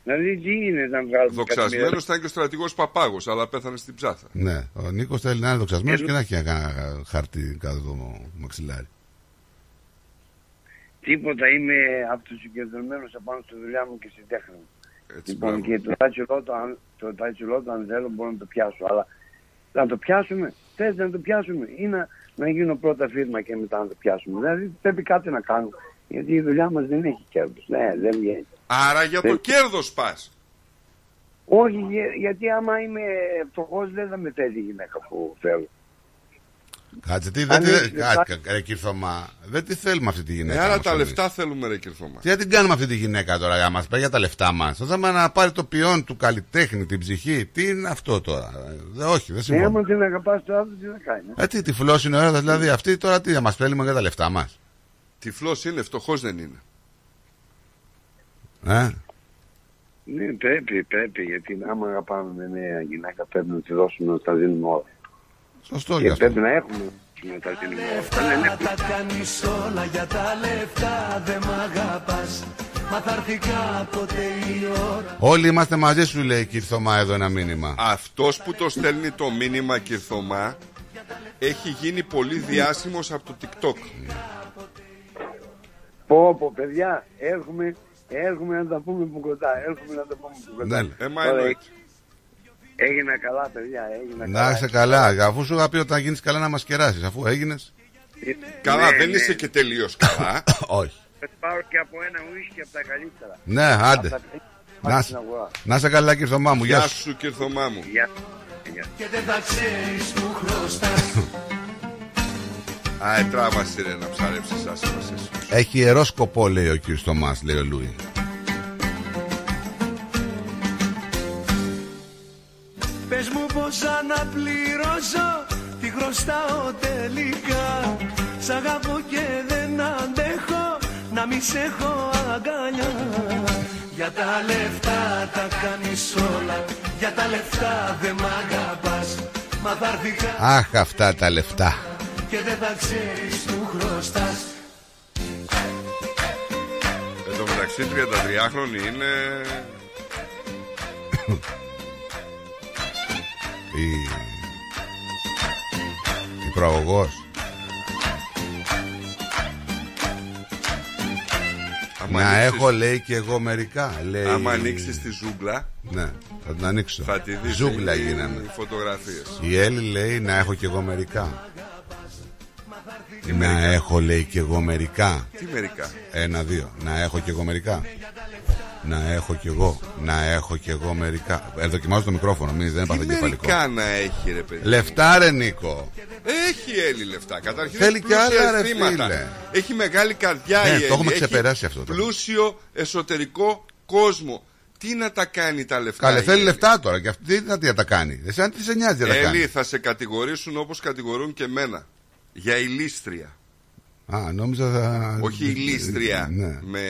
Δηλαδή τι είναι να βγάλουμε Δοξασμένος ήταν και ο στρατηγός Παπάγος, αλλά πέθανε στην ψάθα. Ναι, ο Νίκος θέλει να είναι δοξασμένος Ε, και να έχει ένα χαρτί κάτω το μαξιλάρι. Τίποτα, είμαι από τους συγκεντρωμένους απάνω στη δουλειά μου και στη τέχνη μου. Έτσι, λοιπόν, μπράβο. και το τάτσιλότο, αν, το τάτσιλότο, αν θέλω, μπορώ να το πιάσω. Αλλά να το πιάσουμε, θες να το πιάσουμε ή να, να γίνω πρώτα φίρμα και μετά να το πιάσουμε. Δηλαδή πρέπει κάτι να κάνω. Γιατί η δουλειά μας δεν έχει κέρδος. Ναι, δεν βγαίνει. Άρα για το Δεν- κέρδος πας. Όχι, για- γιατί άμα είμαι φτωχό δεν θα με θέλει η γυναίκα που θέλω. Κάτσε, τι Αν δεν τη. έχεις Κάτσε, λεφτά- ρε Κυρθωμά. Δεν τη θέλουμε αυτή τη γυναίκα. Ε, άρα όμως τα εμείς. λεφτά θέλουμε, ρε Κυρθώμα. Τι να την κάνουμε αυτή τη γυναίκα τώρα, για μας πάει για τα λεφτά μας. Θα θέλουμε να πάρει το ποιόν του καλλιτέχνη, την ψυχή. Τι είναι αυτό τώρα. Ε, όχι, δεν Ε, συμφωνώ. άμα την αγαπάς το άλλο, τι να κάνει. Ε, τι τυφλό είναι ο έρωτα, δηλαδή αυτή τώρα τι θα μας θέλει για τα λεφτά μας. Τυφλό είναι, φτωχός δεν είναι. Ε; Ναι, πρέπει, πρέπει, γιατί άμα αγαπάμε με νέα γυναίκα πρέπει να τη δώσουμε να τα δίνουμε όλα. Σωστό και γι' αυτό. πρέπει να έχουμε να τα δίνουμε όλα. Ναι, ναι. Να τα κάνεις όλα για τα λεφτά Δεν μ' αγαπάς Μα θα έρθει κάποτε η ώρα Όλοι είμαστε μαζί σου, λέει η Κυρθωμά εδώ ένα μήνυμα. Αυτός που το στέλνει το μήνυμα Κυρθωμά έχει γίνει πολύ διάσημος από το TikTok. Πω, πω, παιδιά, έρχομαι, έρχομαι να τα πούμε από κοντά. Έρχομαι να τα πούμε από κοντά. Ναι. Ε, μα Τώρα, εννοείται. Έγινα καλά, παιδιά, έγινα Να καλά. είσαι καλά. Αφού σου είχα πει όταν γίνεις καλά να μας κεράσει, αφού έγινες. Καλά, Ναι, δεν ναι. είσαι και τελείως καλά. Όχι. Θα πάρω και από ένα ουίσκι από τα καλύτερα. Ναι, άντε. Από τα- Να, στην αγορά. να είσαι καλά, Κυρθωμά μου. Γεια Γεια σου. σου, Κυρθωμά μου. Γεια. Γεια. Και δεν θα ξέρεις που χρωστάς Α, ε, τράβασε ρε να ψαρέψεις άσχημα εσύ. Έχει ιερό σκοπό, λέει ο κύριος Θωμάς, λέει ο Λούι. Πως αναπληρώσω Τι χρωστάω τελικά Σ' αγαπώ και δεν αντέχω Να μη σε έχω αγκαλιά Για τα λεφτά τα κάνεις όλα Για τα λεφτά δεν μ' αγαπάς Μα θα έρθει κα- Αχ, αυτά τα λεφτά. και δεν θα ξέρεις που χρωστάς Εν τω μεταξύ 33χρονη είναι. Η, η προαγωγός. Άμα Να ανοίξεις- έχω, λέει και εγώ μερικά. Λέει... Άμα ανοίξεις τη ζούγκλα, Ναι, θα την ανοίξω. θα τη δεις Ζούγκλα εκεί γίναμε. οι φωτογραφίες. Η Έλλη λέει να έχω και εγώ μερικά. Να έχω λέει και εγώ μερικά. Τι μερικά; Ένα, δύο. Να έχω και εγώ μερικά. Να έχω και εγώ. Να έχω και εγώ μερικά. Ε, δοκιμάζω το μικρόφωνο, μην δεν Τι έπαθε κεφαλικό. μερικά να έχει ρε παιδί. Λεφτά ρε Νίκο. Έχει Έλλη λεφτά. Καταρχήν Θέλει έχει κι άλλα, πλούσια ρε, αισθήματα. φίλε. Έχει μεγάλη καρδιά Ναι, η το Έλλη. έχουμε Έχει ξεπεράσει αυτό το. Πλούσιο εσωτερικό κόσμο. Τι να τα κάνει τα λεφτά. Καλέ, η θέλει Έλλη; λεφτά τώρα και αυτή τι να τι να τα κάνει. Εσύ αν τι σε νοιάζει να τα Έλλη κάνει. θα σε κατηγορήσουν όπως κατηγορούν και εμένα. Για ηλίστρια. Α, νόμιζα θα. Όχι ηλίστρια. Ναι. Με...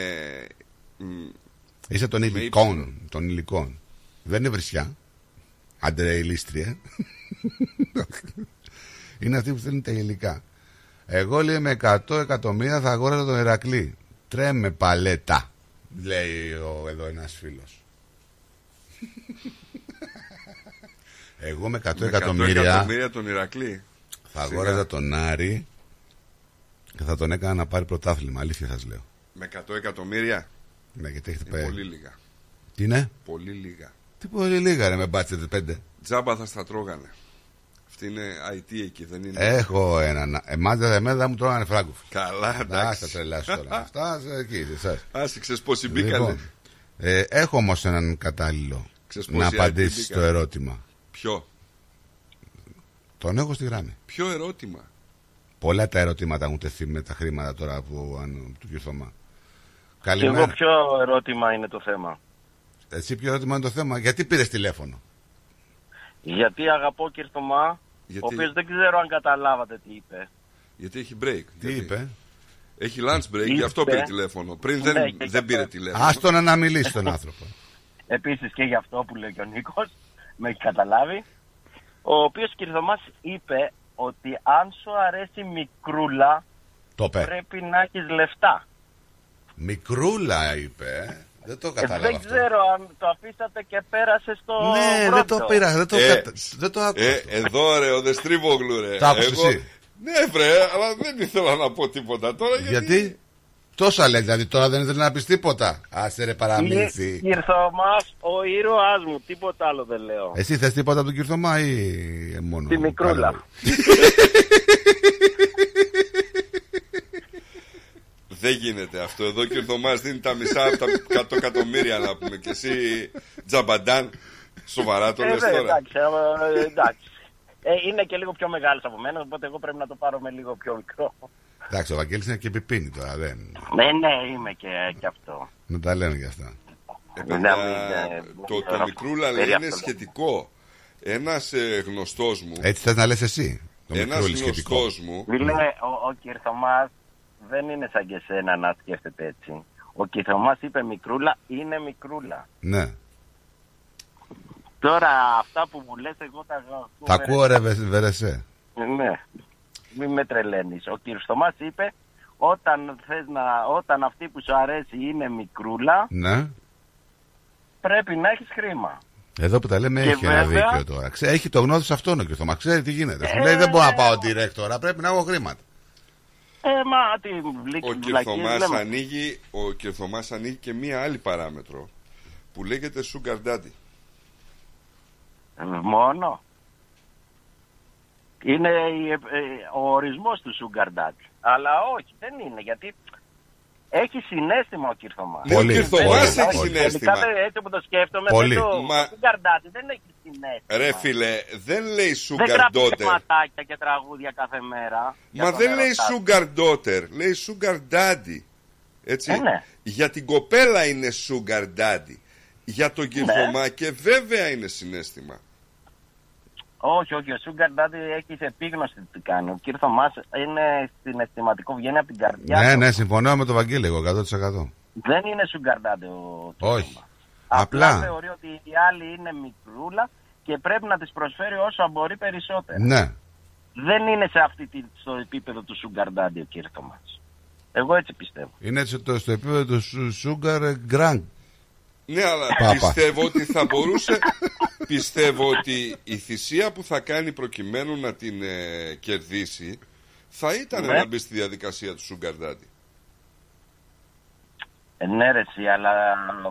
μ, Είσαι των Με υλικών. Των υλικών. Δεν είναι βρισιά. Άντε ηλίστρια. είναι αυτοί που θέλουν τα υλικά. Εγώ λέει με 100 εκατομμύρια θα αγόραζα τον Ερακλή. Τρέμε παλέτα. Λέει ο, εδώ ένας φίλος. Εγώ με 100 με 100 εκατομμύρια εκατομμύρια τον Ηρακλή. θα Σιγά. αγόραζα τον Άρη και θα τον έκανα να πάρει πρωτάθλημα. Αλήθεια σας λέω. Με 100 εκατομμύρια. Ναι, γιατί έχετε Είναι πάει. πολύ λίγα. Τι είναι; Πολύ λίγα. Τι πολύ λίγα ρε με μπάτσετε πέντε. Τζάμπα θα στα τρώγανε. Αυτή είναι IT εκεί, δεν είναι; Έχω έναν. Εμάς δεν εμένα δεν μου τρώγανε φράγκοφ. Καλά, Α, εντάξει. θα τρελάσει τώρα. Αυτά σε εκεί, σε εσάς. Άσε, ξέρεις πόσοι μπήκανε. Λοιπόν, ε, έχω όμως έναν κατάλληλο Ξέρεις να πόσοι απαντήσεις IT στο μπήκανε; ερώτημα. Ποιο, Τον έχω στη γράμμη. ποιο ερώτημα; Πολλά τα ερωτήματα έχουν τεθεί με τα χρήματα τώρα που, αν, του κ. Θωμά. Και εγώ Καλημέρα. ποιο ερώτημα είναι το θέμα; Εσύ ποιο ερώτημα είναι το θέμα; Γιατί πήρες τηλέφωνο; Γιατί αγαπώ κύριο Θωμά, Γιατί- ο οποίος δεν ξέρω αν καταλάβατε τι είπε. Γιατί έχει break. Τι είπε; Έχει lunch break, γι' αυτό Είπε. πήρε τηλέφωνο. Πριν Ναι, δεν, και γι' δεν πήρε αυτό. τηλέφωνο. Άστον να μιλήσει τον άνθρωπο. Επίσης και γι' αυτό που λέει και ο Νίκος, με έχει καταλάβει. Ο οποίος κύριο Θωμάς είπε ότι αν σου αρέσει μικρούλα, Το είπε. πρέπει να έχεις λεφτά. Μικρούλα είπε. Δεν το Ε, κατάλαβα δεν αυτό. ξέρω αν το αφήσατε και πέρασε στο. Ναι, δεν το πρώτο. πήρα, δεν το, Ε, κατα... δεν το άκουσα. Ε, εδώ ρε, ο Δεστρίβογλου ρε. Το άκουσες Εγώ- εσύ; Ναι, βρε, αλλά δεν ήθελα να πω τίποτα τώρα γιατί. Γιατί; Τόσα λέει, δηλαδή τώρα δεν ήθελες να πεις τίποτα. Άσε ρε παραμύθι. Κυρθωμάς, ο ήρωάς μου, τίποτα άλλο δεν λέω. Εσύ θες τίποτα από τον Κυρθωμά ή μόνο. Τη μικρούλα. Καλά. Δεν γίνεται αυτό. Εδώ και ο Θωμάς δίνει τα μισά από τα 100 εκατομμύρια να πούμε. Και εσύ τζαμπαντάν. Σοβαρά το Ε, λες δε, τώρα. εντάξει, ε, εντάξει. Ε, είναι και λίγο πιο μεγάλο από μένα, οπότε εγώ πρέπει να το πάρω με λίγο πιο μικρό. Εντάξει, ο Βαγγέλης είναι και επιπίνη τώρα. Δεν... Ναι, ναι, είμαι και, και αυτό. Να τα λένε κι αυτά. Ε, Ναι, παιδιά, μην, ε, το, μην το τώρα μικρούλα φέρει λέει είναι αυτό. σχετικό. Ένας ε, γνωστός μου, Έτσι θες να λες εσύ. Το ένας μικρούλι σχετικό. γνωστός μου, Φίλε, ο, ο Κυρθωμάς δεν είναι σαν και εσένα να σκέφτεται έτσι. Ο Κυρθωμάς είπε μικρούλα, είναι μικρούλα. Ναι. Τώρα αυτά που μου λες εγώ τα ακούω. Τα ακούω ρε Βε- Βερεσέ. Ναι, μην με τρελαίνεις. Ο Κυρθωμάς είπε όταν, θες να, όταν αυτή που σου αρέσει είναι μικρούλα, Ναι. πρέπει να έχεις χρήμα. Εδώ που τα λέμε Και έχει ένα βέβαια- δίκιο τώρα. Ξέ, έχει το γνώδι σε αυτόν ο Κυρθωμά. Ξέρει τι γίνεται. Σου Ε, λέει δεν μπορώ να ναι. πάω direct τώρα. Πρέπει να έχω χρήματα. Ε, μα τι βλή- ο βλακίες Κυρθωμάς λέμε. ανοίγει, ο Κυρθωμάς ανοίγει και μία άλλη παράμετρο που λέγεται sugar daddy. Ε, Μόνο. Είναι η- ε, ο ορισμός του sugar daddy. Αλλά όχι, δεν είναι, γιατί έχει συνέστημα ο Κυρθωμάς. Ναι, ο Πολύ, Κυρθωμάς πολύ, έχει πολύ. συνέστημα. Τελικά, δεν- έτσι που το σκέφτομαι, Πολύ. δεν το, Μα- ο sugar daddy δεν έχει συνέστημα. Ρε φίλε, δεν λέει δεν sugar γράφει daughter. ματάκια και τραγούδια κάθε μέρα. για Μα τον δεν λέει ερωτά του. sugar daughter, λέει sugar daddy. Έτσι. Ε, ναι. Για την κοπέλα είναι sugar daddy. Για τον Κυρθωμά και βέβαια είναι συνέστημα. Όχι, όχι, ο Sugar Daddy έχει σε επίγνωση τι κάνει. Ο κύριο Θωμάς είναι συναισθηματικό, βγαίνει από την καρδιά. Ναι, του. ναι, συμφωνώ με τον Βαγγέλη εγώ 100%. Δεν είναι Sugar Daddy ο κύριος Όχι. Θωμάς. Απλά. Απλά θεωρεί ότι η άλλη είναι μικρούλα και πρέπει να της προσφέρει όσο μπορεί περισσότερο. Ναι. Δεν είναι σε αυτή τη, στο επίπεδο του Sugar Daddy ο κύριο Θωμάς. Εγώ έτσι πιστεύω. Είναι στο, στο επίπεδο του Su- Sugar Grand. Ναι, αλλά Πάπα. πιστεύω ότι θα μπορούσε. πιστεύω ότι η θυσία που θα κάνει προκειμένου να την ε, κερδίσει θα ήταν Ναι. να μπει στη διαδικασία του Sugar Daddy. Ε, ναι, ρε, εσύ, αλλά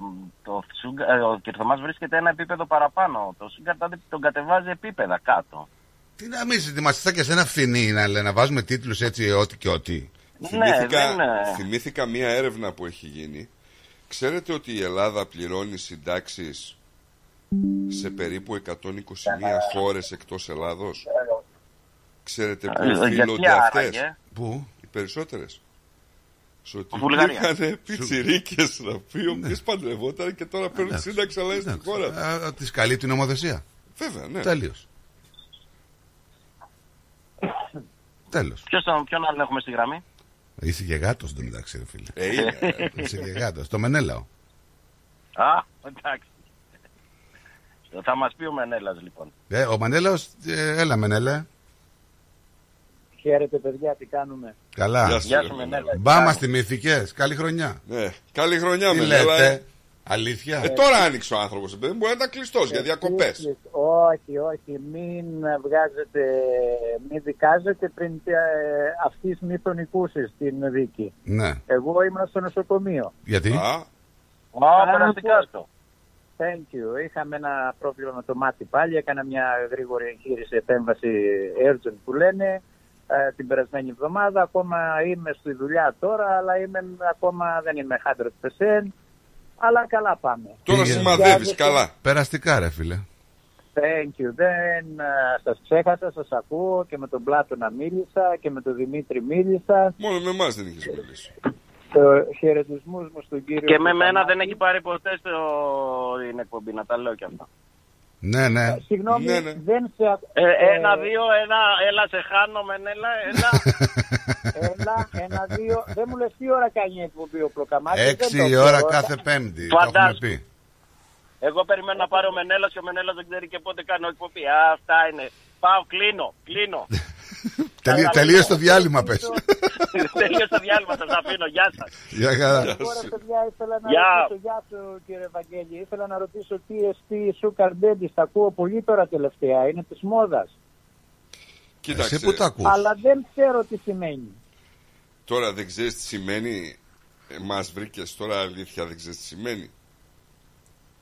μ, το Sugar, ε, ο κύριο Θωμάς βρίσκεται ένα επίπεδο παραπάνω. Το Sugar Daddy τον κατεβάζει επίπεδα κάτω. Τι να μην είμαστε σαν και σε ένα φθηνή να, λέει, να βάζουμε τίτλους έτσι ό,τι και ό,τι. θυμήθηκα, Ναι, δεν, ε, θυμήθηκα μία έρευνα που έχει γίνει. Ξέρετε ότι η Ελλάδα πληρώνει συντάξεις σε περίπου 121 χώρες εκτός Ελλάδος; Ξέρετε πού Ε, γιατί οφείλονται άραγε; αυτές. Πού; Οι περισσότερες. Στο ότι Βουλγαρία. υπήρχαν πιτσιρίκες να πει, οι οποίες παντρευόταν και τώρα παίρνουν Εντάξει. σύνταξη αλλά είναι στη Εντάξει. χώρα. Α, Της καλεί την νομοθεσία. Βέβαια, ναι. Τέλειος. Τέλος. Ποιος τον, ποιον άλλον έχουμε στη γραμμή; Είσαι και γάτος εντωμεταξύ, ρε φίλε. Ε, είναι. Είσαι και γάτος. Το Μενέλαο. Α, εντάξει. Θα μας πει ο Μενέλας λοιπόν. Ε, ο Μενέλαος, ε, έλα Μενέλα. Χαίρετε παιδιά, τι κάνουμε. Καλά. Γεια σου, Γεια ρε, σου Μενέλα. Μενέλα. Μπάμα θυμήθηκες. Καλή χρονιά. Ναι. Καλή χρονιά, Τι Μενέλα. λέτε; Αλήθεια; Ε, τώρα άνοιξε ο άνθρωπος, παιδί μου, μπορεί να ήταν κλειστός για διακοπές. Εσείς, Όχι, όχι, μην βγάζετε, μην δικάζετε πριν ε, αυτής μη νικούσης την δίκη. Ναι. Εγώ ήμουν στο νοσοκομείο. Γιατί; Α, Α, περαστικά στο. Thank you. Είχαμε ένα πρόβλημα με το μάτι πάλι. Έκανα μια γρήγορη εγχείρηση επέμβαση urgent που λένε ε, την περασμένη εβδομάδα. Ακόμα είμαι στη δουλειά τώρα, αλλά είμαι, ακόμα δεν είμαι 100%. Αλλά καλά πάμε. τώρα Πήγε. σημαδεύεις καλά. Περαστικά ρε φίλε. Thank you. Δεν ε, σας ξέχασα, σας ακούω και με τον Πλάτωνα μίλησα και με τον Δημήτρη μίλησα. Μόνο με εμάς δεν είχες μιλήσει. Ε, χαιρετισμούς μου στον κύριο Και με μένα Κουταμάκη. δεν έχει πάρει ποτέ στο... την εκπομπή, να τα λέω κι αυτά. Ναι, ναι. Συγγνώμη, Ναι, ναι. δεν σε... ακ- Ε, ε, ένα, δύο, ένα, έλα σε χάνω, Μενέλα, έλα. Έλα, ένα, δύο. Δεν μου λες τι ώρα κάνει η εκπομπή ο Πλοκαμάκης. δεν το Έξι ξέρω. ώρα κάθε πέμπτη. Το έχουμε Φαντάσου. πει. Εγώ περιμένω να πάρει ο Μενέλας και ο Μενέλας δεν ξέρει και πότε κάνω εκπομπή. Α, αυτά είναι. Πάω, κλείνω, κλείνω. Τελεί- Τελείωσε το διάλειμμα, πες. Τελείωσε το διάλειμμα, σας αφήνω. Γεια σας. Γεια χαρά. Τώρα, παιδιά, ήθελα να Γεια. ρωτήσω, γεια σου κύριε Βαγγέλη, ήθελα να ρωτήσω τι εστί Sugar Daddy, τα ακούω πολύ τώρα τελευταία, είναι της μόδας. Κοίταξε. Εσύ που τα ακούς. Αλλά δεν ξέρω τι σημαίνει. Τώρα δεν ξέρεις τι σημαίνει. Ε, Μα βρήκες τώρα αλήθεια, δεν ξέρεις τι σημαίνει.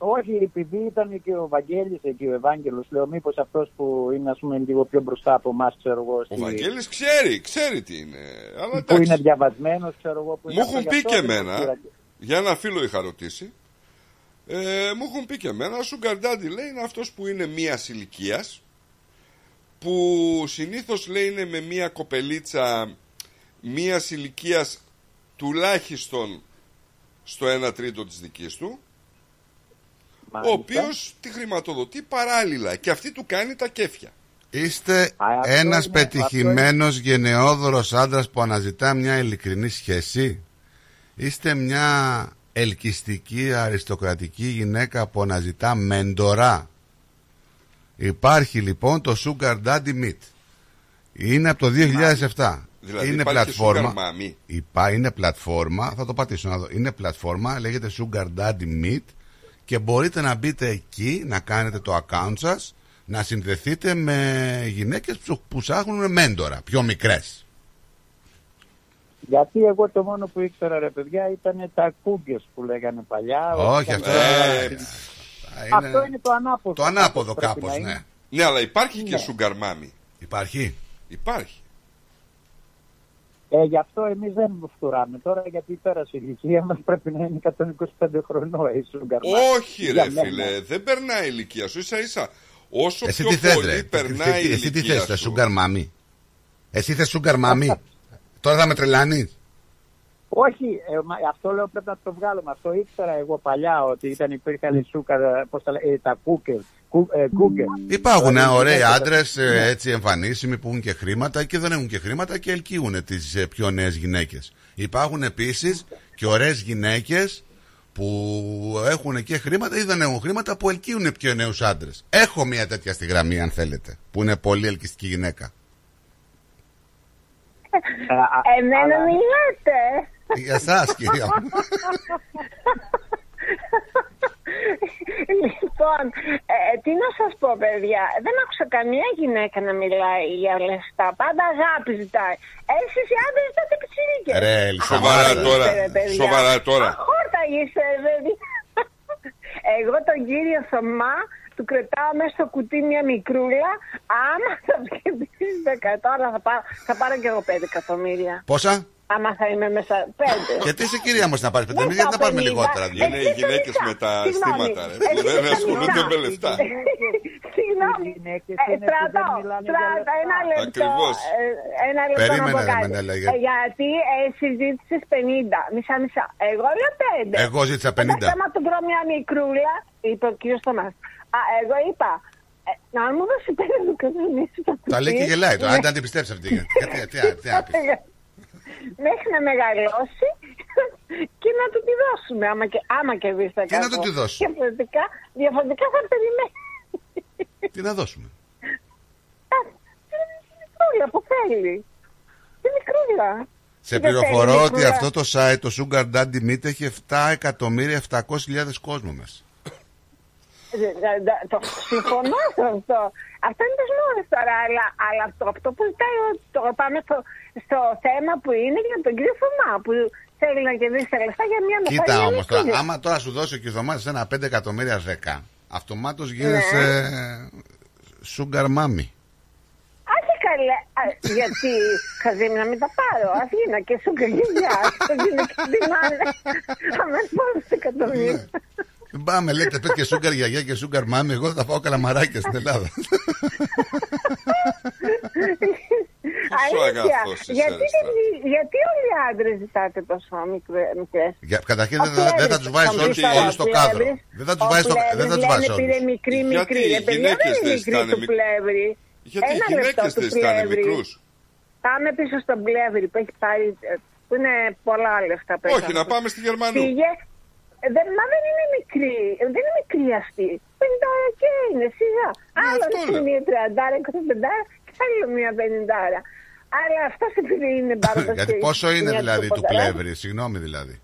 Όχι, επειδή ήταν και ο Βαγγέλης εκεί, ο Ευάγγελος, λέω μήπως αυτός που είναι ας πούμε λίγο πιο μπροστά από εμάς, ξέρω εγώ, Ο στη- Βαγγέλης ξέρει, ξέρει τι είναι. Αλλά που εντάξει. είναι διαβασμένος, ξέρω εγώ. Που είναι Μου αυτό, έχουν γι' πει αυτό και δεν εμένα, πήρα. για ένα φίλο είχα ρωτήσει, ε, μου έχουν πει και εμένα, ο Sugar Daddy λέει είναι αυτός που είναι μία ηλικίας, που συνήθως λέει είναι με μία κοπελίτσα μία ηλικίας τουλάχιστον στο 1 τρίτο της δικής του, ο Μάλιστα. οποίος τη χρηματοδοτεί παράλληλα και αυτή του κάνει τα κέφια. Είστε αυτό ένας είναι- πετυχημένος γενναιόδωρος άντρας που αναζητά μια ειλικρινή σχέση. Είστε μια ελκυστική αριστοκρατική γυναίκα που αναζητά μέντορα. Υπάρχει λοιπόν το Sugar Daddy Meet. Είναι από το 2007. Δηλαδή είναι υπάρχει πλατφόρμα. Sugar Mommy. Υπά, είναι πλατφόρμα. Θα το πατήσω να δω. Είναι πλατφόρμα. Λέγεται Sugar Daddy Meet. Και μπορείτε να μπείτε εκεί, να κάνετε το account σας, να συνδεθείτε με γυναίκες που, που ψάχνουν μέντορα, πιο μικρές. Γιατί εγώ το μόνο που ήξερα ρε παιδιά ήταν τα κούγκες που λέγανε παλιά. Όχι, Ήταν- αυτό, Ε, είναι- Αυτό είναι το ανάποδο. το ανάποδο πρέπει κάπως, να είναι. ναι. Ναι, αλλά υπάρχει και Ναι. Sugar Mommy. Υπάρχει. Υπάρχει. Ε, γι' αυτό εμείς δεν φτουράμε τώρα, γιατί πέρασε η ηλικία μας πρέπει να είναι 125 χρονών η Sugar Mama. Όχι Για ρε μένα. φίλε, δεν περνάει η ηλικία σου. Ίσα ίσα, όσο Εσύ πιο τι θες πολύ ρε, περνάει η εσύ τι ηλικία θες, το σου. Sugar Mommy. Εσύ θες Sugar Mommy. Τώρα θα με τρελάνεις; Όχι, ε, μα, αυτό λέω πρέπει να το βγάλουμε. Αυτό ήξερα εγώ παλιά ότι ήταν υπήρχαν οι σούκαρ, πώς τα, λέ- ε, τα κούκερ. Κου, ε, κούκερ. Υπάρχουν ε, Δηλαδή, ωραίοι γυναίκες- άντρες Ναι. έτσι εμφανίσιμοι που έχουν και χρήματα και δεν έχουν και χρήματα και ελκύουν τις πιο νέες γυναίκες. Υπάρχουν επίσης και ωραίες γυναίκες που έχουν και χρήματα ή δεν έχουν χρήματα που ελκύουν πιο νέους άντρες. Έχω μια τέτοια στη γραμμή, αν θέλετε, που είναι πολύ ελκυστική γυναίκα. Εμένα μιλάτε. Για εσάς, κυρία μου. λοιπόν, ε, τι να σας πω, παιδιά. Δεν άκουσα καμία γυναίκα να μιλάει για λεφτά. Πάντα αγάπη ζητάει. Εσείς οι άντρες ζητάτε πιτσιρίκες. Ρε, Ελισάβετ. Σοβαρά τώρα. Σοβαρά τώρα. Αχόρτα είστε, παιδιά. Εγώ τον κύριο Θωμά του κρατάω μέσα στο κουτί μια μικρούλα. Άμα θα βγει 10 τώρα θα πάρω, θα πάρω και εγώ 5 εκατομμύρια. Πόσα; Άμα θα είμαι μέσα 5. Γιατί είσαι κυρία μου να πάρεις πέντε Δεν γιατί να τα πάρουμε πενήντα. λιγότερα. δηλαδή. Είναι οι γυναίκες με τα Συγγνώμη. αισθήματα, ρε. Εσύ Δεν είσαι ασχολούνται μηνά. με λεφτά. Συγγνώμη. γυναίκες Ε, είναι που Στρατό, δεν μιλάνε για στρατό, ένα λεπτό. Ακριβώς. ε, Ένα λεπτό Περίμενε, να πω ρε, κάτι. Μενέλα, γιατί- Ε, Γιατί εσύ ζήτησε 50, μισά μισά. Εγώ λέω 5. Εγώ ζήτησα 50. Άμα του βρω μια μικρούλα, είπε ο κύριος Θωμάς. Α, εγώ είπα, ε, να μου δώσει 5 του κανονίσει το κουτί. Τα λέει και γελάει τώρα. Ναι. Αν δεν την πιστέψει αυτή. Γιατί, τι, τι, τι, Μέχρι να μεγαλώσει και να του τη δώσουμε. Άμα και, άμα και δει τα Τι να του τη δώσει; Διαφορετικά, διαφορετικά θα περιμένει. Τι να δώσουμε. Τη μικρούλα που θέλει. Τη μικρούλα. Σε Δεν πληροφορώ θέλει ότι μικρούλα. αυτό το site, το Sugar Daddy Meet, έχει 7.700.000 κόσμο μέσα. Ε, ε, ε, Το συμφωνώ σε αυτό. Αυτό είναι τις μόνες τώρα. Αλλά, αλλά αυτό, αυτό που ζητάει, ο- το πάμε στο, στο θέμα που είναι για τον κύριο Θωμά. Που θέλει να κερδίσει τα λεφτά για μια Κοίτα μεθόδια όμως τώρα, μικρούλα. άμα τώρα σου δώσει ο Κυρδομάτης ένα 5 εκατομμύρια 10, αυτομάτως γίνεσαι Sugar Mommy. Άντε καλέ, α, γιατί Χαζίμι να μην τα πάρω. Αθήνα και σου καγγελιά. Το δίνω και την άλλη. Αμέσως πάνω στο εκατομμύριο. Μην πάμε, λέτε, πες και Sugar Γιαγιά και Sugar Mommy. Εγώ θα πάω καλαμαράκια στην Ελλάδα. Αλήθεια. αγαθός είσαι, Γιατί, ρε, δεν- γιατί όλοι οι άντρες ζητάτε τόσο μικρέ. Για, καταρχήν δεν, θα- δεν θα τους βάζεις όλου όλους στο κάδρο. Δεν θα τους βάζεις στο δεν θα τους βάζεις όλους. Πήρε μικρή, Γιατί μικρή. οι Ρε παιδιά, γυναίκες δεν είναι δεν μικρή ζητάνε του μικ- πλεύρη. Γιατί οι Ένα λεπτό γυναίκε του δεν ζητάνε πλεύρη. μικρούς; Πάμε πίσω στον πλεύρη που έχει πάρει. ε, που είναι πολλά λεφτά πέρα. Όχι, να πάμε στη Γερμανού. Πήγε. Ε, Δεν, μα δεν είναι μικρή. ε, Δεν είναι μικρή αυτή. Πενηντάρα και είναι, σιγά. Άλλο αυτό είναι λέω. μία τριαντάρα, εικοσιπεντάρα και άλλο μία πενηντάρα. Αλλά αυτό επειδή είναι μπάρμπα. Γιατί πόσο είναι δηλαδή του πλεύρη, συγγνώμη δηλαδή.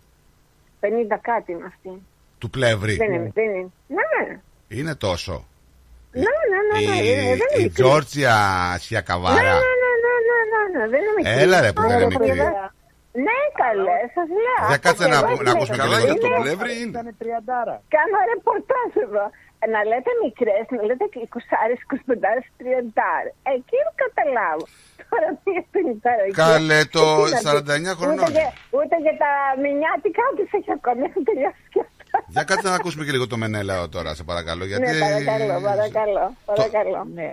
50 κάτι είναι αυτή. Του πλεύρη. Δεν είναι, δεν είναι. Ναι, Είναι τόσο. ναι, ναι, ναι, ναι, Η, ναι, δεν είναι η μικρή. Τζόρτζια Ναι, Σιακαβάρα. ναι, ναι, ναι, ναι, ναι, ναι, δεν είναι μικρή. Έλα, ρε, που δεν είναι Άρα, μικρή. Παιδιά, Ναι, καλέ, σας λέω. Για κάτσε Αυτό να και πού- εγώ να είμαι. ακούσουμε και Καλά λίγο. για το Είναι- πλεύρη είναι. Ήταν τριαντάρα. Κάνω ρεπορτάζ εδώ. Ε, Να λέτε μικρές, να λέτε 20, 25, 30. Εκεί δεν καταλάβω. Τώρα μία 50. εκεί. Καλέ, το Εκεί να 49 δεις. χρονών. Ούτε, για- ούτε για τα μηνιάτικα τους έχει ακόμη. Έχουν τελειώσει και αυτά. Για κάτσε να ακούσουμε και λίγο το Μενέλαο τώρα, σε παρακαλώ. Γιατί... Ναι, παρακαλώ, παρακαλώ. παρακαλώ. Ναι,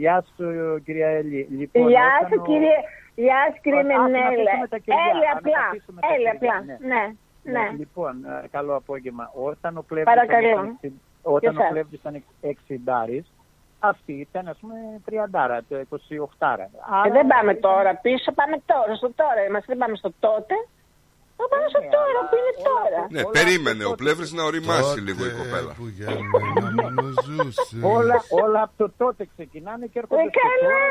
γεια σου κυρία Έλλη. Λοιπόν, Γεια όταν σου ο- κύριε, γεια σου κύριε Ας- ας να Μενέλε. αφήσουμε τα κεριά, Έλε ας απλά, αφήσουμε τα έλε κεριά, απλά. ναι. Ναι, ναι. Λοιπόν, ε, καλό απόγευμα. Όταν ο Πλεύρης Παρακαλώ. ήταν εξι- όταν Και ο σας; Πλεύρης ήταν 60 αυτή ήταν ας πούμε 30 το 28 Ε, δεν πάμε τώρα πίσω, πάμε τώρα, στο τώρα είμαστε, δεν πάμε στο τότε. Θα πάμε στο τώρα που είναι τώρα. Ναι, περίμενε ο πλεύρης να οριμάσει λίγο η κοπέλα. Που για μένα μόνο ζούσες. όλα, όλα από το τότε ξεκινάνε και Ε, έρχονται στο καλά.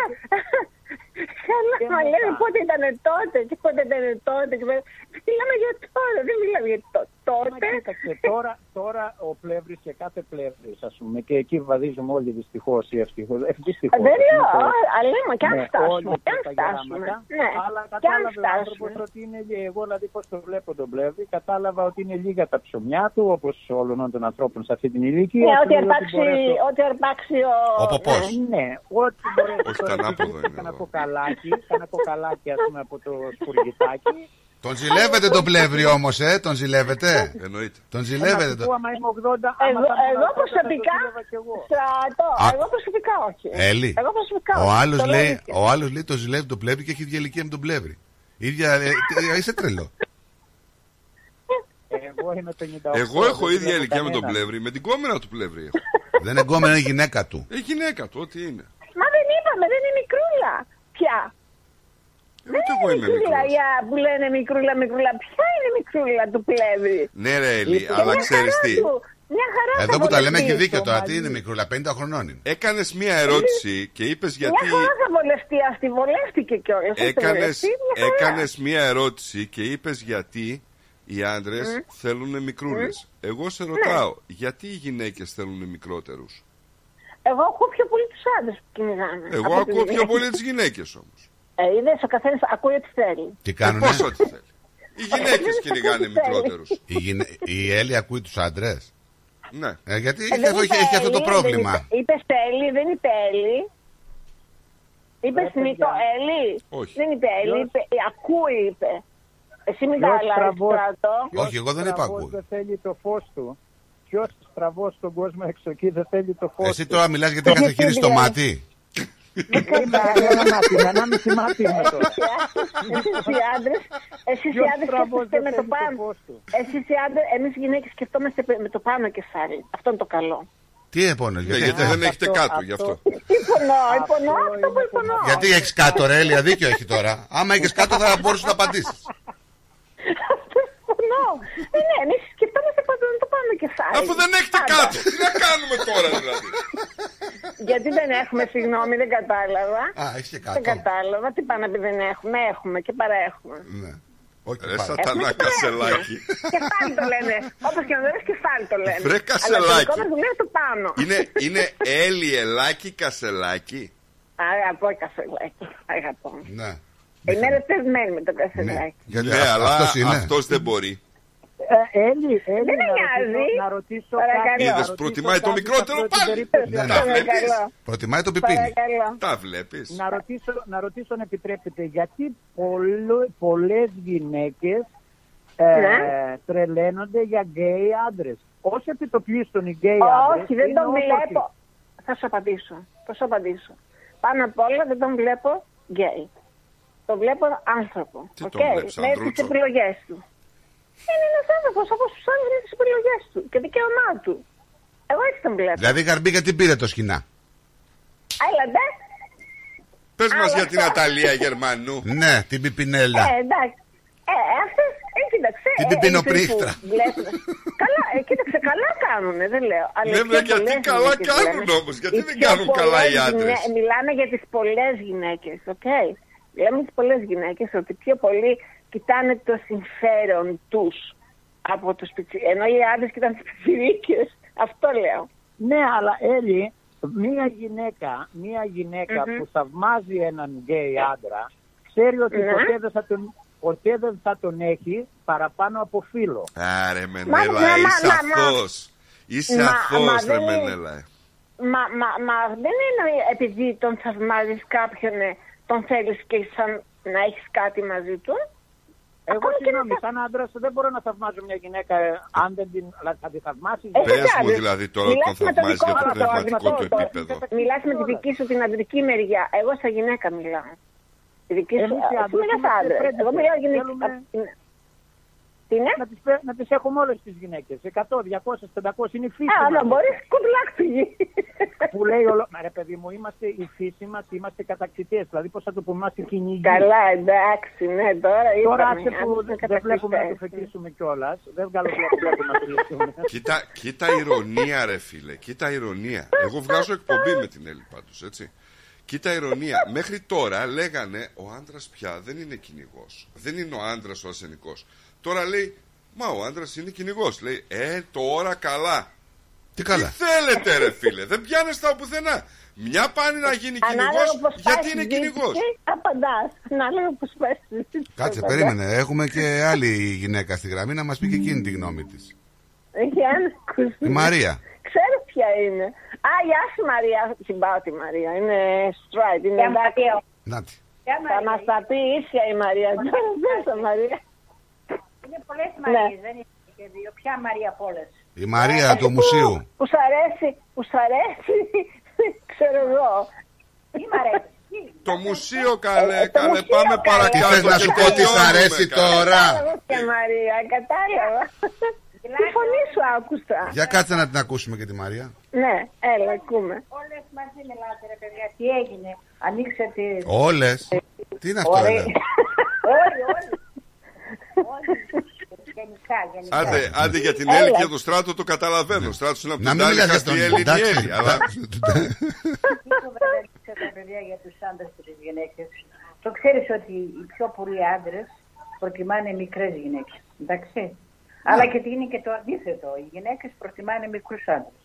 τώρα. Καλά, Και μα μετά. λέμε πότε ήταν τότε και πότε ήταν τότε. και πότε- Μιλάμε για τώρα, δεν μιλάμε για το Μα τότε. κοίταξε, τώρα, τώρα ο Πλεύρης και κάθε Πλεύρης ας πούμε και εκεί βαδίζουμε όλοι δυστυχώς ή ευτυχώς. Ε, δυστυχώς, Δεν ας πούμε, λέω, το- αλλά λέμε και αν Ναι, φτάσουμε, όλοι και αν τα φτάσουμε. γεράματα. Ναι, Αλλά και αν κατάλαβε ο άνθρωπος φτάσουμε. ότι είναι, εγώ δηλαδή πώς το βλέπω τον Πλεύρη, κατάλαβα ότι είναι λίγα τα ψωμιά του, όπως όλων των ανθρώπων σε αυτή την ηλικία. Ναι, και ότι λέει αρπάξει, μπορέσω- ότι αρπάξει ο... Ο ποπός. Ναι. Ναι, ό,τι μπορέσει. Όχι, τώρα, τα ανάποδα γιατί είναι Κάνα εδώ. κοκαλάκι, κάνα κοκαλάκι ας πούμε από το σπουργητάκι. Τον ζηλεύετε τον πλεύρη όμως, ε, τον ζηλεύετε; Εννοείται. Τον Ε, να ζηλεύετε σου πω, τον. άμα είμαι 80, άμα Εγώ, θα ήμουν εγώ 80, προσωπικά, θα το ζήλευα κι εγώ. στρατό, Α. εγώ προσωπικά όχι. Έλλη. Εγώ προσωπικά Ο όχι. άλλος Το λέω λέει, αλήθεια. ο άλλος λέει τον ζηλεύει τον πλεύρη και έχει ίδια ηλικία με τον πλεύρη. Ίδια. ε, ε, είσαι τρελό. Εγώ είμαι 58. Εγώ έχω δεν ίδια βλέπω ηλικία με τον κανέναν. πλεύρη, με την κόμενα του πλεύρη έχω. Δεν είναι εγκόμενο, είναι γυναίκα του. Ε, γυναίκα του, ό,τι είναι. Μα δεν είπαμε, δεν είναι μικρούλα. Πια. Ε, ούτε εγώ είμαι Μικρούλα, μικρός. για που λένε μικρούλα, μικρούλα. Ποια είναι η μικρούλα του πλεύρη; Ναι ρε Έλλη, Και αλλά μια ξέρεις χαρά τι. του, Μια χαρά Εδώ θα που τα λέμε βολευτεί έχει δίκιο στο τώρα. μαλλί. Τι είναι μικρούλα, 50 χρονών είναι. Έκανες μία ερώτηση και είπες γιατί... Μια χαρά θα βολευτεί αυτή, βολεύτηκε κιόλας. θα Έκανες, βολευτεί, μια χαρά. έκανες μία ερώτηση και είπες γιατί οι άντρες θέλουν μικρούλες. Εγώ σε ρωτάω, γιατί οι γυναίκες θέλουν μικρότερους; Εγώ ακούω πιο πολύ τους άντρες που κυνηγάνε. Εγώ από τις ακούω πιο γυναίκες. πολύ τις γυναίκες όμως. Ε, είδες, ο καθένας ακούει ό,τι θέλει. Τι Ε, κάνουνε. πώς ό,τι θέλει. Οι γυναίκες κυνηγάνε μικρότερους. Η, γυναι... η Έλλη ακούει τους άντρες; Ναι. Ε, γιατί Ε, έχει, δεν αυτό, είπε έχει αυτό το Έλλη, πρόβλημα. δεν είπε- Είπε Έλλη, δεν είπε Έλλη. Είπε Ρε, Νίκο παιδιά. Έλλη. Όχι. Δεν είπε Έλλη, Ποιος- είπε, ε, ακούει είπε. Εσύ μην τα Ποιος αλλάζεις στραβός- στρατό. ποιος Όχι, εγώ δεν είπα στραβός ακούει. δεν θέλει το φως του; Ποιος στραβός στον κόσμο έξω εκεί δεν θέλει το φως Εσύ του. τώρα μιλάς γιατί έχασε χείλη στο μάτι. Είμαι ένα μάτι, με ανάμιση μάτι είμαι τώρα. Εσείς οι άντρες, εσείς οι Ποιος άντρες στραβός σκέφτεστε δεν με το θέλει το πάνω. φως του. Εσείς οι άντρες, εμείς οι γυναίκες σκεφτόμαστε με το πάνω κεφάλι. Αυτό είναι το καλό. Τι επώνες, Ναι, γιατί, γιατί δεν έχετε αυτό- κάτω, γι' αυτό. Υπονοώ, υπονοώ Αυτό αυτό που είναι το υπονοώ. γιατί έχεις κάτω, ρε Έλλη, αδίκιο έχει τώρα. Άμα έχεις κάτω θα μπορούσες να απαντήσεις. Αυτό συμφωνώ. Ε, ναι, εμείς σκεφτόμαστε πάντα με το πάνω κεφάλι. Αφού δεν έχετε Πάντα. κάτω, τι να κάνουμε τώρα δηλαδή; Γιατί δεν έχουμε, συγγνώμη, δεν κατάλαβα. Α, έχει και Δεν κάτω. κατάλαβα. Τι πάνε να πει δεν έχουμε. Έχουμε και παραέχουμε. Ναι. Όχι, Ρε πάρα. σατανά Έχουμε και κασελάκι. Κεφάλι το λένε. Όπως και να το λες, κεφάλι το λένε. Βρε, Αλλά κασελάκι. το δικό μας δουλεύει το πάνω. Είναι, είναι Έλλη, Ελάκι, Κασελάκι. Αγαπώ κασελάκι. Αγαπώ. Ναι. Είμαι ερωτευμένη με το κασελάκι. Γιατί Ναι, αλλά αυτός είναι. αυτός δεν μπορεί. Ε, Έλλη, Έλλη, Δεν με να νοιάζει. ρωτήσω- να ρωτήσω Παρακαλώ. κάτι. να Είδες, ρωτήσω προτιμάει το κάτι σε μικρότερο αυτή την πάλι. περίπτωση. Ναι, ναι. Τα βλέπεις. Παρακαλώ. Προτιμάει το πιπίνι. Παρακαλώ. Τα βλέπεις. Να ρωτήσω, να ρωτήσω αν επιτρέπετε, γιατί πολλο- πολλές γυναίκες ε, Ναι. τρελαίνονται για γκέι άντρες. Ως επί το πλείστον οι γκέι άντρες Όχι, δεν είναι τον όμορφοι. βλέπω. Θα σου απαντήσω. Θα σου απαντήσω. Πάνω απ' όλα δεν τον βλέπω γκέι. Τον βλέπω άνθρωπο. Τι οκ, τον βλέπεις, με ανδρούτσο; τις επιλογές του. Είναι ένας άνθρωπος όπως τους άλλους με τις επιλογές του και δικαίωμά του. Εγώ έτσι τον βλέπω. Δηλαδή η Γαρμπή γιατί πήρε το Σχοινά; Έλα, ντε. Πες μας Αλλά για την αυτό. Ναταλία Γερμανού. Ναι, την πιπινέλα. Ε, εντάξει. Ε, αυτές, ε, κοίταξε. Την ε, πιπινοπνίχτρα. ε, βλέπουμε. καλά, ε, κοίταξε, καλά κάνουνε, δεν λέω. Αλλά Ναι, οι βρε, πιο γιατί πολλές καλά γυναίκες κάνουν λέμε. όμως, γιατί Οι δεν πιο κάνουν καλά οι πολλές άντρες. γυναί- Μιλάμε για τις πολλές γυναίκες, οκ; Λέμε τις πολλές γυναίκες ότι πιο πολύ κοιτάνε το συμφέρον τους από τους πιτσι... ενώ οι άντρες κοιτάνε τις πιτσιρίκες. Αυτό λέω. Ναι, αλλά Έλλη, μία γυναίκα, μία γυναίκα Μμμ. που θαυμάζει έναν γκέι άντρα, ξέρει ότι Ναι. ποτέ, δεν θα τον, ποτέ δεν θα τον έχει παραπάνω από φίλο. Άρε Μα- Μενέλα, μα- είσαι μα- μα- αθώος. Είσαι Μα- αθώος μα ρε δεν- Μενέλα. Μα, μα, μα δεν είναι επειδή τον θαυμάζεις κάποιον, ε, τον θέλεις και σαν να έχεις κάτι μαζί του. Εγώ Ακόμα και συγγνώμη, να- σαν άντρας δεν μπορώ να θαυμάζω μια γυναίκα ε, αν δεν την αλλά θα τη θαυμάσεις; Ε, Πες μου κοιτάξτε, δηλαδή τώρα ότι τον μιλάς με το θαυμάζεις δικό για το σου πνευματικό το- του το- επίπεδο. Μιλάς με τη δική σου την αντρική μεριά. Εγώ σαν γυναίκα μιλάω. Η δική σου, Εμείς οι εσύ άντρες μιλάς είμαστε άντρες. predators. Εγώ μιλάω γυναίκα. Θέλουμε- Τι είναι; Να τις, πέ- να τις έχουμε όλες τις γυναίκες. 100, 200, 500 είναι η φύση Α, μας. να μπορείς κουμπλάκι. Που λέει όλο... Μα ρε παιδί μου, είμαστε η φύση μας, είμαστε κατακτητές. Δηλαδή πώς θα το πούμε, είμαστε κυνηγοί. Καλά, εντάξει, ναι, τώρα Τώρα είπαμε. άσε που αν είσαι δεν βλέπουμε να το κατακτητές. φετήσουμε κιόλας. Δεν βγάλω βλέπουμε να το φετήσουμε. Κοίτα, κοίτα ηρωνία ρε φίλε, κοίτα ηρωνία. Εγώ βγάζω εκπομπή με την Έλλη πάντως, έτσι. Κοίτα ηρωνία. Μέχρι τώρα λέγανε ο άντρας πια δεν είναι κυνηγός. Δεν είναι ο άντρας ο αρσενικό. Τώρα λέει, μα ο άντρας είναι κυνηγός. Λέει, ε, τώρα καλά. Τι καλά. Τι θέλετε ρε φίλε, δεν πιάνεστε από πουθενά. Μια πάνει να γίνει κυνηγός Ανάλογα πώς γιατί πάει είναι η κυνηγός; συζήτηση, Απαντάς. Ανάλογα πώς πάει η συζήτηση, Κάτσε, απαντάς. περίμενε. Έχουμε και άλλη γυναίκα στη γραμμή να μας πει και εκείνη τη γνώμη της. Για να ακούσουμε. Η Μαρία. Ξέρω ποια είναι; Α, γεια σου Μαρία. Συμπάω τη Μαρία. Είναι straight. Είναι εντάξει. Νάτι. Θα μας τα πει ίσια η Μαρία. Τώρα πες, Μαρία. Είναι πολλές Ναι. Μαρίες, δεν είναι και δύο. Ποια Μαρία από όλες; Η Μαρία του μουσείου. Που σ' αρέσει, που σ' αρέσει, ξέρω εγώ. Τι μ' αρέσει; Το μουσείο καλέ, Ε, το καλέ, μουσείο, πάμε καλέ. παρακάτω. Τι θες να και σου πω, τι σ' τελειώνουμε, αρέσει καλέ. τώρα; Κατάλαβα και Μαρία, κατάλαβα. Τη φωνή σου άκουσα. Για κάτσε να την ακούσουμε και τη Μαρία. Ναι, έλα, ακούμε. Όλες μαζί μιλάτε ρε παιδιά. Τι έγινε; Ανοίξατε. Όλες. Τι είναι αυτό, Ωραία. έλα. Όλοι, όλοι. Όλοι. Γενικά, γενικά. Άντε, άντε για την Έλα. Έλλη και το στράτο το καταλαβαίνω. Ο στράτος είναι από Να την μην άλλη μιλάς για χαστή τον Έλλη, είναι η εντάξει. Έλλη. Αλλά Τι κουβέντα τα παιδιά για τους άντρες και τις γυναίκες. Το ξέρεις ότι οι πιο πολλοί άντρες προτιμάνε μικρές γυναίκες. Εντάξει. Αλλά και τι είναι και το αντίθετο. Οι γυναίκες προτιμάνε μικρούς άντρες.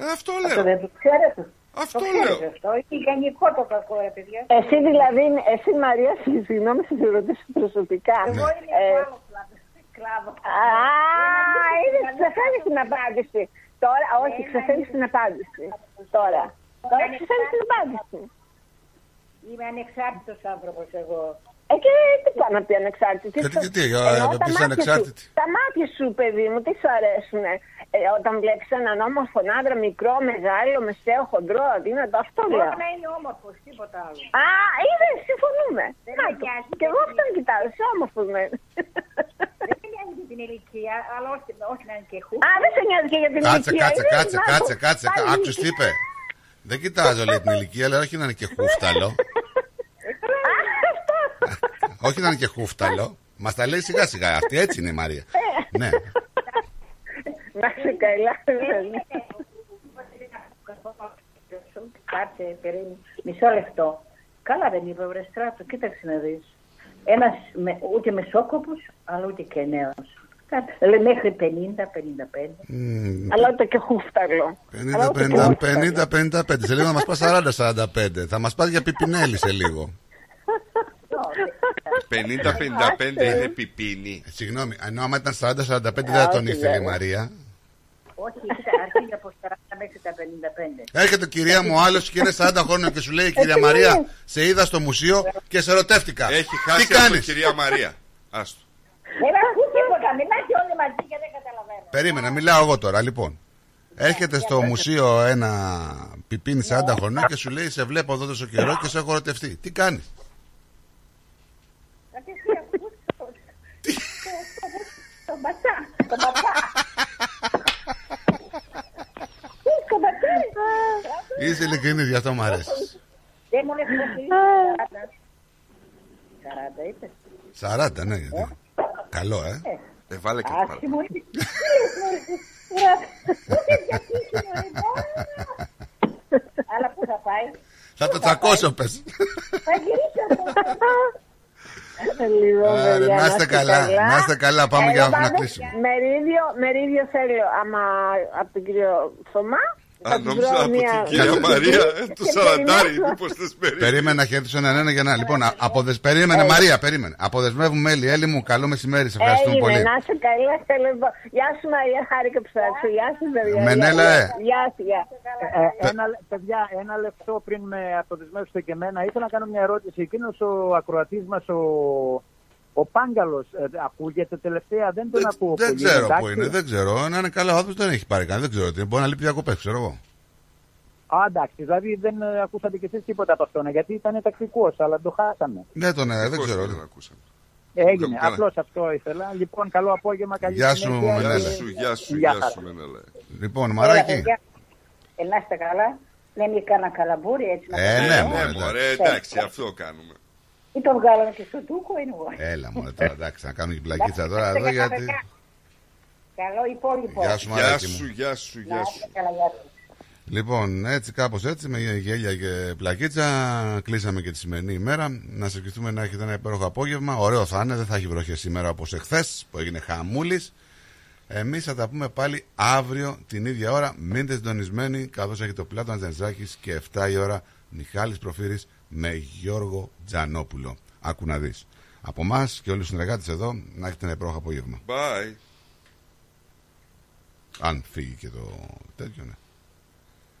Ε, αυτό Αυτό λέω. δεν το ξέρετε. Αυτό το ξέρεις λέω. αυτό. Είναι γενικό το κακό, ρε παιδιά. Εσύ δηλαδή, εσύ Μαρία, συγγνώμη, θα σε ρωτήσω προσωπικά. Εγώ είμαι Ε, από άλλο κλάδο. κλάδο. Α, είδες, ξεφεύγεις την απάντηση. Τώρα, όχι, Ένα ξεφεύγεις είναι- την απάντηση. Τώρα. Τώρα ξεφεύγεις την απάντηση. Είμαι ανεξάρτητος άνθρωπος εγώ. Ε, και τι πάω να πει ανεξάρτητη; Και τι- στο- τι- τι, ε, Εννοώ να τα πεις μάτια ανεξάρτητη. σου- Τα μάτια σου, παιδί μου, τι σου αρέσουνε; Ε, όταν βλέπεις έναν όμορφο άντρα, μικρό, μεγάλο, μεσαίο, χοντρό, αδύνατο, αυτό λέω. Μπορεί να είναι όμορφος, τίποτα άλλο. Α, είδε, συμφωνούμε. Δεν Να με το. νοιάζει. Και εγώ αυτόν κοιτάω, είσαι όμορφος με. Δεν με νοιάζει για την ηλικία, αλλά όχι, όχι να είναι και χού. Α, δεν σε νοιάζει και για την Κάτσε, ηλικία. κάτσε, είδες, κάτσε, να το. κάτσε, κάτσε. Πάλι Άκουσες τι είπε. Δεν κοιτάζω λέει την ηλικία, αλλά όχι να είναι και χούφταλο. Όχι να είναι και χούφταλο. Μας τα λέει σιγά σιγά. Αυτή έτσι είναι η Μαρία. ναι. Να είσαι καλά. Κάτσε, περίμενε. Μισό λεπτό. Καλά δεν είπε, βρε στράτο, κοίταξε να δεις. Ένας με, ούτε μεσόκοπος, αλλά ούτε και νέος. Κάτσε, λέει μέχρι 50-55. Μμμ, Αλλά ούτε και χούφταλο. 50, 50, 50, 55. Σε λίγο θα μας πας 40, 45. Θα μας πας για πιπινέλη σε λίγο. 50-55 είναι πιπίνι. Ε, Συγγνώμη, ενώ άμα ήταν 40-45 δεν θα τον ήθελε η Μαρία. Όχι, κοίτα, αρχίζει από 40 μέχρι τα 55. Έρχεται κυρία μου άλλος και είναι 40 χρόνια και σου λέει κυρία Μαρία, σε είδα στο μουσείο και σε ερωτεύτηκα. Έχει Τι χάσει αυτό, κάνεις; κυρία Μαρία. Άστο. Δεν ακούω τίποτα, μιλάτε όλοι μαζί και δεν καταλαβαίνω. Περίμενα, μιλάω εγώ τώρα. Λοιπόν, έρχεται στο μουσείο ένα πιπίνι 40 χρονών και σου λέει: Σε βλέπω εδώ τόσο καιρό και σε έχω ερωτευτεί. Τι κάνεις; Να τι σου ακούσω. Το μπατσά, το μπατσά. Τι, το μπατσά. Είσαι ειλικρινής, γι' αυτό μου αρέσει. Δεν μου λες πως είσαι 40. 40 είπες. 40, ναι, γιατί. Καλό, ε. Ε, βάλε και Άσχη πάρα. μου είναι. Τι λες, μωρέ, τι- Ούτε γιατί είναι, μωρέ, μόνο. Αλλά πού θα πάει; Θα το τσακώσω, πες. Λοιπόν, Άρα, παιδιά, να είστε καλά, να είστε καλά, πάμε Εγώ για να πάντως κλείσουμε. Μερίδιο, μερίδιο θέλω άμα από τον κύριο Θωμά. Α, θα του νόμιζα βρω από μια- την κυρία Μαρία, ε, το Και σαραντάρι, περιμένω. μήπως θες περίπου. Περίμενε να χαιρετήσω έναν ένα για να. Λοιπόν, α- αποδεσ... περίμενε, Έλα. Μαρία, περίμενε. Αποδεσμεύουμε Έλλη. Έλλη μου, καλό μεσημέρι. Σε ευχαριστούμε Έγινε, πολύ. να είσαι καλά. Θέλω... Γεια σου Μαρία, χάρηκα που σ' άκουσα. Γεια σου παιδιά. Μενέλα, Γεια- ε. Γεια σου, γεια. Ε, ένα, λε- παιδιά, ένα λεπτό πριν με αποδεσμεύσετε και εμένα, ήθελα να κάνω μια ερώτηση. Εκείνος ο ακροατής μας, ο, ο Πάγκαλος, ακούγεται τελευταία, δεν τον ακούω Δεν πολύ. ξέρω εντάξει. πού είναι, δεν ξέρω. Να είναι καλά, ο άνθρωπος δεν έχει πάρει καν. Δεν ξέρω τι. είναι. Μπορεί να λείπει διακοπές, ξέρω εγώ. Α, εντάξει, δηλαδή δεν ε, ακούσατε κι εσείς τίποτα από αυτόν, γιατί ήταν τακτικός, αλλά το χάσαμε. Δεν τον ε, δεν ξέρω. Έγινε, Καλά. απλώς αυτό ήθελα. Λοιπόν, καλό απόγευμα, καλή Γεια σου, συνέχεια Μενέλα. και- Γεια σου, γεια σου, Γεια γεια χαρά. σου, Μενέλα. Λοιπόν, Έλα, μαράκι. παιδιά. Ε, να είστε καλά. Δεν είναι κανένα καλαμπούρι έτσι. να Ε, το ναι, πω. μωρέ, Ναι, μωρέ, εντάξει. εντάξει, αυτό κάνουμε. Ή τον βγάλαμε και στο τούκο, είναι εγώ. Έλα μόνο τώρα, εντάξει, να κάνουμε και πλακίτσα τώρα εδώ γιατί. Καλό υπόλοιπο. Γεια σου, Γεια μαράκι σου, μου. γεια σου, Να γεια είστε σου. καλά, γεια σου. Λοιπόν, έτσι κάπως έτσι, με γέλια και πλακίτσα, κλείσαμε και τη σημερινή ημέρα. Να σα ευχηθούμε να έχετε ένα υπέροχο απόγευμα. Ωραίο θα είναι, δεν θα έχει βροχές σήμερα όπως εχθές που έγινε χαμούλης. Εμείς θα τα πούμε πάλι αύριο την ίδια ώρα. Μείνετε συντονισμένοι, καθώς έχει το Πλάτο Τζανζάκη και 7 η ώρα Μιχάλης Προφύρης με Γιώργο Τζανόπουλο. Άκου να δεις. Από εμάς και όλους τους συνεργάτες εδώ, να έχετε ένα υπέροχο απόγευμα. Bye. Αν φύγει και το τέτοιο, ναι.